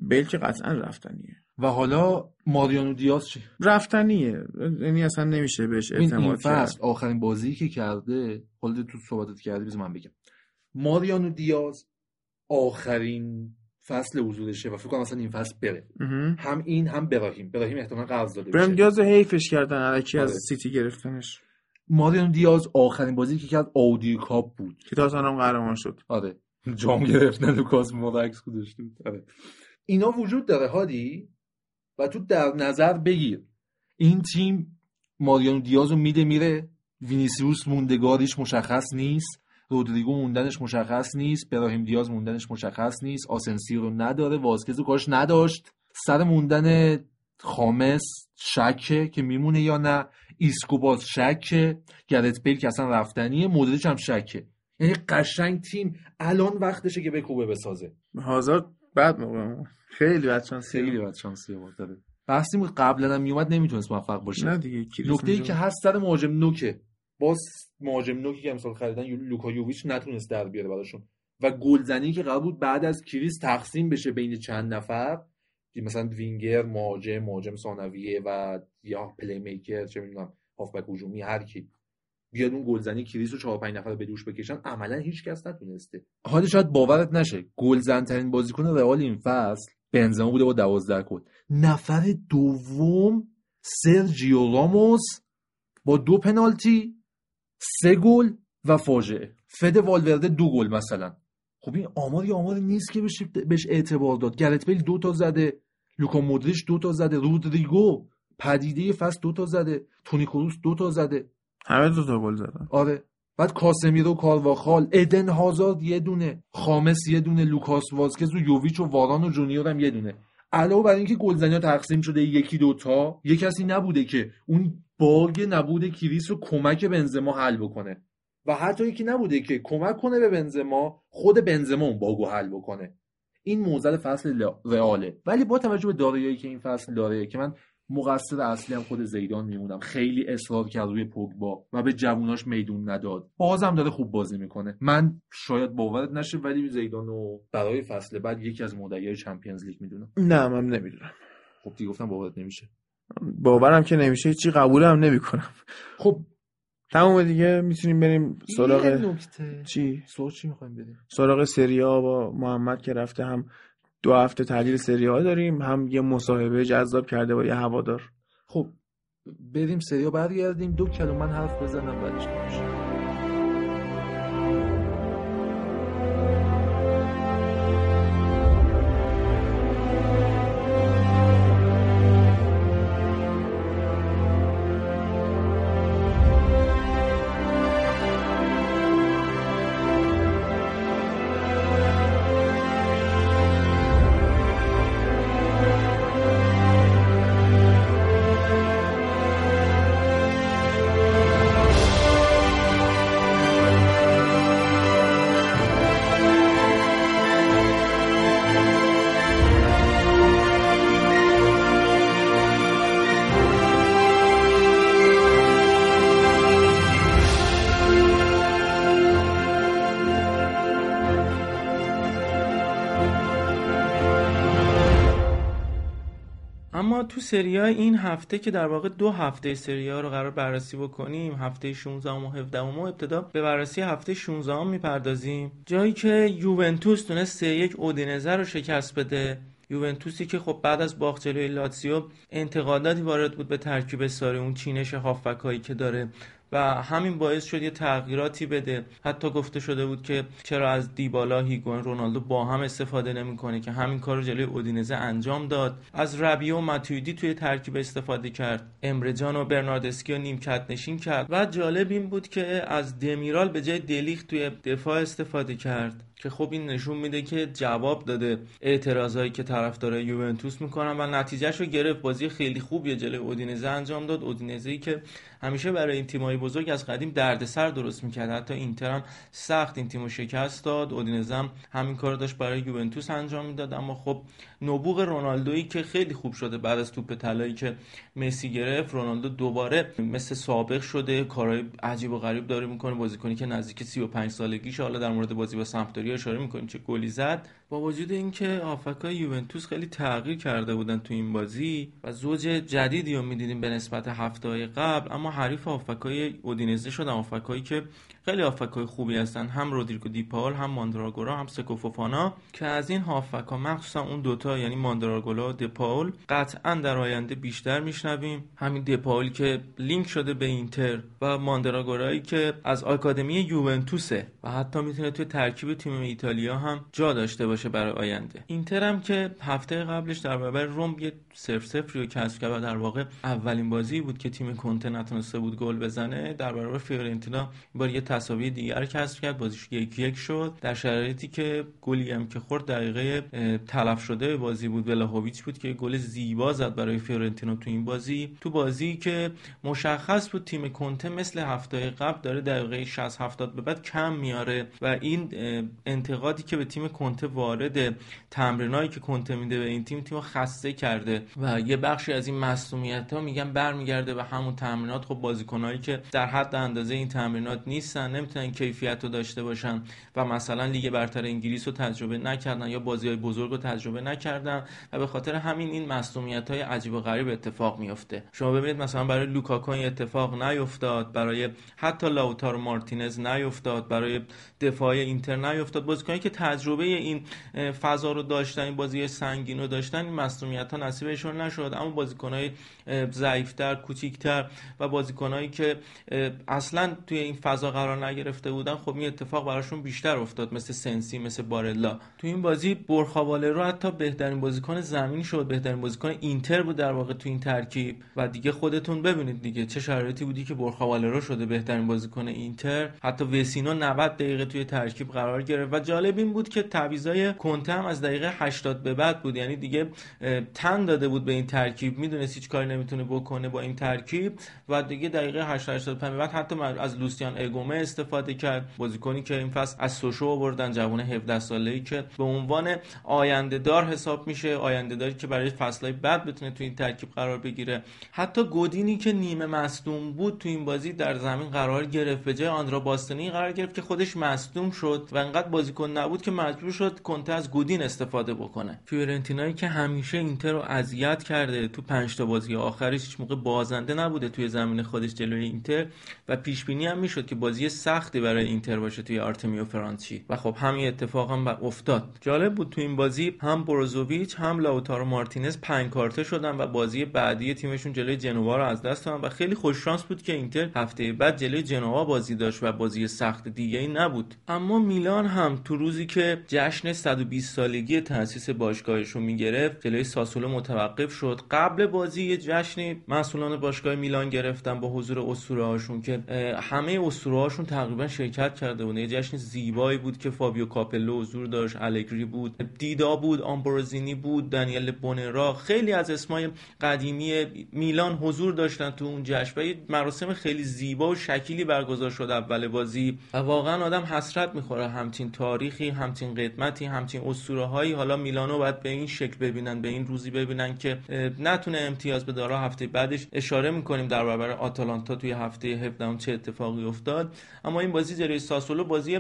بیل که قطعا رفتنیه. و حالا ماریانو دیاز چی؟ رفتنیه. یعنی اصلا نمیشه بهش این, این اعتماد کرد. فصل آخرین بازی که کرده حالا تو صحبتت کردی بذار من بگم. ماریانو دیاز آخرین فصل حضورشه و فکر کنم اصلا این فصل بره. هم این هم براهیم. براهیم احتمال قرض داده براهیم دیاز حیفش کردن الکی از آره. سیتی گرفتنش. ماریانو دیاز آخرین بازی که کرد آودی کاپ بود. که تاتنهام قهرمان شد. آره. جام گرفتن لوکاس مورا عکس گذاشته بود. آره. اینا وجود داره هادی؟ و تو در نظر بگیر. این تیم ماریانو دیاز رو میده میره. وینیسیوس موندگاریش مشخص نیست. رودریگو موندنش مشخص نیست. براهیم دیاز موندنش مشخص نیست. آسنسیو رو نداره. واسکز رو کاش نداشت. سر موندن خامس شکه که میمونه یا نه؟ ایسکو باز شکه. گرت بیل که اصلا رفتنیه. مدرچ هم شکه. یعنی قشنگ تیم الان وقتشه که بکوبه بسازه. هازارد بعد موقع خیلی بد شانسی خیلی بد شانسی آورد داره. بحثی بود قبلا هم میومد نمی‌تونست موفق باشه. نه دیگه نکته ای. که هست سر مهاجم نوکه. باز مهاجم نوکی که امسال خریدن یو- لوکا یوویچ نتونست در بیاره براشون. و گلزنی که قرار بود بعد از کریس تقسیم بشه بین چند نفر. مثلا وینگر مهاجم مهاجم ثانویه و یا playmaker چه می‌دونم هافبک هجومی هر کی. بیاد اون گلزنی کریس رو 4 5 نفر به دوش بکشن عملا هیچ کس نتونسته. حالا شاید باورت نشه گلزن ترین بازیکن رئال این فصل بنزما بوده با 12 گل. نفر دوم سرجیو راموس با دو پنالتی سه گل و فاجعه. فد والورده دو گل مثلا. خب این آماری آماری نیست که بهش اعتبار داد. گرت بیل دو تا زده لوکا مودریچ دو تا زده رودریگو پدیده فصل دو تا زده تونی کروس دو تا زده. همه دو تا گل زدن. آره. بعد کاسمیرو کارواخال ادن هازارد یه دونه خامس یه دونه لوکاس واسکز و یوویچ و واران و جونیور هم یه دونه. علاوه بر اینکه گلزنی تقسیم شده یکی دوتا یه کسی نبوده که اون باگ نبوده کریس رو کمک بنزما حل بکنه. و حتی یکی نبوده که کمک کنه به بنزما خود بنزما اون باگو حل بکنه. این موزل فصل رئاله. ولی با توجه به دارایی که این فصل داره که من مقصر اصلی هم خود زیدان میمونم. خیلی اصرار کرد روی پوگبا و به جووناش میدون نداد. بازم داره خوب بازی می‌کنه. من شاید باورت نشه ولی زیدان رو برای فصل بعد یکی از مدعیای چمپیونز لیگ می‌دونم. نه من نمی‌دونم. خب دیگه گفتم باورت نمیشه. باورم که نمیشه چی قبولم نمی‌کنم. خب. تمام دیگه می‌تونیم بریم سراغ نکته. چی؟ سراغ چی می‌خوایم بریم سراغ سریا با محمد که رفته هم دو هفته تحلیل سریا داریم هم یه مصاحبه جذاب کرده با یه هوادار. خب بریم سریا برگردیم. دو کلمه من حرف بزنم بعدش تو سریا این هفته که در واقع دو هفته سریا رو قرار بررسی بکنیم هفته 16 و 17 و ابتدا به بررسی هفته 16 هم می‌پردازیم. جایی که یوونتوس تونست 3-1 اودینزه رو شکست بده. یوونتوسی که خب بعد از باخت جلوی لاتزیو انتقاداتی وارد بود به ترکیب ساری اون چینش هافبکایی که داره. و همین باعث شد یه تغییراتی بده. حتی گفته شده بود که چرا از دیبالا هیگوئن رونالدو با هم استفاده نمی‌کنه که همین کار رو جلوی اودینزه انجام داد. از ربیو و ماتویدی توی ترکیب استفاده کرد. امرجان و برناردسکی رو نیمکت نشین کرد. و جالب این بود که از دمیرال به جای دلیخ توی دفاع استفاده کرد. که خب این نشون میده که جواب داده اعتراضایی که طرفدارای یوونتوس می‌کنن و نتیجهش رو گرفت. بازی خیلی خوبیه جلوی اودینزه انجام داد. اودینزه ای که همیشه برای این تیمای بزرگ از قدیم دردسر درست می‌کرد. حتی اینتر هم سخت این تیمو شکست داد. اودینزه هم همین کار داشت برای یوونتوس انجام می‌داد. اما خب نبوغ رونالدویی که خیلی خوب شده بعد از توپ طلایی که مسی گرفت. رونالدو دوباره مثل سابق شده کارهای عجیب و غریب داره می‌کنه بازیکنی که نزدیک 35 سالگیشه. حالا در مورد بازی با سمپدوریا اشاره می‌کنیم چه گلی زد. با وجود اینکه آفکای یوونتوس خیلی تغییر کرده بودن تو این بازی و زوج جدیدی رو می‌دیدیم به نسبت هفته قبل اما حریف آفکای اودینزه شدن. آفکایی که خیلی هافبکای خوبی هستن هم رودریگو دیپال هم ماندراگورا هم سکو فوفانا که از این هافبکا مخصوصا اون دوتا یعنی ماندراگورا و دپاول قطعا در آینده بیشتر میشنویم. همین دپاول که لینک شده به اینتر و ماندراگورایی که از آکادمی یوونتوسه و حتی می‌تونه توی ترکیب تیم ایتالیا هم جا داشته باشه. باشه برای آینده. اینتر هم که هفته قبلش در برابر روم یه صفر صفری رو کسب کرد و در واقع اولین بازی بود که تیم کنته نتونسته بود گل بزنه. در برابر فیورنتینا باز یه تساوی دیگر کسب کرد. بازیش یک یک شد. در شرایطی که گلی هم که خورد دقیقه تلف شده بازی بود. ولاهویچ بود که گل زیبا زد برای فیورنتینا تو این بازی. تو بازی که مشخص بود تیم کنته مثل هفته قبل داره دقیقه 60 70 به بعد کم میاره و این انتقادی که به تیم کنته وارد تمرینایی که کنته میده به این تیم تیم خسته کرده و یه بخشی از این مسئولیت ها میگن برمیگرده به همون تمرینات. خب بازیکنایی که در حد اندازه این تمرینات نیستن نمی‌تونن کیفیت رو داشته باشن و مثلا لیگ برتر انگلیس رو تجربه نکردن یا بازی های بزرگ رو تجربه نکردن و به خاطر همین این مسئولیت های عجیب و غریب اتفاق میفته شما ببینید مثلا برای لوکاکو اتفاق نیفتاد برای حتی لاوتار مارتینز نیفتاد برای دفاع اینتر نیفتاد. بازیکنایی که تجربه این فضا رو داشتن بازی سنگین رو داشتن این مسئولیت ها نصیبشون نشد. اما بازیکنای ضعیفتر کوچیکتر و بازیکنایی که اصلا توی این فضا قرار نگرفته بودن خب این اتفاق براشون بیشتر افتاد مثل سنسی مثل بارلا. تو این بازی برخاواله رو حتی بهترین بازیکن زمین شد بهترین بازیکن اینتر بود در واقع تو این ترکیب. و دیگه خودتون ببینید دیگه چه شرایطی بودی که برخاواله رو شده بهترین بازیکن اینتر. حتی وسینو 90 دقیقه توی ترکیب قرار گرفت. و جالب این بود که تعویضای کنته هم از دقیقه 80 به بعد بود. یعنی دیگه تن داده بود به این ترکیب. می‌دونست هیچ کاری نمی‌تونه بکنه با این ترکیب و دیگه دقیقه 80 85 بعد حتی از لوسیان اگومه استفاده کرد. بازیکنی که این فصل از سوشو آوردن جوان 17 ساله‌ای که به عنوان آینده دار حساب میشه. آینده داری که برای فصلهای بعد بتونه تو این ترکیب قرار بگیره. حتی گودینی که نیمه مصدوم بود تو این بازی در زمین قرار گرفت. به جای آندرا باستنی قرار گرفت که خودش مصدوم شد و انقدر بازیکن نبود که مجبور شد کنته از گودین استفاده بکنه. فیورنتینایی که همیشه اینتر رو اذیت کرده تو 5 تا بازی آخرش هیچ موقع بازنده نبوده توی زمین خودش جلوی اینتر و پیش بینی هم می‌شد که بازی سختی برای اینتر باشه توی آرتمیو فرانچی و خب همین اتفاق هم افتاد. جالب بود تو این بازی هم بروزوویچ هم لاوتارو مارتینز پنج کارته شدن و بازی بعدی تیمشون جلوی جنوا رو از دست دادن و خیلی خوش شانس بود که اینتر هفته بعد جلوی جنوا بازی داشت و بازی سخت دیگه ای نبود. اما میلان هم تو روزی که جشن 120 سالگی تأسیس باشگاهش رو می‌گرفت جلوی ساسولو متوقف شد. قبل بازی یه جشنی مسئولان باشگاه میلان گرفتن با حضور اسطوره هاشون که همه اسطوره هاشون تقریبا شرکت کرده بودن. یه جشن زیبایی بود که فابیو کاپلو حضور داشت الگری بود دیدا بود آمبروزینی بود دانیل بونرا. خیلی از اسمای قدیمی میلان حضور داشتن تو اون جشن و مراسم خیلی زیبا و شکیلی برگزار شد اول بازی. واقعا آدم حسرت می‌خوره. همچین تاریخی همچین قدمتی همچین اسطوره هایی حالا میلانو باید به این شکل ببینن به این روزی ببینن که نتونه امتیاز به دارا هفته بعدش اشاره می‌کنیم در برابر آتالانتا توی هفته 17 چه اتفاقی افتاد. اما این بازی جلوی ساسولو بازی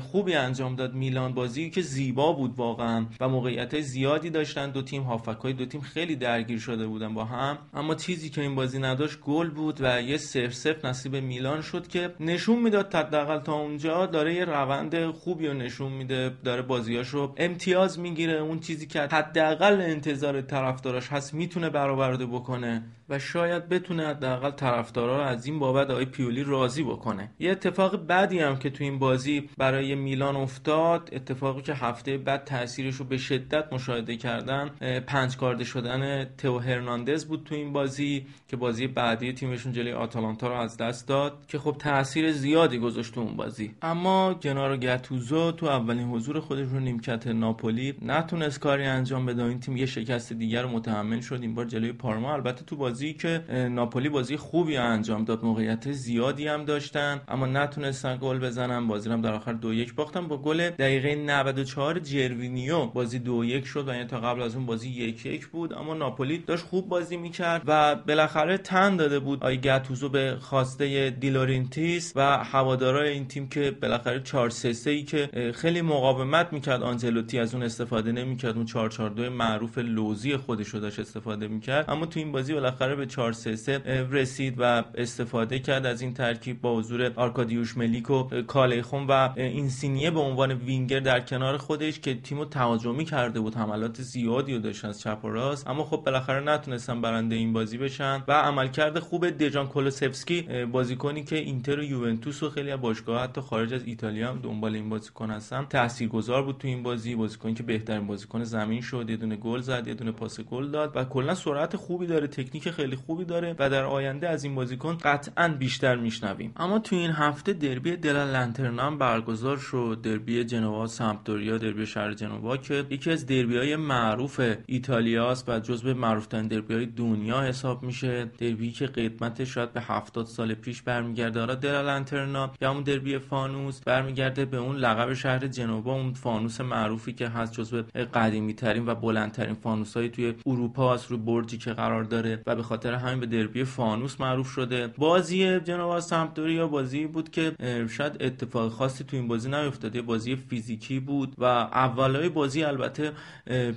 خوبی انجام داد. میلان بازی که زیبا بود واقعا و موقعیت زیادی داشتن. دو تیم هافکای دو تیم خیلی درگیر شده بودن با هم. اما چیزی که این بازی نداشت گل بود و یه سف سف نصیب میلان شد که نشون می‌داد حداقل تا اونجا داره یه روند خوبی رو نشون میده. داره بازیاشو امتیاز می‌گیره. اون چیزی که حداقل انتظار طرفداراش هست می‌تونه برآورده بکنه. 呢？و شاید بتونه حداقل طرفدارا رو از این بابت آقای پیولی راضی بکنه. یه اتفاق بعدی هم که تو این بازی برای میلان افتاد اتفاقی که هفته بعد تاثیرش رو به شدت مشاهده کردن پنج کارده شدن تو هرناندز بود تو این بازی که بازی بعدی تیمشون جلوی آتالانتا رو از دست داد که خب تاثیر زیادی گذاشت اون بازی. اما گنارو گتوزو تو اولین حضور خودش رو نیمکت ناپولی نتونست کاری انجام بده این تیم یه شکست دیگر رو متحمل شد. این بار جلوی پارما. البته تو بازی که ناپولی بازی خوبی انجام داد موقعیت زیادی هم داشتن اما نتونستن گل بزنن. بازی هم در آخر دو یک باختن با گل دقیقه 94 جروینیو بازی دو یک شد و یعنی تا قبل از اون بازی یک یک بود. اما ناپولی داشت خوب بازی می‌کرد و بالاخره تن داده بود. آقای گاتوزو به خواسته دیلورینتیس و هوادارای این تیم که بالاخره 4 3 3 ای که خیلی مقاومت می‌کرد. آنجلوتی از اون استفاده نمی‌کرد. اون 4 4 2 معروف لوزی خودش رو داشت استفاده می‌کرد. اما تو این بازی بالاخره بالاخره به 4 3 3 رسید و استفاده کرد از این ترکیب با حضور آرکادیوش میلیک و کایخون و اینسینیه به عنوان وینگر در کنار خودش که تیمو تهاجمی کرده بود. حملات زیادی رو داشت از چپ و راست. اما خب بالاخره نتونستن برنده این بازی بشن و عملکرد خوب دژان کولوسفسکی بازیکنی که اینتر و یوونتوس و خیلی از باشگاه حتی خارج از ایتالیا هم دنبال این بازیکن هستن. تاثیرگذار بود تو این بازی. بازیکنی که بهترین بازیکن زمین شد. یه دونه گل زد یه دونه پاس گل داد و کلا سرعت خوبی داره. تکنیک خیلی خوبی داره و در آینده از این بازیکن قطعا بیشتر میشنویم. اما تو این هفته دربی دلا لانترنا هم برگزار شد. دربی جنوا سمپدوریا دربی شهر جنوا که یکی از دربی های معروف ایتالیاست و جزو معروف ترین دربی های دنیا حساب میشه. دربی که قدمتش شاید به 70 سال پیش برمیگرده. حالا دلا لانترنا یا اون دربی فانوس برمیگرده به اون لقب شهر جنوا اون فانوس معروفی که هست جزو قدیمی ترین و بلندترین فانوس های توی اروپا است رو برجی که قرار داره و خاطر همین به دربی فانوس معروف شده. بازی جنوا سمپدوریا بازی بود که شاید اتفاق خاصی تو این بازی نیفتاده. بازی فیزیکی بود و اولای بازی البته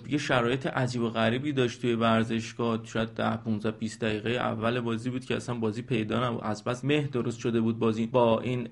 یه شرایط عجیب و غریبی داشت توی ورزشگاه. شاید 10 15 20 دقیقه اول بازی بود که اصلا بازی پیدا نبود. از بس مه درست شده بود بازی. با این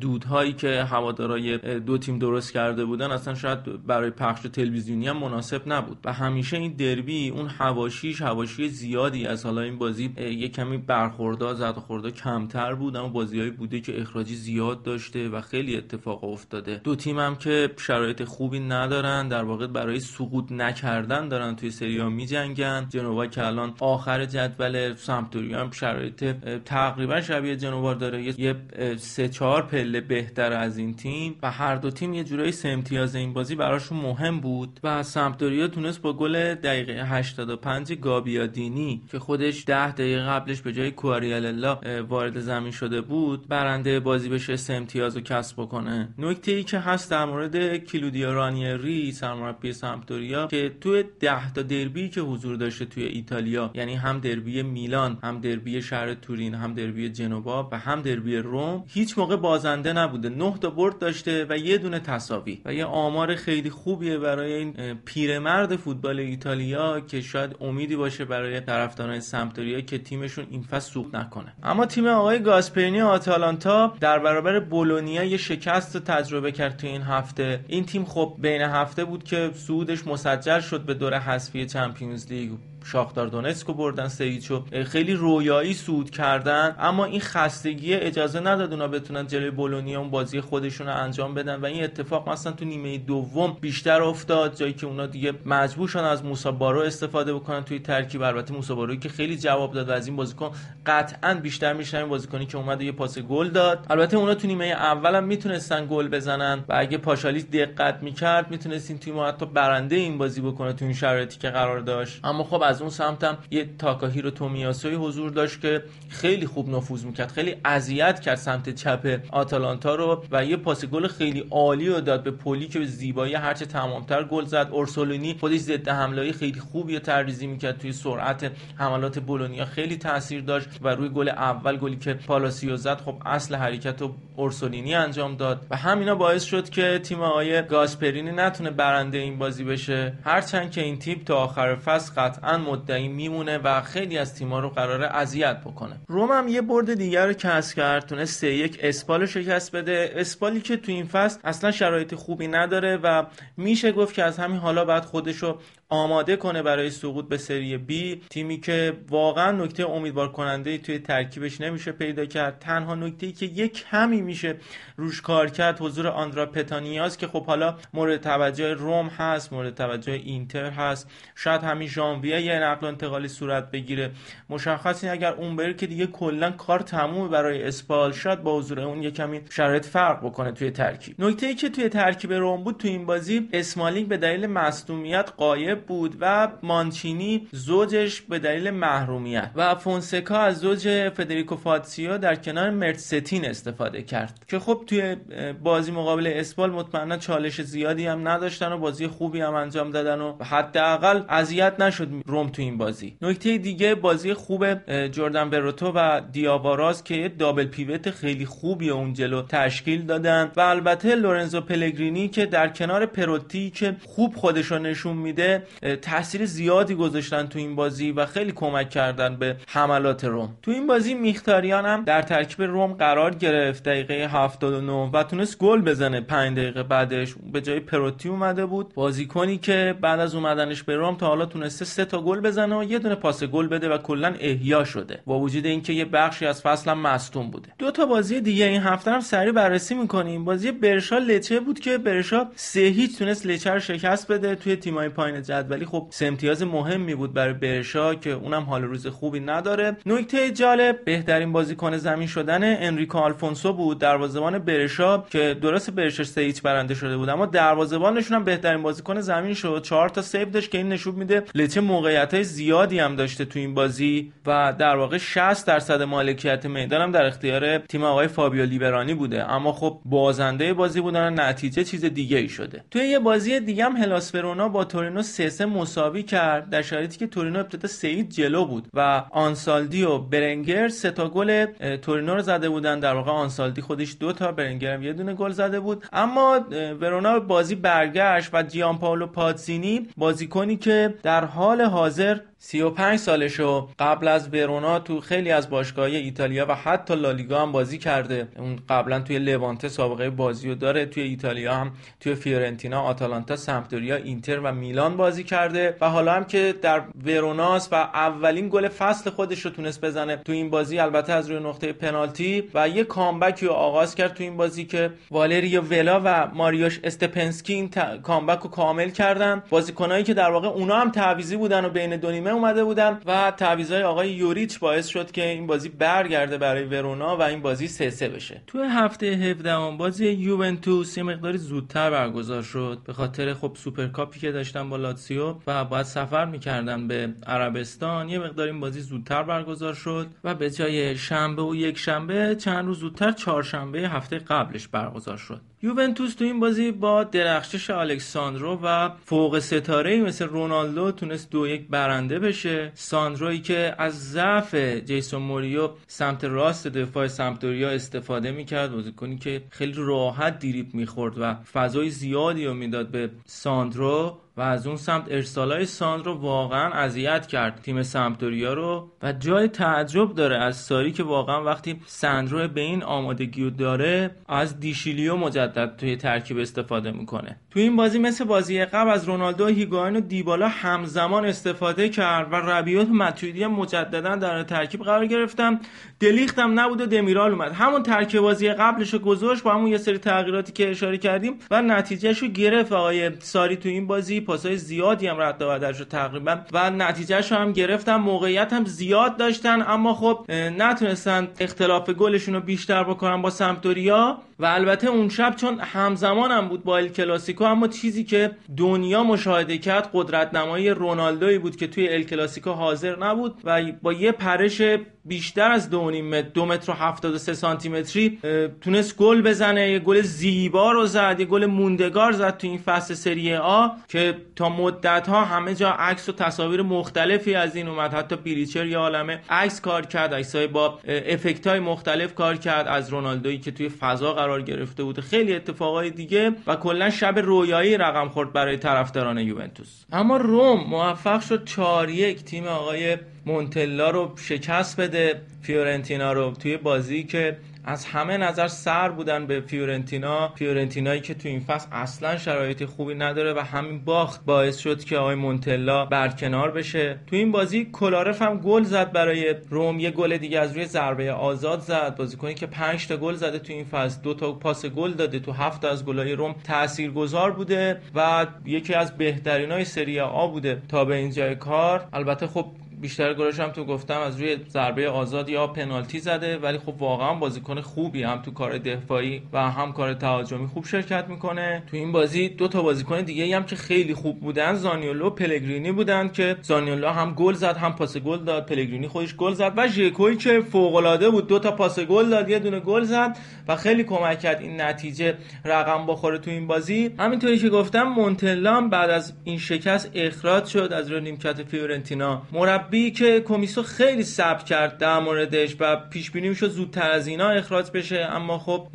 دودهایی که هوادارای دو تیم درست کرده بودن اصلا شاید برای پخش تلویزیونی هم مناسب نبود. و همیشه این دربی اون حواشیش حواشی زیادی از حالا این بازی یه کمی برخوردار زد و خورده کمتر بود اما بازیهایی بوده که اخراجی زیاد داشته و خیلی اتفاق افتاده. دو تیم هم که شرایط خوبی ندارن در واقع برای سقوط نکردن دارن توی سری ها میجنگن. جنوا که الان آخر جدول سمپدوریا هم شرایط تقریبا شبیه جنوا داره. یه سه چهار پله بهتر از این تیم و هر دو تیم یه جورایی سه امتیاز این بازی براشون مهم بود. و سمپدوریا تونست با گل دقیقه 85 گابیادینی که خودش 10 دقیقه قبلش به جای کوریاللا وارد زمین شده بود برنده بازی بشه سه امتیاز رو کسب بکنه. نکته ای که هست در مورد کلودیا رانیری سرمربی سمپدوریا که توی 10 تا دربی که حضور داشته توی ایتالیا یعنی هم دربی میلان هم دربی شهر تورین هم دربی جنوا و هم دربی روم هیچ موقع بازنده نبوده. 9 تا برد داشته و یه دونه تساوی. و یه آمار خیلی خوبیه برای این پیرمرد فوتبال ایتالیا که شاید امیدی باشه برای طرفداران سمپدوریا که تیمشون این فصل سوق نکنه. اما تیم آقای گاسپرینی آتالانتا در برابر بولونیا یه شکست رو تجربه کرد تو این هفته. این تیم خب بین هفته بود که سودش مسجل شد به دور حذفی چمپیونز لیگ. شاختار دونسکو بردن سیچو خیلی رویایی سود کردن اما این خستگی اجازه نداد اونا بتونن جلوی بولونیا اون بازی خودشون رو انجام بدن و این اتفاق مثلا تو نیمه دوم بیشتر افتاد جایی که اونا دیگه مجبور شدن از موسابارو استفاده بکنن توی ترکیب. البته موسابارو که خیلی جواب داد و از این بازیکن قطعا بیشتر میشه این بازیکنی که اومد یه پاس گل داد. البته اونا تو نیمه اولم می‌تونستن گل بزنن و اگه پاشالیس دقت می‌کرد می‌تونست این تیم حتی برنده این بازی بکنه تو این شرایطی که قرار داشت. اما خب اون سمتم یه تاکاهیرو تومیاسوی حضور داشت که خیلی خوب نفوذ می‌کرد خیلی اذیت کرد سمت چپ آتالانتا رو و یه پاس گل خیلی عالی رو داد به پولی که به زیبایی هرچه تمامتر گل زد. اورسولینی خودش ضد حمله خیلی خوبی تریزی می‌کرد توی سرعت حملات بولونیا خیلی تاثیر داشت و روی گل اول گلی که پالاسیو زد خب اصل حرکت رو اورسولینی انجام داد و همینا باعث شد که تیم آقای گاسپرینی نتونه برنده این بازی بشه. هرچند که این تیم تا آخر فصل قطعا مدعی میمونه و خیلی از تیم‌ها رو قراره اذیت بکنه. روم هم یه برد دیگر رو کسب کرد تونست 3 1 اسپال رو شکست بده. اسپالی که تو این فصل اصلا شرایط خوبی نداره و میشه گفت که از همین حالا بعد خودش رو آماده کنه برای سقوط به سری بی تیمی که واقعا نکته امیدوار کننده توی ترکیبش نمیشه پیدا کرد. تنها نکته ای که یه کمی میشه روش کار کرد حضور آندرا پتانیاس که خب حالا مورد توجه روم هست مورد توجه اینتر هست. شاید همین ژانویه یه نقل و انتقالی صورت بگیره. مشخص این اگر اون بره که دیگه کلا کار تموم برای اسپال شاید با حضور اون یه کمی شرایط فرق بکنه توی ترکیب. نکته ای که توی ترکیب روم بود توی این بازی اسمالینگ به دلیل مصدومیت غایب بود و مانچینی زوجش به دلیل محرومیت و فونسکا از زوج فدریکو فاتسیو در کنار مرت چتین استفاده کرد که خب توی بازی مقابل اسپال مطمئنا چالش زیادی هم نداشتن و بازی خوبی هم انجام دادن و حداقل اذیت نشد روم تو این بازی. نکته دیگه بازی خوب جردن بروتو و دیاواراز که یه دابل پیوت خیلی خوبی اون جلو تشکیل دادن و البته لورنزو پلگرینی که در کنار پروتی که خوب خودش نشون میده تاثیر زیادی گذاشتن تو این بازی و خیلی کمک کردن به حملات روم. تو این بازی میختاریان هم در ترکیب روم قرار گرفت دقیقه 79 و تونست گل بزنه 5 دقیقه بعدش. به جای پروتی اومده بود. بازیکنی که بعد از اومدنش به روم تا حالا تونسته سه تا گل بزنه و یه دونه پاس گل بده و کلا احیا شده. با وجود اینکه یه بخشی از فصل هم مصدوم بوده. دو تا بازی دیگه این هفته هم سریع بررسی می‌کنیم. بازی برشا لچه بود که برشا سه هیچ تونست لچه رو شکست بده توی تیمای پایین جدولی خب سه امتیاز مهمی بود برای برشا که اونم حال روز خوبی نداره. نکته جالب بهترین بازیکن زمین شدن انریکو آلفونسو بود دروازه‌بان برشا که درست برشا سه هیچ برنده شده بود. اما دروازه‌بانشون هم بهترین بازیکن زمین شد. چهار تا save داشت که این نشون میده لچه موقعیت زیادی هم داشته تو این بازی و در واقع 60 درصد مالکیت میدان هم در اختیار تیم آقای فابیو لیورانی بوده. اما خب بازنده بازی بودن نتیجه چیز دیگه ای شده. توی یه بازی دیگه هم هلاس ورونا با تورینو 3 3 مساوی کرد در شرایطی که تورینو ابتدا 3 جلو بود و آنسالدی و برنگر سه تا گل تورینو رو زده بودن. در واقع آنسالدی خودش دو تا برنگر هم یه دونه گل زده بود. اما ورونا بازی برگشت و جیان پاولو پاتزینی بازیکنی که در حال حاضر 35 سالشو قبل از ورونا تو خیلی از باشگاه ایتالیا و حتی لالیگا هم بازی کرده. اون قبلا توی لوانته سابقه بازی رو داره. توی ایتالیا هم توی فیورنتینا آتالانتا سمپدوریا اینتر و میلان بازی کرده. و حالا هم که در وروناست و اولین گل فصل خودش رو تونست بزنه تو این بازی البته از روی نقطه پنالتی و یه comeback ی رو آغاز کرد تو این بازی که والریو وره و ماریوش استپنسکی این ت... comeback رو کامل کردن. بازیکنایی که در واقع اونا هم تعویضی بودن و بین دو نیمه اومده بودن و تعویضای آقای یوریچ باعث شد که این بازی برگرده برای ورونا و این بازی 3 3 بشه. تو هفته 17 بازی یوونتوس یه مقداری زودتر برگزار شد. به خاطر خب سوپرکاپی که داشتن با لاتسیو و باید سفر می‌کردن به عربستان یه مقدار این بازی زودتر برگزار شد و به جای شنبه و یک شنبه چند روز زودتر چهارشنبه هفته قبلش برگزار شد. یوونتوس تو این بازی با درخشش الکس ساندرو و فوق ستاره مثل رونالدو تونست دو یک برنده بشه. ساندروی که از ضعف جیسون موریو سمت راست دفاع سمپدوریا استفاده می‌کرد. بازیکنی که خیلی راحت دریبل می‌خورد و فضای زیادی رو می‌داد به ساندرو. و از اون سمت ارسالای ساندرو واقعا اذیت کرد. تیم سمپدوریا رو و جای تعجب داره از ساری که واقعا وقتی ساندرو به این آمادگی رو داره از دیشیلیو مجدد توی ترکیب استفاده می‌کنه. توی این بازی مثل بازی قبل از رونالدو هیگواین و دیبالا همزمان استفاده کرد و ربیوت هم مجددا در ترکیب قرار گرفتم دلیخت هم نبود و دمیرال اومد. همون ترکیب بازی قبلش رو گذاشت با همون یه سری تغییراتی که اشاره کردیم و نتیجهش رو گرفت. آقای ساری تو این بازی پاسای زیادی هم رد و شد تقریبا و نتیجهش رو هم گرفتن. موقعیت هم زیاد داشتن اما خب نتونستن اختلاف گلشون رو بیشتر بکنن با سمپدوریا. و البته اون شب چون همزمان هم بود با ال کلاسیکو اما چیزی که دنیا مشاهده کرد قدرت نمایی رونالدوی بود که توی ال کلاسیکو حاضر نبود و با یه پرش بیشتر از دو متر دو متر و 73 سانتی متری تونست گل بزنه. یه گل زیبا رو زد یه گل موندگار زد تو این فصل سری آ که تا مدت ها همه جا عکس و تصاویر مختلفی از این اومد. حتی بیریچر یه عالمه عکس کار کرد عکسای با افکت های مختلف کار کرد از رونالدویی که توی فضا قرار گرفته بود خیلی اتفاقای دیگه و کلا شب رویایی رقم خورد برای طرفداران یوونتوس. اما روم موفق شد 4 یک تیم آقای مونتلا رو شکست بده فیورنتینا رو توی بازی که از همه نظر سر بودن به فیورنتینا. فیورنتینایی که تو این فصل اصلا شرایط خوبی نداره و همین باخت باعث شد که آقای مونتلا برکنار بشه. تو این بازی کولاروف هم گل زد برای روم یه گل دیگه از روی ضربه آزاد زد. بازیکنی که 5 تا گل زده تو این فصل دو تا پاس گل داده تو هفت از گلای روم تاثیرگذار بوده و یکی از بهترینای سری آ بوده تا به اینجای کار. البته خب بیشتر گلش هم تو گفتم از روی ضربه آزاد یا پنالتی زده ولی خب واقعا بازیکن خوبی هم تو کار دفاعی و هم کار تهاجمی خوب شرکت می‌کنه. تو این بازی دو تا بازیکن دیگه هم که خیلی خوب بودن زانیولو پلگرینی بودن که زانیولو هم گل زد هم پاس گل داد. پلگرینی خودش گل زد و ژکوی که فوق العاده بود دو تا پاس گل داد یه دونه گل زد و خیلی کمک کرد این نتیجه رقم بخوره تو این بازی. همینطوری که گفتم مونتلا بعد از این شکست اخراج شد از روی نیمکت فیورنتینا. مربی مربی که کمیسو خیلی صبر کرد در موردش و پیش بینی می‌شد زودتر از اینا اخراج بشه اما خب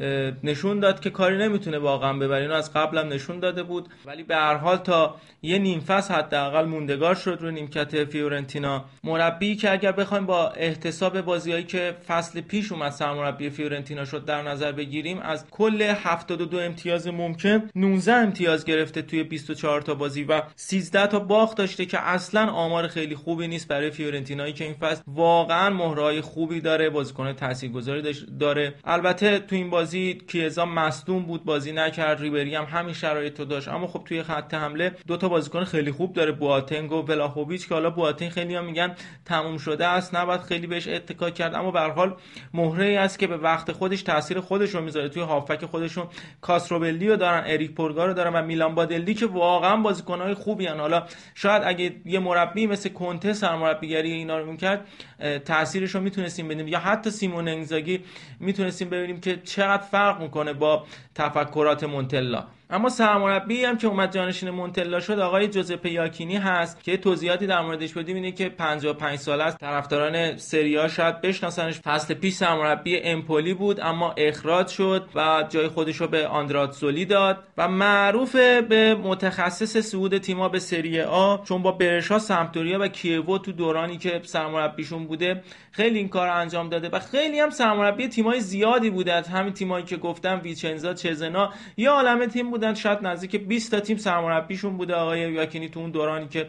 نشون داد که کاری نمی‌تونه واقعا ببره. اینو از قبلم نشون داده بود. ولی به هر حال تا یه نیم فصل حداقل موندگار شد رو نیمکت فیورنتینا. مربی که اگر بخوایم با احتساب بازیایی که فصل پیش اومد سرمربی فیورنتینا شد در نظر بگیریم از کل 72 امتیاز ممکن 19 امتیاز گرفته توی 24 تا بازی و 13 تا باخت داشته که اصلا آمار خیلی خوبی نیست فیورنتینایی که این فصل واقعا مهره‌های خوبی داره بازیکن تاثیرگذاری داره. البته تو این بازی کیزا مصدوم بود بازی نکرد ریبری هم همین شرایط رو داشت. اما خب توی خط حمله دو تا بازیکن خیلی خوب داره بواتنگ و ولاخوویچ که حالا بواتنگ خیلی هم میگن تموم شده است نباید خیلی بهش اتکا کرد. اما به حال مهره ای است که به وقت خودش تاثیر خودش رو می‌ذاره. توی هافک خودشون کاستروبلی رو دارن اریک پورگا رو دارن و میلان بادلی که واقعا بازیکنهای خوبی هن. حالا شاید اگه یه مربی مثل کنته سرمربیگری اینا رو می‌کرد تاثیرش رو می‌تونستیم بدیم. یا حتی سیمون انگزاگی می‌تونستیم ببینیم که چقدر فرق می‌کنه با تفکرات مونتلا. اما سرمربی هم که اومد جانشین مونتلا شد آقای جوزپه یاکینی هست که توضیحاتی در موردش بدیم. اینه که 55 سال است طرفداران سریا شاید بشناسنش. فصل پیش سرمربی امپولی بود اما اخراج شد و جای خودش رو به آندراتزولی داد و معروف به متخصص صعود تیما به سری آ چون با برشا سمپدوریا و کیوو تو دورانی که سرمربیشون بوده خیلی این کار انجام داده و خیلی هم سرمربی تیمای زیادی بوده. از همین تیمایی که گفتم ویچنزا چزنا یه عالمه تیم بودن. شاید نزدیک 20 تا تیم سرمربیشون بوده. آقای یاکینی تو اون دورانی که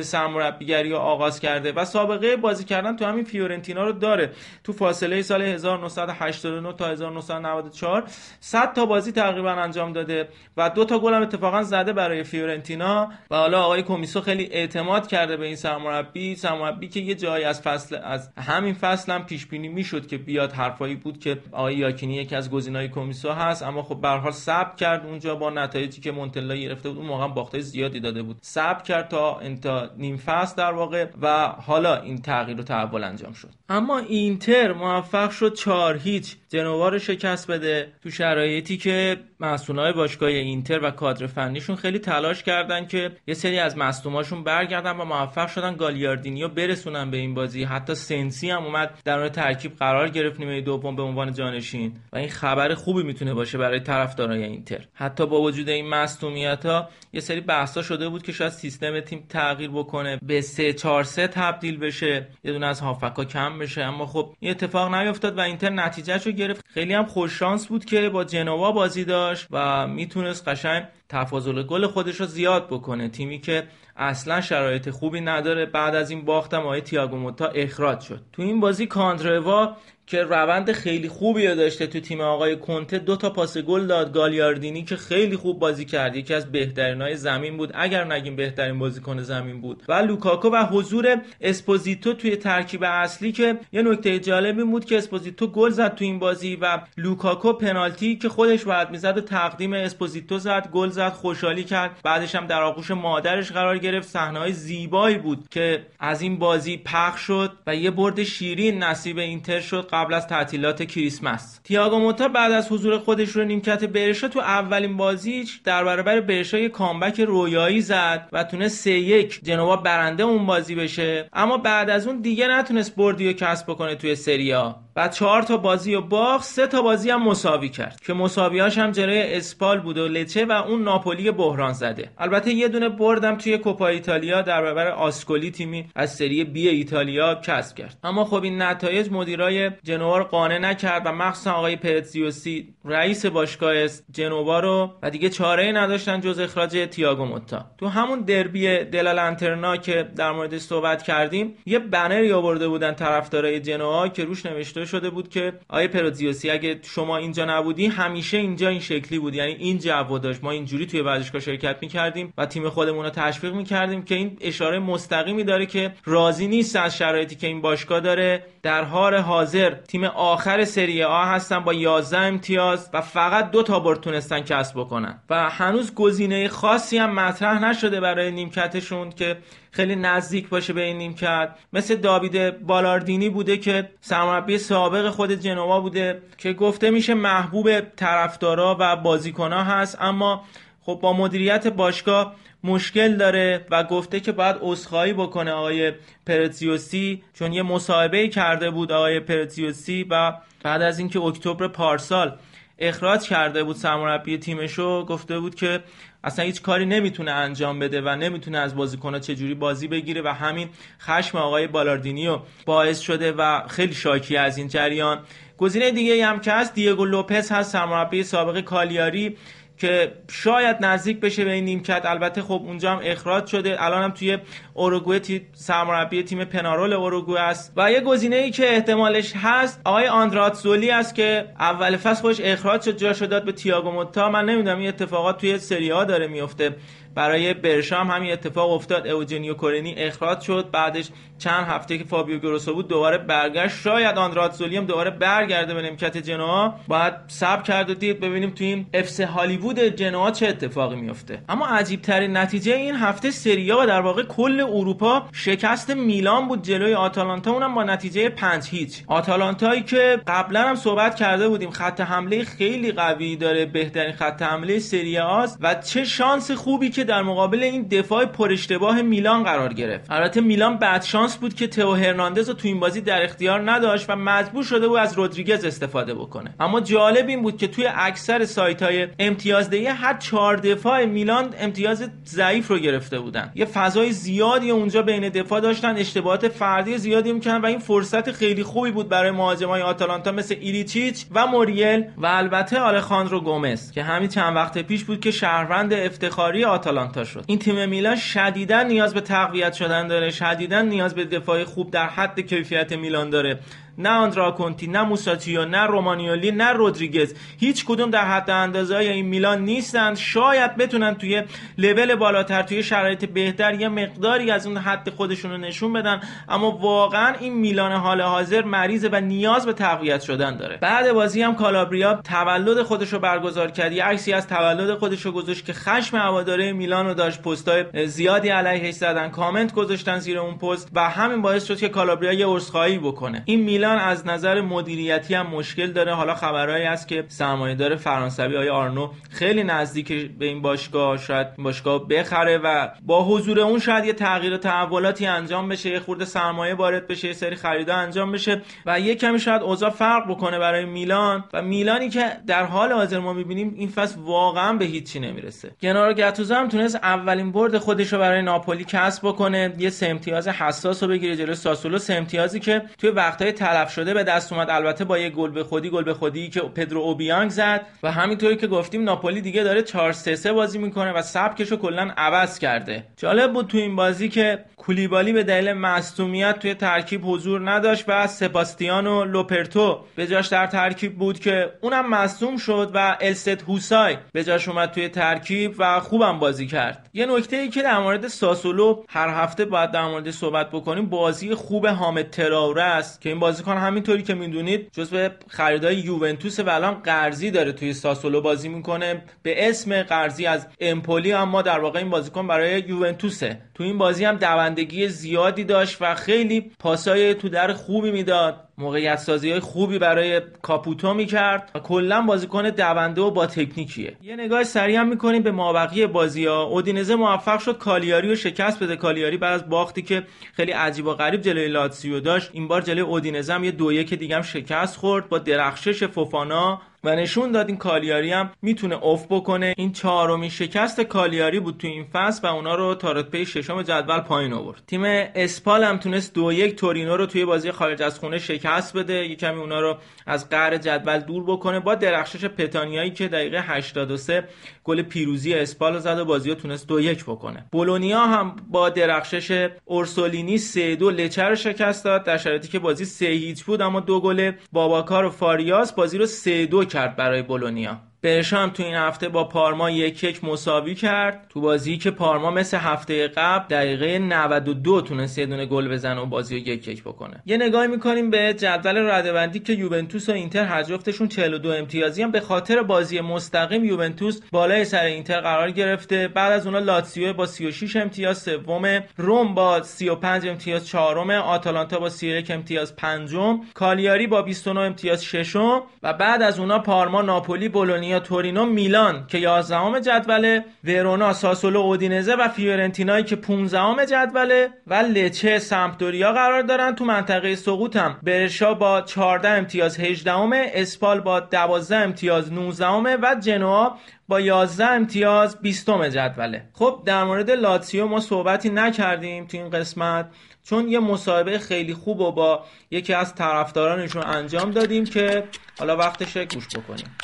سرمربیگری آغاز کرده و سابقه بازی کردن تو همین فیورنتینا رو داره. تو فاصله سال 1989 تا 1994 100 تا بازی تقریبا انجام داده و دو تا گل هم اتفاقا زده برای فیورنتینا و حالا آقای کمیسو خیلی اعتماد کرده به این سرمربی. سرمربی که یه جایی از فصل از همین فصل هم پیش بینی می‌شد که بیاد حرفایی بود که آقای یاکینی یکی از گزینه‌های کمیسو هست. اما خب به حال کرد اونجا با نتایجی که مونتلا گرفته بود اون موقع باخته زیادی داده بود. صبر کرد تا انتا نیم فصل در واقع و حالا این تغییر و تحول انجام شد. اما اینتر موفق شد 4 هیچ جنوا رو شکست بده تو شرایطی که مسئولای باشگاه اینتر و کادر فنیشون خیلی تلاش کردن که یه سری از مصدوماشون برگردن و موفق شدن گالیاردینیو برسونن به این بازی. حتی سنسی هم اومد در اون ترکیب قرار گرفت نیمه دوم به عنوان جانشین. و این خبر خوبی می‌تونه باشه برای طرفدارای اینتر. حتی با وجود این مصدومیت ها یه سری بحثا شده بود که شاید سیستم تیم تغییر بکنه به 3 4 3 تبدیل بشه یه دونه از هافکا کم بشه. اما خب این اتفاق نیفتاد و اینتر نتیجهشو گرفت. خیلی هم خوش شانس بود که با جنوا بازی داشت و می‌تونست قشنگ تفاضل گل خودش رو زیاد بکنه. تیمی که اصلا شرایط خوبی نداره. بعد از این باختم آقای تیاگو موتا اخراج شد. تو این بازی کاندروا که روند خیلی خوبی رو داشته تو تیم آقای کنته. دو تا پاس گل داد گالیاردینی که خیلی خوب بازی کرد. یکی از بهترین های زمین بود. اگر نگیم بهترین بازیکن زمین بود. و لوکاکو و حضور اسپوزیتو توی ترکیب اصلی که یه نکته جالبی بود که اسپوزیتو گل زد تو این بازی و لوکاکو پنالتی که خودش باید می‌زد و تقدیم اسپوزیتو زد. گل زد خوشحالی کرد. بعدش هم در آغوش مادرش قرار گرفت. صحنه‌های زیبایی بود که از این بازی پخش شد و یه برد شیرین نصیب اینتر شد. قبل از تعطیلات کریسمس. تیاگو موتا بعد از حضور خودش رو نیمکت برشا تو اولین بازیش در برابر برشا یه کامبک رویایی زد و تونست سه یک جنوا برنده اون بازی بشه. اما بعد از اون دیگه نتونست بردی کسب بکنه توی سری آ و چهار تا بازی و باخت سه تا بازی هم مساوی کرد که مساویاش هم جلوی اسپال بود و لچه و اون ناپولی بحران زده. البته یه دونه بردم توی کوپا ایتالیا در برابر آسکولی تیمی از سری بی ایتالیا کسب کرد. اما خب این نتایج مدیرای جنوا رو قانع نکرد و مخصوصا آقای پرتزیوزی رئیس باشگاه جنوا رو و دیگه چاره نداشتن جز اخراج تییاگو موتا. تو همون دربی دلالانترنا که در موردش صحبت کردیم یه بنری آورده بودن طرفدارای جنوا که روش نوشته شده بود که آیه پرودزیوسی اگه شما اینجا نبودی همیشه اینجا این شکلی بود. یعنی این جو داشت. ما اینجوری توی ورزشگاه شرکت می‌کردیم و تیم خودمون رو تشویق می‌کردیم که این اشاره مستقیمی داره که راضی نیست از شرایطی که این باشگاه داره. در حال حاضر تیم آخر سری آ هستن با 11 امتیاز و فقط دو تا برد تونستن کسب بکنن. و هنوز گزینه خاصی هم مطرح نشده برای نیمکتشون که خیلی نزدیک باشه به این نیمکت. مثل داوید بالاردینی بوده که سرمربی سابق خود جنوا بوده که گفته میشه محبوب طرفدارا و بازیکنها هست اما خب با مدیریت باشگاه مشکل داره و گفته که باید عذرخواهی بکنه آقای پرتزیوسی چون یه مصاحبه کرده بود آقای پرتزیوسی و بعد از اینکه اکتبر پارسال اخراج کرده بود سرمربی تیمشو گفته بود که اصلا هیچ کاری نمی‌تونه انجام بده و نمی‌تونه از بازیکنها چجوری بازی بگیره و همین خشم آقای بالاردینیو باعث شده و خیلی شاکی از این جریان. گزینه دیگه هم که هست دیگو لوپز هست سرمربی سابق کالیاری. که شاید نزدیک بشه به این نیمکت. البته خب اونجا هم اخراج شده. الان هم توی اوروگوئه سرمربی تیم پنارول اوروگوئه است. و یه گزینه ای که احتمالش هست آقای آندرات زولی است که اول فصل خودش اخراج شد. جاشو داد به تییاگو موتا. من نمی‌دونم این اتفاقات توی سری ها داره میفته برای برشام همین اتفاق افتاد. اوجنیو کورنی اخراج شد. بعدش چند هفته که فابیو گروسو بود دوباره برگشت. شاید آندراتزولی هم دوباره برگرده به نمکت جنوا. باید سب کرد و دید ببینیم تو این افس هالیوود جنوا چه اتفاقی میفته. اما عجیب ترین نتیجه این هفته سریا و در واقع کل اروپا شکست میلان بود جلوی آتالانتا. اونم با نتیجه 5 هیچ. آتالانتایی که قبلا هم صحبت کرده بودیم خط حمله خیلی قوی داره بهترین خط حمله سری و چه شانس خوبی که در مقابل این دفاع پر اشتباه میلان قرار گرفت. البته میلان بعد شانس بود که تئو هرناندز رو تو این بازی در اختیار نداشت و مجبور شده بود از رودریگز استفاده بکنه. اما جالب این بود که توی اکثر سایت های امتیازدهی هر چهار دفاع میلان امتیاز ضعیف رو گرفته بودن. یه فضای زیادی اونجا بین دفاع داشتن اشتباهات فردی زیادی می‌کنن و این فرصت خیلی خوبی بود برای مهاجمای آتالانتا مثل ایلیچیچ و موریل و البته آلخاندرو گومز که همین چند وقت پیش بود که شهروند افتخاری آتالانتا شد. این تیم میلان شدیدا نیاز به تقویت شدن داره شدیدا نیاز به دفاع خوب در حد کیفیت میلان داره. نه آندرا کنتی نه موساتیو نه رومانیولی نه رودریگز. هیچ کدوم در حد اندازه های این میلان نیستند. شاید بتونن توی لول بالاتر توی شرایط بهتر یه مقداری از اون حد خودشون رو نشون بدن. اما واقعا این میلان حال حاضر مریضه و نیاز به تقویت شدن داره. بعد بازی هم کالابریا تولد خودش رو برگزار کرد. یه عکسی از تولد خودش رو گذاشت که خشم هواداره میلان رو داشت. پستای زیادی علیهش زدن کامنت گذاشتن زیر اون پست و همین باعث شد که کالابریا یه عذرخواهی بکنه. این میلان از نظر مدیریتی هم مشکل داره. حالا خبرهایی هست که سرمایه‌دار فرانسوی آقای آرنو خیلی نزدیک به این باشگاه شاید باشگاه بخره و با حضور اون شاید یه تغییر و تحولاتی انجام بشه یه خورده سرمایه وارد بشه یه سری خریدا انجام بشه و یه کمی شاید اوضاع فرق بکنه برای میلان و میلانی که در حال حاضر ما می‌بینیم این فصل واقعا به هیچی نمی‌رسه. گنارو گاتوزو هم تونست اولین برد خودش رو برای ناپولی کسب بکنه. یه سه امتیاز حساس رو بگیره جلوی ساسولو. سه که توی وقتهای تلف شده به دست اومد. البته با یه گل به خودی گل به خودی که پدرو اوبیانگ زد و همینطوری که گفتیم ناپولی دیگه داره 4 3 3 بازی می‌کنه و سبکشو کلا عوض کرده. جالب بود تو این بازی که کولیبالی به دلیل مصدومیت توی ترکیب حضور نداشت و سپاستیانو لوپرتو به جاش در ترکیب بود که اونم مصدوم شد و الست هوسای به جاش اومد توی ترکیب و خوبم بازی کرد. یه نکته ای که در مورد ساسولو هر هفته باید در مورد صحبت بکنیم بازی خوب حامد تراوره است که این بازیکن همینطوری که می‌دونید جزو خریدای یوونتوس و الان قرضی داره توی ساسولو بازی می‌کنه. به اسم قرضی از امپولی اما در واقع این بازیکن برای یوونتوسه. تو این بازی هم دوندگی زیادی داشت و خیلی پاسای تو در خوبی می‌داد. موقعیت سازی های خوبی برای کاپوتو می‌کرد و کلا بازیکن دونده و با تکنیکیه. یه نگاه سریع هم می‌کنیم به مابقی بازی ها. اودینزه موفق شد کالیاری رو شکست بده. کالیاری بعد از باختی که خیلی عجیب و غریب جلوی لاتسیو داشت این بار جلوی اودینزه هم یه دو یک دیگه هم شکست خورد با درخشش فوفانا. و نشون داد این کالیاری هم می‌تونه اوف بکنه. این چهارمین شکست کالیاری بود تو این فصل و اونا رو تا رتبه ششم جدول پایین آورد. تیم اسپال هم تونست دو یک تورینو رو توی بازی خارج از خونه شکست بده. یه کمی اونا رو از قهر جدول دور بکنه. با درخشش پتانیایی که دقیقه 83 گل پیروزی اسپال زد و بازی رو تونست دو یک بکنه. بولونیا هم با درخشش اورسولینی سه دو لچه رو شکست داد. در شرایطی که بازی سه هیچ بود اما دو گل باباکار و فاریاس بازی رو سه دو کرد برای بولونیا. برشام تو این هفته با پارما یک یک مساوی کرد. تو بازی که پارما مثل هفته قبل دقیقه 92 تونست یه دونه گل بزنه و بازی رو یک یک بکنه. یه نگاهی می‌کنیم به جدول ردبندی که یوونتوس و اینتر هر جفتشون 42 امتیازی هم. به خاطر بازی مستقیم یوونتوس بالای سر اینتر قرار گرفته. بعد از اونها لاتسیو با 36 امتیاز سوم روم با 35 امتیاز چهارم آتالانتا با 31 امتیاز پنجم کالیاری با 29 امتیاز ششم. و بعد از اونها پارما ناپولی بولونیا تورینو میلان که 11 جدوله ورونا ساسولو اودینزه و فیورنتینایی که 15 جدوله و لچه سمپدوریا قرار دارن تو منطقه سقوط هم برشا با 14 امتیاز 18 اسپال با 12 امتیاز 19 و جنوا با 11 امتیاز 20 جدوله. خب در مورد لاتسیو ما صحبتی نکردیم تو این قسمت چون یه مصاحبه خیلی خوب و با یکی از طرفدارانشون انجام دادیم که حالا وقتش گوش بکنیم.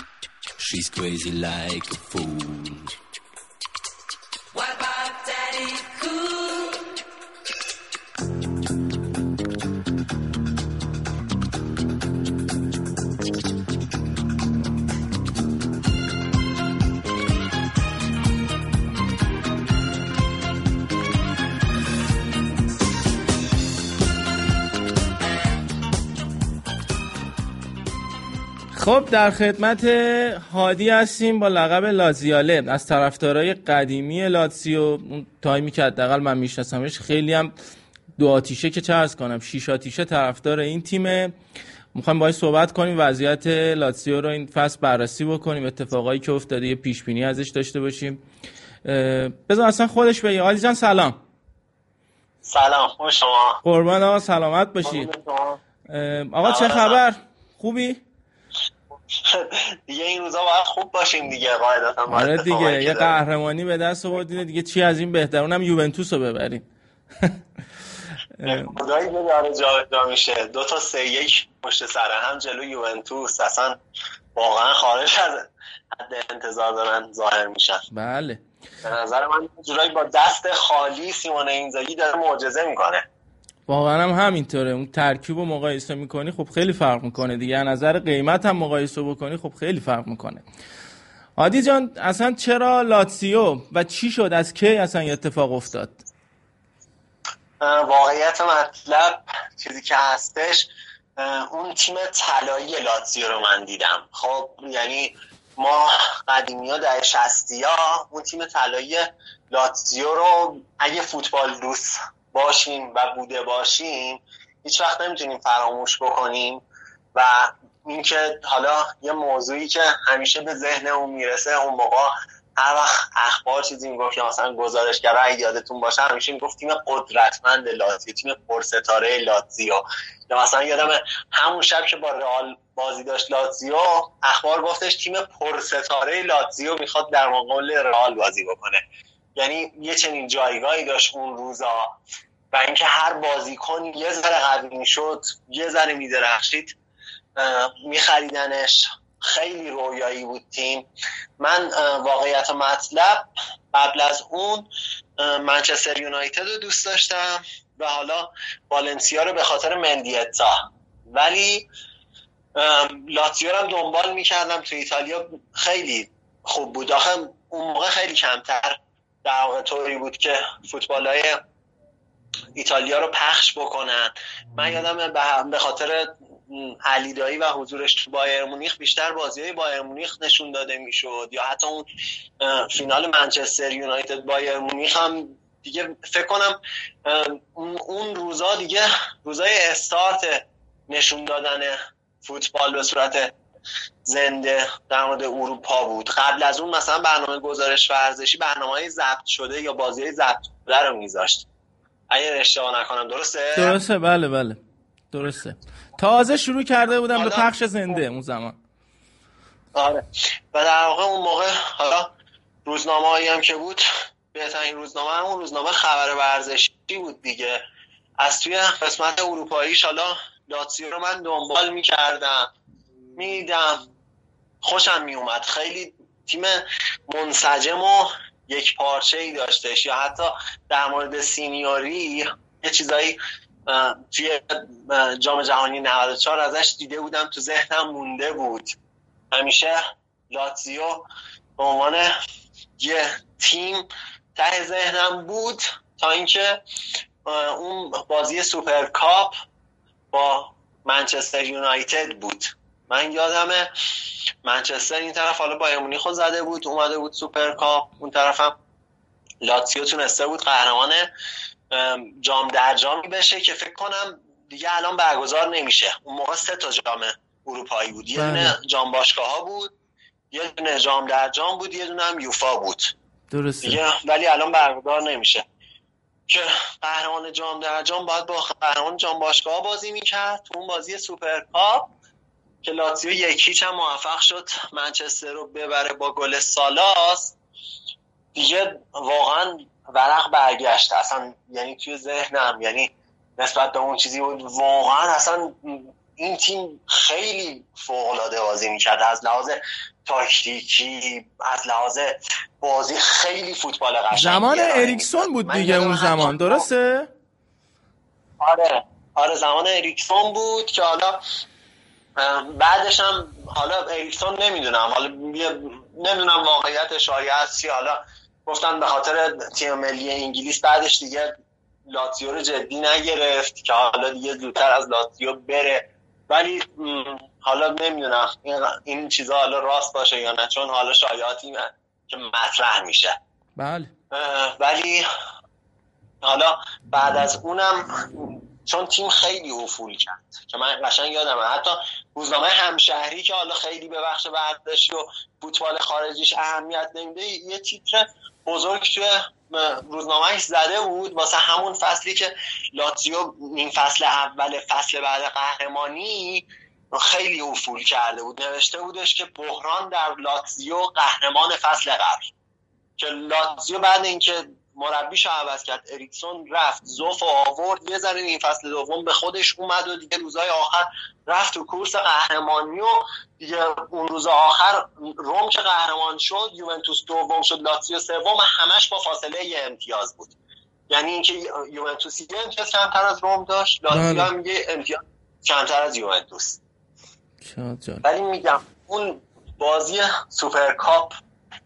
She's crazy like a fool. What about خب در خدمت هادی هستیم با لقب لازیاله. از طرفدارای قدیمی لاتسیو اون تایمی که حداقل من میشناسمش خیلی هم دو آتیشه که چه ارز کنم شیش آتیشه طرفدار این تیمه. می‌خوایم باهاش صحبت کنیم وضعیت لاتسیو رو این فصل بررسی بکنیم اتفاقایی که افتاده یه پیش بینی ازش داشته باشیم. بذار اصلا خودش بگه. هادی جان سلام. سلام خوب شما؟ قربان آقا سلامت باشی. آقا چه خبر؟ خوبی؟ دیگه این روزا باید خوب باشیم دیگه قاعدتا آره دیگه یه. قهرمانی به دست آوردین دیگه چی از این بهتر؟ اونم یوونتوس رو ببرین خدایی داره جا میشه. دو تا سه یک پشت سر هم جلو یوونتوس. اصلا واقعا خارج از حد انتظار دارن ظاهر میشن. بله. به نظر من جورایی با دست خالی سیمون اینزاگی داره معجزه می‌کنه. واقعا هم همینطوره. اون ترکیب رو مقایسه می‌کنی خب خیلی فرق می‌کنه دیگه. نظر قیمت هم مقایسه بکنی خب خیلی فرق می‌کنه. عادی جان اصلا چرا لاتسیو و چی شد؟ از کی اصلا یه اتفاق افتاد؟ واقعیت مطلب چیزی که هستش اون تیم طلایی لاتزیو رو من دیدم. خب یعنی ما قدیمی ها در شستی ها اون تیم طلایی لاتزیو رو اگه فوتبال دوست باشیم و بوده باشیم هیچ وقت نمی‌تونیم فراموش بکنیم و اینکه حالا یه موضوعی که همیشه به ذهنمون می‌رسه اون موقع هر وقت اخبار چیزی می‌گفت که مثلا گزارشگرا اگه یادتون باشه همیشه می‌گفت تیم قدرتمند لاتزیو تیم پرستاره لاتزیو. یا مثلا یادم همون شب که با رئال بازی داشت لاتزیو اخبار گفتش تیم پرستاره لاتزیو می‌خواد در مقابل رئال بازی بکنه. یعنی یه چنین جایگاهی داشت اون روزا و اینکه هر بازیکن یه ذره قوی می‌شد یه ذره میدرخشید میخریدنش. خیلی رویایی بود تیم. من واقعیت مطلب قبل از اون منچستر یونایتد رو دوست داشتم و حالا والنسیا رو به خاطر مندیتا ولی لاتزیو هم دنبال می‌کردم تو ایتالیا. خیلی خوب بود. آخه اون موقع خیلی کمتر در واقع طوری بود که فوتبال های ایتالیا رو پخش بکنن. من یادم به- خاطر م، علی دایی و حضورش تو بایر مونیخ بیشتر بازی های بایر مونیخ نشون داده می‌شد. یا حتی اون فینال منچستر یونایتد بایر مونیخ هم دیگه فکر کنم اون روزا دیگه روزای استارت نشون دادن فوتبال به صورت زنده در مورد اروپا بود. قبل از اون مثلا برنامه گزارش ورزشی برنامه های ضبط شده یا بازی های ضبط شده رو میذاشت. اگر اشتباه نکنم درسته؟ درسته بله بله. درسته. تازه شروع کرده بودم به پخش زنده اون زمان. آره. و در واقع اون موقع حالا روزنامه هایی هم که بود بهترین روزنامه همون روزنامه خبر ورزشی بود دیگه. از توی قسمت اروپاییش حالا لاتسیو رو من دنبال می‌کردم. میدم. خوشم میومد. خیلی تیم منسجم و یک پارچه ای داشتش. یا حتی در مورد سینیوری یه چیزایی توی جام جهانی 94 ازش دیده بودم. تو ذهنم مونده بود. همیشه لاتزیو به عنوان یه تیم ته ذهنم بود تا اینکه اون بازی سوپرکاپ با منچستر یونایتد بود. من یادمه منچستر این طرف حالا بایرن مونیخ رو زده بود اومده بود سوپرکاپ. اون طرفم لاتزیو تونسته بود قهرمان ام، جام در جامی بشه که فکر کنم دیگه الان برگزار نمیشه. اون موقع سه تا جام اروپایی بود. یه بله. دونه جام باشگاه ها بود یه دونه جام در جام بود یه دونه هم یوفا بود. درسته. دیگه ولی الان برگزار نمیشه. که قهرمان جام در جام باید با قهرمان جام باشگاه بازی می‌کرد. تو اون بازی سوپرکاپ که لاتزیو یک هیچ هم موفق شد. منچستر رو ببره با گل سالاس. دیگه واقعا ورق برگشت. اصلا یعنی توی ذهنم یعنی نسبت به اون چیزی بود واقعا اصلا این تیم خیلی فوق العاده بازی می‌کرد. از لحاظ تاکتیکی از لحاظ بازی خیلی فوتبال قشنگی. زمان ارائه اریکسون. بود دیگه اون زمان درسته؟ آره. آره زمان اریکسون بود که حالا بعدش هم حالا اریکسون نمی‌دونم حالا نمی‌دونم واقعیت شایع هست چی حالا گفتن به خاطر تیم ملی انگلیس بعدش دیگه لاتزیو رو جدی نگرفت که حالا دیگه زودتر از لاتزیو بره. ولی حالا نمی‌دونم این, چیزا حالا راست باشه یا نه چون حالا شایعاتی که مطرح میشه. بله. ولی حالا بعد از اونم چون تیم خیلی افول کرد. که من قشنگ یادمه. حتی روزنامه همشهری که حالا خیلی به بخش ورزشی و فوتبال خارجیش اهمیت نمیده یه تیتر بزرگ توی روزنامهش زده بود. واسه همون فصلی که لاتزیو این فصل اول فصل بعد قهرمانی خیلی افول کرده بود. نوشته بودش که بحران در لاتزیو قهرمان فصل قبل. که لاتزیو بعد اینکه مربیش عوض کرد. اریکسون رفت زوف و آورد یه ذره این فصل دوم به خودش اومد و دیگه روزای آخر رفت تو کورس قهرمانی و دیگه اون روز آخر روم که قهرمان شد یوونتوس دوم شد لاتزیو سوم همش با فاصله یه امتیاز بود. یعنی اینکه یوونتوس یه امتیاز کمتر از روم داشت لاتزیو بله. هم یه امتیاز کمتر از یوونتوس. ولی میگم اون بازی سوپرکاپ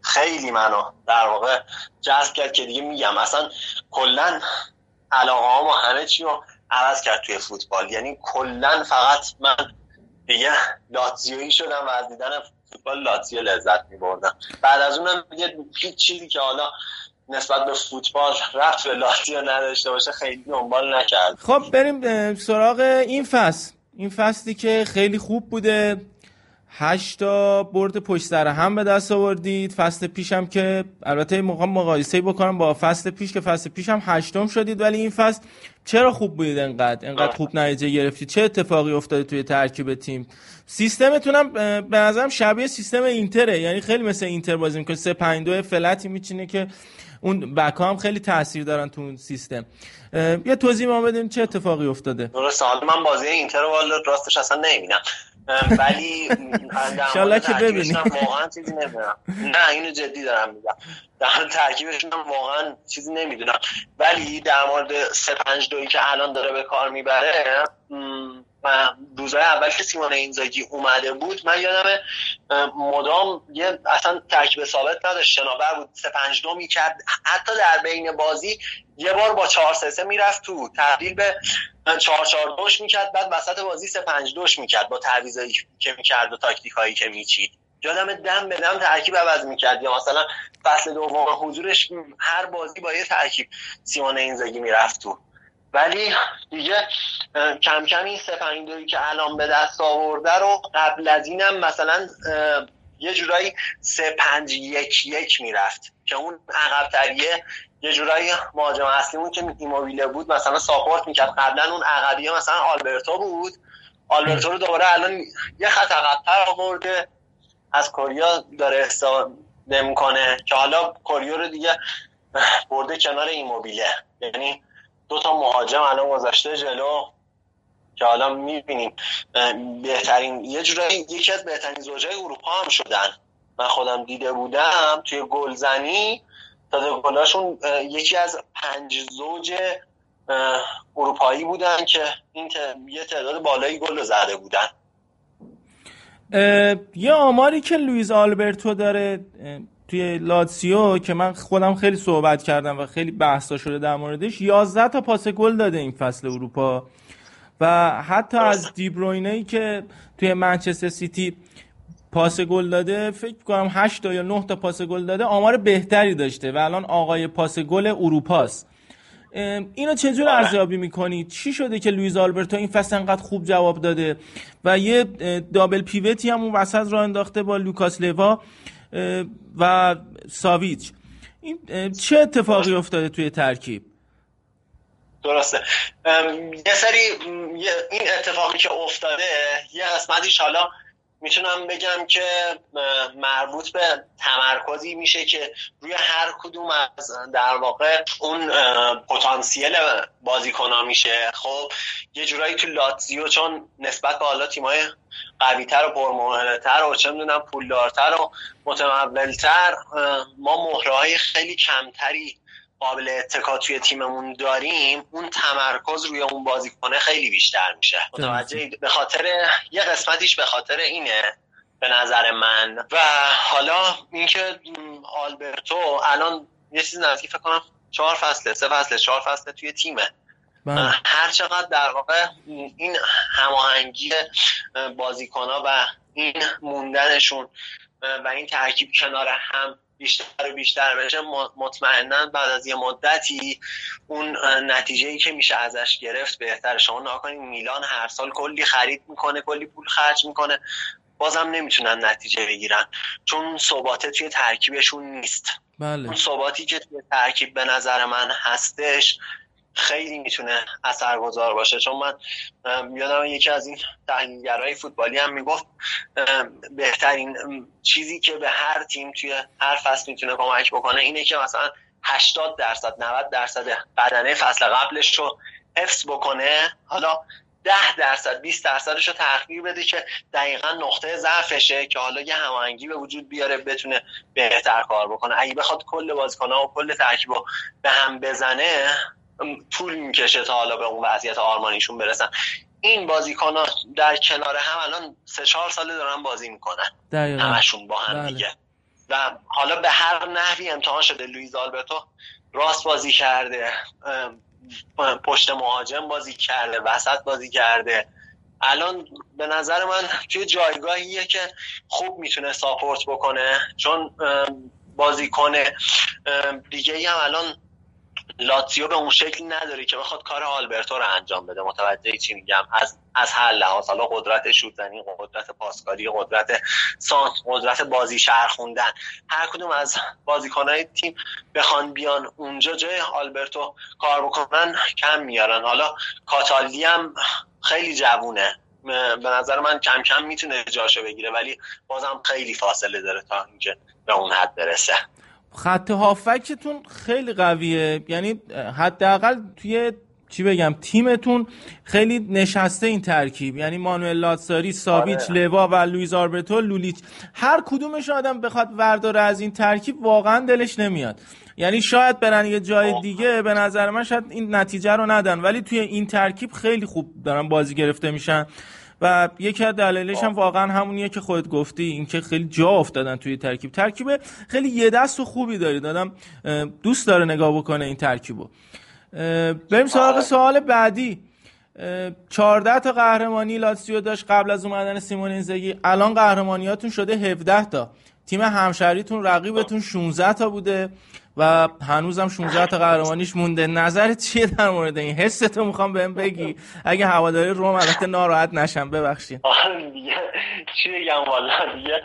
خیلی منو در واقع جذب کرد که دیگه میگم. اصلا کلا علاقه ها و همه چی رو عوض کرد توی فوتبال. یعنی کلا فقط من دیگه لاتزیویی شدم و از دیدن فوتبال لاتزیو لذت میبردم. بعد از اونم دیگه هیچ چیزی که حالا نسبت به فوتبال رفت به لاتزیو نداشته باشه خیلی دنبال نکرد. خب بریم سراغ این فصل. این فصلی که خیلی خوب بوده. هشتا برد پشت سر هم به دست آوردید. فصل پیشم که البته موقع مقایسه بکنم با فصل پیش که فصل پیشم هشتم شدید ولی این فصل چرا خوب بودید انقدر؟ انقدر خوب نتیجه گرفتید؟ چه اتفاقی افتاده توی ترکیب تیم؟ سیستمتونم به نظرم شبیه سیستم اینتره. یعنی خیلی مثل اینتر بازی می‌کنه. 3 5 2 فلتی میچینه که اون بک هم خیلی تاثیر دارن تو اون سیستم. یه توضیح ما بدیم چه اتفاقی افتاده؟ درسته. حالا من بازی اینتر رو راستش اصلا نمی‌بینم. ولی انشالله که ترکیبشون هم ببینی. واقعا چیزی نمی‌دونم. نه اینو جدی دارم میگم. در ترکیبشون هم واقعا چیزی نمی‌دونم. ولی در مورد 3 5 2 که الان داره به کار می‌بره روزهای اول که سیمون اینزاگی اومده بود من یادم مدام یه اصلا ترکیب ثابت نداشت شناور بود 3 5 2 می‌کرد. حتی در بین بازی یه بار با 4 3 3 می‌رفت تو تبدیل به 4 4 2 می‌کرد بعد وسط بازی 3 5 2 می‌کرد با تعویضایی که می‌کرد و تاکتیک هایی که میچید. یادم دم به دم ترکیب عوض می‌کرد. یا مثلا فصل دوم حضورش هر بازی با یه ترکیب سیمون اینزاگی می‌رفت تو. ولی دیگه کم کم این دویی که الان به دست آورده رو قبل از اینم مثلا یه جورایی سه پنج یک یک می‌رفت که اون عقبتریه یه جورایی مهاجم اصلیمون که ایموبیله بود مثلا ساپورت می‌کرد. قبلا اون عقبیه مثلا آلبرتو بود. آلبرتو رو دوباره الان یه خط عقبتر آورده. از کوریا داره استفاده می‌کنه که حالا کوریا رو دیگه برده کنار ایموبیله. یعنی دو تا مهاجم الان گذاشته جلو که حالا می‌بینیم. بهترین یه جورایی یکی از بهترین زوجای اروپا هم شدن. من خودم دیده بودم توی گلزنی. تعداد گلاشون یکی از پنج زوج اروپایی بودن که این یه تعداد بالایی گل زده بودن. یه آماری که لوئیز آلبرتو داره توی لاتسیو که من خودم خیلی صحبت کردم و خیلی بحثا شده در موردش 11 تا پاس گل داده این فصل اروپا. و حتی از دیبروینه ای که توی منچستر سیتی پاس گل داده فکر کنم 8 تا یا 9 تا پاس گل داده آمار بهتری داشته و الان آقای پاس گل اروپاست. اینو چجور آره. ارزیابی می‌کنی؟ چی شده که لوئیز آلبرتو این فصل انقدر خوب جواب داده؟ و یه double pivot ی هم اون وسط راه انداخته با لوکاس لیوا و ساویچ. این چه اتفاقی افتاده توی ترکیب؟ درسته. یه سری این اتفاقی که افتاده یه قسمتیش حالا می‌تونم بگم که مربوط به تمرکزی میشه که روی هر کدوم از در واقع اون پتانسیل بازیکنها میشه. خب یه جورایی تو لاتزیو چون نسبت به حالا تیمای قویتر و پرمهرتر و چه می‌دونم پولدارتر و متمولتر ما مهرهای خیلی کمتری قابل اتکا توی تیممون داریم اون تمرکز روی اون بازیکنه خیلی بیشتر میشه. متوجه به خاطر یه قسمتیش به خاطر اینه به نظر من. و حالا اینکه آلبرتو الان یه چیز نزدیک فکر کنم چهار فصله سه فصله چهار فصله توی تیمه. بله. هر چقدر در واقع این هماهنگی بازیکن و این موندنشون و این ترکیب کنار هم بیشتر و بیشتر بشه مطمئنا بعد از یه مدتی اون نتیجه ای که میشه ازش گرفت بهتر. شما نگاه کنید میلان هر سال کلی خرید می‌کنه کلی پول خرج می‌کنه. بازم نمی‌تونن نتیجه بگیرن چون ثباته توی ترکیبشون نیست. بله. اون ثباتی که توی ترکیب به نظر من هستش خیلی می‌تونه اثرگذار باشه. چون من یادم یکی از این تحلیلگرای فوتبالی هم می‌گفت بهترین چیزی که به هر تیم توی هر فصل می‌تونه کمک بکنه اینه که مثلا 80 درصد 90 درصد بدنه فصل قبلش رو حفظ بکنه. حالا 10 درصد 20 درصدش رو تغییر بده که دقیقا نقطه ضعفشه که حالا یه هماهنگی به وجود بیاره بتونه بهتر کار بکنه. اگه بخواد کل بازیکن‌ها و کل ترکیب رو به هم بزنه طول می‌کشه تا حالا به اون وضعیت آرمانیشون برسن. این بازیکن در کنار هم الان سه چهار ساله دارن بازی می‌کنن. دقیقا. همشون با هم بله. دیگه. و حالا به هر نحوی امتحان شده لوئیز آلبرتو راست بازی کرده پشت مهاجم بازی کرده وسط بازی کرده. الان به نظر من توی جایگاهیه که خوب می‌تونه ساپورت بکنه چون بازیکن دیگه هم الان لاتزیو به اون شکل نداره که بخواد کار آلبرتو رو انجام بده. متوجه چی میگم؟ از از هر لحاظ حالا قدرت شوتزنی قدرت پاسکاری قدرت سانت قدرت بازی شهرخوندن هر کدوم از بازیکنهای تیم بخوان بیان اونجا جای آلبرتو کار بکنن کم میارن. حالا کاتالی هم خیلی جوونه. به نظر من کم کم می‌تونه جاشو بگیره ولی بازم خیلی فاصله داره تا اینکه به اون حد برسه. خط هافکتون خیلی قویه. یعنی حداقل توی چی بگم تیمتون خیلی نشسته این ترکیب. یعنی مانوئل لاتساری ساویچ آره. لوا و لوئیز آربرتو لولیچ. هر کدومش آدم بخواد ورداره از این ترکیب واقعا دلش نمیاد. یعنی شاید برن یه جای. دیگه به نظر من شاید این نتیجه رو ندن. ولی توی این ترکیب خیلی خوب دارن بازی گرفته میشن. و یکی از دلایلش هم واقعا همونیه که خودت گفتی اینکه خیلی جا افتادن توی ترکیب. ترکیب خیلی یه دست و خوبی دارید. آدم اه، دوست داره نگاه بکنه این ترکیبو. بریم سراغ آره. سوال بعدی. اه، 14 تا قهرمانی لاتسیو داشت قبل از اومدن سیمون اینزاگی الان قهرمانیاتون شده 17 تا. تیم همشهریتون رقیبتون 16 تا بوده. و هنوزم 16 تا قهرمانیش مونده. نظرت چیه در مورد این؟ حستو می‌خوام بهم بگی. اگه هواداری روم البته ناراحت نشم ببخشید. آره دیگه. چی بگم والا دیگه.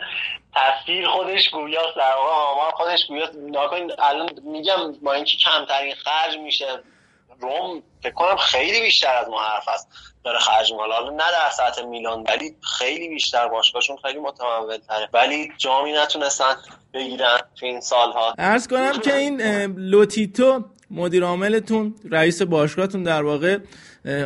تصویر خودش گویاست در واقع خودش گویاست. ناکنید الان میگم با اینکه کمترین خرج میشه روم فکر کنم خیلی بیشتر از ما حرف است. داره خرج می‌کنه. حالا نه در سطح میلان ولی خیلی بیشتر باشگاهشون خیلی متمول تره ولی جامی نتونستن بگیرن تو این سالها. عرض کنم که این لوتیتو مدیر عاملتون رئیس باشگاهتون در واقع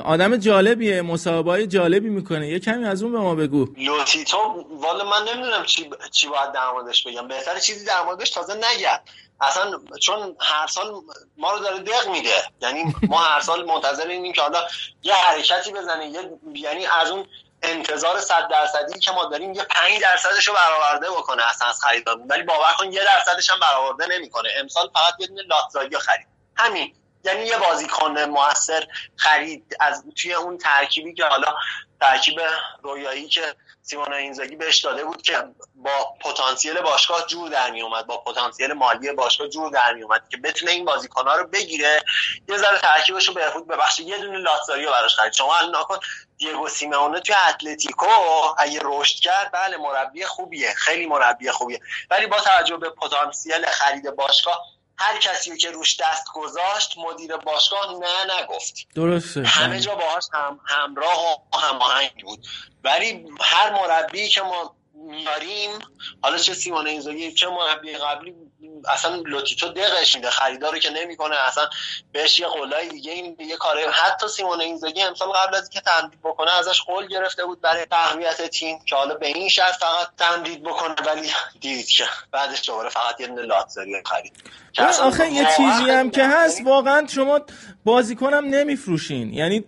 آدم جالبیه مصاحبه جالبی می‌کنه. یه کمی از اون به ما بگو. لوتیتو والا من نمی‌دونم چی چی باید در موردش بگم. بهتره چیزی در موردش تازه نگم. اصلا چون هر سال ما رو داره دق میده. یعنی ما هر سال منتظر اینیم که حالا یه حرکتی بزنه. یه یعنی از اون انتظار صد درصدی که ما داریم یه 5 درصدش رو برآورده بکنه اصلا از خریدارمون ولی باور کن یه درصدش هم برآورده نمی‌کنه. امسال فقط یه دونه لاتزاری خرید. همین. یعنی یه بازیکن موثر خرید از توی اون ترکیبی که حالا ترکیب رویایی که سیمون اینزاگی بهش داده بود که با پتانسیل باشگاه جور در می اومد با پتانسیل مالی باشگاه جور در می اومد که بتونه این بازیکن‌ها رو بگیره. یه ذره ترکیبش رو بهبود ببخشه یه دونه لاتزاریو براش خرید. شما الان نکن دیگو سیمونه توی اتلتیکو اگه رشد کرد بله مربی خوبیه خیلی مربی خوبیه. ولی با توجه به پتانسیل خرید باشگاه هر کسی که روش دست گذاشت مدیر باشگاه نه نگفت. درسته. همه جا باهاش هم همراه و هماهنگ بود. ولی هر مربی که ما میاریم حالا چه سیمون اینزاگی چه مربی قبلی اصلا لوتیتو دقش میده خریدارو که نمی‌کنه اصلا بهش یه قولای دیگه این یه کاره حتی سیمون اینزاگی امسال قبل از اینکه تمدید بکنه ازش قول گرفته بود برای تقویت تیم که حالا به این شرط فقط تمدید بکنه ولی دید که بعدش دوباره فقط یه دونه لاتزاری خرید. اصلا آخه یه چیزی هم که هست واقعا شما بازیکنم نمیفروشین. یعنی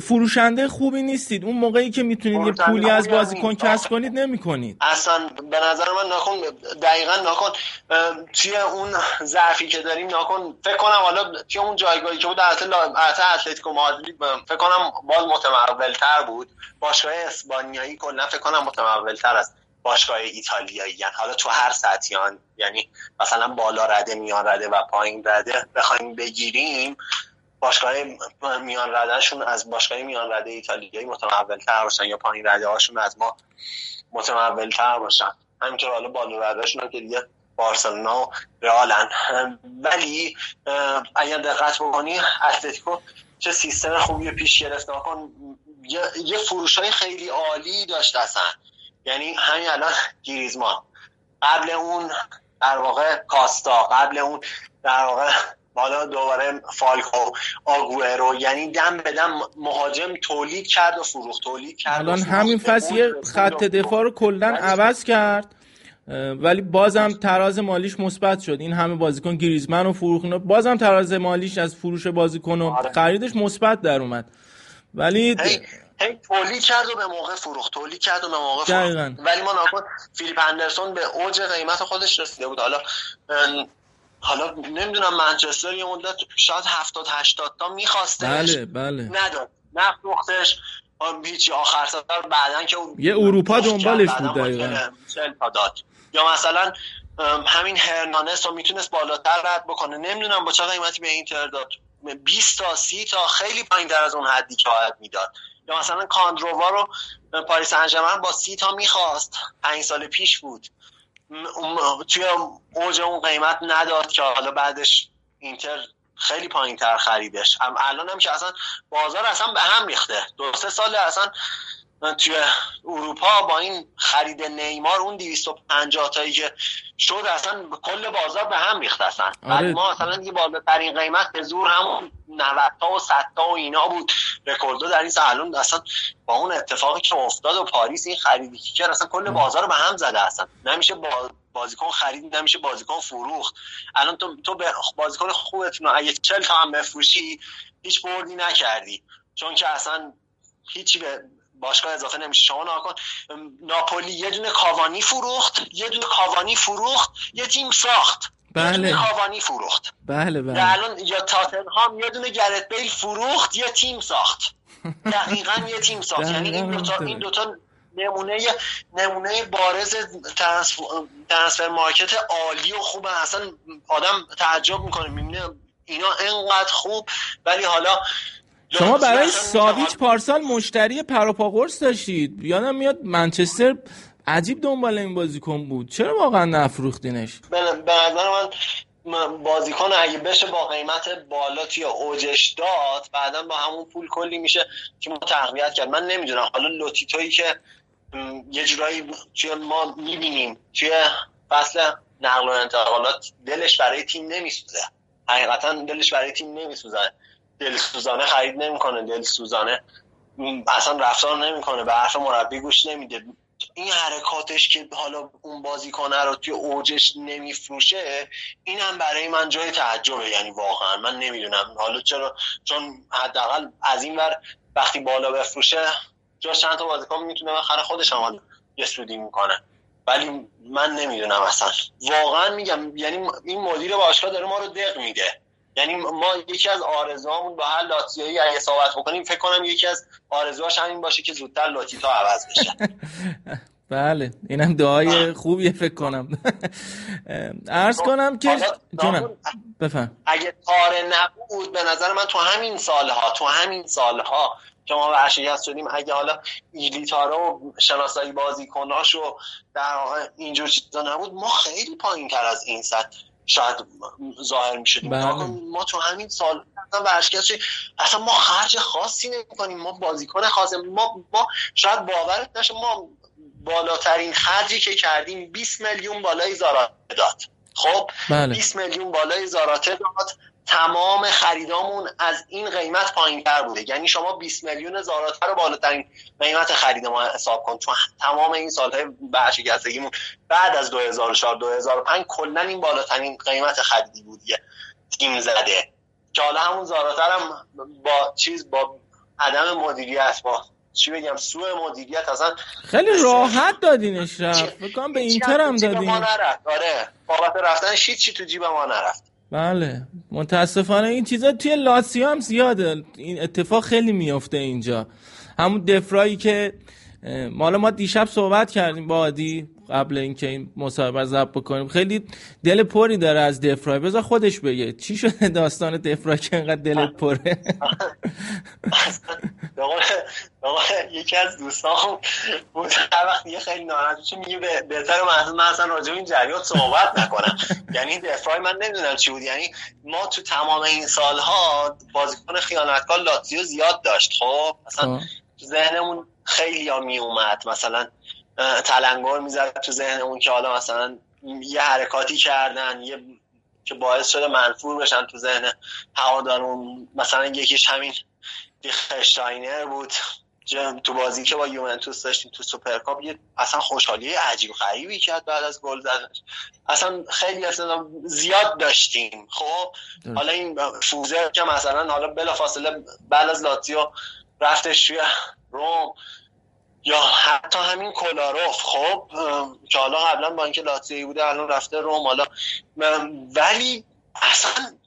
فروشنده خوبی نیستید. اون موقعی که می‌تونید یه پولی از بازیکن. کسب کنید نمی‌کنید. اصلا به نظر من ناکن دقیقا ناکن. توی اون ضعفی که داریم ناکن. فکر کنم حالا توی اون جایگاهی که بود حتی اتلتیکو مادرید فکر کنم باز متمولتر بود. باشگاه اسپانیایی کلا فکر کنم متمولتر است باشگاه ایتالیایی یعنی حالا تو هر سطحی آن یعنی مثلا بالا رده میان رده و پایین رده بخوایم بگیریم باشگاه میان ردهشون از باشگاه میان رده ایتالیایی متمولتر باشن یا پایین رده هاشون از ما متمولتر باشن. همینطور حالا بالا ردهشون هم که دیگه بارسلونا و رئالن. ولی اگر دقت بکنی اتلتیکو چه سیستم خوبی پیش گرفت. نکن یه, یه فروش های خیلی عالی داشت اصلا. یعنی همین الان گریزمان. قبل اون در واقع کاستا. قبل اون در واقع حالا دوباره فالکو آگوئرو یعنی دم به دم مهاجم تولید کرد و فروخت تولید کرد الان. همین فصل یه خط دفاع رو کلا عوض کرد ولی بازم تراز مالیش مثبت شد این همه بازیکن گریزمن و فروخت بازم تراز مالیش از فروش بازیکن و آره. خریدش مثبت در اومد ولی هی تولید کرد و به موقع فروخت تولید کرد و به موقع فروخت. ولی ما ناکن فیلیپ اندرسون به اوج قیمت خودش رسیده بود حالا حالا نمی‌دونم منچستر یه مدت شاید 70 80 تا میخواستش بله بله. نداد. نفروختش. آم، هیچی آخر سال بعدن که یه اروپا دنبالش بود بعداً دقیقاً. ممکنه 40 تا داد. یا مثلا همین هرنانس رو می‌تونست بالاتر رد بکنه. نمی‌دونم با چه قیمتی به اینتر داد. 20 تا 30 تا خیلی پایین تر از اون حدی که باید می‌داد. یا مثلا کاندرووا رو پاریس انجمن با 30 تا می‌خواست. 5 سال پیش بود. توی اوج اون قیمت نداد که حالا بعدش اینتر خیلی پایین تر خریدش الان هم که اصلا بازار اصلا به هم ریخته. دو سه سال اصلا توی اروپا با این خرید نیمار اون 250 تایی که شد اصلا کل بازار به هم ریخت اصلا. آره. ما اصلا دیگه بالاترین قیمت به زور همون 90 تا و 100 تا و اینا بود. رکوردو در این سال الان اصلا با اون اتفاقی که افتاد و پاریس این خریدی که کرد اصلا کل بازار رو به هم زده اصلا. نمیشه با بازیکن خرید نمیشه بازیکن فروخت. الان تو تو به بازیکن خوبتون اگه 40 تا هم بفروشی هیچ بردی نکردی. چون که اصلا هیچی به باشگاه اضافه نمیشه. شما نکن ناپولی یه دونه کاوانی فروخت یه دونه کاوانی فروخت یه تیم ساخت. بله. کاوانی فروخت. بله بله. الان یا تاتنهام یه دونه گرت بیل فروخت یه تیم ساخت. دقیقا یه تیم ساخت. یعنی این دوتا. این دوتا نمونه نمونه بارز ترنسفر مارکت عالی و خوبه. اصلا آدم تعجب می‌کنه. می‌بینه اینا انقدر خوب ولی حالا شما برای ساویچ پارسال مشتری پروپاگورس داشتید. یادم میاد منچستر عجیب دنبال این بازیکن بود. چرا واقعا نفروختینش؟ به نظر من بازیکن اگه بشه با قیمت بالا توی اوجش داد بعدا با همون پول کلی میشه تیم تقویت کرد. من نمی‌دونم. حالا لوتیتویی که یه جورایی توی ما می‌بینیم. توی فصل نقل و انتقالات دلش برای تیم نمیسوزه. حقیقتا دلش برای تیم نمیسوزه. دلسوزانه خرید نمی‌کنه. دلسوزانه م، اصلا رفتار نمی‌کنه. به حرف مربی گوش نمیده. این حرکاتش که حالا اون بازیکنه رو توی اوجش نمیفروشه این هم برای من جای تعجبه. یعنی واقعا من نمی‌دونم. حالا چرا؟ چون حداقل از این ور وقتی بالا بفروشه جاش چند تا بازیکن می‌تونه بخره خودش هم یه سودی می‌کنه. ولی من نمی‌دونم اصلا. واقعا میگم یعنی این مدیر باشگاه داره ما رو دق میده. یعنی ما یکی از آرزوهامون با هر لاتزیویی اگه صحبت بکنیم فکر کنم یکی از آرزوهاش همین باشه که زودتر لاتیتا عوض بشه. بله اینم دعای خوبیه فکر کنم. عرض کنم که جونم بفهم. اگه تاره نبود به نظر من تو همین سالها تو همین سالها که ما ورشکست شدیم اگه حالا ایلیتارا و شناسایی بازیکناش و در اینجور چیزا نبود ما خیلی پایین تر از این سطح شاید ظاهر می شدیم بله. ما تو همین سال اصلا ورشکست اصلا ما خرج خاصی نمی کنیم ما بازیکن خاص. ما, ما شاید باورت نشه ما بالاترین خرجی که کردیم 20 میلیون بالای زاراته داد. خب؟ بله. 20 میلیون بالای زاراته داد. تمام خریدامون از این قیمت پایین تر بوده. یعنی شما 20 میلیون زاراته رو بالاترین قیمت خرید ما حساب کن. تو تمام این سالهای برشکستگیمون بعد از 2004 2005 کلا این بالاترین قیمت خریدی بود یه تیم زده. که حالا همون زاراته هم با چیز با عدم مدیریت با چی بگم سوء مدیریت اصلا خیلی راحت دادینش رفت فکر کنم به هیچی اینتر تو هم دادین. آره. بابت رفتن هیچی تو جیب ما نرفت. بله. متاسفانه این چیزا توی لاتسیو هم زیاده. این اتفاق خیلی میفته اینجا. همون دفرایی که اه، حالا ما دیشب صحبت کردیم با عادی قبل اینکه این مصاحبه رو ضبط بکنیم. خیلی دل پری داره از دفرای. بذار خودش بگه. چی شده داستان دفرای که انقدر دلت پره؟ یکی از دوستان بود هر وقت یه خیلی ناراحت میشه میگه به- بهتر من اصلا راجع این جریان صحبت نکنم. یعنی دفرای من نمی‌دونم چی بود. یعنی ما تو تمام این سالها بازیکن خیانتکار لاتزیو زیاد داشت. خب اصلا خب. تو ذهنمون خیلی ها می اومد مثلا تلنگر می‌زد تو ذهنمون که حالا مثلا یه حرکاتی کردن یه که باعث شده منفور بشن تو ذهن هوادارون مثلا یکیش همین لیختشتاینر بود. تو بازی که با یوونتوس داشتیم تو سوپرکاپ یه اصلا خوشحالی عجیب غریبی کرد بعد از گل زدنش. اصلا خیلی اصلا زیاد داشتیم. خب. حالا این فوزر که مثلا حالا بلافاصله بعد از لاتزیو رفتش توی روم یا حتی همین کولاروف. خب که حالا قبلا با اینکه لاتزیویی بوده الان رفته روم. حالا ولی اصلا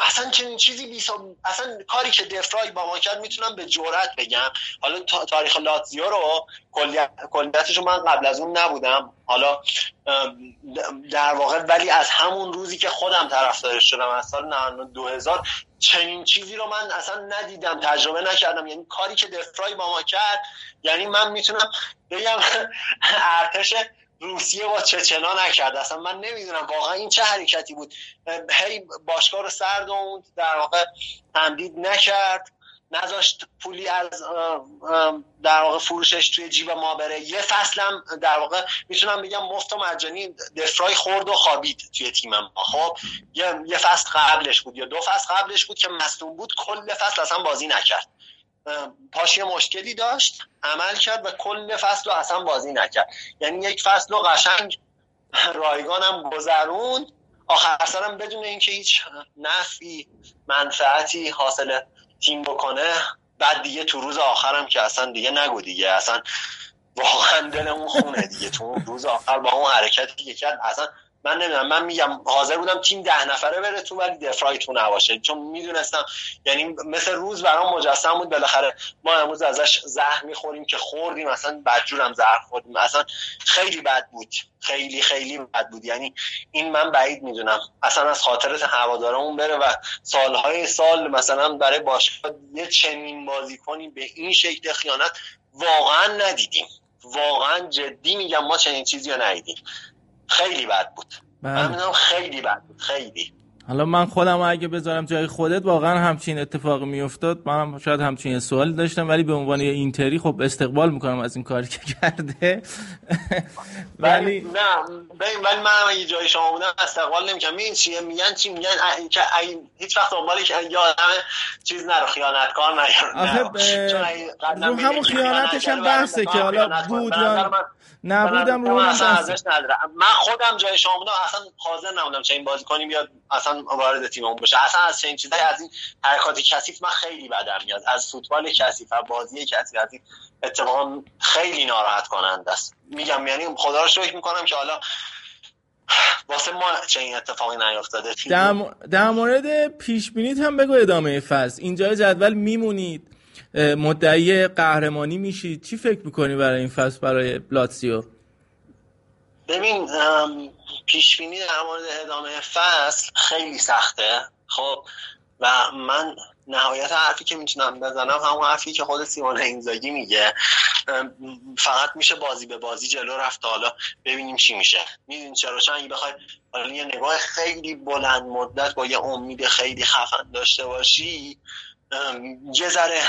اصلا چنین چیزی بیسا... اصلا کاری که دفرای با ما کرد می‌تونم به جرئت بگم. حالا تا- تاریخ لاتزیو رو کلیت کلیتش رو من قبل از اون نبودم. حالا در واقع ولی از همون روزی که خودم طرفدارش شدم از سال 99 2000 چنین چیزی رو من اصلا ندیدم تجربه نکردم. یعنی کاری که دفرای با ما کرد یعنی من می‌تونم بگم ارتش روسیه با چچنا نکرد. اصلا من نمی‌دونم. واقعا این چه حرکتی بود؟ هی باشگاه رو سردوند در واقع تمدید نکرد. نذاشت پولی از در واقع فروشش توی جیب ما بره. یه فصلم در واقع می‌تونم بگم مفت و مجانی دفرای خورد و خوابید توی تیم ما. خب یه, فصل قبلش بود یا دو فصل قبلش بود که مصدوم بود. کل فصل اصلا بازی نکرد. پاش مشکلی داشت عمل کرد و کل فصل رو اصلا بازی نکرد. یعنی یک فصل رو قشنگ رایگانم گذرون آخر سرم بدون اینکه هیچ نفعی منفعتی حاصل تیم بکنه بعد دیگه تو روز آخرم که اصلا دیگه نگو دیگه. اصلا واقعا دلمون خونه دیگه. تو روز آخر با اون حرکتی که کرد اصلا من نمی‌دونم من میگم حاضر بودم تیم ده نفره بره تو ولی دفرای تو نباشه. چون می‌دونستم یعنی مثل روز برام مجسم بود. بالاخره ما امروز ازش زهر می‌خوریم که خوردیم. اصلا بدجورم زهر خوردیم. اصلا خیلی بد بود. خیلی خیلی بد بود. یعنی این من بعید می‌دونم. اصلا از خاطرت هوادارمون بره و سالهای سال مثلا برای باشگاه یه چنین بازیکنی به این شکل خیانت واقعا ندیدیم. واقعا جدی میگم ما چنین چیزی رو ندیدیم. خیلی بد بود. من بله. می‌دونم خیلی بد بود خیلی. حالا من خودم اگه بذارم جای خودت واقعا همچین اتفاقی میافتاد. منم شاید همچین یه سوالی داشتم ولی به عنوان یه اینتری خب استقبال می‌کنم از این کاری که کرده. ولی نه ببین ولی من اگه جای شما بودم استقبال نمی‌کنم. میگن چیه؟ میگن چی؟ میگن که هیچ وقت دنبال که یه آدم چیز نرو خیانتکار نرو آخه نرو. رو همون خیانتش هم خیانت بحثه که حالا خیانت. بود یا نبودم رو من ارزش نداره. من خودم جای شما بودم اصلا حاضر نبودم چه این بازیکنی بیاد اصلا وارد تیممون بشه. اصلا از چنین چیزایی از این حرکات کثیف من خیلی بدم میاد. از فوتبال کثیف از بازی کثیف از این اتفاقا خیلی ناراحت کننده است. میگم یعنی خدا رو شکر می‌کنم که حالا واسه ما چه این اتفاقی نیافتاده در, م- در مورد پیش بینیت هم بگو ادامه فصل. اینجا جدول میمونید. مدعی قهرمانی میشید. چی فکر می‌کنی برای این فصل برای لاتسیو؟ ببین پیش بینی در مورد ادامه فصل خیلی سخته. خب و من نهایت حرفی که می‌تونم بزنم همون حرفی که خود سیمون اینزاگی میگه. فقط میشه بازی به بازی جلو رفت حالا ببینیم چی میشه. می‌دونی چرا؟ چون اگه بخوای حالا یه نگاه خیلی بلند مدت با یه امید خیلی خفن داشته باشی یه ذره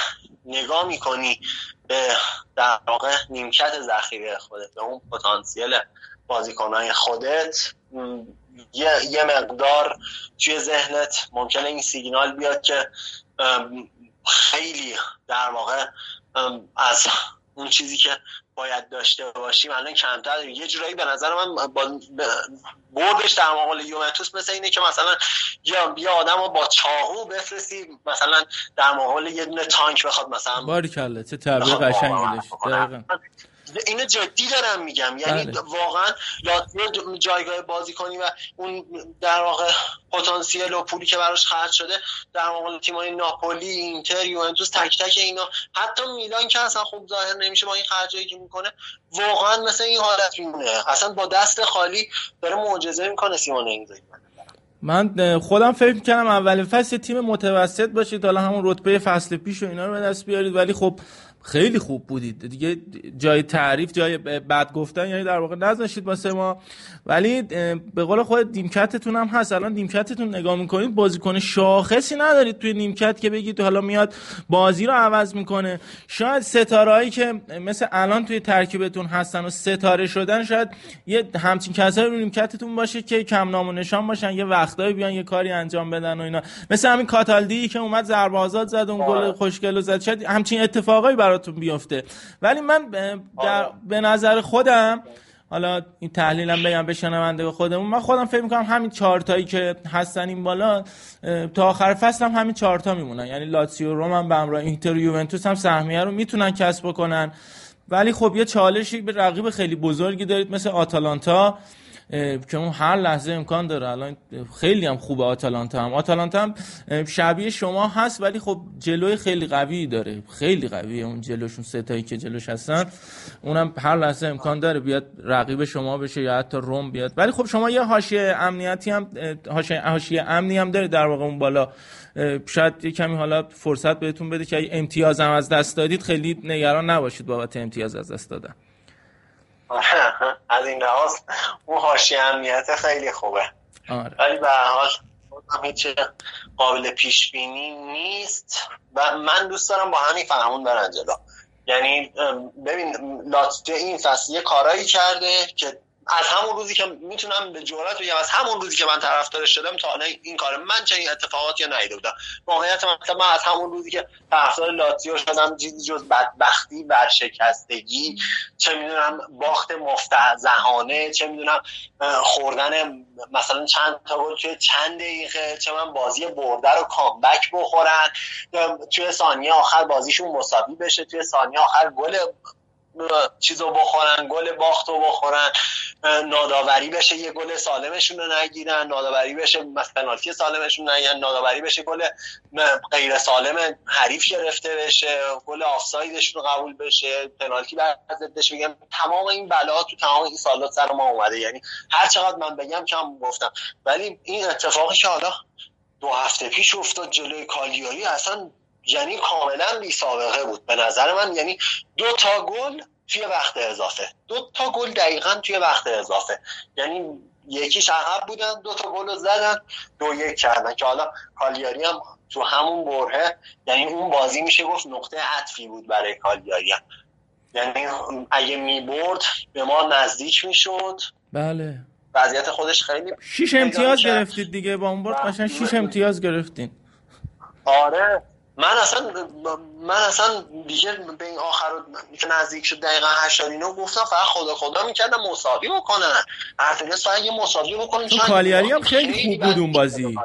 نگاه می‌کنی به در واقع نیمکت ذخیره خودت به اون پتانسیل بازیکنهای خودت. یه, یه مقدار توی ذهنت ممکنه این سیگنال بیاد که خیلی در واقع از اون چیزی که باید داشته باشیم الان کمتر داریم. یه جورایی به نظر من با بردش در مقابل یوونتوس مثل اینه که مثلا یا یه آدم رو با چاقو بفرستی مثلا در مقابل یه دونه تانک بخواد مثلا باریکلا چه تعبیر بخواد قشنگی. دقیقا اینو جدی دارم میگم. یعنی بله. واقعا لاتزیو جایگاه بازی کنی و اون در واقع پتانسیل و پولی که براش خرج شده در مقابل تیمای ناپولی اینتر یوونتوس تک تک اینا. حتی میلان که اصلا خوب ظاهر نمیشه با این خرجایی که می‌کنه واقعا مثل این حالت میمونه. اصلا با دست خالی داره معجزه می‌کنه سیمون اینزاگی من خودم فکر می‌کنم اول فصل تیم متوسط باشید حالا همون رتبه فصل پیش و اینا رو به دست بیارید. ولی خب خیلی خوب بودید. دیگه جای تعریف جای بد گفتن یعنی در واقع نذاشتید واسه ما. ولی به قول خود نیمکتتون هم هست. الان نیمکتتون نگاه می‌کنید بازیکن شاخصی ندارید توی نیمکت که بگید حالا میاد بازی رو عوض می‌کنه. شاید ستاره هایی که مثل الان توی ترکیبتون هستن و ستاره شدن شاید یه همچین کسایی رو نیمکتتون باشه که کم نام و نشان باشن یه وقتایی بیان یه کاری انجام بدن و اینا. مثل همین کاتالدی که اومد ضربه آزاد زد اون گل خوشگل رو زد. شاید همچین اتفاقایی براتون بیفته. ولی من در به نظر خودم حالا این تحلیلم بگم به شنونده خودمون. من خودم فکر می‌کنم همین چهار تایی که هستن این بالا تا آخر فصل هم همین چهار تا میمونن. یعنی لاتسیو روم هم به همراه اینتر یوونتوس هم سهمیه رو می‌تونن کسب بکنن. ولی خب یه چالشی به رقیب خیلی بزرگی دارید مثل آتالانتا. که اون هر لحظه امکان داره. الان خیلی هم خوبه آتالانتا هم. آتالانتا هم شبیه شما هست ولی خب جلوی خیلی قوی داره. خیلی قویه اون جلوشون ستایی که جلوش هستن. اونم هر لحظه امکان داره بیاد رقیب شما بشه یا حتی روم بیاد. ولی خب شما یه حاشیه امنیتی هم حاشیه امنی هم داره در واقع اون بالا. شاید یه کمی حالا فرصت بهتون بده که امتیاز هم از دست دادید خیلی نگران نباشید بابت امتیاز از دست دادن. از این لحاظ اون حاشیه امنیت خیلی خوبه. آره. ولی به هر حال هیچ قابل پیش بینی نیست و من دوست دارم با همین فرمون برن جلو. یعنی ببین لاتزیو این فصل یه کارایی کرده که از همون روزی که می‌تونم به جرات بگم از همون روزی که من طرفدارش شدم تا الان این کار من چنین اتفاقاتی رو ندیده بودم. واقعیت مثلا من از همون روزی که طرفدار لاتزیو شدم چیزی جز بدبختی ورشکستگی چه می‌دونم باخت مفتزهانه چه می‌دونم خوردن مثلا چند تا گل توی چند دقیقه چه من بازی برده رو کامبک بخورن. یا توی ثانیه آخر بازیشون مساوی بشه. توی ثانیه آخر گل چیزو بخورن گل باخت رو بخورن ناداوری بشه یه گل سالمشون رو نگیرن ناداوری بشه پنالتی سالمشون نگیرن ناداوری بشه گل غیر سالم حریف گرفته بشه گل آفسایدشون رو قبول بشه پنالتی بر ضدش بگم. تمام این بلا تو تمام این سالات سر ما اومده. یعنی هر چقدر من بگم کم گفتم. ولی این اتفاقی که حالا دو هفته پیش افتاد جلوی کالیاری اصلا یعنی کاملا بی سابقه بود به نظر من. یعنی دو تا گل توی وقت اضافه. دو تا گل دقیقا توی وقت اضافه. یعنی یکیش عقب بودن دو تا گل رو زدن دو یک کردن. که حالا کالیاری هم تو همون برهه یعنی اون بازی میشه گفت نقطه عطفی بود برای کالیاری. هم. یعنی اگه می‌برد به ما نزدیک می‌شد. بله. وضعیت خودش خیلی شیش امتیاز گرفتید دیگه با اون برد قشنگ شیش امتیاز گرفتین. آره. من اصلا من اصلا دیگه به این آخر که نزدیک شد دقیقا 89 گفتم فقط خدا خدا می‌کردم مساوی بکنن. ارتگس فقط یه مساوی بکنن چون کالیاری هم خیلی خوب بود اون بازی.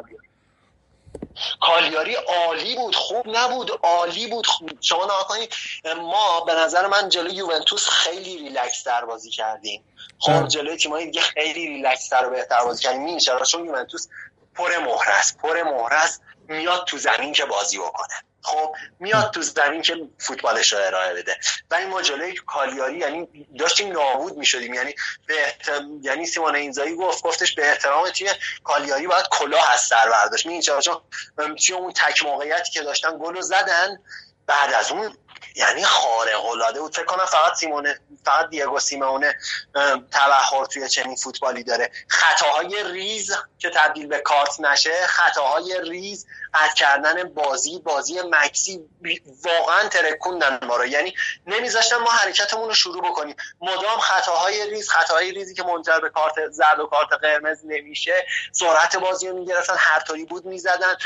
کالیاری عالی بود خوب نبود عالی بود خوب. شما نگاه کنید ما به نظر من جلوی یوونتوس خیلی ریلکس در بازی کردیم. بله. خب جلوی تیمایی دیگه خیلی ریلکس تر و بهتر بازی کردیم. چرا؟ چون یوونتوس پر مهره است پر مهره است میاد تو زمین که بازی بکنه. خب میاد تو زمین که فوتبالش رو ارائه بده. ولی ما جلوی کالیاری یعنی داشتیم نابود می‌شدیم. یعنی به احت- یعنی سیمونه اینزاگی گفت گفتش به احترام تیم کالیاری باید کلاه از سر برداشت. چرا؟ چون اون تک موقعیتی که داشتن گل زدن بعد از اون یعنی خارق العاده بود. فکر کنم فقط سیمونه فقط دیگو سیمونه تبحر توی چنین فوتبالی داره. خطاهای ریز که تبدیل به کارت نشه خطاهای ریز قطع کردن بازی بازی مکسی واقعا ترکوندن ما رو. یعنی نمیذاشتن ما حرکتمون رو شروع بکنیم. مدام خطاهای ریز خطاهای ریزی که منجر به کارت زرد و کارت قرمز نمیشه. سرعت بازی رو می‌گرفتن هر طوری بود می‌زدن.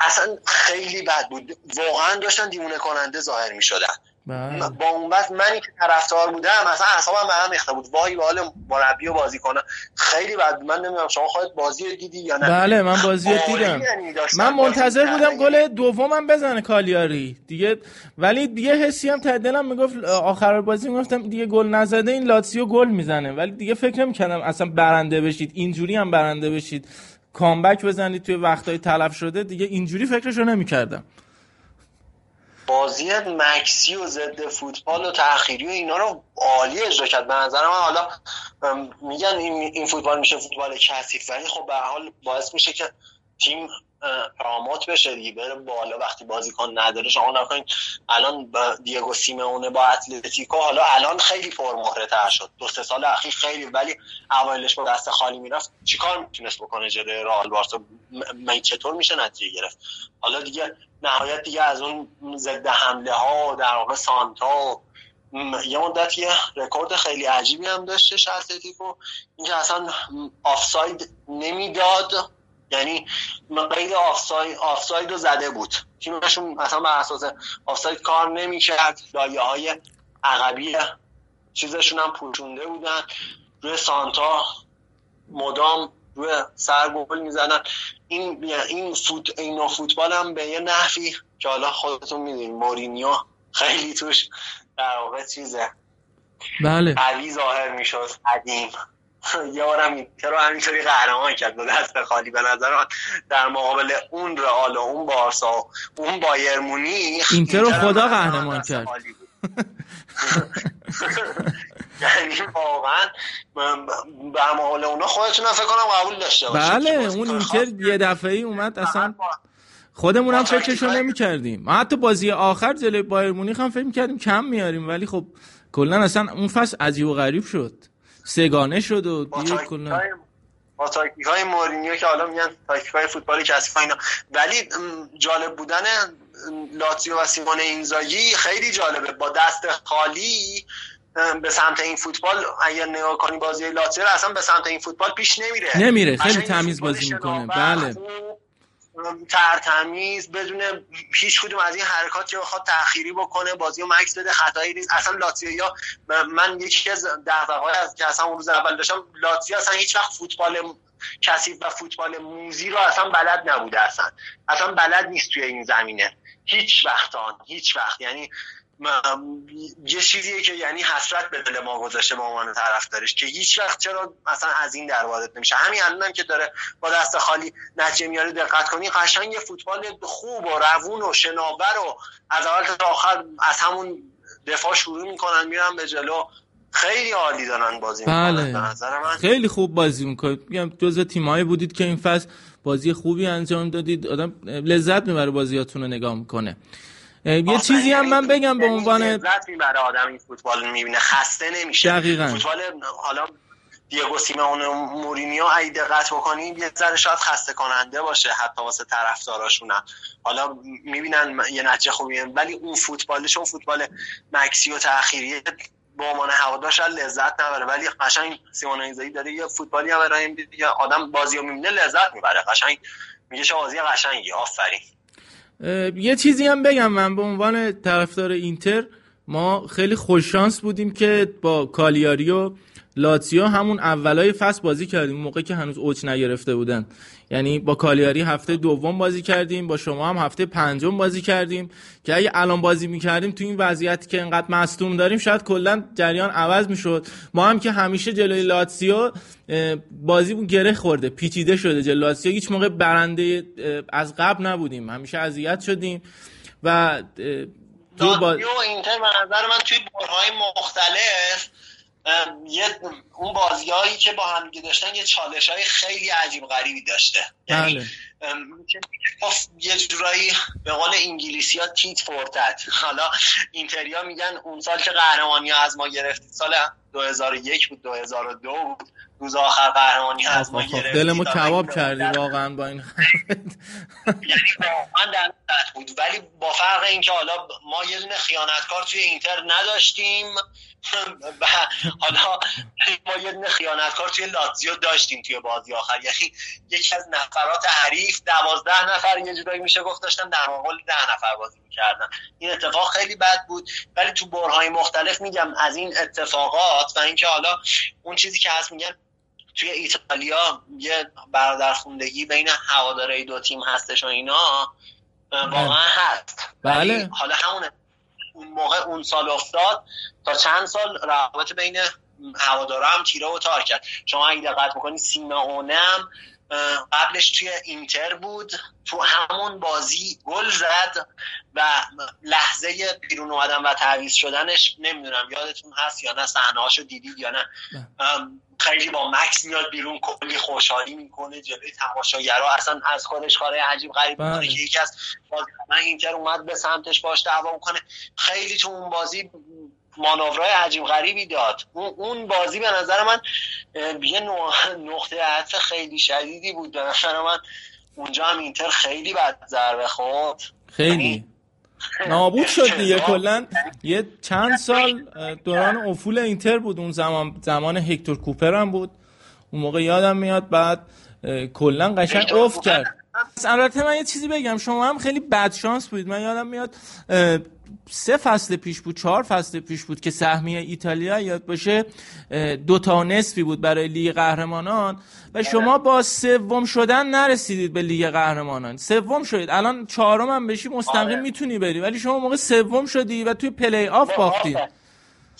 اصلا خیلی بد بود. واقعا داشتن دیوونه کننده ظاهر می‌شدن. بله. با اون وقت منی که طرفدار بودم مثلا اعصابم به هم ریخته بود. وای به حال مربی و بازی کنه خیلی بود. من نمی‌دونم شما خودت بازی دیدی یا نه. بله من بازی عالی دیدم. یعنی من منتظر. بودم گل دومم بزنه کالیاری. دیگه ولی دیگه حسی هم دلم می‌گفت آخر بازی می‌گفتم دیگه گل نزده این لاتسیو گل می‌زنه. ولی دیگه فکر نمی‌کردم اصلا برنده بشید. اینجوری هم برنده بشید. کامبک بزنید توی وقتای تلف شده دیگه اینجوری فکرشو نمی‌کردم. بازی مکسی و ضد فوتبال و تأخیری و اینا رو عالی اجرا کرد. به نظر من حالا میگن این, فوتبال میشه فوتبال کثیف ولی خب به حال باعث میشه که تیم پراموت بشه دیگه بره بالا. وقتی بازیکن نداره شما نکنید. الان با دیگو سیمونه با اتلتیکو حالا الان خیلی پرمهره تر شد. دو سه سال اخیر خیلی ولی اوایلش با دست خالی می‌رفت. چیکار می‌تونست بکنه جلوی رئال بارسا؟ م- م- چطور میشه نتیجه گرفت؟ حالا دیگه نهایت دیگه از اون ضد حمله ها در واقع سانتا یه مدت یه رکورد خیلی عجیبی هم داشتش اتلتیکو. اینکه اصلا آفساید نمی‌داد. یعنی قید آفساید آفساید رو زده بود. تیمشون مثلا بر اساس آفساید کار نمی‌کرد. لایه های عقبی چیزشون هم پوشونده بودن. روی سانتا مدام روی سر گل می‌زدن این این فوت این فوتبال هم به یه نحوی که حالا خودتون می‌دونید مورینیو خیلی توش در واقع چیزه. بله. قوی ظاهر می‌شد. قدیم یه بارم اینتر رو همینطوری قهرمان کرد؟ با دست خالی به نظر در مقابل اون رئال و اون بارسا و اون بایر مونیخ اینتر رو خدا به قهرمان کرد. یعنی واقعا در مقابل اونا خودتون فکر کنم قبول داشته بله که اون اینتر یه دفعه ای اومد اصلا خودمون هم فکرشو نمی کردیم ما حتی بازی آخر جلوی بایر مونیخ هم فکر می‌کردیم کم میاریم ولی خب کلا اصلا اون فصل عجیب و غریب شد. سگانه شد و دیگه کلا. با تاکتیک های مورینیو که حالا میگن تاکتیک های فوتبال کثیف اینا. ولی جالب بودن لاتزیو و سیمون اینزاگی خیلی جالبه. با دست خالی به سمت این فوتبال اگر نگاه کنی بازی لاتزیو اصلا به سمت این فوتبال پیش نمیره. نمیره، خیلی تمیز بازی می‌کنه. بله. ترتمیز بدون هیچ کدوم از این حرکات که بخواد تأخیری بکنه بازی رو مکس بده خطایی نیست. اصلا لاتزیو یا من یکی از دغدغه‌های از که اصلا اون روز اول داشتم لاتزیو اصلا هیچ وقت فوتبال کثیف و فوتبال موزی رو اصلا بلد نبوده اصلا. اصلا بلد نیست توی این زمینه. هیچ وقت آن هیچ وقت. یعنی یه چیزیه که یعنی حسرت به دل ما گذاشته به عنوان طرفدارش که هیچ وقت چرا مثلا از این در واردت نمیشه. همین الانم که داره با دست خالی نتیجه میاره دقت کنی قشنگ یه فوتبال خوب و روون و شناور و از اول تا آخر از همون دفاع شروع می‌کنن میرن به جلو. خیلی عالی دارن بازی می‌کنن بله. نظر من. خیلی خوب بازی می‌کنید. میگم جزو تیمایی بودید که این فصل بازی خوبی انجام دادید. آدم لذت می‌بره بازیاتون رو نگاه می‌کنه. یه چیزی هم من بگم به یعنی عنوان لذت می‌بره آدم این فوتبال می‌بینه. خسته نمیشه. دقیقاً. فوتبال حالا دیگو سیمون مورینیو اگه دقت بکنیم یه ذره شاید خسته کننده باشه حتی واسه طرفداراشون. حالا می‌بینن یه نتیجه خوبیه ولی اون فوتبالش اون فوتبال مکسی و تأخیری به عنوان هوادار شاید لذت نبره. ولی قشنگ سیمون اینزاگی داره یه فوتبالی هم ارائه میده آدم بازی رو می‌بینه لذت می‌بره. قشنگ میگه چه بازی قشنگی. آفرین. یه چیزی هم بگم من به عنوان طرفدار اینتر ما خیلی خوششانس بودیم که با کالیاری و همون اولای فصل بازی کردیم اون موقع که هنوز اوج نگرفته بودن. یعنی با کالیاری هفته دوم بازی کردیم با شما هم هفته پنجم بازی کردیم که اگه الان بازی می‌کردیم تو این وضعیتی که انقدر مصدوم داریم شاید کلا جریان عوض می‌شد. ما هم که همیشه جلوی لاتسیو بازی گره خورده پیچیده شده جلوی لاتسیو. هیچ موقع برنده از قبل نبودیم همیشه اذیت شدیم و تو با... اینتر به نظر من توی برهای مختلف یه اون بازیایی که با هم داشتن یه چالش های خیلی عجیب غریبی داشته. یعنی بله. یه جورایی به قول انگلیسی ها تیت فورتت حالا اینتریا میگن اون سال که قهرمانی از ما گرفتید سال 2001 بود 2002 بود. روز آخر قهرمانی از ما آخ، آخ، گرفتید دلمو کباب کردی واقعا با این یعنی واقعا در بود. ولی با فرق اینکه حالا ما یه دونه خیانتکار توی اینتر نداشتیم. و حالا ما یه دونه خیانتکار توی لاتزیو داشتیم توی بازی آخر. یعنی یکی از نفرات حریف دوازده نفر یه جورایی میشه گفت داشتن در مقابل ده نفر بازی می‌کردن. این اتفاق خیلی بد بود. ولی تو برهای مختلف میگم از این اتفاقات و اینکه حالا اون چیزی که هست میگن توی ایتالیا یه برادر خوندگی بین هواداره دو تیم هستش و اینا واقعا هست. بله. حالا همون اون موقع اون سال افتاد تا چند سال روابط بین هوادارا هم تیره و تار کرد. شما اگه دقت بکنی سیمئونه هم اه، قبلش توی اینتر بود. تو همون بازی گل زد. و لحظه بیرون اومدن و تعویض شدنش نمی‌دونم یادتون هست یا نه صحنه هاشو دیدید یا نه؟ خیلی با مکس میاد بیرون کلی خوشحالی می‌کنه جلوی تماشاگرها اصلا از خودش کارهای عجیب غریب بله. می‌کنه. که یکی از بازیکنان اینتر اومد به سمتش باش دعوا می‌کنه خیلی تو اون بازی مانورهای عجیب غریبی داد. اون- بازی به نظر من یه نقطه عطف خیلی شدیدی بود. به نظر من اونجا هم اینتر خیلی بد ضربه خورد. خیلی. نابود شد دیگه. کلا یه چند سال دوران افول اینتر بود. اون زمان زمان هکتور کوپر هم بود. اون موقع یادم میاد. بعد کلا قشنگ افت. کرد. البته من یه چیزی بگم. شما هم خیلی بد شانس بودید. من یادم میاد سه فصل پیش بود چهار فصل پیش بود که سهمیه ایتالیا یاد باشه دو تا نصفی بود برای لیگ قهرمانان. و شما با سوم شدن نرسیدید به لیگ قهرمانان. سوم شدید. الان چهارم هم بشی مستقیم آره. می‌تونی بری. ولی شما موقع سوم شدی و توی پلی آف باختید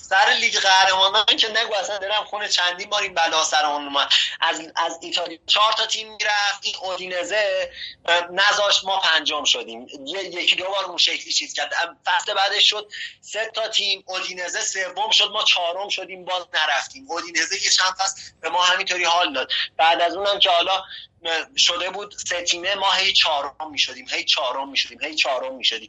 سر لیگ قهرمانان که نگو اصلا دارم خونه چندین بار این بلا سر اومد. از از ایتالیا چهار تا تیم می‌رفت این اودینزه اه، نذاشت ما پنجم شدیم. یکی دو بار اون شکلی چیز کرد. فصل بعدش شد سه تا تیم اودینزه سوم شد ما چهارم شدیم باز نرفتیم. اودینزه یه چند فصل به ما همینطوری حال داد. بعد از اونم که حالا شده بود سه تیمه ما هی چهارم می‌شدیم هی چهارم می‌شدیم هی چهارم می‌شدیم.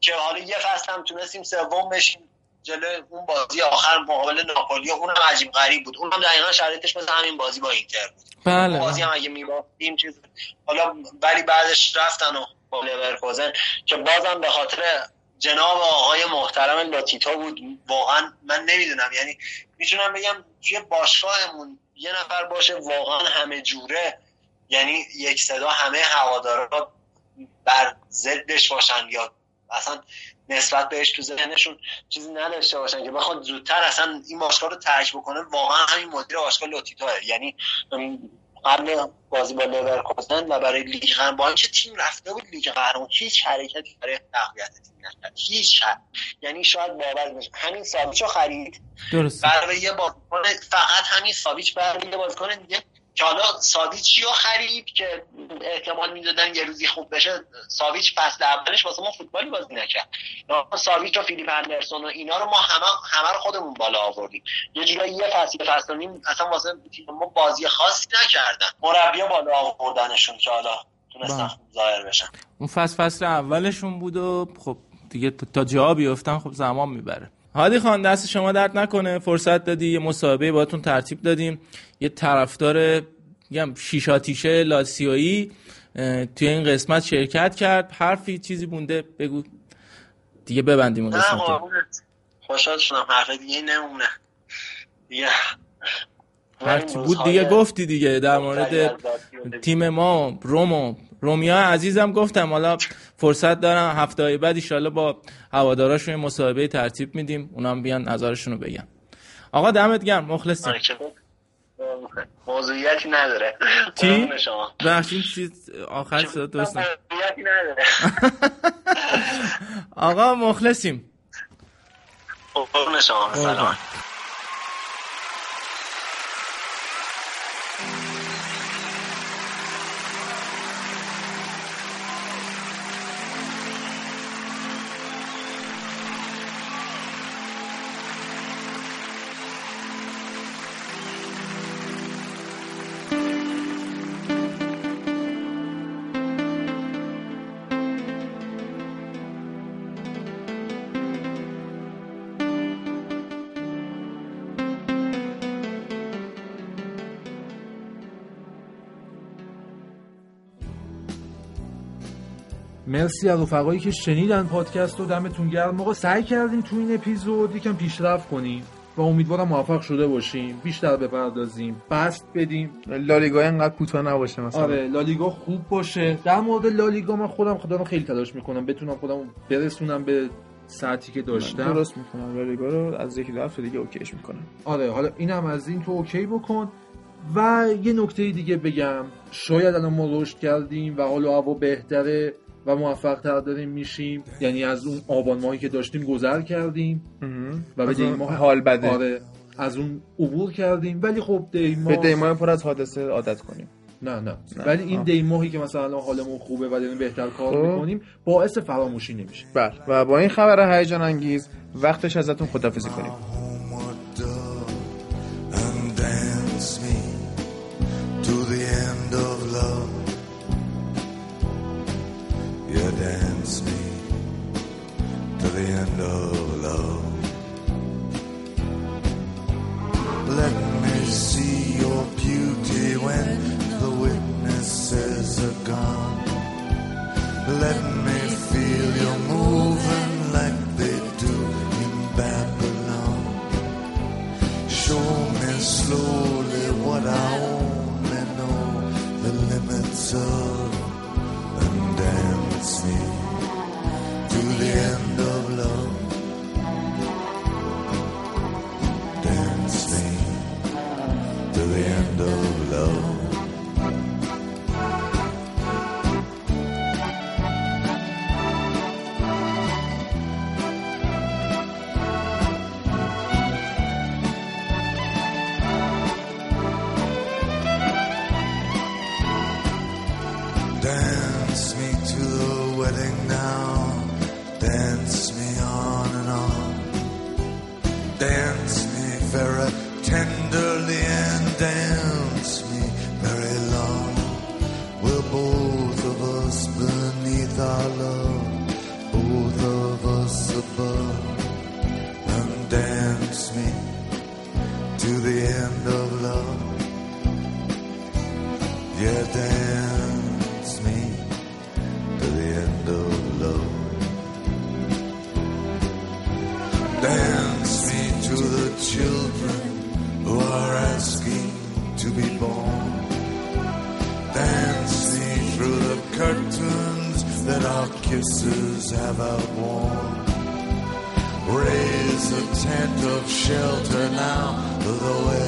که حالا یه فصل هم تونستیم سوم بشیم. جلو اون بازی آخر مقابل ناپولی اونم عجیب غریب بود. اونم دقیقا شرایطش مثل همین بازی با اینتر بود. بله بازی هم اگه میباختیم چیز حالا ولی بعدش رفتن و با لورکوزن که بازم به خاطر جناب آقای محترم لاتیتا بود. واقعا من نمی‌دونم. یعنی می‌تونم بگم توی باشگاهمون یه نفر باشه واقعا همه جوره. یعنی یک صدا همه هوادارا بر ضدش باشن یا اصلا نسبت بهش تو ذهنشون چیزی نداشته باشن که بخواد زودتر اصلا این باشگاه رو ترک بکنه واقعا همین مدیر باشگاه لوتیتوئه یعنی قبل بازی با لورکوزن و برای لیگ قهرمان با اینکه تیم رفته بود لیگ قهرمان هیچ حرکتی برای تقویت تیم نکرد. هیچ حرکت. یعنی شاید باور نشه همین ساویچو خرید. درست برای یه بازیکن فقط همین ساویچ برای یه بازیکن دیگه که حالا ساویچ رو خرید که احتمال می‌دادن یه روزی خوب بشه ساویچ فصل اولش واسه ما فوتبالی بازی نکرد. ساویچ و فیلیپ اندرسون و اینا رو ما همه همه رو خودمون بالا آوردیم. یه جورایی یه فصل فصل نیم اصلا واسه تیم ما بازی خاصی نکردن. مربی بالا آوردنشون که حالا تونستن بله. ظاهر بشن. اون فصل فصل اولشون بود و خب دیگه تا جا بیفتن خب زمان می‌بره. هادی خان دست شما درد نکنه فرصت دادی یه مصاحبه باهاتون ترتیب دادیم. یه طرفدار میگم شیشاتیشه لاسیایی اه، توی این قسمت شرکت کرد. حرفی چیزی مونده بگو. دیگه ببندیم اون قسمت. خوشحال شدم. حرف دیگه نمونه. دیگه. هرچی بود دیگه گفتی دیگه در مورد تیم ما رومو. رومیا عزیزم گفتم. حالا فرصت دارم هفته های بعد ایشالله با هواداراشون مصاحبه ترتیب میدیم. اونا هم بیان نظرشون رو بگن. آقا دمت گرم. مخلصیم. موضوعیتی نداره. چی؟ قربون شما. بخش این چیز آخر صدا درست. موضوعیتی نداره. آقا مخلصیم. قربون شما سلام. مرسی از رفقایی که شنیدن پادکست رو. دمتون گرم. ما سعی کردیم تو این اپیزود یکم پیشرفت کنیم و امیدوارم موفق شده باشیم. بیشتر بپردازیم. بست بدیم. لالیگا اینقدر کوتاه نباشه مثلا. آره لالیگا خوب باشه. در مورد لالیگا من خودم خودم خیلی تلاش می‌کنم. بتونم خودم برسونم به ساعتی که داشتم. درست می‌کنم. لالیگا رو از یکی دو هفته دیگه اوکیش می‌کنم. آره حالا اینم از این تو اوکی بکن. و یه نکته دیگه بگم. شاید الان ما رشد کردیم و حالا هوا بهتره. و موفق تر داریم میشیم. یعنی از اون آبان ماهی که داشتیم گذر کردیم. و به دیماه حال بده. آره. از اون عبور کردیم. ولی خب دیماه به دیماه پر از حادثه عادت کنیم. نه نه. نه. ولی این آه. دیماهی که مثلا الان حالمون خوبه و داریم بهتر کار خب. می‌کنیم باعث فراموشی نمیشه. بله. و با این خبر هیجان انگیز وقتش ازتون خدافزی کنیم. Let me see your beauty when the witnesses are gone. Let me feel you moving like they do in Babylon. Show me slowly what I only know the limits of, shelter now, though